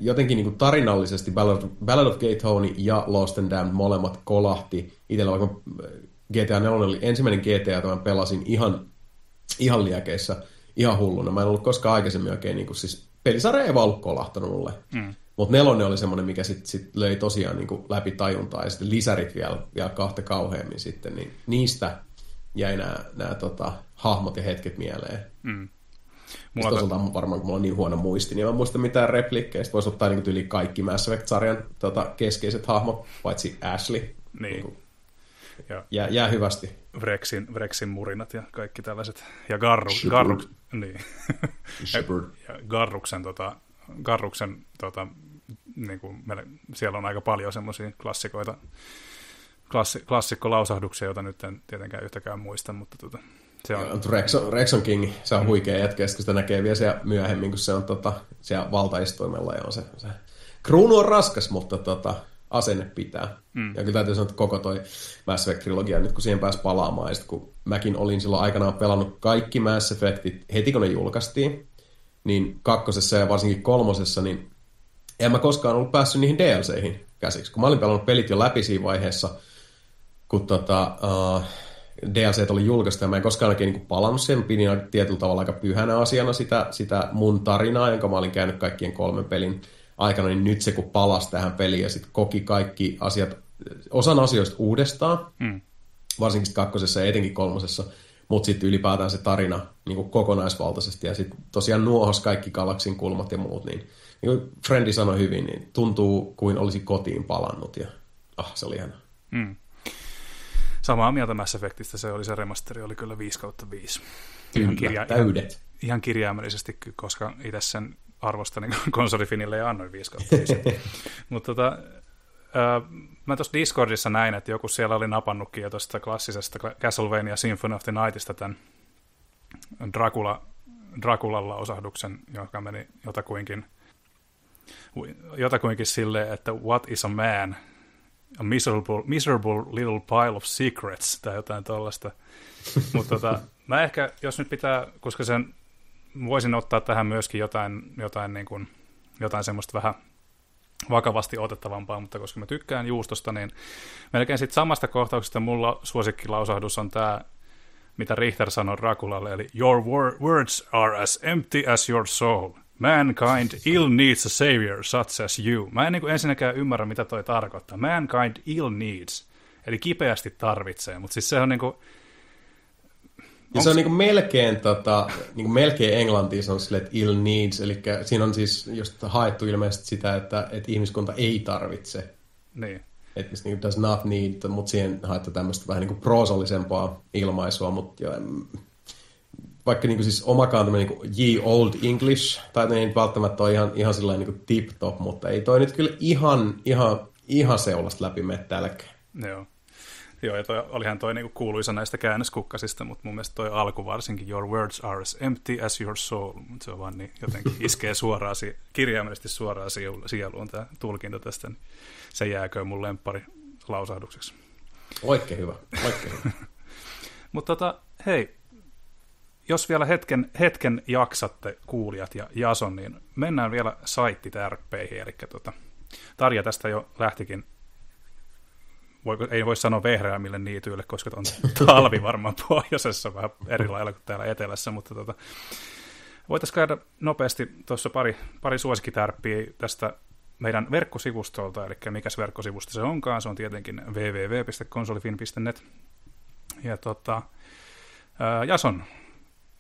jotenkin niin kuin tarinallisesti Ballad, Ballad of Gay Tony ja Lost and Damned molemmat kolahti itsellä, vaikka GTA 4 oli ensimmäinen GTA, jota mä pelasin ihan, ihan liekeissä, ihan hulluna. Mä en ollut koskaan aikaisemmin oikein, niin kuin, siis pelisarja ei vaan ollut kolahtanut mulle. Mm. Mutta nelonen oli semmoinen, mikä sitten sit löi tosiaan niin kuin läpi tajuntaa, ja sitten lisärit vielä, vielä kahta kauheammin sitten, niin niistä jäi nämä tota, hahmot ja hetket mieleen. Mm. Mulla toisaalta varmaan, kun mulla on niin huono muisti, niin mä muista mitään replikkeistä. Voisi ottaa niin yli kaikki Mass Effect-sarjan tota, keskeiset hahmot, paitsi Ashley. Niin. niin kuin, ja jää, jää hyvästi. Vrexin, Vrexin murinat ja kaikki tällaiset. Ja Garru, Garru, niin. ja, ja Garruksen, tota, Garruksen tota, niin kuin, meillä, siellä on aika paljon semmoisia klassikoita, klassi, klassikkolausahduksia, joita nyt en tietenkään yhtäkään muista, mutta tota, se on... Rexon, Rexon King, se on mm. huikea jätkä, kun sitä näkee vielä siellä myöhemmin, kun se on tota, siellä valtaistuimella ja on se, se... Kruunu on raskas, mutta tota, asenne pitää. Mm. Ja kyllä täytyy sanoa, että koko toi Mass Effect-trilogia, nyt kun siihen pääsi palaamaan, ja kun mäkin olin silloin aikanaan pelannut kaikki Mass Effectit heti, kun ne julkaistiin, niin kakkosessa ja varsinkin kolmosessa, niin en mä koskaan ollut päässyt niihin DLCihin käsiksi. Kun mä olin pelannut pelit jo läpi siinä vaiheessa, kun tota, uh, DLC oli julkaistu ja mä en koskaan oikein niin palannut sen. Pidin tietyllä tavalla aika pyhänä asiana sitä, sitä mun tarinaa, jonka mä olin käynyt kaikkien kolmen pelin aikana, niin nyt se kun palasi tähän peliin ja sitten koki kaikki asiat, osan asioista uudestaan, mm. varsinkin kakkosessa ja etenkin kolmosessa, mutta sitten ylipäätään se tarina niin kuin kokonaisvaltaisesti ja sitten tosiaan nuohos kaikki galaksin kulmat ja muut, niin, niin kuin Frendi sanoi hyvin, niin tuntuu kuin olisi kotiin palannut ja ah, se oli hienoa. Mm. Samaa mieltä Mass Effectistä, se oli se remasteri, oli kyllä 5 kautta 5. Ihan, kirja- täydet. Ihan kirjaimellisesti, koska itse sen arvostani konsolifinille ja annoin 5 kautta 5. Mutta tota, mä tuossa Discordissa näin, että joku siellä oli napannutkin jo tuosta klassisesta Castlevania Symphony of the Nightista tämän Dracula, Draculan osahduksen, joka meni jotakuinkin, jotakuinkin silleen, että what is a man? A miserable, miserable little pile of secrets tai jotain tuollaista. Mutta tota, mä ehkä, jos nyt pitää, koska sen voisin ottaa tähän myöskin jotain, jotain niin kuin jotain semmoista vähän vakavasti otettavampaa, mutta koska mä tykkään juustosta, niin melkein sitten samasta kohtauksesta mulla suosikkilausahdus on tämä, mitä Richter sanoi Rakulalle, eli Your words are as empty as your soul. Mankind ill needs a savior such as you. Mä en niin kuin ensinnäkään ymmärrä, mitä toi tarkoittaa. Mankind ill needs, eli kipeästi tarvitsee, mutta siis se on niin kuin, ja se on niin melkein, tota, niin melkein englantia se on sille, että ill needs, eli siinä on siis just haettu ilmeisesti sitä, että, että ihmiskunta ei tarvitse. Niin. Että niin does not need, mutta siihen haettu tämmöistä vähän niin kuin proosallisempaa ilmaisua, mutta jo, vaikka niin kuin siis omakaan tämmöinen niin ye old English, tai ei välttämättä ole ihan, ihan sellainen niin tip-top, mutta ei toi nyt kyllä ihan, ihan, ihan seulasta läpi mene tälläkään. Joo. Joo, ja toi, olihan toi niinku kuuluisa näistä käännöskukkasista, mutta mun mielestä toi alku varsinkin, your words are as empty as your soul, mutta se on vaan niin jotenkin iskee suoraan, kirjaimellisesti suoraan sieluun tämä tulkinta tästä, niin se jääkö mun lemppari lausahdukseksi. Oikein hyvä, oikein hyvä. mutta tota, hei, jos vielä hetken, hetken jaksatte kuulijat ja Jason, niin mennään vielä saittitärppeihin, eli tota, Tarja tästä jo lähtikin. Voi, ei voi sanoa vehreämmille niityille, koska on talvi varmaan pohjoisessa vähän eri lailla kuin täällä etelässä, mutta tota, voitaisiin käydä nopeasti tuossa pari, pari suosikkitärppiä tästä meidän verkkosivustolta, eli mikä verkkosivusto se onkaan, se on tietenkin www.konsolifin.net. Ja tota, ää, Jason,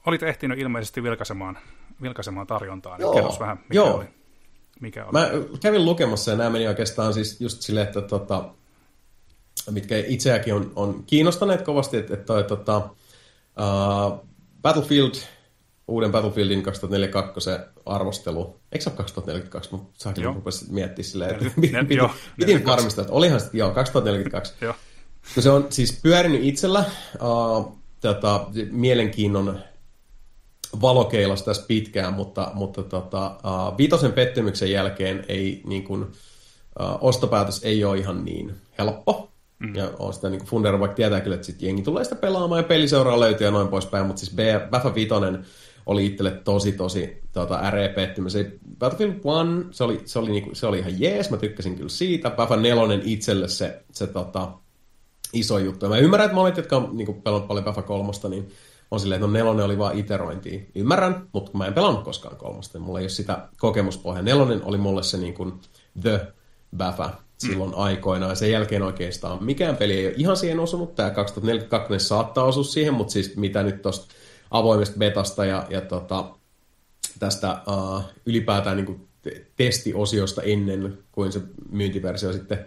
olit ehtinyt ilmeisesti vilkaisemaan, vilkaisemaan tarjontaa, niin kerros vähän, mikä joo. oli. Mikä oli. Mä kävin lukemassa ja nämä meni oikeastaan siis just silleen, että tota, mitkä itseäkin on, on kiinnostaneet kovasti, että, että tota, uh, Battlefield, uuden Battlefieldin 2042 arvostelu, eikö se ole 2042, mutta saakin rupesin miettiä silleen, että piti, piti varmistaa, että olihan sitten, joo, 2042. joo. Kun se on siis pyörinyt itsellä uh, tota, mielenkiinnon valokeilas tässä pitkään, mutta, mutta tota, uh, viitosen pettymyksen jälkeen ei, niin kuin, uh, ostopäätös ei ole ihan niin helppo. Mm. Ja on sitä niin Fundero vaikka tietää kyllä, että sit jengi tulee sitä pelaamaan ja peliseuraa löytyy ja noin poispäin, mutta siis BFA 5 oli itselle tosi tosi tota, äreä pettymys. Se Battlefield 1, se oli, se, oli, niinku, se oli ihan jees, mä tykkäsin kyllä siitä. BFA 4 itselle se, se tota, iso juttu. Ja mä ymmärrän, että monet, jotka on niinku, pelannut paljon BFA 3, niin on silleen, että no nelonen oli vaan iterointia. Ymmärrän, mutta mä en pelannut koskaan kolmosta. Mulla ei ole sitä kokemuspohjaa. Nelonen oli mulle se niin kuin the BAFA silloin mm. aikoina. Ja sen jälkeen oikeastaan mikään peli ei ole ihan siihen osunut. Tämä 2042 saattaa osua siihen, mutta siis mitä nyt tuosta avoimesta betasta ja, ja tota, tästä uh, ylipäätään niin kuin testiosiosta ennen kuin se myyntiversio sitten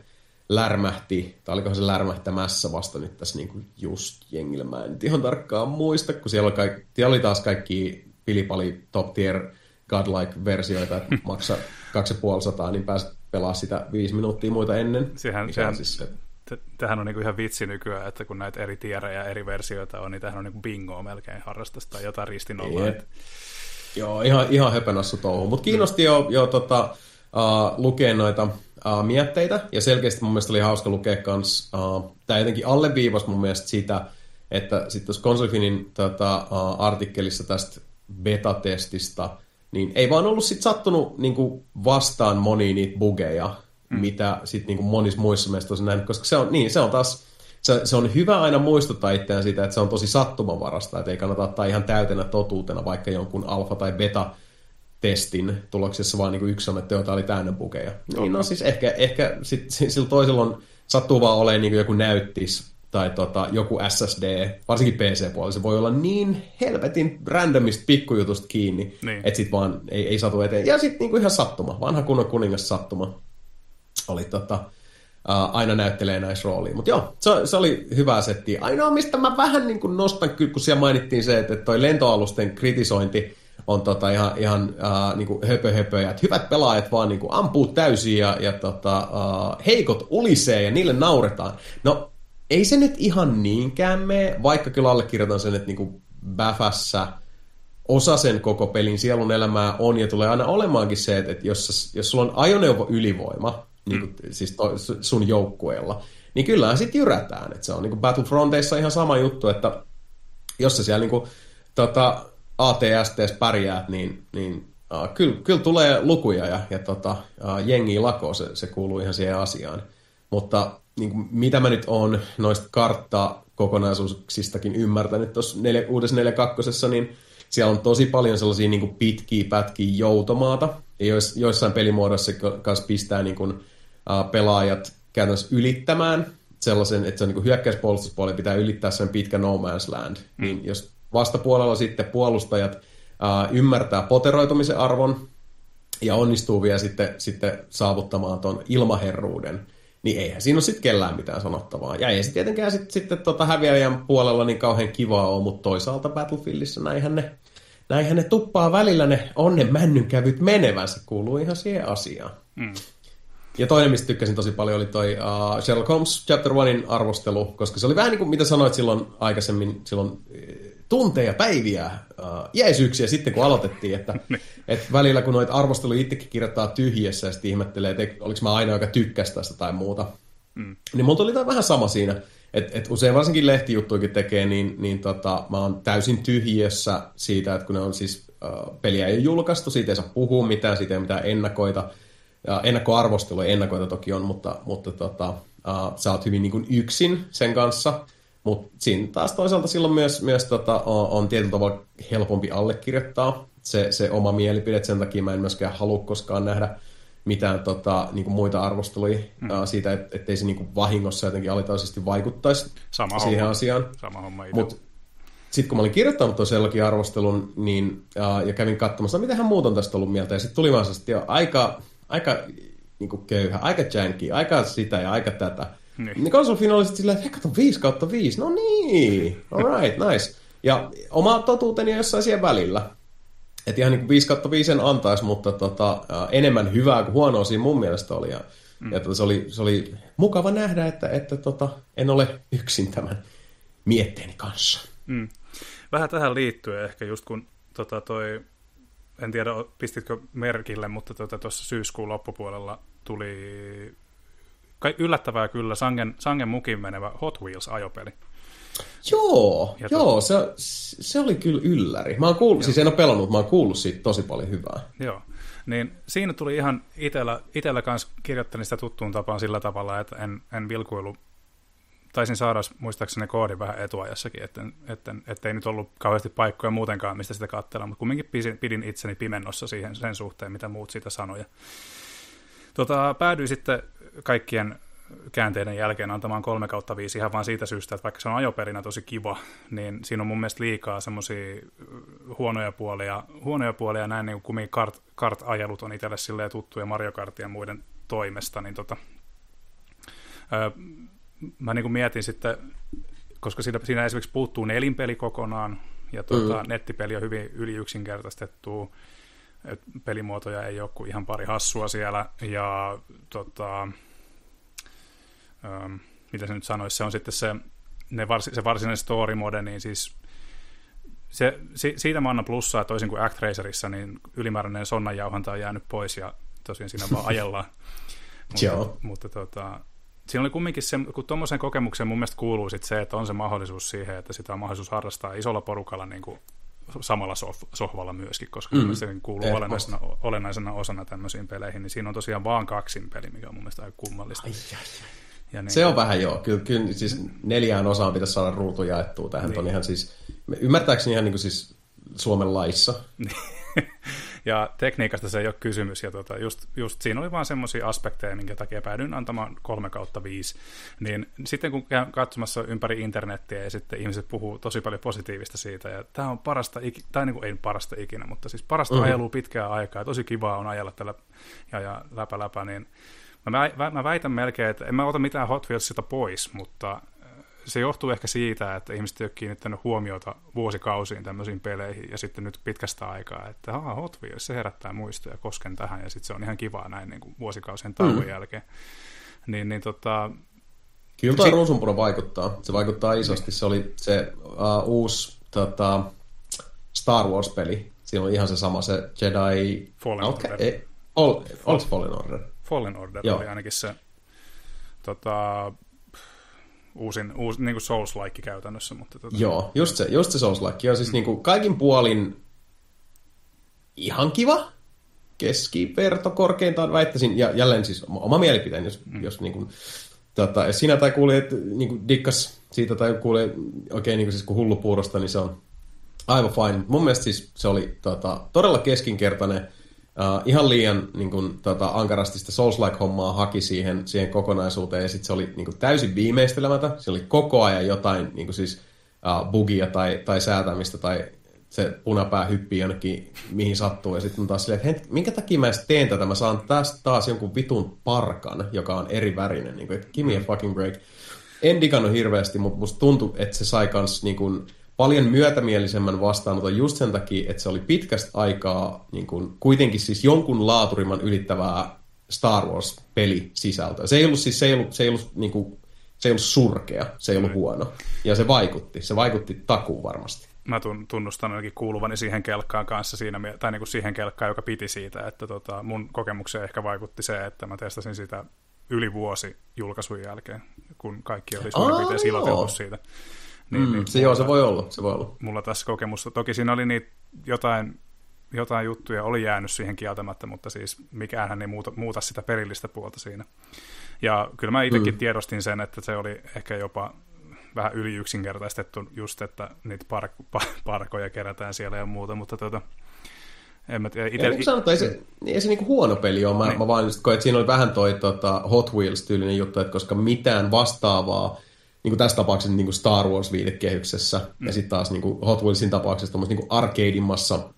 lärmähti, tai olikohan se lärmähtämässä vasta nyt tässä niin kuin just jengillä. Mä en ihan tarkkaan muista, kun siellä oli, kaikki, siellä oli taas kaikki pilipali top tier godlike-versioita, että maksaa 2500, niin pääset pelaa sitä viisi minuuttia muita ennen. Sehän, sehän, siis se... Tähän on niinku ihan vitsi nykyään, että kun näitä eri tierejä ja eri versioita on, niin tähän on niinku bingo melkein harrastusta tai jotain ristinollaa. Että... Joo, ihan, ihan höpönassu touhu. Mutta kiinnosti jo, jo tota, uh, lukea noita uh, mietteitä, ja selkeästi mun mielestä oli hauska lukea kans, uh, tämä jotenkin alleviivasi mun mielestä sitä, että sitten tuossa Consolifinin tota, uh, artikkelissa tästä beta-testistä, niin ei vaan ollut sit sattunut niin kuin vastaan moniin niitä bugeja, mm. mitä sitten niin monissa muissa meissä näin, koska se on, niin, se on taas, se, se on hyvä aina muistuttaa itseään siitä, että se on tosi sattumanvarasta, että ei kannata ottaa ihan täytenä totuutena vaikka jonkun alfa- tai beta testin tuloksessa vaan niin kuin yksi on, että jotain oli täynnä bugeja. Niin no siis ehkä, ehkä sit, sillä toisella on sattuu vaan olemaan niin joku näyttis tai tota, joku SSD, varsinkin PC-puolella, se voi olla niin helvetin randomista pikkujutusta kiinni, niin. että sit vaan ei, ei satu eteen. Ja sitten niinku ihan sattuma, vanha kunnon kuningas sattuma oli tota, uh, aina näyttelee näissä roolia. Mutta joo, se, se, oli hyvä setti. Ainoa, mistä mä vähän niin kuin nostan, kun siellä mainittiin se, että toi lentoalusten kritisointi on tota ihan, ihan niin kuin höpö, höpö ja hyvät pelaajat vaan niin kuin ampuu täysin ja, ja tota, uh, heikot ulisee ja niille nauretaan. No ei se nyt ihan niinkään mene, vaikka kyllä allekirjoitan sen, että niinku Bäfässä osa sen koko pelin sielun elämää on ja tulee aina olemaankin se, että, jos, jos sulla on ajoneuvo ylivoima, niin kuin, mm. siis to, sun joukkueella, niin kyllähän sitten jyrätään. Että se on niin kuin Battlefronteissa ihan sama juttu, että jos sä siellä niin kuin, tota, ATSTs pärjäät, niin, niin uh, kyllä, kyllä tulee lukuja ja, ja tota, uh, jengi lako, se, se kuuluu ihan siihen asiaan. Mutta niin kuin, mitä mä nyt oon noista karttakokonaisuuksistakin ymmärtänyt tuossa uudessa 4.2, niin siellä on tosi paljon sellaisia niin kuin pitkiä pätkiä joutomaata, ja jois, joissain pelimuodoissa kanssa pistää niin kuin, uh, pelaajat käytännössä ylittämään sellaisen, että se on niin hyökkäyspuolustuspuoli pitää ylittää sen pitkä no man's land. Mm. Niin jos vastapuolella sitten puolustajat uh, ymmärtää poteroitumisen arvon ja onnistuu vielä sitten, sitten saavuttamaan tuon ilmaherruuden, niin eihän siinä ole sitten kellään mitään sanottavaa. Ja ei se tietenkään sitten, sitten tota häviäjän puolella niin kauhean kivaa ole, mutta toisaalta Battlefieldissä näinhän ne, näinhän ne tuppaa välillä ne onnen männynkävyt menevän, se kuuluu ihan siihen asiaan. Mm. Ja toinen, mistä tykkäsin tosi paljon, oli toi uh, Sherlock Holmes Chapter Onein arvostelu, koska se oli vähän niin kuin mitä sanoit silloin aikaisemmin, silloin tunteja, päiviä, uh, jäisyyksiä sitten, kun aloitettiin, että niin. et välillä kun noita arvosteluja itsekin kirjoittaa tyhjessä ja sitten ihmettelee, että oliko mä aina, joka tykkäsi tästä tai muuta. Mm. Niin mulla tuli vähän sama siinä, että et usein varsinkin lehtijuttuikin tekee, niin, niin tota, mä oon täysin tyhjiössä siitä, että kun ne on siis, uh, peliä ei julkaistu, siitä ei saa puhua mitään, siitä ei ole mitään ennakoita, ja ennakkoarvostelu ennakoita toki on, mutta, mutta tota, uh, sä oot hyvin niin kuin yksin sen kanssa. Mutta siinä taas toisaalta silloin myös, myös tota, on, on tietyllä tavalla helpompi allekirjoittaa se, se oma mielipide. Sen takia mä en myöskään halua koskaan nähdä mitään tota, niin kuin muita arvosteluja mm. uh, siitä, et, ettei se niin kuin vahingossa jotenkin alitaisesti vaikuttaisi Sama siihen homma. asiaan. Sama homma Mutta sitten kun mä olin kirjoittanut tosellakin arvostelun niin, uh, ja kävin katsomassa, mitä hän muut on tästä ollut mieltä, ja sitten tuli vaan aika aika niin kuin köyhä, aika janky, aika sitä ja aika tätä. Niin, niin konsolfin oli silleen, että hei, kato 5 kautta 5, no niin, alright, nice. Ja oma totuuteni jossain siellä välillä. Että ihan niin kuin 5 kautta 5 en antaisi, mutta tota, enemmän hyvää kuin huonoa siinä mun mielestä oli. Ja, mm. ja tota, se, oli, se oli mukava nähdä, että, että tota, en ole yksin tämän mietteeni kanssa. Mm. Vähän tähän liittyen ehkä just kun tota, toi en tiedä pistitkö merkille, mutta tuota, tuossa tota, syyskuun loppupuolella tuli yllättävää kyllä sangen, sangen mukin menevä Hot Wheels-ajopeli. Joo, ja joo to... se, se oli kyllä ylläri. Mä oon kuullut, siis en ole pelannut, mä oon kuullut siitä tosi paljon hyvää. Joo, niin siinä tuli ihan itellä, itellä kanssa kirjoittelin sitä tuttuun tapaan sillä tavalla, että en, en vilkuilu taisin saada muistaakseni koodin vähän etuajassakin, että, että, että ei nyt ollut kauheasti paikkoja muutenkaan, mistä sitä katsella, mutta kumminkin pidin itseni pimennossa siihen sen suhteen, mitä muut siitä sanoja. Tota, päädyin sitten kaikkien käänteiden jälkeen antamaan 3 kautta 5 ihan vaan siitä syystä, että vaikka se on ajoperinä tosi kiva, niin siinä on mun mielestä liikaa semmoisia huonoja puolia, huonoja puolia näin niin kuin kart, kart-ajelut on itselle silleen tuttuja Mario Kartin ja muiden toimesta, niin tota, mä niin kuin mietin sitten, koska siinä, siinä esimerkiksi puuttuu nelinpeli kokonaan, ja tuota, mm. nettipeli on hyvin yli yksinkertaistettu, et pelimuotoja ei ole kuin ihan pari hassua siellä, ja tota, ähm, mitä se nyt sanoisi, se on sitten se, ne varsi, se varsinainen story mode, niin siis se, si, siitä mä annan plussaa, toisin kuin Actracerissa, niin ylimääräinen sonnanjauhanta on jäänyt pois, ja tosiaan siinä vaan ajellaan. mutta, Joo. mutta tota, siinä oli kumminkin se, kun tuommoisen kokemuksen mun mielestä kuuluu sit se, että on se mahdollisuus siihen, että sitä on mahdollisuus harrastaa isolla porukalla niin kuin samalla soh- sohvalla myöskin, koska mm. se kuuluu olennaisena, olennaisena osana tämmöisiin peleihin, niin siinä on tosiaan vaan kaksin peli, mikä on mun mielestä aika kummallista. Ai, ai, ai. Ja niin, se on vähän joo. Kyllä, kyllä siis neljään osaan pitäisi saada ruutu jaettua tähän. Niin. On ihan siis, ymmärtääkseni ihan niin kuin siis Suomen laissa. ja tekniikasta se ei ole kysymys. Ja tota, just, just siinä oli vaan semmoisia aspekteja, minkä takia päädyin antamaan kolme kautta viisi. Niin sitten kun käyn katsomassa ympäri internettiä ja sitten ihmiset puhuu tosi paljon positiivista siitä, ja tämä on parasta, tai niin kuin ei parasta ikinä, mutta siis parasta mm-hmm. ajelua pitkää aikaa, ja tosi kivaa on ajella tällä ja, ja läpä läpä, niin mä, mä väitän melkein, että en mä ota mitään Hot Wheelsista pois, mutta se johtuu ehkä siitä, että ihmiset ei ole kiinnittänyt huomiota vuosikausiin tämmöisiin peleihin ja sitten nyt pitkästä aikaa, että Haa, Hot Wheels, se herättää muistoja, kosken tähän ja sitten se on ihan kivaa näin niin kuin vuosikausien tauon mm. jälkeen. Niin, niin tota, Kyllä tuo si- ruusunpuro vaikuttaa. Se vaikuttaa isosti. Se oli se uh, uusi tota, Star Wars-peli. Siinä oli ihan se sama, se Jedi... Fallen okay. Order. Ei, All Fallen Order? Fallen Order Joo. oli ainakin se tota, uusin, uusi, niin kuin Souls-like käytännössä. Mutta tota... Joo, just se, just se Souls-like. On siis mm. niin kuin kaikin puolin ihan kiva, keskiverto korkeintaan väittäisin, ja jälleen siis oma mielipiteen, jos, mm. jos niin kuin, tota, sinä tai kuulijat niin dikkas siitä tai kuulee oikein okay, niin siis kuin hullupuurosta, niin se on aivan fine. Mun mielestä siis se oli tota, todella keskinkertainen, Uh, ihan liian niin kuin, tota, ankarasti sitä Souls-like-hommaa haki siihen, siihen kokonaisuuteen, ja sitten se oli niin kuin, täysin viimeistelemätä. Se oli koko ajan jotain niin kuin, siis, uh, bugia tai, tai säätämistä, tai se punapää hyppii jonnekin, mihin sattuu, ja sitten taas silleen, että minkä takia mä edes teen tätä, mä saan tästä taas jonkun vitun parkan, joka on eri värinen, niin kuin, että give me a fucking break. En digannut hirveästi, mutta musta tuntui, että se sai kans niin kuin, paljon myötämielisemmän vastaanoton just sen takia, että se oli pitkästä aikaa niin kuin, kuitenkin siis jonkun laaturimman ylittävää Star Wars-peli sisältöä. Se ei ollut siis, se ei ollut, se ei ollut, niin kuin, se ei ollut surkea, se ei ollut huono. Ja se vaikutti, se vaikutti takuu varmasti. Mä tunnustan ainakin kuuluvani siihen kelkkaan kanssa siinä, tai niin kuin siihen kelkkaan, joka piti siitä, että tota, mun kokemukseen ehkä vaikutti se, että mä testasin sitä yli vuosi julkaisun jälkeen, kun kaikki oli suurin piirtein siitä. Niin, mm, niin, se, joo, se voi olla, se voi olla. Mulla tässä kokemusta. Toki siinä oli niitä jotain, jotain juttuja, oli jäänyt siihen kieltämättä, mutta siis mikään ei muuta, muuta sitä perillistä puolta siinä. Ja kyllä mä itsekin mm. tiedostin sen, että se oli ehkä jopa vähän yli yksinkertaistettu just, että niitä park- parkoja kerätään siellä ja muuta, mutta tuota, en mä tiedä. Ite... Ja niin sanottu, ei se, ei se niinku huono peli ole. Mä, niin. mä vaan just koin, että siinä oli vähän toi tota, Hot Wheels-tyylinen juttu, että koska mitään vastaavaa niin kuin tässä tapauksessa niin kuin Star Wars-viitekehyksessä, mm. ja sitten taas niin kuin Hot Wheelsin tapauksessa niin kuin arcadeimmassa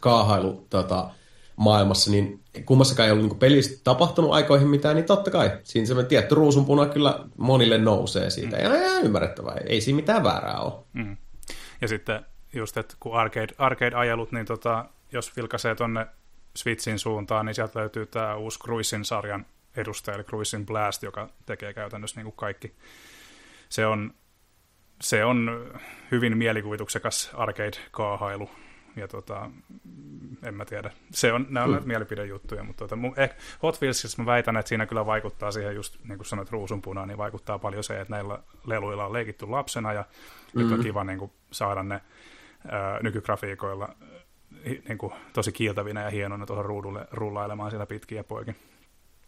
kaahailu tota, maailmassa, niin kummassakaan ei ollut niin pelissä tapahtunut aikoihin mitään, niin totta kai siinä se tietty ruusunpuna kyllä monille nousee siitä. Mm. Ja ihan ymmärrettävää, ei siinä mitään väärää ole. Mm. Ja sitten just, että kun arcade, arcade-ajelut, niin tota, jos vilkaisee tonne Switchin suuntaan, niin sieltä löytyy tämä uusi Cruisin sarjan edustaja, eli Cruisin Blast, joka tekee käytännössä niin kuin kaikki se on, se on hyvin mielikuvituksekas arcade-kaahailu. Ja tota, en mä tiedä. Se on, nämä on mm. mielipidejuttuja, mutta tota, eh, Hot Wheelsissa mä väitän, että siinä kyllä vaikuttaa siihen just, niin kuin sanoit, ruusunpunaan, niin vaikuttaa paljon se, että näillä leluilla on leikitty lapsena ja mm. nyt on mm. kiva niin kuin, saada ne ää, nykygrafiikoilla niin kuin, tosi kiiltävinä ja hienona tuohon ruudulle rullailemaan siellä pitkiä poikin.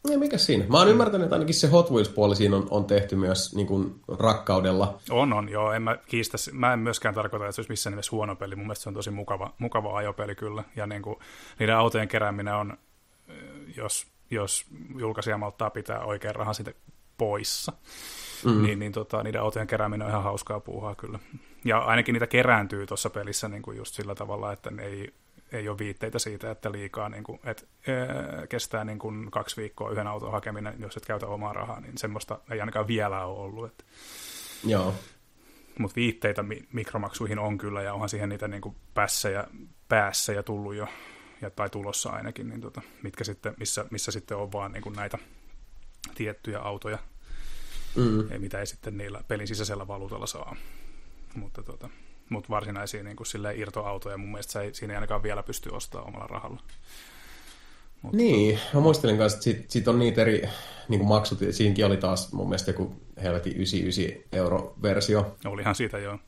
Ei, mikä siinä? Mä oon mm. ymmärtänyt, että ainakin se Hot Wheels-puoli siinä on, on tehty myös niin kuin, rakkaudella. On, on, joo. En mä, kiistä, mä en myöskään tarkoita, että se olisi missään nimessä huono peli. Mun mielestä se on tosi mukava, mukava ajopeli kyllä. Ja niin kuin, niiden autojen kerääminen on, jos, jos julkaisija malttaa pitää oikein rahan siitä poissa, mm. niin, niin tota, niiden autojen kerääminen on ihan hauskaa puuhaa kyllä. Ja ainakin niitä kerääntyy tuossa pelissä niin kuin just sillä tavalla, että ne ei ei ole viitteitä siitä, että liikaa niin kuin, että, ää, kestää niin kuin kaksi viikkoa yhden auton hakeminen, jos et käytä omaa rahaa, niin semmoista ei ainakaan vielä ole ollut. Että. Joo. Mutta viitteitä mi- mikromaksuihin on kyllä, ja onhan siihen niitä niin kuin päässä, päässä ja tullut jo, ja, tai tulossa ainakin, niin tota, mitkä sitten, missä, missä sitten on vaan niin kuin näitä tiettyjä autoja, mm. mitä ei sitten niillä pelin sisäisellä valuutalla saa. Mutta tota, mutta varsinaisia niin kuin irtoautoja mun mielestä se ei, siinä ei ainakaan vielä pysty ostamaan omalla rahalla. Mutta... Niin, mä muistelin kanssa, että siitä, siitä on niitä eri niin maksut. Siinäkin oli taas mun mielestä joku helvetin 99 euro versio. Olihan siitä joo.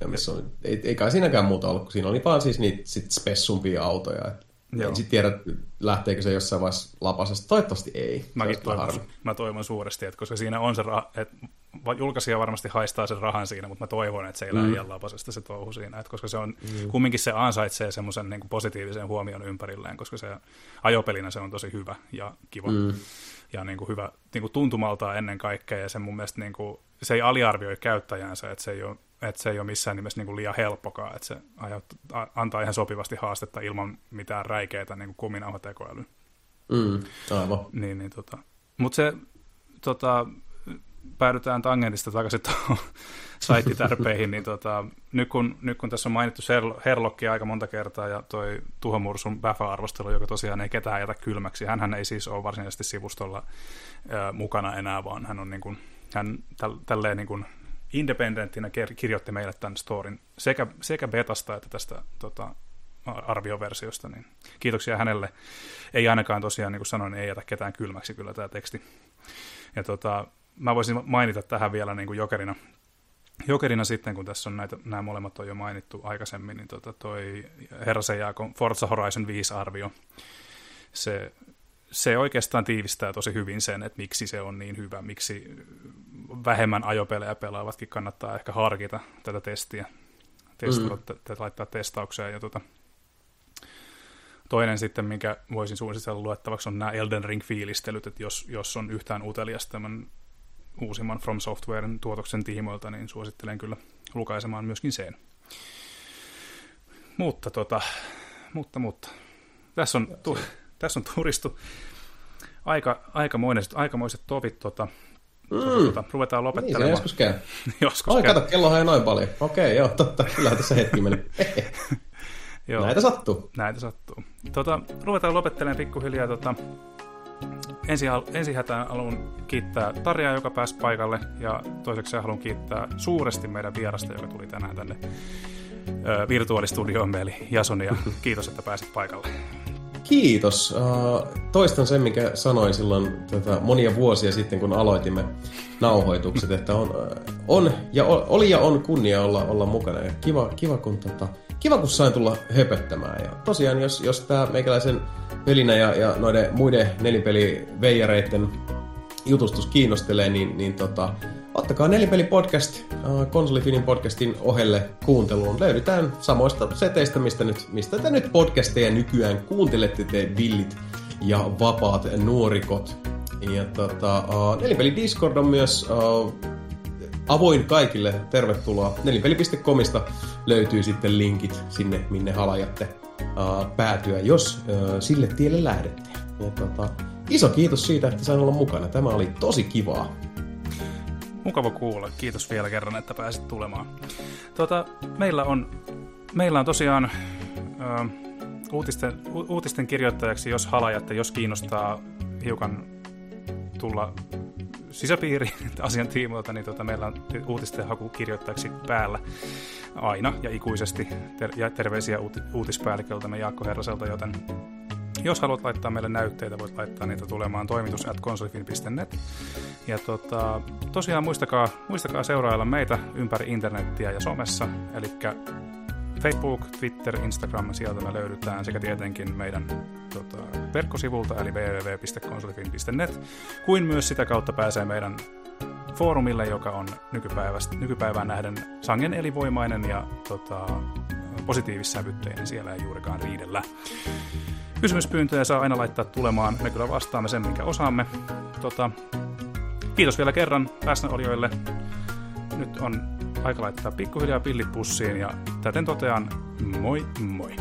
Ja missä oli, ei, ei kai siinäkään muuta ollut, kun siinä oli vaan siis niitä sit spessumpia autoja. Joo. En sitten tiedä, lähteekö se jossain vaiheessa lapasesta. Toivottavasti ei. Mäkin toivon, mä toivon suuresti, että koska siinä on se, että julkaisija varmasti haistaa sen rahan siinä, mutta mä toivon, että se ei mm. lapasesta se touhu siinä, että koska se on, mm. kumminkin se ansaitsee semmoisen niin positiivisen huomion ympärilleen, koska se ajopelinä se on tosi hyvä ja kiva. Mm. Ja niin kuin hyvä niin kuin tuntumaltaan ennen kaikkea, ja se mun mielestä niin kuin, se ei aliarvioi käyttäjänsä, että se ei ole, että se ei ole missään nimessä niin kuin liian helppokaa, että se ajat, antaa ihan sopivasti haastetta ilman mitään räikeitä niin kuminauhatekoälyä. Mm, aivan. Niin, niin, tota. Mutta se tota, päädytään tangentista takaisin tuohon saittitärpeihin, niin tota, nyt, kun, nyt kun tässä on mainittu Herlokki aika monta kertaa ja toi Tuhomursun Bäfä-arvostelu, joka tosiaan ei ketään jätä kylmäksi, hän ei siis ole varsinaisesti sivustolla ää, mukana enää, vaan hän on niin kuin, hän täl, tälleen niin kuin independenttinä kirjoitti meille tämän storin sekä, sekä betasta että tästä tota, arvioversiosta, niin kiitoksia hänelle. Ei ainakaan tosiaan, niin kuin sanoin, ei jätä ketään kylmäksi kyllä tämä teksti. Ja tota, mä voisin mainita tähän vielä niin kuin jokerina, jokerina sitten, kun tässä on näitä, nämä molemmat on jo mainittu aikaisemmin, niin tota toi Herra Jaakon Forza Horizon 5 arvio, se, se oikeastaan tiivistää tosi hyvin sen, että miksi se on niin hyvä, miksi vähemmän ajopelejä pelaavatkin kannattaa ehkä harkita tätä testiä, testata, mm. laittaa testaukseen. Ja tota, toinen sitten, minkä voisin suositella luettavaksi, on nämä Elden Ring-fiilistelyt, että jos, jos on yhtään utelias tämän uusimman From Softwaren tuotoksen tiimoilta, niin suosittelen kyllä lukaisemaan myöskin sen. Mutta tota, mutta, mutta. Tässä on, tu, tässä on turistu aika, aikamoiset, aikamoiset tovit. Tota, mm. tota, ruvetaan lopettelemaan. Niin, joskus käy. joskus Oi, käy. kato, kello ei noin paljon. Okei, joo, totta. Kyllä tässä hetki meni. joo. Näitä sattuu. Näitä sattuu. Tota, ruvetaan lopettelemaan pikkuhiljaa. Tota, ensi, ensi hätään haluan kiittää Tarjaa, joka pääsi paikalle, ja toiseksi haluan kiittää suuresti meidän vierasta, joka tuli tänään tänne virtuaalistudioon, eli Jasonia. Kiitos, että pääsit paikalle. Kiitos. Toistan sen, mikä sanoin silloin tota, monia vuosia sitten, kun aloitimme nauhoitukset, että on, on ja oli ja on kunnia olla, olla mukana. Ja kiva, kiva, kun, tota, kiva, kun sain tulla höpöttämään. Ja tosiaan, jos, jos tämä meikäläisen pelinä ja, ja noiden muiden nelipeliveijareiden jutustus kiinnostelee, niin, niin tota, ottakaa Nelipeli podcast äh, Konsolifinin podcastin ohelle kuunteluun. Löydetään samoista seteistä, mistä, nyt, mistä te nyt podcasteja nykyään kuuntelette te villit ja vapaat nuorikot. Ja tota, uh, Nelipeli Discord on myös uh, avoin kaikille. Tervetuloa. Nelipeli.comista löytyy sitten linkit sinne, minne halajatte uh, päätyä, jos uh, sille tielle lähdette. Ja tota, iso kiitos siitä, että sain olla mukana. Tämä oli tosi kivaa. Mukava kuulla. Kiitos vielä kerran, että pääsit tulemaan. Tota, meillä, on, meillä on tosiaan ö, uutisten, u, uutisten kirjoittajaksi, jos halajatte, jos kiinnostaa hiukan tulla sisäpiiriin asian tiimoilta, niin tota, meillä on uutisten haku kirjoittajaksi päällä aina ja ikuisesti. Ter- ja terveisiä uut- uutispäälliköltämme Jaakko Herraselta, joten jos haluat laittaa meille näytteitä, voit laittaa niitä tulemaan toimitus at konsolifin.net. Ja tota, tosiaan muistakaa, muistakaa seurailla meitä ympäri internettiä ja somessa, eli Facebook, Twitter, Instagram, sieltä me löydetään sekä tietenkin meidän tota, verkkosivulta eli www.konsolifin.net, kuin myös sitä kautta pääsee meidän foorumille, joka on nykypäivään nähden sangen elivoimainen ja tota, positiivissävytteinen, siellä ei juurikaan riidellä. Kysymyspyyntöjä saa aina laittaa tulemaan. Me kyllä vastaamme sen, minkä osaamme. Tota, kiitos vielä kerran läsnäolijoille. Nyt on aika laittaa pikkuhiljaa pillit pussiin ja täten totean moi moi.